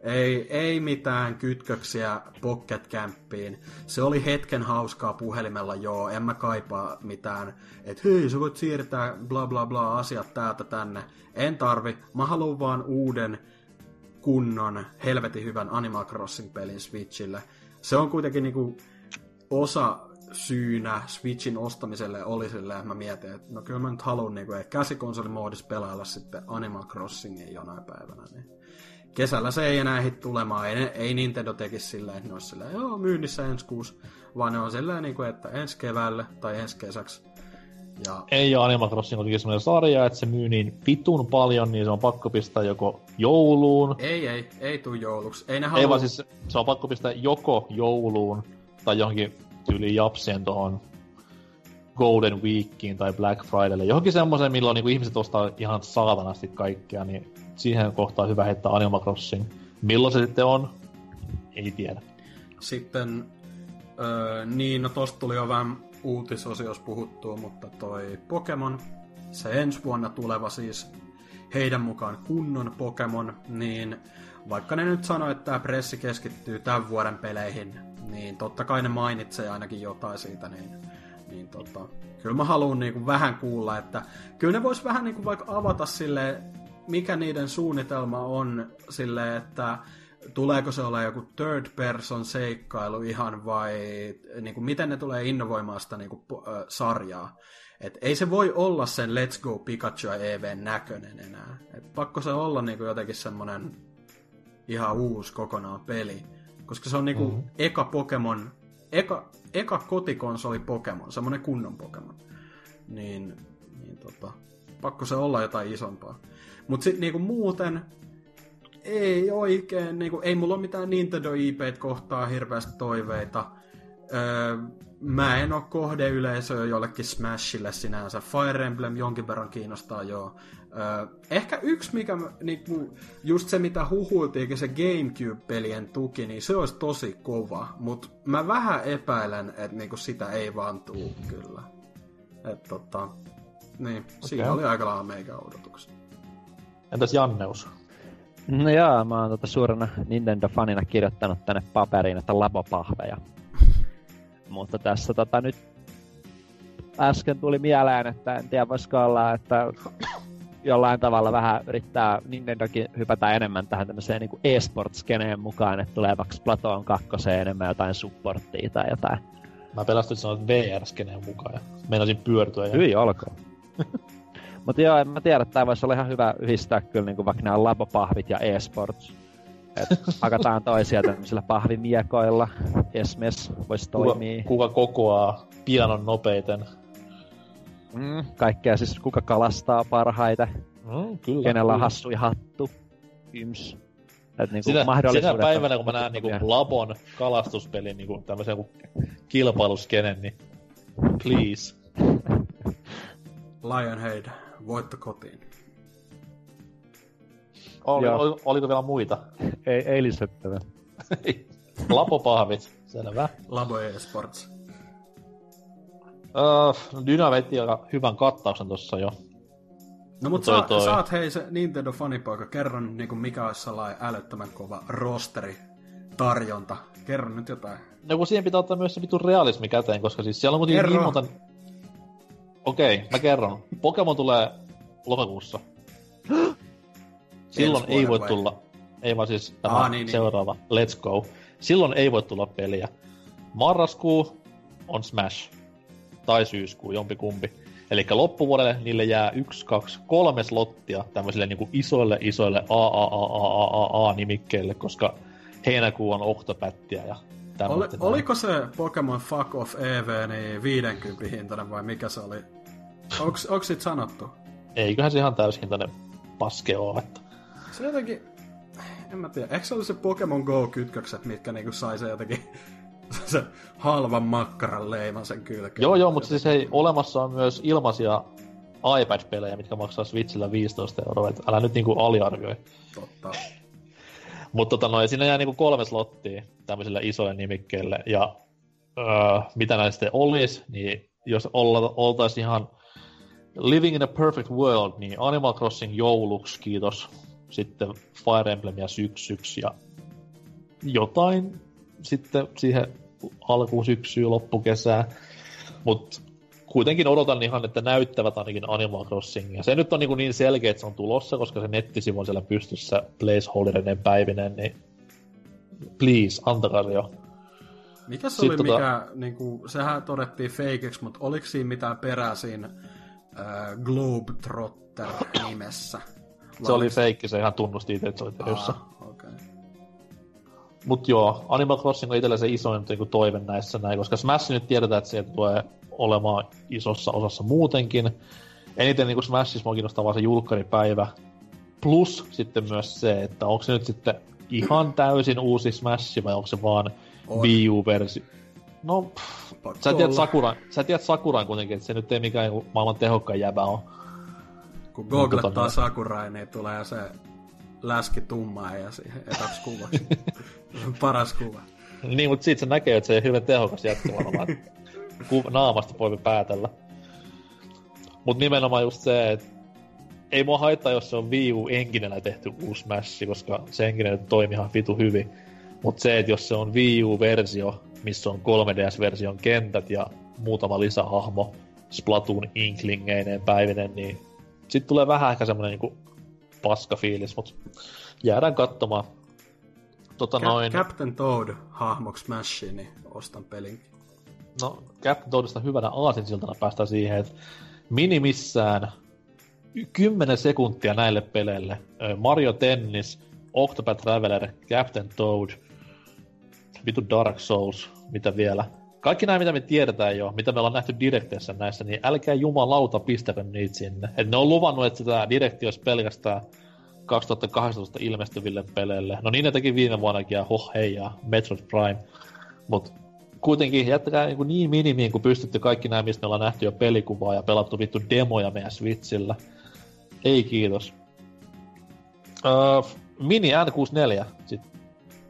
Ei, ei mitään kytköksiä Pocket Campiin. Se oli hetken hauskaa puhelimella, joo, en mä kaipaa mitään, että hei, sä voit siirtää bla bla bla asiat täältä tänne. En tarvi, mä haluan vaan uuden kunnon, helvetin hyvän Animal Crossing-pelin Switchille. Se on kuitenkin niinku osa syynä Switchin ostamiselle oli silleen, että mä mietin, että no kyllä mä nyt haluan niin kuin, käsikonsolimoodissa pelailla sitten Animal Crossingin jonain päivänä. Niin kesällä se ei enää hit tulemaan. Ei, ei Nintendo tekisi silleen, että ne olisi silleen, joo, myynnissä ensi kuusi, vaan ne on silleen, niin kuin, että ensi keväälle tai ensi kesäksi. Ja... Ei ole Animal Crossing kuitenkin semmoinen sarja, että se myy niin vitun paljon, niin se on pakko pistää joko jouluun. Ei, ei, ei tuu jouluksi. Ei, ne halua... ei vaan siis se on pakko pistää joko jouluun tai johonkin tyyli japsien tuohon Golden Weekiin tai Black Fridaylle, johonkin semmoiseen, milloin niin ihmiset ostaa ihan saatanasti kaikkea, niin siihen kohtaan hyvä heittää Animal Crossing. Milloin se sitten on? Ei tiedä. Sitten, öö, niin, no tosta tuli jo vähän uutisosiossa puhuttua, mutta toi Pokemon, se ensi vuonna tuleva siis heidän mukaan kunnon Pokemon, niin vaikka ne nyt sanoo, että tämä pressi keskittyy tämän vuoden peleihin, niin totta kai ne mainitsee ainakin jotain siitä, niin, niin tota, kyllä mä haluan niinku vähän kuulla, että kyllä ne vois vähän niinku vaikka avata sille, mikä niiden suunnitelma on sille, että tuleeko se olla joku third person seikkailu ihan vai niin miten ne tulee innovoimaan sitä niin kuin, äh, sarjaa. Et ei se voi olla sen Let's Go Pikachu ja EV näköinen enää. Et pakko se olla niin jotenkin semmonen ihan uusi kokonaan peli. Koska se on niinku mm-hmm. eka Pokemon, eka, eka kotikonsoli Pokemon, semmonen kunnon Pokemon. Niin, niin tota, pakko se olla jotain isompaa. Mut sit niinku muuten, ei oikein, niinku, ei mulla ole mitään Nintendo IP kohtaa hirveästi toiveita. Öö, mä en oo kohdeyleisöä jollekin Smashille sinänsä. Fire Emblem jonkin verran kiinnostaa joo. Öö, ehkä yksi, mikä niinku, just se mitä huhuiltiin, se Gamecube-pelien tuki, niin se olisi tosi kova. Mutta mä vähän epäilen, että niinku sitä ei vaan tuu kyllä. Et, tota, niin, okay. siinä oli aika lailla meikä odotuksia. Entäs Janneus? No joo, mä oon tota suurena Nintendo-fanina kirjoittanut tänne paperiin, että labopahveja. Mutta tässä tota nyt äsken tuli mieleen, että en tiedä voisiko olla, että jollain tavalla vähän yrittää Nintendokin hypätä enemmän tähän tämmöiseen niin e-sport-skeneen mukaan, että tulee vaikka Platoon 2 enemmän jotain supporttia tai jotain. Mä pelastin sanoa VR-skeneen mukaan ja meinasin pyörtyä. Ja... Hyi olkoon. Mutta joo, en mä tiedä, että tämä voisi olla ihan hyvä yhdistää kyllä niin kuin vaikka nämä labopahvit ja e-sports. Et hakataan toisia tämmöisillä pahvimiekoilla. Esmes voisi toimia. Kuka kokoaa pianon nopeiten. Mm, kaikkea siis kuka kalastaa parhaita. Mm, kyllä. Kenellä on hassui hattu. Yms. Et niinku sitä on päivänä, kun mä näen niinku. Labon kalastuspelin niinku tämmöisen kilpailuskenen, niin please. Lionhead, voitto kotiin. Oli, Joo. oli, oliko vielä muita? Ei, ei lisättävä. Lapopahvit, selvä. Labo eSports. Uh, Dyna veti aika hyvän kattauksen tossa jo. No mut Toi, sä, toi. oot hei se Nintendo-fanipoika, kerro nyt niinku mikä olisi sellainen älyttömän kova rosteri, tarjonta. Kerro nyt jotain. No kun siihen pitää ottaa myös se vitun realismi käteen, koska siis siellä on kuitenkin Kerro. niin monta... Okei, mä kerron. Pokemon tulee lokakuussa. Silloin Ensi ei voi vai? tulla... Ei vaan siis tämä Aa, niin, niin. seuraava. Let's go. Silloin ei voi tulla peliä. Marraskuu on Smash. Tai syyskuu, jompikumpi. Eli loppuvuodelle niille jää yksi, kaksi, kolme slottia tämmöisille niinku isoille, isoille AAAAAA-nimikkeille, koska heinäkuu on Octopättiä ja Oli, oliko se Pokemon Fuck Off EV niin 50 hintainen vai mikä se oli? Onks, onks sit sanottu? Eiköhän se ihan täyshintainen paske oo, että... Se jotenkin... En mä tiedä. Eikö se oli se Pokemon Go-kytkökset, mitkä niinku sai se jotenkin... se halvan makkaran leiman sen kylkeen. Joo, joo, mutta siis hei, olemassa on myös ilmaisia iPad-pelejä, mitkä maksaa Switchillä 15 euroa, et älä nyt niinku aliarvioi. Totta. Mutta tota noin, siinä jää niinku kolme slottia tämmöisille isoille nimikkeille, ja öö, mitä näistä sitten olisi, niin jos olla, oltaisiin ihan Living in a Perfect World, niin Animal Crossing jouluksi, kiitos. Sitten Fire Emblemia syksyksi ja jotain sitten siihen alkuun syksyyn, loppukesää. Mutta kuitenkin odotan ihan, että näyttävät ainakin Animal Crossingia. Se nyt on niin, niin selkeä, että se on tulossa, koska se nettisivu on siellä pystyssä placeholderinen päivinen, niin please, antakaa se jo. Mikä se Sitten oli, tota- mikä, niinku, sehän todettiin fakeiksi, mutta oliko siinä mitään perää siinä äh, Globetrotter nimessä? Se oli feikki, se ihan tunnusti itse, että se oli tehdyssä. Ah. Mut joo, Animal Crossing on itsellä se isoin niin toive näissä näin, koska Smash nyt tiedetään, että sieltä tulee olemaan isossa osassa muutenkin. Eniten niin Smashissa mua kiinnostaa vaan se julkkaripäivä. Plus sitten myös se, että onko se nyt sitten ihan täysin uusi Smash vai onko se vaan On. Wii U-versio? No, pff, sä tiedät, olla. Sakuran, sä tiedät Sakuran kuitenkin, että se nyt ei mikään maailman tehokkain jäbä on. Kun googlettaa Tota, Sakurai, niin tulee se läski tummaa ja siihen ekaksi kuvaksi. Paras kuva. Niin, mutta siitä se näkee, että se ei hyvin tehokas jätkä varmaan. Naamasta voi päätellä. Mutta nimenomaan just se, että ei mua haittaa, jos se on Wii U enkinellä tehty uusi Smash, koska se enkinen toimii ihan vitu hyvin. Mutta se, että jos se on Wii U-versio, missä on 3DS-version kentät ja muutama lisähahmo, Splatoon inklingeineen päivinen, niin sitten tulee vähän ehkä semmonen niinku paska fiilis, mutta jäädään katsomaan. Tota noin... Cap- Captain Toad hahmoksi Smashiin, niin ostan pelin. No, Captain Toadista hyvänä aasinsiltana päästään siihen, että minimissään 10 sekuntia näille peleille. Mario Tennis, Octopath Traveler, Captain Toad, vitu Dark Souls, mitä vielä. Kaikki nämä, mitä me tiedetään jo, mitä me ollaan nähty direkteissä näissä, niin älkää jumalauta pistäkö niitä sinne. Et ne on luvannut, että sitä direkti olisi pelkästään 2018 ilmestyville peleille. No niin ne teki viime vuonnakin, ja hoh hei, ja Metroid Prime. Mutta kuitenkin jättäkää niin, niin minimiin, kun pystytte kaikki nämä, mistä me ollaan nähty jo pelikuvaa ja pelattu vittu demoja meidän Switchillä. Ei kiitos. Öö, Mini N64, sit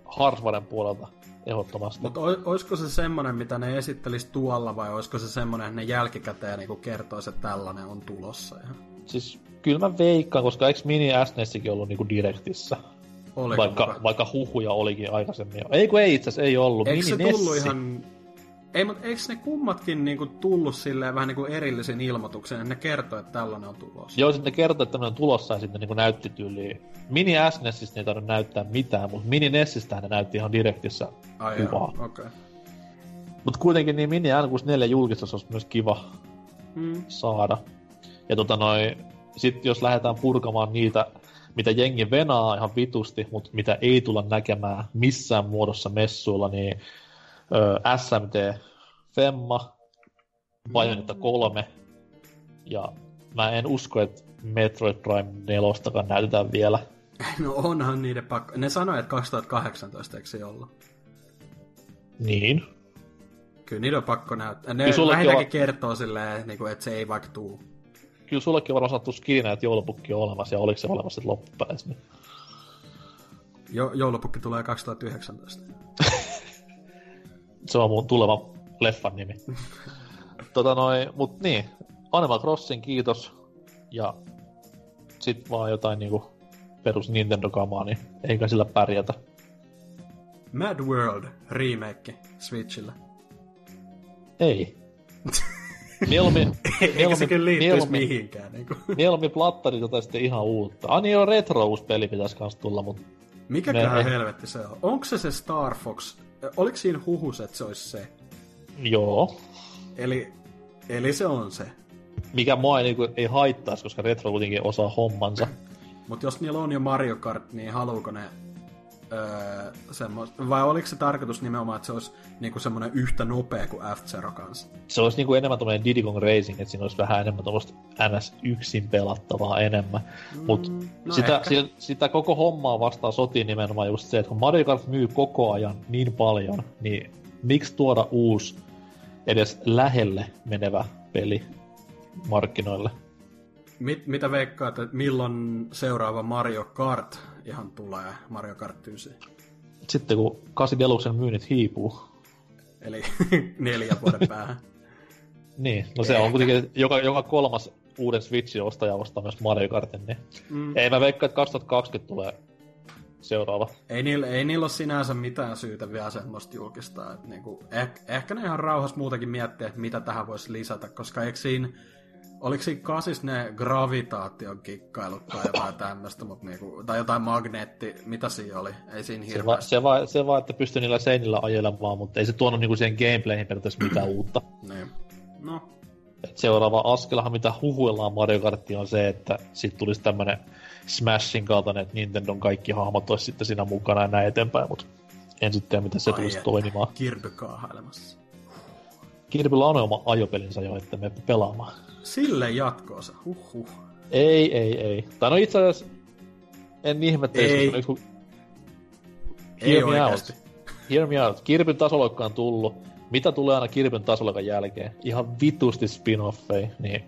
Hardwaren puolelta ehdottomasti. Mutta olisiko se semmonen, mitä ne esittelis tuolla, vai olisiko se semmonen, että ne jälkikäteen niinku kertois, että tällainen on tulossa? Ja... Siis kyllä mä veikkaan, koska eikö Mini SNESikin ollut niinku direktissä? Oliko Vaikka, muka? vaikka huhuja olikin aikaisemmin jo. Ei kun ei itse asiassa ei ollut. Eikö se Mini tullut Nessi. ihan... Ei, mutta eikö ne kummatkin niinku tullut silleen vähän niinku erillisen ilmoituksen, ne kertoo, että tällainen on tulossa? Joo, sitten ne kertoo, että tämmöinen on tulossa ja sitten niinku näytti tyyliin. Mini SNESistä ei tarvitse näyttää mitään, mutta Mini NESistä ne näytti ihan direktissä Ai kuvaa. okei. Okay. Mutta kuitenkin niin Mini N64 julkistus olisi myös kiva Mm. saada. Ja tota noi, sit jos lähdetään purkamaan niitä, mitä jengi venaa ihan vitusti, mutta mitä ei tulla näkemään missään muodossa messuilla, niin ö, SMT, Femma, Bayonetta 3, ja mä en usko, että Metroid Prime 4 näytetään vielä. No onhan niiden pakko. Ne sanoi, että 2018 eikö se ollut? Niin. Kyllä niiden on pakko näyttää. Ne sullekin vähintäänkin on- kertoo silleen, niin kuin, että se ei vaikka tuu. Kyllä sullekin on varmaan sattu skinä, että joulupukki on olemassa, ja oliko se olemassa sitten loppupeleissä. Niin. Jo, joulupukki tulee 2019. Se on mun tuleva leffan nimi. tota noi, mut niin, Animal Crossing kiitos. Ja sit vaan jotain niinku perus Nintendo-kamaa, niin eikä sillä pärjätä. Mad World remake Switchillä. Ei. Mieluummin, Eikä se kyllä liittyisi mieluummin, mihinkään. Niin kuin. mieluummin plattari tota sitten ihan uutta. Ah niin, joo, retro uusi peli pitäisi kans tulla, mut Mikäköhän Ne- helvetti se on? Onko se se Star Fox? Oliko siinä huhus, että se olisi se? joo. Eli, eli se on se. Mikä mua ei, niinku, ei haittaisi, koska retro kuitenkin osaa hommansa. Mutta jos niillä on jo Mario Kart, niin haluuko ne öö? Vai oliko se tarkoitus nimenomaan, että se olisi niinku semmoinen yhtä nopea kuin F-Zero kanssa? se olisi niinku enemmän tommonen Diddy Kong Racing, että siinä olisi vähän enemmän tuommoista NS yksin pelattavaa enemmän. Mut no sitä, sitä, sitä, koko hommaa vastaa sotiin nimenomaan just se, että kun Mario Kart myy koko ajan niin paljon, niin miksi tuoda uusi edes lähelle menevä peli markkinoille? Mit, mitä veikkaat, että milloin seuraava Mario Kart ihan tulee? Mario Kart 9. Sitten kun 8 Deluxen myynnit hiipuu, Eli neljän vuoden päähän. niin, no se on kuitenkin, joka, joka kolmas uuden Switchin ostaja ostaa myös Mario Kartin, niin Mm. ei mä veikkaa, että 2020 tulee seuraava. Ei niillä, ei niillä ole sinänsä mitään syytä vielä semmoista julkistaa. Että niinku, eh, ehkä ne ihan rauhassa muutenkin miettiä, että mitä tähän voisi lisätä, koska eikö siinä, oliko siinä kasis ne gravitaation kikkailut tai jotain tämmöistä, mutta niinku, tai jotain magneetti, mitä siinä oli? Ei siinä Se, va, hirveästi. se, va, se vaan, että pystyy niillä seinillä ajelemaan, mutta ei se tuonut niinku siihen gameplayhin periaatteessa mitään uutta. Niin. No, Et seuraava askelhan, mitä huhuillaan Mario Karttiin, on se, että sit tulisi tämmönen Smashin kaltainen, että Nintendon kaikki hahmot olisi sitten siinä mukana ja näin eteenpäin, mutta en sitten miten se Ai tulisi että. toimimaan. Kirby kaahailemassa. Kirbyllä on oma ajopelinsä jo, että me pelaamaan. Sille jatkoosa. Huhhuh. Ei, ei, ei. Tai no itse asiassa en ihmettelisi, Ei. nyt kun Ei Hear me oikeasti. out. Hear me out. Kirpyn tasoloikka on tullut. Mitä tulee aina Kirpyn tasoloikan jälkeen? Ihan vitusti spin-offei, niin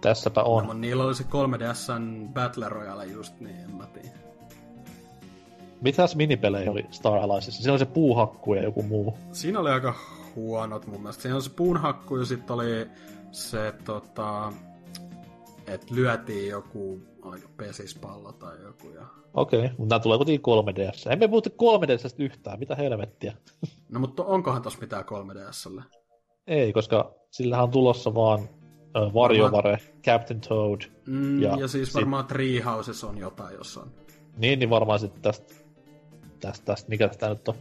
tässäpä No, on. mutta niillä oli se 3DSn Battle Royale just, niin en mä tiedä. Mitäs minipelejä oli Star Alliesissa? Siinä oli se puuhakku ja joku muu. Siinä oli aika huonot mun mielestä. Siinä oli se puunhakku ja sitten oli se tota, että lyötiin joku oliko pesispallo tai joku. Ja... Okei, okay, mutta nämä tulee kuitenkin 3DS. Emme puhuta 3DS yhtään, mitä helvettiä. No mutta onkohan tossa mitään 3DSlle? Ei, koska sillähän on tulossa vaan äh, Varjovare, Captain Toad. Mm, ja, Ja siis sit- varmaan Treehouses on jotain, jos on. Niin, niin varmaan sitten tästä, tästä, tästä, mikä tämä nyt on.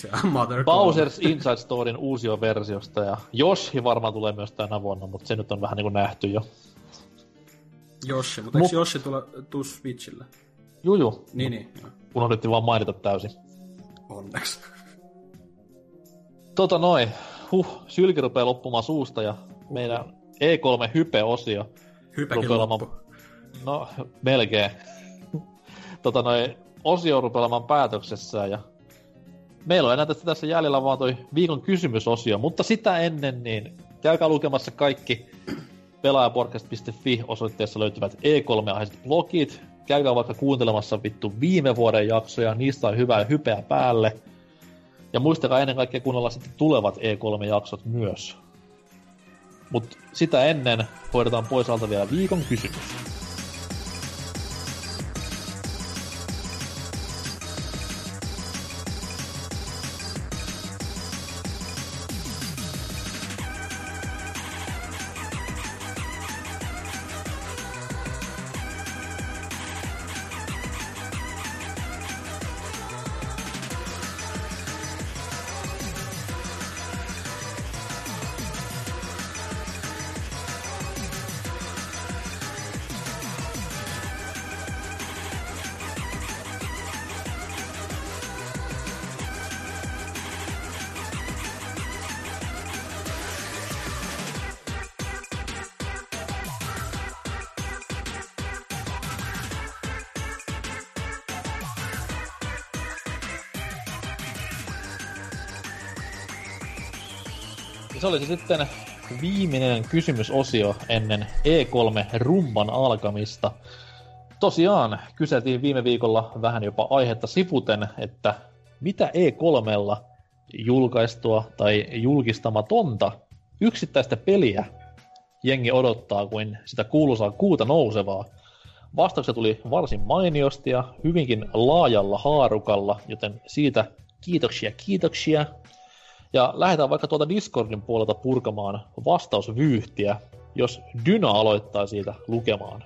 Se on Mother Bowser's Inside Storyn uusio versiosta ja Yoshi varmaan tulee myös tänä vuonna, mutta se nyt on vähän niin kuin nähty jo. Yoshi, mutta eikö Mut- Yoshi tule, tuu Switchille? Juju, Niin, niin. unohdettiin vaan mainita täysin. Onneksi. Tota noin, huh, sylki rupeaa loppumaan suusta ja meidän E3 hype-osio Hypäkin rupeaa loppu. olemaan, no melkein, tota noin, osio rupeaa olemaan päätöksessään ja meillä on enää tästä tässä jäljellä vaan toi viikon kysymysosio, mutta sitä ennen niin käykää lukemassa kaikki pelaajapodcast.fi osoitteessa löytyvät E3-aiheet blogit. Käykää vaikka kuuntelemassa vittu viime vuoden jaksoja, niistä on hyvää hypeä päälle. Ja muistakaa ennen kaikkea kuunnella sitten tulevat E3-jaksot myös. Mutta sitä ennen hoidetaan pois alta vielä viikon kysymys. Sitten viimeinen kysymysosio ennen E3-rumban alkamista. Tosiaan, kyseltiin viime viikolla vähän jopa aihetta sivuten, että mitä E3 julkaistua tai julkistamatonta yksittäistä peliä jengi odottaa kuin sitä kuuluisaa kuuta nousevaa. Vastaukset tuli varsin mainiosti ja hyvinkin laajalla haarukalla, joten siitä kiitoksia, kiitoksia. Ja lähdetään vaikka tuolta Discordin puolelta purkamaan vastausvyyhtiä, jos Dyna aloittaa siitä lukemaan.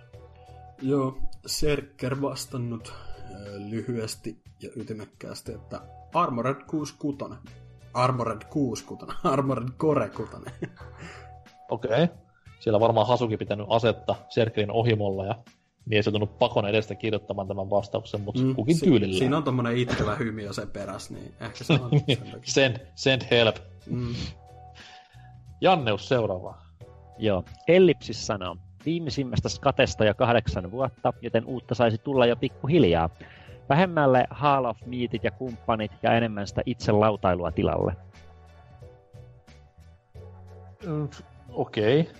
Joo, Serker vastannut lyhyesti ja ytimekkäästi, että Armored 66. Armored 66. Armored Core 6. Okei. Okay. Siellä varmaan Hasuki pitänyt asetta Serkerin ohimolla ja mies joutunut pakon edestä kirjoittamaan tämän vastauksen, mutta mm, kukin si- tyylillä. Siinä on tommonen itkevä hymi jo sen peräs, niin ehkä se on send, send help. Mm. Janneus seuraava. Joo. Ellipsis sanoo, viimeisimmästä skatesta jo kahdeksan vuotta, joten uutta saisi tulla jo pikkuhiljaa. Vähemmälle Hall of Meatit ja kumppanit ja enemmän sitä itse lautailua tilalle. Mm, Okei. Okay.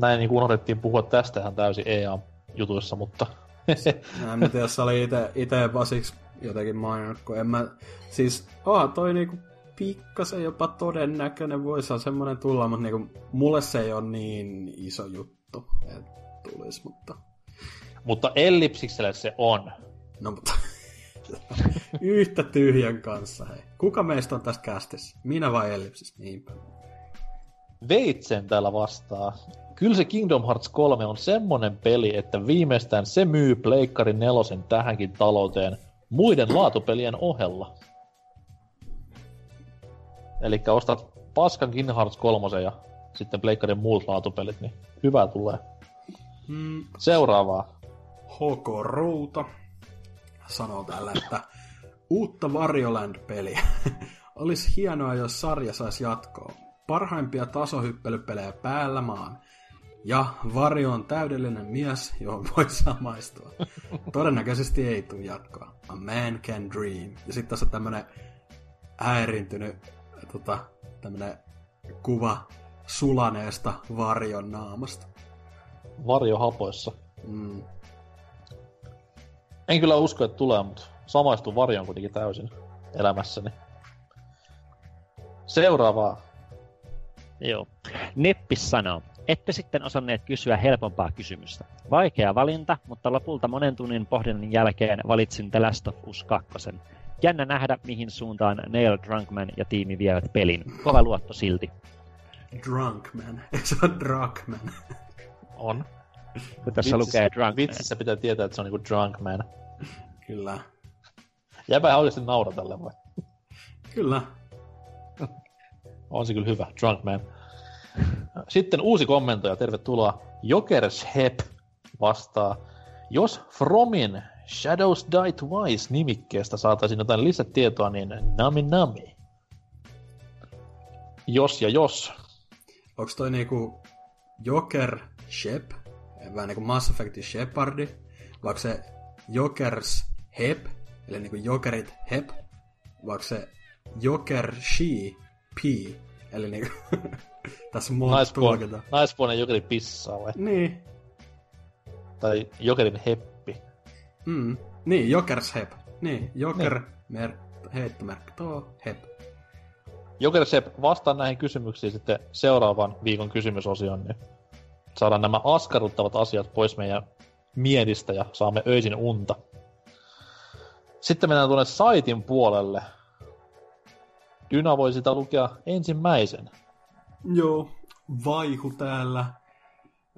Näin niin unohdettiin puhua tästähän täysin EA-jutuissa, mutta... mä en tiedä, jos oli itse vasiksi jotenkin maininnut, kun en mä... Siis, oh, toi niinku pikkasen jopa todennäköinen voisi semmoinen tulla, mutta niinku, mulle se ei ole niin iso juttu, että tulisi, mutta... Mutta ellipsikselle se on. No mutta... Yhtä tyhjän kanssa, hei. Kuka meistä on tässä kästissä? Minä vai ellipsis? Niinpä. Veitsen täällä vastaa. Kyllä se Kingdom Hearts 3 on semmonen peli, että viimeistään se myy Pleikkarin nelosen tähänkin talouteen muiden laatupelien ohella. Eli ostat paskan Kingdom Hearts 3 ja sitten Pleikkarin muut laatupelit, niin hyvä tulee. Hmm. Seuraavaa. HK Routa sanoo täällä, että uutta Varjoland-peliä. Olisi hienoa, jos sarja saisi jatkoa. Parhaimpia tasohyppelypelejä päällä maan. Ja Varjo on täydellinen mies, johon voi samaistua. Todennäköisesti ei tule jatkoa. A man can dream. Ja sitten tässä on tämmönen häirintynyt tota, tämmönen kuva sulaneesta varjon naamasta. Varjo hapoissa. Mm. En kyllä usko, että tulee, mutta samaistun varjon kuitenkin täysin elämässäni. Seuraavaa. Joo. Neppis sanoo, ette sitten osanneet kysyä helpompaa kysymystä. Vaikea valinta, mutta lopulta monen tunnin pohdinnan jälkeen valitsin The Last of Us 2. Jännä nähdä, mihin suuntaan Neil Drunkman ja tiimi vievät pelin. Kova luotto silti. Drunkman. Eikö se ole Drunkman? On. Kun tässä vitsissä, lukee Drunk Vitsissä pitää tietää, että se on niinku Drunk Man. Kyllä. Jääpä oikeasti naura tälle vai? Kyllä. on se kyllä hyvä, Drunk Man. Sitten uusi kommentoija, tervetuloa. Jokers Hep vastaa. Jos Fromin Shadows Die Twice nimikkeestä saataisiin jotain lisätietoa, niin nami nami. Jos ja jos. Onko toi niinku Joker Shep vähän niin kuin Mass Effectin Shepardi, vaikka se Jokers Hep, eli niin kuin Jokerit Hep, vaikka se Joker She P, eli niin kuin, tässä on Naispuolinen, naispuolinen Jokeri pissaa vai? Niin. Tai Jokerin Heppi. Mm. Niin, Jokers Hep. Niin, Joker niin. Mer- heittomerkki tuo Hep. Joker Hep, vastaan näihin kysymyksiin sitten seuraavan viikon kysymysosion, niin saadaan nämä askarruttavat asiat pois meidän miedistä ja saamme öisin unta. Sitten mennään tuonne saitin puolelle. Dyna voi sitä lukea ensimmäisen. Joo, Vaihu täällä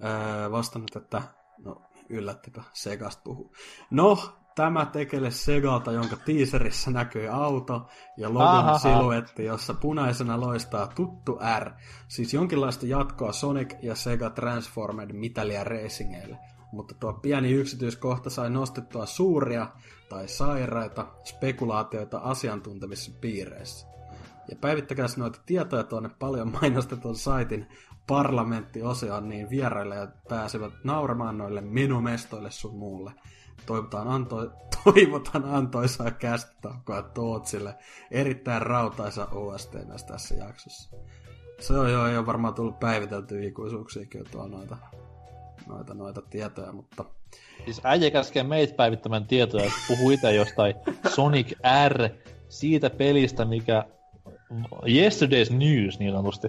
ää, vastannut, että no yllättikö Segast puhuu. No, tämä tekele Segalta, jonka teaserissa näkyy auto ja logon Ahaha. siluetti, jossa punaisena loistaa tuttu R. Siis jonkinlaista jatkoa Sonic ja Sega Transformed Mitalia Racingeille. Mutta tuo pieni yksityiskohta sai nostettua suuria tai sairaita spekulaatioita asiantuntevissa piireissä. Ja päivittäkää noita tietoja tuonne paljon mainostetun saitin parlamenttiosioon, niin vieraille pääsevät nauramaan noille menumestoille sun muulle toivotaan, anto, toivotan antoisaa käsitaukoa Tootsille. Erittäin rautaisa OST tässä jaksossa. Se on jo, ei ole varmaan tullut päivitelty ikuisuuksiakin tuo noita, noita, noita tietoja, mutta... Siis äijä käskee meitä päivittämään tietoja, puhuu itse jostain Sonic R, siitä pelistä, mikä Yesterday's News niin sanotusti.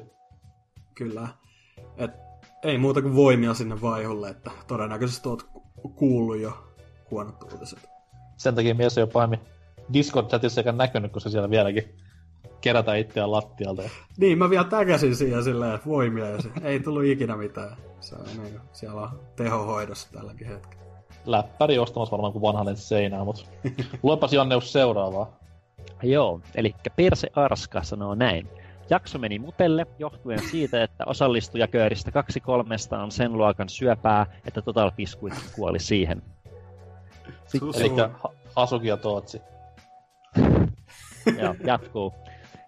Kyllä. Et ei muuta kuin voimia sinne vaiholle, että todennäköisesti oot kuullut jo huonot uutiset. Sen takia mies ei ole pahemmin Discord-chatissa eikä näkynyt, koska siellä vieläkin kerätä itseään lattialta. Niin, mä vielä täkäsin siihen silleen voimia ja se ei tullut ikinä mitään. Se on niin, siellä on tehohoidossa tälläkin hetkellä. Läppäri ostamassa varmaan kuin vanhalle seinää, mutta luepas Janneus seuraavaa. Joo, eli Perse Arska sanoo näin. Jakso meni mutelle johtuen siitä, että osallistujakööristä kaksi kolmesta on sen luokan syöpää, että Total Biscuit kuoli siihen. Eli Hasuki ja Tootsi. Joo, jatkuu.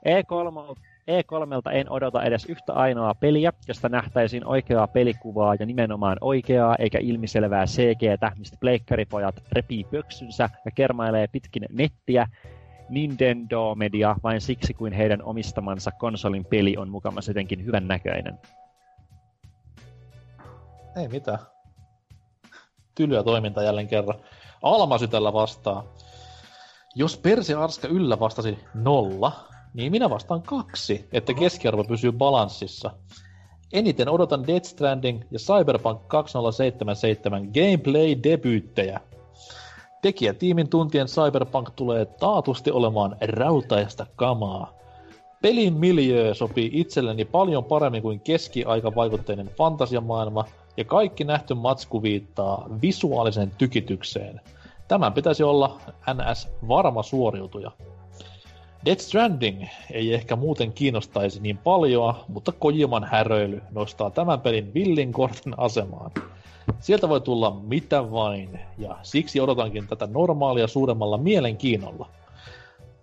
E3, E3 en odota edes yhtä ainoaa peliä, josta nähtäisiin oikeaa pelikuvaa ja nimenomaan oikeaa eikä ilmiselvää CGtä, mistä pleikkaripojat repii pöksynsä ja kermailee pitkin nettiä, Nintendo Media vain siksi, kuin heidän omistamansa konsolin peli on mukamas jotenkin hyvän näköinen. Ei mitään. Tylyä toiminta jälleen kerran. Alma tällä vastaa. Jos Persi Arska yllä vastasi nolla, niin minä vastaan kaksi, että keskiarvo pysyy balanssissa. Eniten odotan Death Stranding ja Cyberpunk 2077 gameplay-debyyttejä. Tekijätiimin tuntien Cyberpunk tulee taatusti olemaan rautaista kamaa. Pelin miljö sopii itselleni paljon paremmin kuin keskiaikavaikutteinen fantasiamaailma, ja kaikki nähty matsku viittaa visuaaliseen tykitykseen. Tämän pitäisi olla NS varma suoriutuja. Death Stranding ei ehkä muuten kiinnostaisi niin paljon, mutta Kojiman häröily nostaa tämän pelin villin kortin asemaan. Sieltä voi tulla mitä vain, ja siksi odotankin tätä normaalia suuremmalla mielenkiinnolla.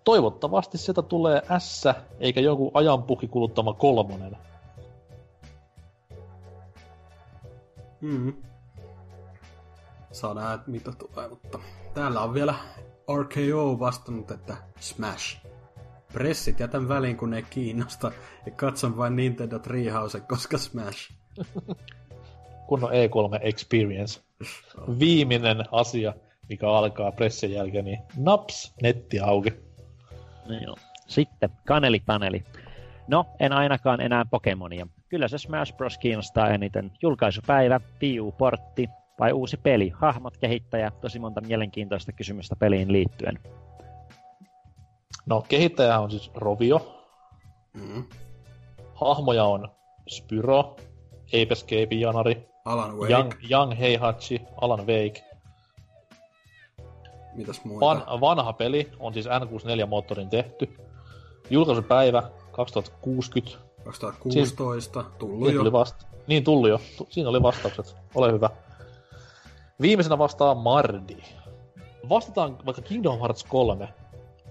Toivottavasti sieltä tulee S, eikä joku ajanpuhki kuluttama kolmonen. Mm. Saa nähdä, mitä tulee, mutta täällä on vielä RKO vastannut, että Smash. Pressit jätän väliin, kun ei kiinnosta, ja katson vain Nintendo Treehouse, koska Smash. kunnon E3 Experience. Viimeinen asia, mikä alkaa pressin jälkeen, niin naps, netti auki. No joo. Sitten Kaneli Paneli. No, en ainakaan enää Pokemonia. Kyllä se Smash Bros. kiinnostaa eniten. Julkaisupäivä, Wii portti vai uusi peli, hahmot, kehittäjä, tosi monta mielenkiintoista kysymystä peliin liittyen. No, kehittäjä on siis Rovio. Mm. Hahmoja on Spyro, Ape Escape, Janari, Alan Wake. Young, Young Heihachi, Alan Wake. Mitäs muuta? Van, vanha peli on siis N64-moottorin tehty. Julkaisupäivä 2060. 2016, siis, tullut jo. Tuli vasta, niin tullut jo. Siinä oli vastaukset. Ole hyvä. Viimeisenä vastaa Mardi. Vastataan vaikka Kingdom Hearts 3.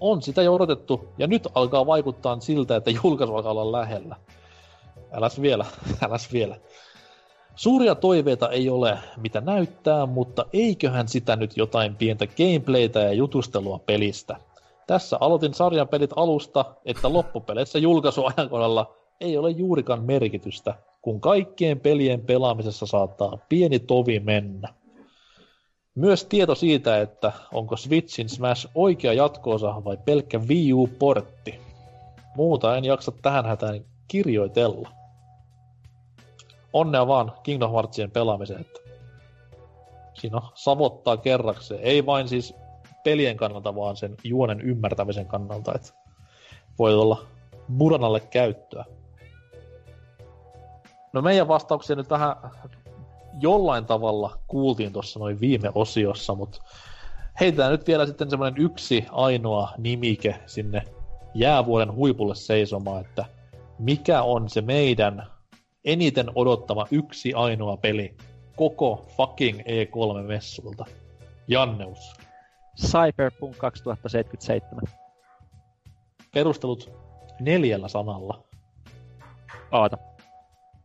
On sitä jo odotettu, ja nyt alkaa vaikuttaa siltä, että julkaisu alkaa olla lähellä. Äläs vielä, äläs vielä. Suuria toiveita ei ole, mitä näyttää, mutta eiköhän sitä nyt jotain pientä gameplaytä ja jutustelua pelistä. Tässä aloitin sarjan pelit alusta, että loppupeleissä julkaisuajankohdalla ei ole juurikaan merkitystä, kun kaikkien pelien pelaamisessa saattaa pieni tovi mennä. Myös tieto siitä, että onko Switchin Smash oikea jatkoosa vai pelkkä Wii U-portti. Muuta en jaksa tähän hätään kirjoitella onnea vaan Kingdom Heartsien pelaamiseen, että siinä savottaa kerrakseen. Ei vain siis pelien kannalta, vaan sen juonen ymmärtämisen kannalta, että voi olla Muranalle käyttöä. No meidän vastauksia nyt vähän jollain tavalla kuultiin tuossa noin viime osiossa, mutta heitetään nyt vielä sitten semmoinen yksi ainoa nimike sinne jäävuoden huipulle seisomaan, että mikä on se meidän eniten odottava yksi ainoa peli koko fucking E3-messulta. Janneus. Cyberpunk 2077. Perustelut neljällä sanalla. Aata.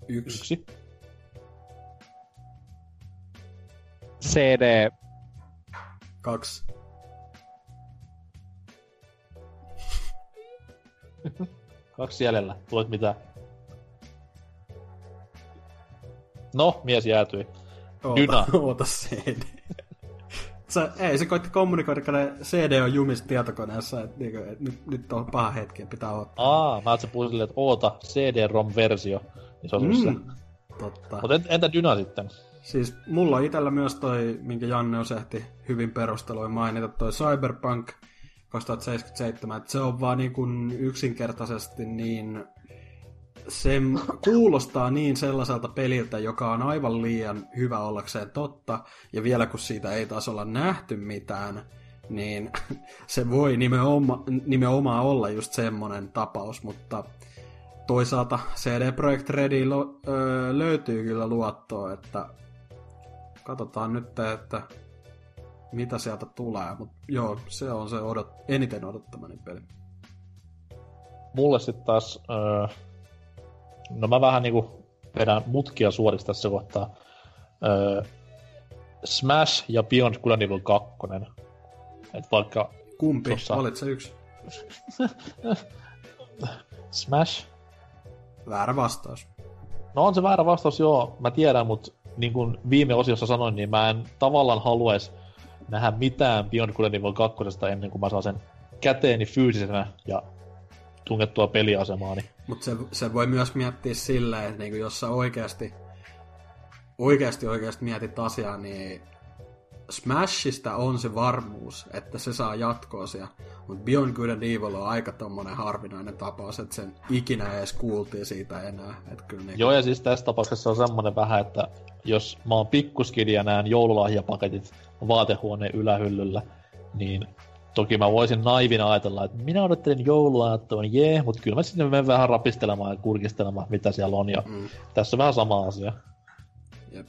Yksi. Yksi. CD. Kaksi. Kaksi jäljellä. Tulet mitä? No, mies jäätyi. Oota, Dyna. oota CD. Sä, ei, se koitti kommunikoida, kun ne CD on jumissa tietokoneessa, että niinku, et nyt, nyt on paha hetki, pitää ottaa. Aa, mä ajattelin silleen, että oota, CD-ROM-versio. Niin se on mm. se. Totta. Mutta entä Dyna sitten? Siis mulla on itellä myös toi, minkä Janne osehti hyvin perustelui mainita, toi Cyberpunk 2077, että se on vaan niin kuin yksinkertaisesti niin se kuulostaa niin sellaiselta peliltä, joka on aivan liian hyvä ollakseen totta, ja vielä kun siitä ei taas olla nähty mitään, niin se voi nimenomaan, nimenomaan olla just semmonen tapaus, mutta toisaalta CD Projekt Redi löytyy kyllä luottoa, että katsotaan nyt, että mitä sieltä tulee, mutta joo, se on se odot, eniten odottamani peli. Mulle sitten taas, no mä vähän niinku vedän mutkia suorista tässä kohtaa. Öö, Smash ja Beyond Good Evil 2. Et vaikka... Kumpi? Tossa... Valitse yksi. Smash. Väärä vastaus. No on se väärä vastaus, joo, mä tiedän, mutta niin kuin viime osiossa sanoin, niin mä en tavallaan haluaisi nähdä mitään Beyond Good Evil 2 ennen kuin mä saan sen käteeni fyysisenä ja tungettua peliasemaani. Mutta se, se, voi myös miettiä silleen, että niinku jos sä oikeasti, oikeasti oikeasti mietit asiaa, niin Smashista on se varmuus, että se saa jatkoa siellä, mutta Beyond Good and Evil on aika tommonen harvinainen tapaus, että sen ikinä edes kuultiin siitä enää. Että kyllä niin... Joo, ja siis tässä tapauksessa on semmonen vähän, että jos mä oon pikkuskidi ja näen joululahjapaketit vaatehuoneen ylähyllyllä, niin toki mä voisin naivina ajatella, että minä odottelen joulua, että on jee, mutta kyllä mä sitten menen vähän rapistelemaan ja kurkistelemaan, mitä siellä on, ja mm. tässä on vähän sama asia. Jep.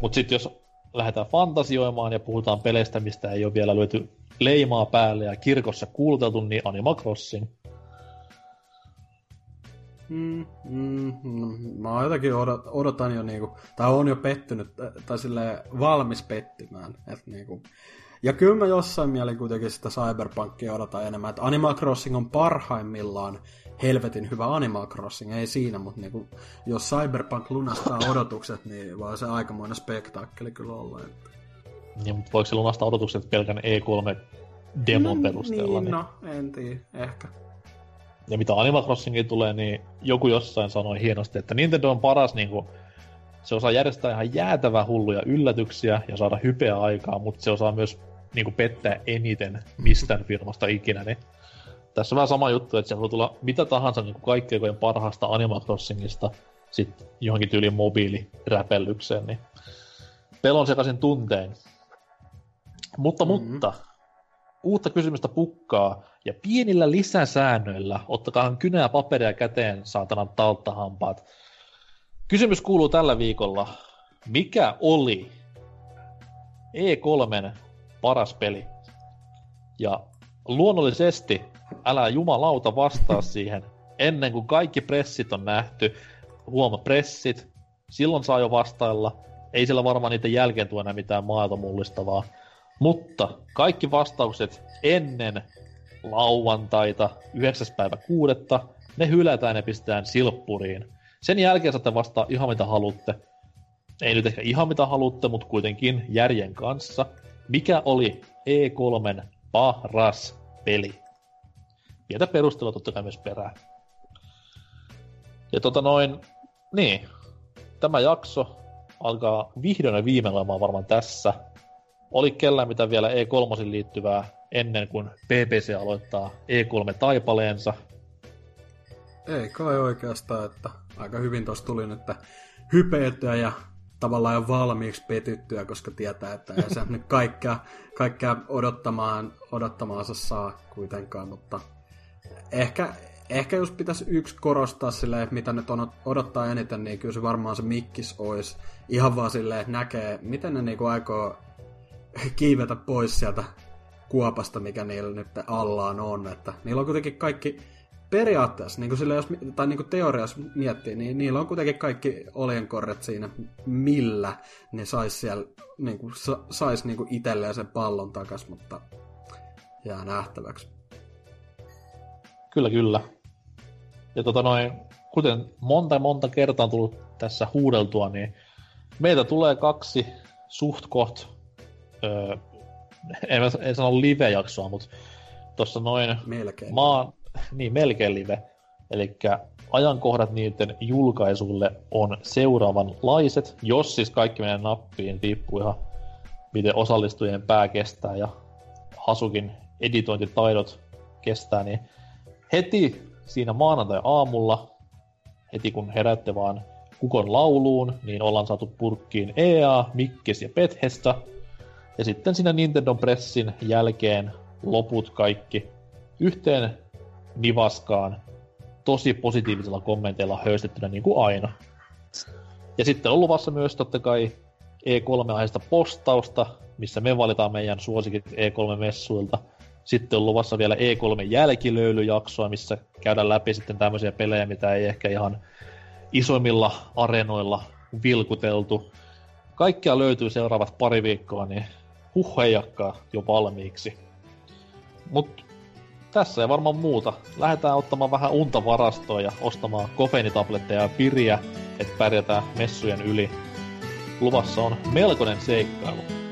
Mut sitten jos lähdetään fantasioimaan ja puhutaan peleistä, mistä ei ole vielä löyty leimaa päälle ja kirkossa kuuluteltu, niin Animal Crossing. Mm, mm, mm, mä jotenkin odot, odotan jo niinku, tai on jo pettynyt, tai sille valmis pettymään. Et niinku, ja kyllä mä jossain mielin kuitenkin sitä Cyberpunkia odotan enemmän, että Animal Crossing on parhaimmillaan helvetin hyvä Animal Crossing, ei siinä, mutta niinku, jos Cyberpunk lunastaa odotukset, niin vaan se aikamoinen spektaakkeli kyllä olla. Että... Niin, mutta voiko se lunastaa odotukset pelkän E3 demon no, perusteella? Niin, niin, no, en tiedä, ehkä. Ja mitä Animal Crossingiin tulee, niin joku jossain sanoi hienosti, että Nintendo on paras niin kuin, se osaa järjestää ihan jäätävän hulluja yllätyksiä ja saada hypeä aikaa, mutta se osaa myös niin kuin, pettää eniten mistään firmasta ikinä. Niin tässä on vähän sama juttu, että se voi tulla mitä tahansa niin kuin kaikkein parhaasta Animal Crossingista sitten johonkin tyyliin mobiiliräpellykseen, niin pelon sekaisin tuntein. Mutta, mm-hmm. mutta, uutta kysymystä pukkaa, ja pienillä lisäsäännöillä, ottakaa kynää paperia käteen, saatanan talttahampaat. Kysymys kuuluu tällä viikolla, mikä oli E3 paras peli? Ja luonnollisesti älä jumalauta vastaa siihen ennen kuin kaikki pressit on nähty. Huoma pressit, silloin saa jo vastailla. Ei sillä varmaan niiden jälkeen tuo enää mitään maata mullistavaa. Mutta kaikki vastaukset ennen lauantaita 9. päivä kuudetta, ne hylätään ja pistetään silppuriin. Sen jälkeen saatte vastaa ihan mitä haluatte. Ei nyt ehkä ihan mitä haluatte, mutta kuitenkin järjen kanssa. Mikä oli E3 paras peli? Pientä perustelua totta kai myös perään. Ja tota noin, niin, tämä jakso alkaa vihdoin ja viimein olemaan varmaan tässä. Oli kellään mitä vielä E3 liittyvää ennen kuin PPC aloittaa E3-taipaleensa? Ei kai oikeastaan, että aika hyvin tuossa tuli nyt hypeettyä ja tavallaan jo valmiiksi petyttyä, koska tietää, että ei se nyt kaikkea, kaikkea odottamaan, odottamaansa saa kuitenkaan, mutta ehkä, ehkä jos pitäisi yksi korostaa silleen, että mitä nyt on, odottaa eniten, niin kyllä se varmaan se mikkis olisi ihan vaan silleen, että näkee, miten ne niinku aikoo kiivetä pois sieltä kuopasta, mikä niillä nyt allaan on. Että niillä on kuitenkin kaikki periaatteessa, niin kuin sille, jos, tai niin kuin teoriassa miettii, niin niillä on kuitenkin kaikki oljenkorret siinä, millä ne sais siellä, niin kuin, sais niin kuin itselleen sen pallon takas, mutta jää nähtäväksi. Kyllä, kyllä. Ja tota noin, kuten monta monta kertaa on tullut tässä huudeltua, niin meitä tulee kaksi suht koht, öö, en, en sano live-jaksoa, mutta tuossa noin melkein. maan, niin melkein live, eli ajankohdat niiden julkaisuille on seuraavanlaiset, jos siis kaikki menee nappiin, riippuu ihan miten osallistujien pää kestää ja Hasukin editointitaidot kestää, niin heti siinä maanantai-aamulla, heti kun herätte vaan Kukon lauluun, niin ollaan saatu purkkiin EA, Mikkes ja Bethesda. Ja sitten siinä Nintendo Pressin jälkeen loput kaikki yhteen nivaskaan tosi positiivisilla kommenteilla höystettynä niin kuin aina. Ja sitten on luvassa myös totta kai E3-aiheista postausta, missä me valitaan meidän suosikit E3-messuilta. Sitten on luvassa vielä E3-jälkilöylyjaksoa, missä käydään läpi sitten tämmöisiä pelejä, mitä ei ehkä ihan isoimmilla areenoilla vilkuteltu. Kaikkia löytyy seuraavat pari viikkoa, niin huhheijakkaa jo valmiiksi. Mutta tässä ei varmaan muuta. Lähdetään ottamaan vähän unta varastoa ja ostamaan kofeinitabletteja ja piriä, että pärjätään messujen yli. Luvassa on melkoinen seikkailu.